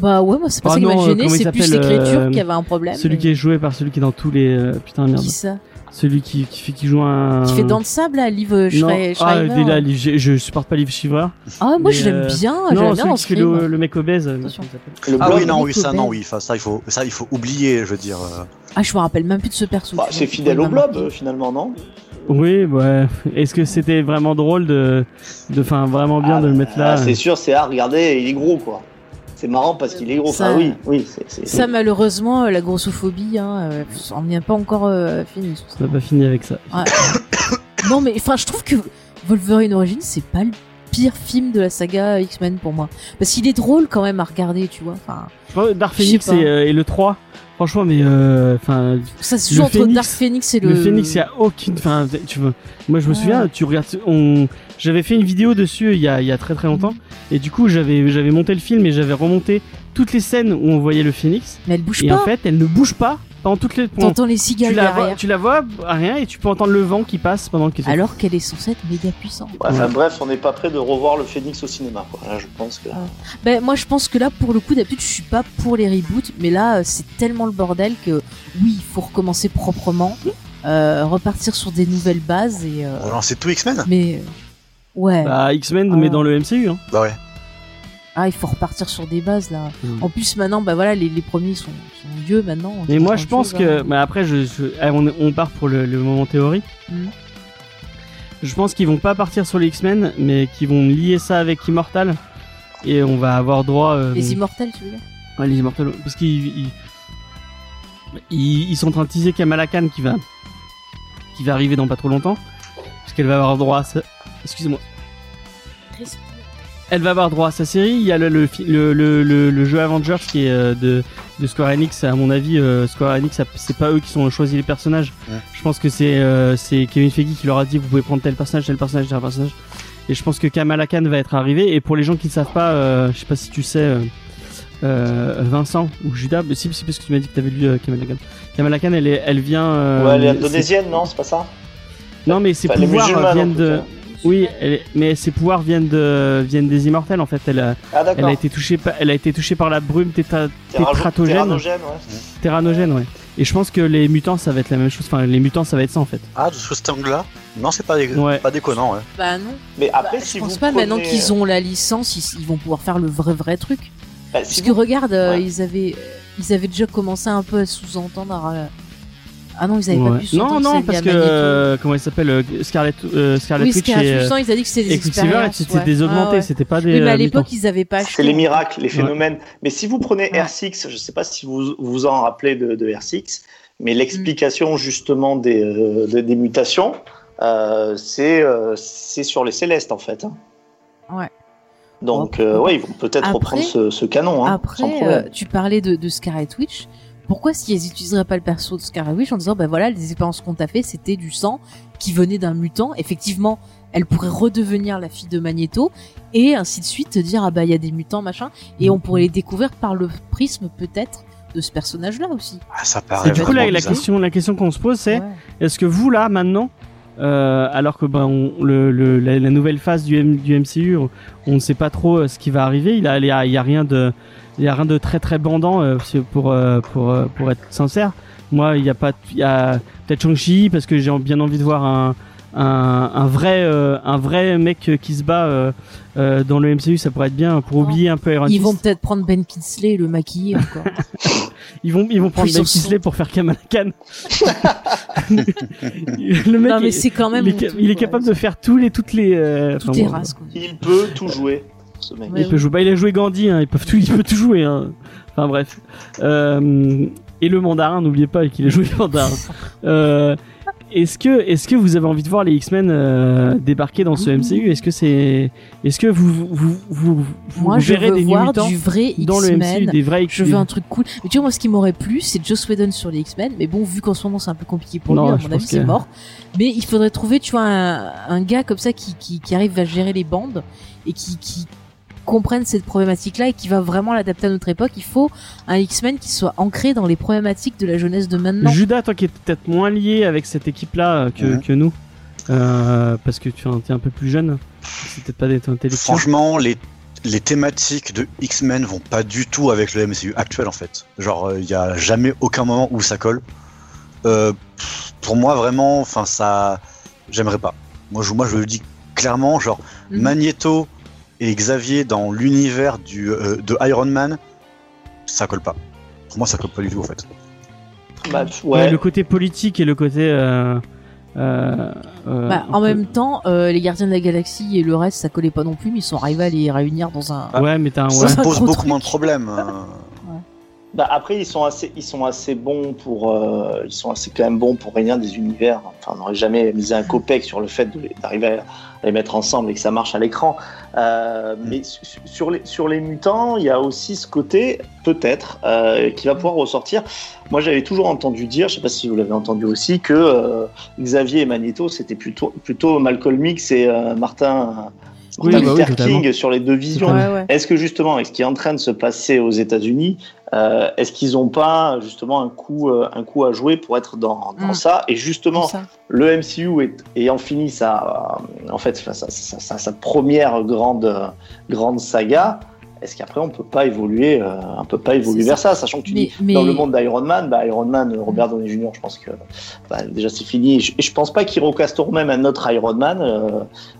Bah ouais, moi c'est pas Ah ça qui m'a gêné, c'est plus l'écriture euh, qui avait un problème. Celui qui est joué par celui qui est dans tous les. euh, putain, merde. Qui ça? Celui qui, qui fait qui joue un. Qui fait dans le sable là, Liv Schre- ah, il est là, Liv- je, je supporte pas Liv Shiver. Ah, moi je l'aime euh, bien, non, j'aime bien celui qui fait le, le mec obèse. euh, Le Ah blog, oui, non, oui, ça, non, oui. Ça, il faut, ça, il faut oublier, je veux dire. euh. Ah, je me rappelle même plus de ce perso. bah, c'est fidèle au blob, euh, finalement, non? Oui, ouais. Est-ce que c'était vraiment drôle de. de enfin, vraiment bien Ah, de le mettre là ah, C'est sûr, c'est ah, regardez, il est gros, quoi. C'est marrant parce qu'il est gros. Ça- Ah oui, oui, c'est. c'est- Ça, malheureusement, euh, la grossophobie, hein, euh, on n'y a pas encore euh, fini. On n'a pas fini avec ça. Ouais. non, mais enfin, je trouve que Wolverine Origins, c'est pas le pire film de la saga X-Men pour moi. Parce qu'il est drôle quand même à regarder, tu vois. Enfin, Dark Phoenix et, euh, et le 3. Franchement, mais. euh, Enfin. ça se Le joue entre Dark Phoenix et le... le. Phoenix, il y a aucune. Enfin, tu vois. Moi, je me Ah. souviens, tu regardes. On... J'avais fait une vidéo dessus il y a, il y a très très longtemps. Et du coup, j'avais j'avais monté le film et j'avais remonté toutes les scènes où on voyait le Phoenix. Mais elle bouge Et pas. en fait, elle ne bouge pas pendant toutes les. pendant- T'entends les Tu cigales la, vois, derrière. tu la vois à rien et tu peux entendre le vent qui passe pendant qu'elle Alors qu'elle est censée être méga puissante. Ouais, enfin, bref, on n'est pas prêt de revoir le Phoenix au cinéma, quoi. Là, je pense que. Ben, moi, je pense que là, pour le coup, d'habitude, je suis pas pour les reboots, mais là, euh, c'est tellement le bordel que oui, il faut recommencer proprement, euh, repartir sur des nouvelles bases et. euh, On va lancer tout X-Men? Mais euh, ouais, Bah, X-Men, Ah. mais dans le MCU. Hein. Bah ouais. Ah, il faut repartir sur des bases là. Mm. En plus, maintenant, bah voilà, les, les premiers sont, sont vieux maintenant. Mais moi, je pense chose, que. hein. Bah, après, je, je- eh, on, on part pour le, le moment théorie. Mhm. Je pense qu'ils vont pas partir sur les X-Men, mais qu'ils vont lier ça avec Immortal. Et on va avoir droit. euh, Les immortels, tu veux dire? Ouais, les Immortals. Parce qu'ils. Ils, ils- ils sont en train de teaser Kamala Khan qui va. qui va arriver dans pas trop longtemps. Parce qu'elle va avoir droit à ça. Excusez-moi. Elle va avoir droit à sa série. Il y a le, le, fi- le, le, le- le jeu Avengers qui est euh, de, de Square Enix. À mon avis, euh, Square Enix, c'est pas eux qui ont choisi les personnages. Ouais. Je pense que c'est euh, c'est Kevin Feige qui leur a dit vous pouvez prendre tel personnage, tel personnage, tel personnage. Et je pense que Kamala Khan va être arrivée. Et pour les gens qui ne savent pas, euh, je sais pas si tu sais, euh, euh, Vincent ou Judas, mais si, si parce que tu m'as dit que tu avais lu euh, Kamala Khan. Kamala Khan, elle, est, elle vient. euh, ouais, elle est indonésienne, non C'est pas ça? Non, mais ses Enfin, les pouvoirs viennent de. Oui, elle est- mais ses pouvoirs viennent de viennent des immortels en fait. Elle a, Ah, elle a été touchée par, elle a été touchée par la brume tétra- tétratogène, Terranogène, ouais. terranogène, ouais. Et je pense que les mutants, ça va être la même chose. Enfin, les mutants, ça va être ça en fait. Ah, de ce cet angle-là Non, c'est pas, dé- Ouais. pas déconnant, ouais. Bah non. Mais après, Bah, si je pense vous pas prenez... maintenant qu'ils ont la licence, ils, ils vont pouvoir faire le vrai vrai truc. Bah, Parce que regarde, euh, Ouais. ils avaient ils avaient déjà commencé un peu à sous-entendre. Ah non, ils avaient pas Ouais. pu sous-entendre. Non, non, parce que euh, comment il s'appelle euh, Scarlet euh, Scarlet Oui, Witch et, euh, ils a dit que c'était des expériences. c'était ouais. des augmentés, Ah ouais. c'était pas des. Oui, mais à euh, l'époque, ils avaient pas C'est les miracles, les Ouais. phénomènes. Mais si vous prenez Ouais. R6, je ne sais pas si vous vous en rappelez de, de R6, mais l'explication justement des, euh, des, des mutations, euh, c'est euh, sur les célestes en fait. hein. Ouais. Donc, euh, ouais, ils vont peut-être reprendre ce, ce canon. Hein, Après, euh, tu parlais de, de Scarlet Witch. Pourquoi s'ils n'utiliseraient pas le perso de Scarlet Witch en disant, bah voilà, les expériences qu'on t'a fait, c'était du sang qui venait d'un mutant. Effectivement, elle pourrait redevenir la fille de Magneto et ainsi de suite, te dire, ah bah il y a des mutants, machin, et on pourrait les découvrir par le prisme peut-être de ce personnage-là aussi. Ah, ça paraît Et du coup, là, la question, la question qu'on se pose, c'est Ouais. est-ce que vous, là, maintenant, euh, alors que ben, on- le, le- la, la nouvelle phase du, M- du MCU, on ne sait pas trop euh, ce qui va arriver. Il y a, il y a, il y a rien de, il y a rien de très très bandant euh, pour euh, pour euh, pour être sincère. Moi, il y a pas, il y a peut-être Shang-Chi parce que j'ai bien envie de voir un un, un vrai euh, un vrai mec qui se bat euh, euh, dans le MCU. Ça pourrait être bien pour Non. oublier un peu Iron Ils Fist. vont peut-être prendre Ben Kingsley et le maquiller encore. Ils vont, ils vont prendre Ben Kingsley pour faire Kamala Khan. le mec, non, mais est- c'est quand même. il est, il capable de faire tous les, toutes les. euh, Tout enfin, est bon, race, quoi. Il peut tout jouer, ce mec. Ouais. il peut jouer. Bah, il a joué Gandhi. Hein, ils peuvent tout, il peut tout jouer. Hein. Enfin bref. Euh, et le mandarin, n'oubliez pas qu'il a joué le mandarin. Euh, est-ce que, est-ce que vous avez envie de voir les X-Men euh, débarquer dans ce MCU Est-ce que c'est, est-ce que vous, vous, vous, vous, vous Moi, je verrez veux des voir du vrai dans le MCU, X-Men. des vrais Je veux un truc cool. Mais tu vois, moi, ce qui m'aurait plu, c'est Joss Whedon sur les X-Men. Mais bon, vu qu'en ce moment, c'est un peu compliqué pour Non, lui, à mon avis, c'est mort. Mais il faudrait trouver, tu vois, un, un gars comme ça qui, qui, qui arrive à gérer les bandes et qui, qui comprenne cette problématique-là et qui va vraiment l'adapter à notre époque. Il faut un X-Men qui soit ancré dans les problématiques de la jeunesse de maintenant. Judas, toi qui es peut-être moins lié avec cette équipe-là euh, que, que nous, euh, parce que tu es un peu plus jeune, c'est peut-être pas des intellectuels. Franchement, les, les thématiques de X-Men vont pas du tout avec le MCU actuel en fait. Genre, il y a jamais aucun moment où ça colle. Euh, pour moi, vraiment, enfin, ça, j'aimerais pas. Moi, je, moi, je le dis clairement, genre, Mhm. Magneto et Xavier dans l'univers du euh, de Iron Man, ça colle pas. Pour moi, ça colle pas du tout en fait. Bah, Ouais, ouais. le côté politique et le côté. Euh, euh, Bah, en peu- même temps, euh, les Gardiens de la Galaxie et le reste, ça collait pas non plus, mais ils sont arrivés à les réunir dans un. Ouais, mais t'as un. Ça Ouais. pose beaucoup truc. moins de problèmes. Bah, après, ils sont assez, ils sont assez bons pour, euh, ils sont assez quand même bons pour réunir des univers. Enfin, on n'aurait jamais misé un copec sur le fait d'arriver à, les mettre ensemble et que ça marche à l'écran. Euh, mais su- su- sur les, sur les mutants, il y a aussi ce côté, peut-être, euh, qui va pouvoir ressortir. Moi, j'avais toujours entendu dire, je sais pas si vous l'avez entendu aussi, que euh, Xavier et Magneto, c'était plutôt, plutôt Malcolm X et euh, Martin, Oui, Martin bah oui, Luther totalement. King sur les deux visions. Ouais, ouais. Est-ce que justement, avec ce qui est en train de se passer aux États-Unis, euh, est-ce qu'ils n'ont pas justement un coup, euh, un coup à jouer pour être dans, dans Mm. ça? Et justement, Ça. le MCU est, ayant fini sa, euh, en fait, sa, sa- sa- sa- sa première grande, grande saga, est-ce qu'après on peut pas évoluer, euh, on peut pas évoluer vers ça, sachant que tu Mais- dis mais- dans le monde d'Iron Man, bah, Iron Man, Robert Downey Jr. Je pense que bah, déjà c'est fini. Et je, je pense pas qu'ils recasteront même un autre Iron Man. euh,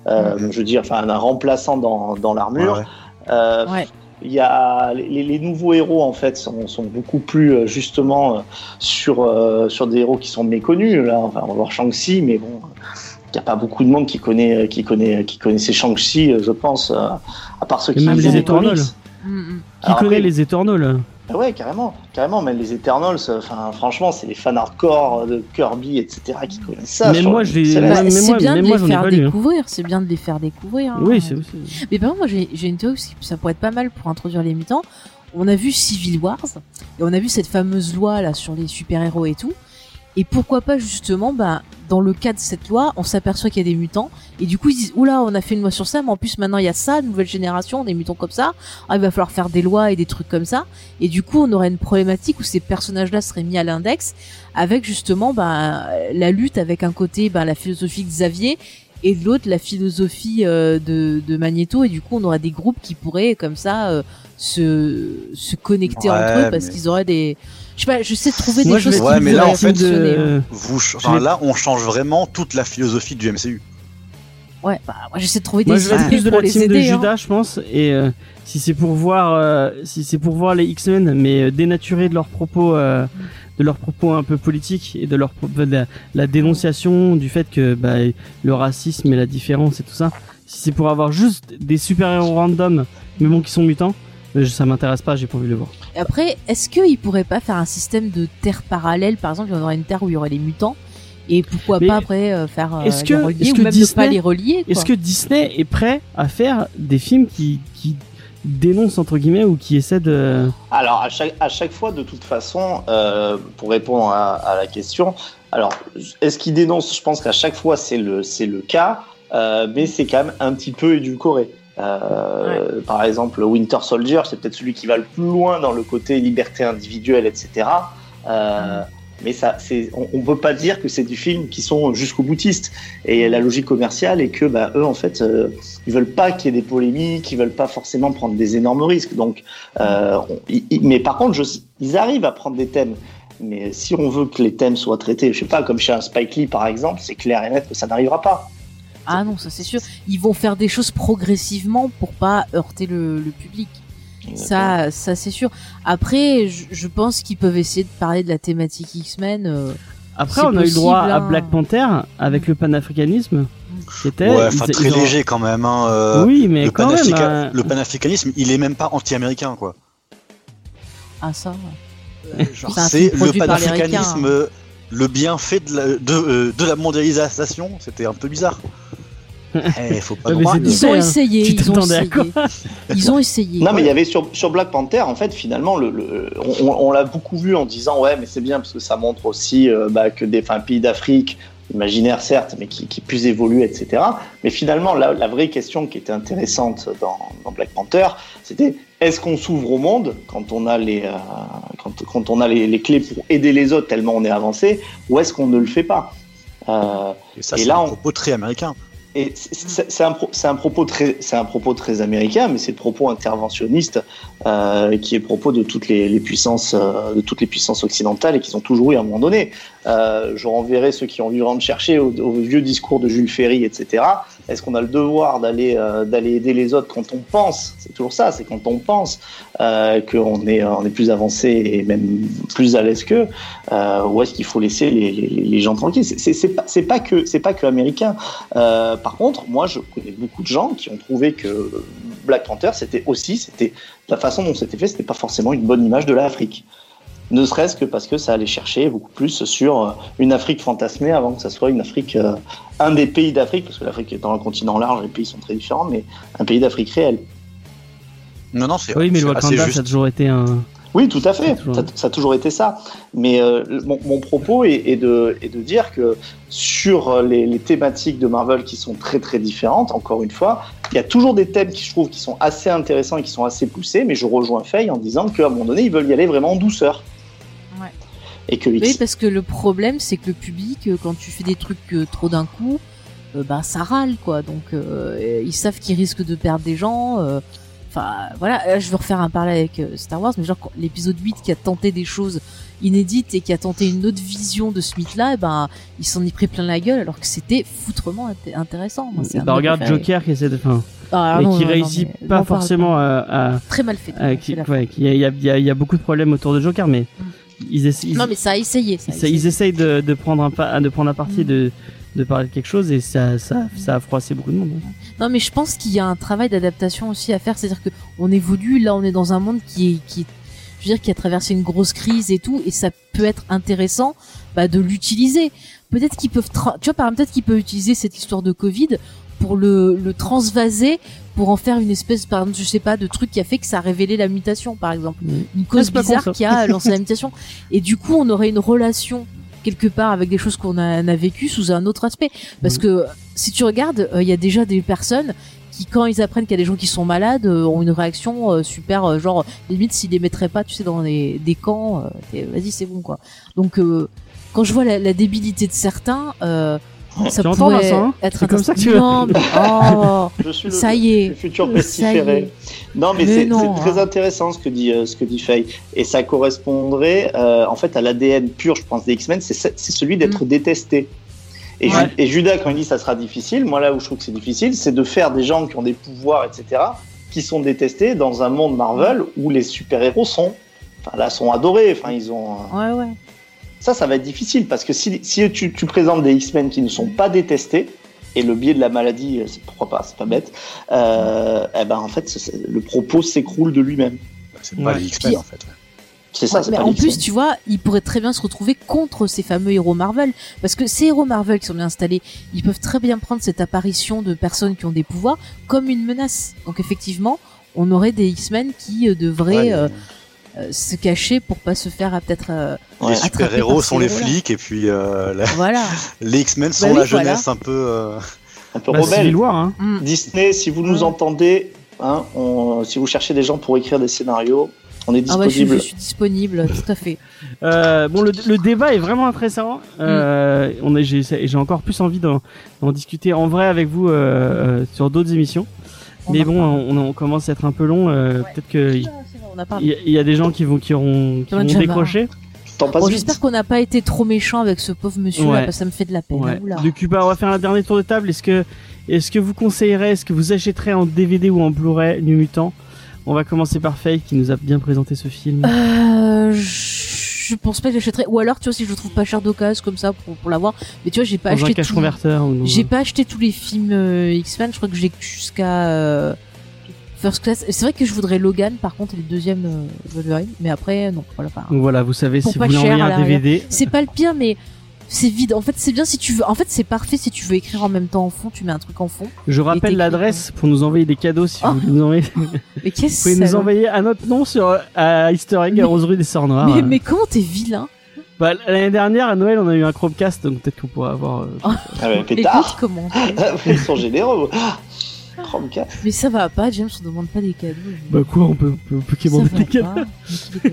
euh, Mhm. Je veux dire, enfin un remplaçant dans, dans l'armure. Ouais, ouais. Euh, Ouais. Il y a les, les nouveaux héros en fait sont, sont beaucoup plus euh, justement euh, sur euh, sur des héros qui sont méconnus là enfin on va voir Shang-Chi mais bon il n'y a pas beaucoup de monde qui connaît qui connaît qui connaissait Shang-Chi je pense à part ceux Et qui même les les Eternals. comics. Mm, mm. Qui Alors connaît après- les Eternals Ah ouais carrément carrément même les Eternals euh, enfin franchement c'est les fans hardcore de Kirby etc qui connaissent ça Mais moi, je les- Bah, c'est bien de les faire hein. découvrir, c'est bien de les faire découvrir. hein. Oui, c'est c'est- Mais par exemple, moi j'ai une théorie aussi, ça pourrait être pas mal pour introduire les mutants. On a vu Civil Wars et on a vu cette fameuse loi là sur les super-héros et tout. Et pourquoi pas justement, bah, dans le cas de cette loi, on s'aperçoit qu'il y a des mutants et du coup ils disent oula, on a fait une loi sur ça, mais en plus maintenant il y a ça, nouvelle génération, des mutants comme ça. Ah, il va falloir faire des lois et des trucs comme ça. Et du coup, on aurait une problématique où ces personnages-là seraient mis à l'index avec justement bah, la lutte avec un côté bah, la philosophie de Xavier et de l'autre la philosophie euh, de, de Magneto et du coup on aurait des groupes qui pourraient comme ça euh, se, se connecter Ouais, entre eux parce mais- qu'ils auraient des je sais pas je sais trouver Moi, des choses vais- qui Ouais, mais là, en fait, hein. de- Vous, enfin, là, on change vraiment toute la philosophie du MCU. ouais bah moi j'essaie de trouver Moi, des je vais plus de pour la les team de aider hein. Judas, je pense. Et euh, si c'est pour voir, euh, si c'est pour voir les X-Men, mais euh, dénaturés de leurs propos, euh, de leurs propos un peu politiques et de leur de la, la dénonciation du fait que bah, le racisme et la différence et tout ça. Si c'est pour avoir juste des super-héros random, mais bon qui sont mutants, euh, ça m'intéresse pas. J'ai pas envie de le voir. Et après est-ce qu'ils pourraient pas faire un système de terre parallèle par exemple il y aurait une terre où il y aurait les mutants et pourquoi Mais pas après euh, faire euh, est-ce les que- relier est-ce ou que même ne Disney- pas les relier. Est-ce que Disney est prêt à faire des films qui, qui dénoncent entre guillemets ou qui essaient de Alors, à chaque, à chaque fois, de toute façon, euh, pour répondre à, à la question, alors, est-ce qu'il dénonce Je pense qu'à chaque fois, c'est le, c'est le cas, euh, mais c'est quand même un petit peu édulcoré. Euh, Par exemple, Winter Soldier, c'est peut-être celui qui va le plus loin dans le côté liberté individuelle, etc. Euh, mais ça, c'est, on, on peut pas dire que c'est des films qui sont jusqu'au boutiste. Et la logique commerciale est que, bah, eux, en fait, euh, ils veulent pas qu'il y ait des polémiques, ils veulent pas forcément prendre des énormes risques. Donc, euh, on- ils- ils- mais par contre, je, ils arrivent à prendre des thèmes. Mais si on veut que les thèmes soient traités, je sais pas, comme chez un Spike Lee par exemple, c'est clair et net que ça n'arrivera pas. Ah non, ça c'est sûr. Ils vont faire des choses progressivement pour pas heurter le, le public. Ça, ça c'est sûr. Après, je, je pense qu'ils peuvent essayer de parler de la thématique X-Men. euh, Après, on a eu le droit à hein. Black Panther avec le panafricanisme. Qui était, Ouais, enfin très ont- léger quand même. Hein, euh, Oui, mais le, quand même. hein. le panafricanisme, il est même pas anti-américain, quoi. Ah ça. Genre, C'est un c'est le panafricanisme, euh, le bienfait de la, de, euh, de la mondialisation. C'était un peu bizarre. Eh, faut pas Ouais, Ils ont essayé. Tu Ils ont essayé. Ils ont essayé. Non, mais il y avait sur, sur Black Panther, en fait, finalement, le, le- on, on- on l'a beaucoup vu en disant ouais, mais c'est bien parce que ça montre aussi euh, bah, que des pays d'Afrique, imaginaire certes, mais qui, qui puissent évoluer, etc. Mais finalement, la, la vraie question qui était intéressante dans, dans Black Panther, c'était est-ce qu'on s'ouvre au monde quand on a les euh, quand, quand on a les, les clés pour aider les autres tellement on est avancé, ou est-ce qu'on ne le fait pas Euh, Et ça, c'est un on- propos très américain. et c'est- un, pro- un propos très, c'est un propos très américain, mais c'est le propos interventionniste euh, qui est le propos de toutes les, les puissances, euh, de toutes les puissances occidentales et qu'ils ont toujours eu à un moment donné. Euh, je renverrai ceux qui ont eu de chercher au, au vieux discours de Jules Ferry, etc. Est-ce qu'on a le devoir d'aller euh, d'aller aider les autres quand on pense? C'est toujours ça, c'est quand on pense euh, qu'on est on est plus avancé et même plus à l'aise qu'eux, euh, ou est-ce qu'il faut laisser les, gens tranquilles? C'est- C'est pas c'est pas que c'est pas que américain. Euh, par contre, moi, je connais beaucoup de gens qui ont trouvé que Black Panther, c'était aussi, c'était la façon dont c'était fait, c'était pas forcément une bonne image de l'Afrique. Ne serait-ce que parce que ça allait chercher beaucoup plus sur euh, une Afrique fantasmée avant que ça soit une Afrique, euh, un des pays d'Afrique, parce que l'Afrique est dans un continent large, les pays sont très différents, mais un pays d'Afrique réel. Non, non, c'est Oui, mais le Wakanda, ça a toujours été un. Oui, tout à fait. Ça, ça a toujours été ça. Mais euh, mon, mon propos est, est de, est de dire que sur les, les thématiques de Marvel qui sont très très différentes, encore une fois, il y a toujours des thèmes qui je trouve qui sont assez intéressants et qui sont assez poussés. Mais je rejoins Faye en disant qu'à un moment donné, ils veulent y aller vraiment en douceur. Et que Oui, X- parce que le problème, c'est que le public, euh, quand tu fais des trucs euh, trop d'un coup, euh, bah ça râle quoi. Donc euh, ils savent qu'ils risquent de perdre des gens. euh, Enfin voilà, là, je veux refaire un parallèle avec euh, Star Wars, mais genre l'épisode 8 qui a tenté des choses inédites et qui a tenté une autre vision de ce mythe-là, eh ben il s'en est pris plein la gueule alors que c'était foutrement int- intéressant. Moi, Bah, regarde. Joker qui essaie de. Enfin, Ah, mais non, qui non, réussit pas forcément à. à- Très mal fait. ouais, y il y a, y beaucoup de problèmes autour de Joker, mais ils, essa- ils- Non mais ça a essayé. Ça a ils, essayé. ils essayent de, de prendre un de prendre un parti Mm. de de parler de quelque chose et ça ça ça a froissé beaucoup de monde. hein. Non, mais je pense qu'il y a un travail d'adaptation aussi à faire. C'est-à-dire que on évolue. Là, on est dans un monde qui est, qui est, je veux dire, qui a traversé une grosse crise et tout, et ça peut être intéressant bah, de l'utiliser. Peut-être qu'ils peuvent, tu vois, par exemple, peut-être qu'ils peuvent utiliser cette histoire de Covid pour le, le transvaser, pour en faire une espèce, par exemple, je sais pas, de truc qui a fait que ça a révélé la mutation, par exemple, Mm. une cause bizarre qui a lancé la mutation. Et du coup, on aurait une relation quelque part avec des choses qu'on a, a vécues sous un autre aspect. Parce Mm. que si tu regardes, euh, il y a déjà des personnes qui, quand ils apprennent qu'il y a des gens qui sont malades, euh, ont une réaction euh, super, euh, genre limite s'ils les mettraient pas, tu sais, dans des, des camps, vas-y c'est bon quoi. Donc euh, quand je vois la, la débilité de certains, euh, ça Tu pourrait Vincent, hein être C'est comme ça que tu. Non, mais- oh, je suis le, ça y est. le futur pestiféré. est. Non, mais, Mais c'est très hein. intéressant ce que dit euh, ce que dit Faye, et ça correspondrait euh, en fait à l'ADN pur, je pense, des X-Men, c'est ce- c'est celui d'être détesté. Et, Ju- Ouais. et Judas, quand il dit ça sera difficile, moi là où je trouve que c'est difficile, c'est de faire des gens qui ont des pouvoirs, etc., qui sont détestés dans un monde Marvel où les super-héros sont, enfin là, sont adorés. Enfin, ils ont. euh, Ouais ouais. Ça, ça va être difficile parce que si, si tu, tu présentes des X-Men qui ne sont pas détestés, et le biais de la maladie, euh, c'est pourquoi pas, c'est pas bête, euh, eh ben en fait, c'est- c'est- le propos s'écroule de lui-même. C'est pas Ouais. les X-Men en fait. ouais. C'est ça, Ouais, c'est mais pas en plus, X-Men. tu vois, ils pourraient très bien se retrouver contre ces fameux héros Marvel. Parce que ces héros Marvel qui sont bien installés, ils peuvent très bien prendre cette apparition de personnes qui ont des pouvoirs comme une menace. Donc effectivement, on aurait des X-Men qui euh, devraient Ouais, euh, se cacher pour pas se faire euh, peut-être... euh, Ouais. les attrapés super-héros par sont les flics et puis euh, la- voilà. les X-Men sont Bah oui, la voilà. jeunesse un peu. euh, un peu Bah, rebelle. Hein. Mm. Disney, si vous nous entendez, hein, on- si vous cherchez des gens pour écrire des scénarios, on est Ah ouais, je, suis- disponible. je suis disponible, tout à fait. Euh, bon, le, le débat est vraiment intéressant. Euh, Mm. on est, j'ai, j'ai encore plus envie d'en, discuter en vrai avec vous euh, euh, sur d'autres émissions. On Mais bon, on, on commence à être un peu long. euh, Peut-être qu'il On a parlé. y, a- il y a des gens qui vont qui auront qui vont décrocher. Bon, j'espère qu'on n'a pas été trop méchant avec ce pauvre monsieur là, parce que ça me fait de la peine. Ouais. Du coup, bah, on va faire un dernier tour de table. Est-ce que est-ce que vous conseillerez, est-ce que vous achèterez en DVD ou en Blu-ray New Mutant? On va commencer par Faye qui nous a bien présenté ce film. Euh, je pense pas que j'achèterais. Ou alors, tu vois, si je le trouve pas cher d'occasion comme ça pour, pour l'avoir. Mais tu vois, j'ai pas Dans un acheté. cache tout- converteur ou dans J'ai pas acheté tous les films euh, X-Men. Je crois que j'ai jusqu'à euh, First Class. C'est vrai que je voudrais Logan, par contre, et le deuxième euh, Wolverine. Mais après, non. Voilà, pas. Donc voilà, vous savez si vous voulez envoyer à un. DVD. C'est pas le pire, mais c'est vide. En fait, c'est bien si tu veux. En fait, c'est parfait si tu veux écrire en même temps en fond. Tu mets un truc en fond. Je rappelle l'adresse pour nous envoyer des cadeaux si Oh. vous voulez nous envoyer. Mais Vous qu'est-ce pouvez que nous ça envoyer à notre nom sur euh, à Easter Egg à Mais- Rose Rue des Sœurs Noires. mais, mais comment t'es vilain Bah, L'année dernière à Noël on a eu un Chromecast donc peut-être qu'on pourra avoir. euh, Ah ouais, Écoute pétard. comment. Ils sont généreux. Ah, Chromecast. Mais ça va pas, James, on demande pas des cadeaux. Bah quoi on peut, on peut, va des cadeaux.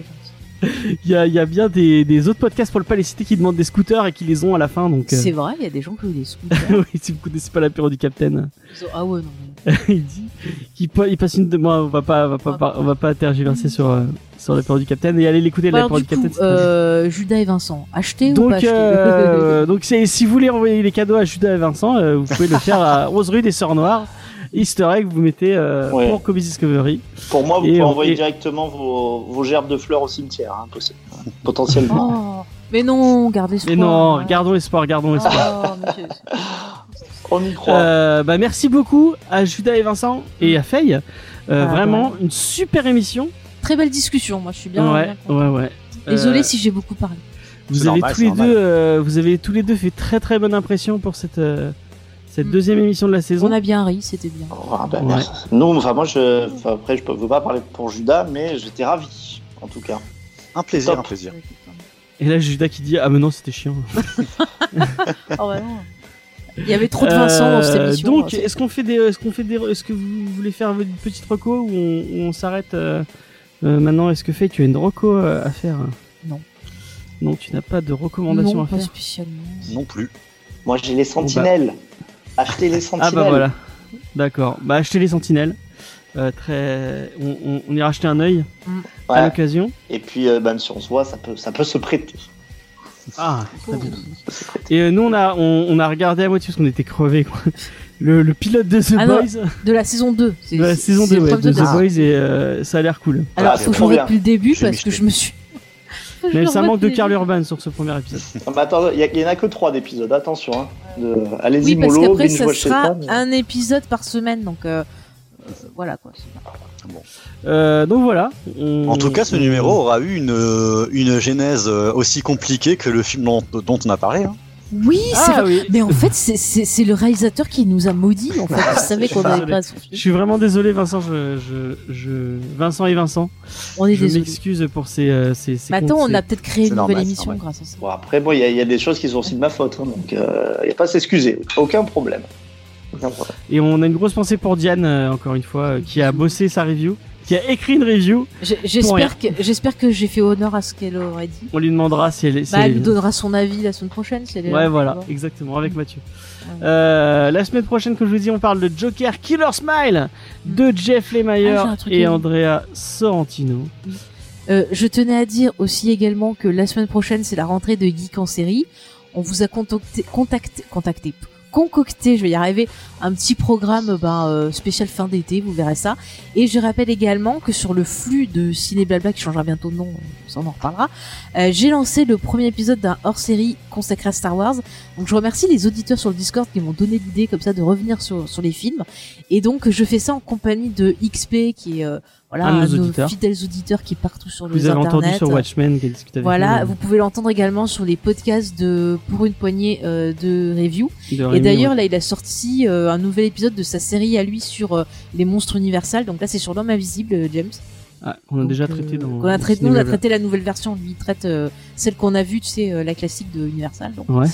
Il y a, il y a bien des, des autres podcasts pour le pas les citer qui demandent des scooters et qui les ont à la fin donc. euh, C'est vrai, il y a des gens qui ont des scooters. oui si vous connaissez pas l'apéro du Capitaine. Ont- Ah ouais, non. il dit qu'il pa- il passe une de moi on va pas on va pas, Ah. on va pas tergiverser sur euh, sur l'apéro du Capitaine et allez l'écouter alors, l'apéro du du Capitaine. euh, Judas et Vincent, acheter ou pas acheter euh, donc c'est, si vous voulez envoyer les cadeaux à Judas et Vincent, euh, vous pouvez le faire à Rose Rue des Sœurs Noires. Easter egg, vous mettez euh, Ouais. pour Comics Discovery. Pour moi, vous Et pouvez on- envoyer et- directement vos, vos gerbes de fleurs au cimetière, hein, potentiellement. Oh, mais non, garde espoir. Mais non, gardons espoir, gardons espoir. Oh, monsieur. On y croit. Euh, bah merci beaucoup à Judas et Vincent et à Faye. Euh, Ah, vraiment une super émission. Très belle discussion, moi je suis bien. ouais, bien ouais, ouais. Désolée Euh, si j'ai beaucoup parlé. vous avez normal, tous les deux, euh, vous avez tous les deux fait très très bonne impression pour cette euh, cette deuxième émission de la saison. On a bien ri, c'était bien. Ah, ben, ouais. Nous, enfin, moi, je, enfin, après, je peux veux pas parler pour Judas, mais j'étais ravi, en tout cas. Un plaisir, Top. un plaisir. Et là Judas qui dit ah mais non c'était chiant. Oh. Il y avait trop de Vincent dans cette Euh, émission. Donc, est-ce qu'on fait des, est-ce qu'on fait des, est-ce que vous voulez faire une petite reco ou on, s'arrête euh, euh, maintenant? Est-ce que fait tu as une reco à faire? Non. Non, tu n'as pas de recommandation non, à pas faire. spécialement. Non plus. Moi, j'ai les sentinelles. Achetez les Ah sentinelles. bah voilà. D'accord. Bah achetez les sentinelles. Euh, très, on, on, on ira acheter un œil à Ouais. l'occasion. Et puis, euh, ben, si on se voit, ça peut, ça peut se prêter. Ah. très bien. Ça peut se prêter. Et euh, nous on a, on, on a regardé à moitié parce qu'on était crevés. Quoi. Le, le pilote de The Ah non, Boys, De la saison 2. C'est, de la saison c'est 2 le ouais, premier de The. Boys et euh, ça a l'air cool. Alors, Ah, faut je trop revoie bien. depuis le début parce que je me suis. Mais ça manque de début. Urban sur ce premier épisode. Ah, mais attends, il y, a- il y en a que trois d'épisodes, attention. Hein. De... Allez-y, Oui, parce mollo, qu'après, binge ça watch sera mais- un épisode par semaine. Donc, euh, euh, voilà quoi. Euh, donc voilà. On- En tout cas, ce numéro aura eu une, une genèse aussi compliquée que le film dont, dont on a parlé. hein. Oui, c'est Ah vrai. oui. Mais en fait, c'est- le réalisateur qui nous a maudits. En fait, il savait qu'on avait Désolé. pas Je suis vraiment désolé, Vincent. Je, je, je... Vincent et Vincent. On est je m'excuse pour ces. euh, ces, ces Mais attends, on a peut-être créé une normal, nouvelle émission normal. grâce à ça. Bon, après, moi, il y, a- il y a des choses qui sont aussi de ma faute. hein, donc, euh, il n'y a pas à s'excuser. Aucun problème. Aucun problème. Et on a une grosse pensée pour Diane, euh, encore une fois, euh, qui a bossé sa review, qui a écrit une review. J'espère que j'espère que j'ai fait honneur à ce qu'elle aurait dit. On lui demandera si elle est. si Bah, elle bien. donnera son avis la semaine prochaine si elle est Ouais, là. voilà, exactement, avec Mathieu. Ouais. Euh, la semaine prochaine, comme je vous dis, on parle de Joker Killer Smile de Jeff Lemire Ah, et à. Andrea Sorrentino. Euh, je tenais à dire aussi également que la semaine prochaine, c'est la rentrée de Geek en série. On vous a contacté, contacté, contacté, concocté, je vais y arriver, un petit programme ben, euh, spécial fin d'été, vous verrez ça. Et je rappelle également que sur le flux de Ciné Blabla, qui changera bientôt de nom, ça on en reparlera, euh, j'ai lancé le premier épisode d'un hors-série consacré à Star Wars. Donc je remercie les auditeurs sur le Discord qui m'ont donné l'idée comme ça de revenir sur, les films. Et donc je fais ça en compagnie de XP, qui est euh, voilà, de nos auditeurs. fidèles auditeurs qui partout sur Vous les avez entendu sur Watchmen qui a discuté avec Voilà, nous, vous pouvez l'entendre également sur les podcasts de pour une poignée euh, de review. de Et d'ailleurs ouais. là, il a sorti euh, un nouvel épisode de sa série à lui sur euh, les monstres universels. Donc là, c'est sur l'homme invisible, euh, James. Ah, on a Donc, déjà euh, traité dans. qu'on a traité, on a traité la nouvelle version. Lui, il traite euh, celle qu'on a vue, tu sais, euh, la classique de Universal. Donc. Ouais.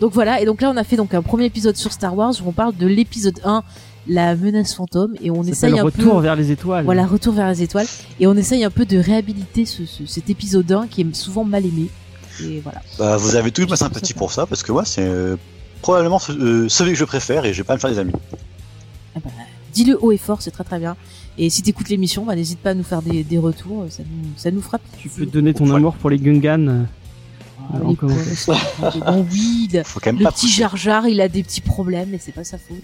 donc voilà. Et donc là, on a fait donc un premier épisode sur Star Wars où on parle de l'épisode 1, la menace fantôme, et on Ça essaye un Retour peu. vers les étoiles. Voilà, retour vers les étoiles. Et on essaye un peu de réhabiliter ce, ce- cet épisode 1 qui est souvent mal aimé. Et voilà. Bah, vous avez toute ma sympathie pour ça, parce que moi, c'est euh, probablement ce- euh, celui que je préfère et je vais pas me faire des amis. Ah bah, Dis-le haut et fort, c'est très très bien. Et si t'écoutes l'émission, bah, n'hésite pas à nous faire des, des retours, ça nous, ça nous fera Tu plaisir. peux donner ton amour pour les Gungans. Euh, Ah, les pauvres, Faut quand même le pas petit pousser. Jar Jar, il a des petits problèmes, mais c'est pas sa faute.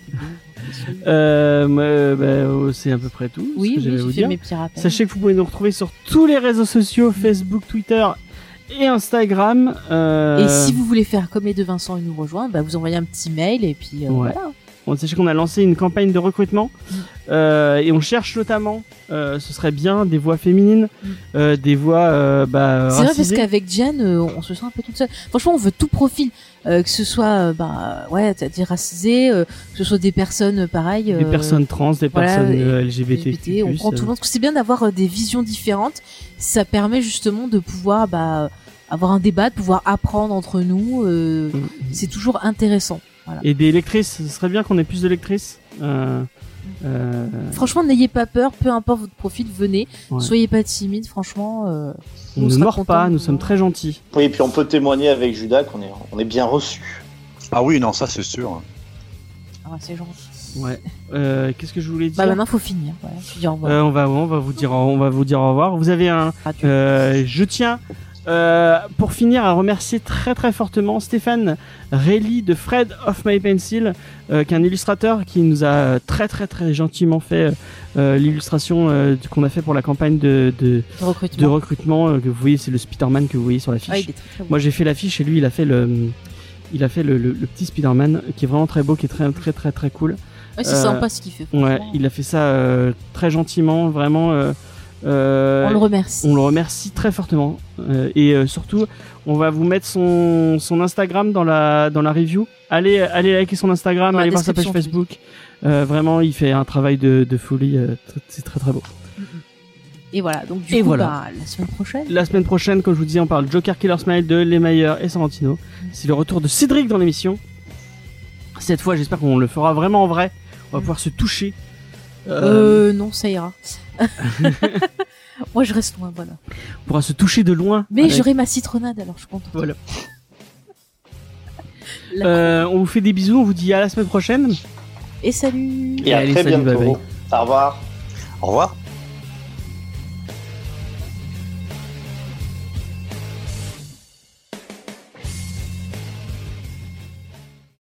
Euh, moi, bah, oh, c'est à peu près tout. ce Oui, que oui, vous dire. mes petits. Sachez que vous pouvez nous retrouver sur tous les réseaux sociaux, Facebook, Twitter et Instagram. Euh, Et si vous voulez faire comme les deux Vincent et nous rejoindre, bah, vous envoyez un petit mail et puis euh, Ouais. voilà. Bon, sachez qu'on a lancé une campagne de recrutement euh, et on cherche notamment, euh, ce serait bien, des voix féminines, euh, des voix bah, C'est vrai parce qu'avec Diane, on se sent un peu toute seule. Franchement, on veut tout profil, que ce soit, bah, ouais, t'as dit racisé, euh, que ce soit des personnes pareilles. des personnes trans, des voilà, personnes LGBT. LGBT, on prend tout le monde. parce que C'est bien d'avoir des visions différentes. Ça permet justement de pouvoir, bah, avoir un débat, de pouvoir apprendre entre nous. Mm. C'est toujours intéressant. Et des lectrices, ce serait bien qu'on ait plus de lectrices. Euh, euh, Franchement, n'ayez pas peur, peu importe votre profil, venez. Ouais. Soyez pas timide, franchement. euh, on ne mord pas, nous sommes très gentils. Oui, et puis on peut témoigner avec Judas qu'on est, on est bien reçu. Ah oui, non, ça c'est sûr. Ah, c'est gentil. Ouais. Euh, Qu'est-ce que je voulais dire Bah maintenant, faut finir. Voilà. Je dis au revoir. Euh, on va, on va vous dire, on va vous dire au revoir. Vous avez un, Ah, euh, je tiens, euh, pour finir, à remercier très très fortement Stéphane Reilly de Fred of My Pencil, euh, qui est un illustrateur qui nous a très très très gentiment fait euh, l'illustration qu'on a fait pour la campagne de, recrutement. de recrutement que vous voyez, c'est le Spider-Man que vous voyez sur l'affiche. Ah, bon. Moi j'ai fait l'affiche et lui il a fait le, il a fait le, le- le petit Spider-Man qui est vraiment très beau, qui est très très très très cool. Ouais, c'est sympa ce qu'il fait. Ouais, il a fait ça très gentiment, vraiment. Euh, On le remercie. on le remercie très fortement. Euh, et euh, surtout, on va vous mettre son, son Instagram dans la, dans la review. Allez, allez liker son Instagram, Dans allez voir sa page Facebook. Vraiment, il fait un travail de, de folie. c'est très très beau. Et voilà. Donc du Et coup, voilà. bah, la semaine prochaine. La semaine prochaine, comme je vous dis, on parle Joker Killer Smile de Les Meilleurs et Sorrentino. C'est le retour de Cédric dans l'émission. Cette fois, j'espère qu'on le fera vraiment en vrai. On va pouvoir se toucher. Euh, non, ça ira. Moi, je reste loin, voilà. on pourra se toucher de loin. Mais avec- j'aurai ma citronnade, alors je suis contente. Voilà. Euh, on vous fait des bisous, on vous dit à la semaine prochaine. Et salut Et à Allez, très salut, bye bientôt. bye. Au revoir. Au revoir.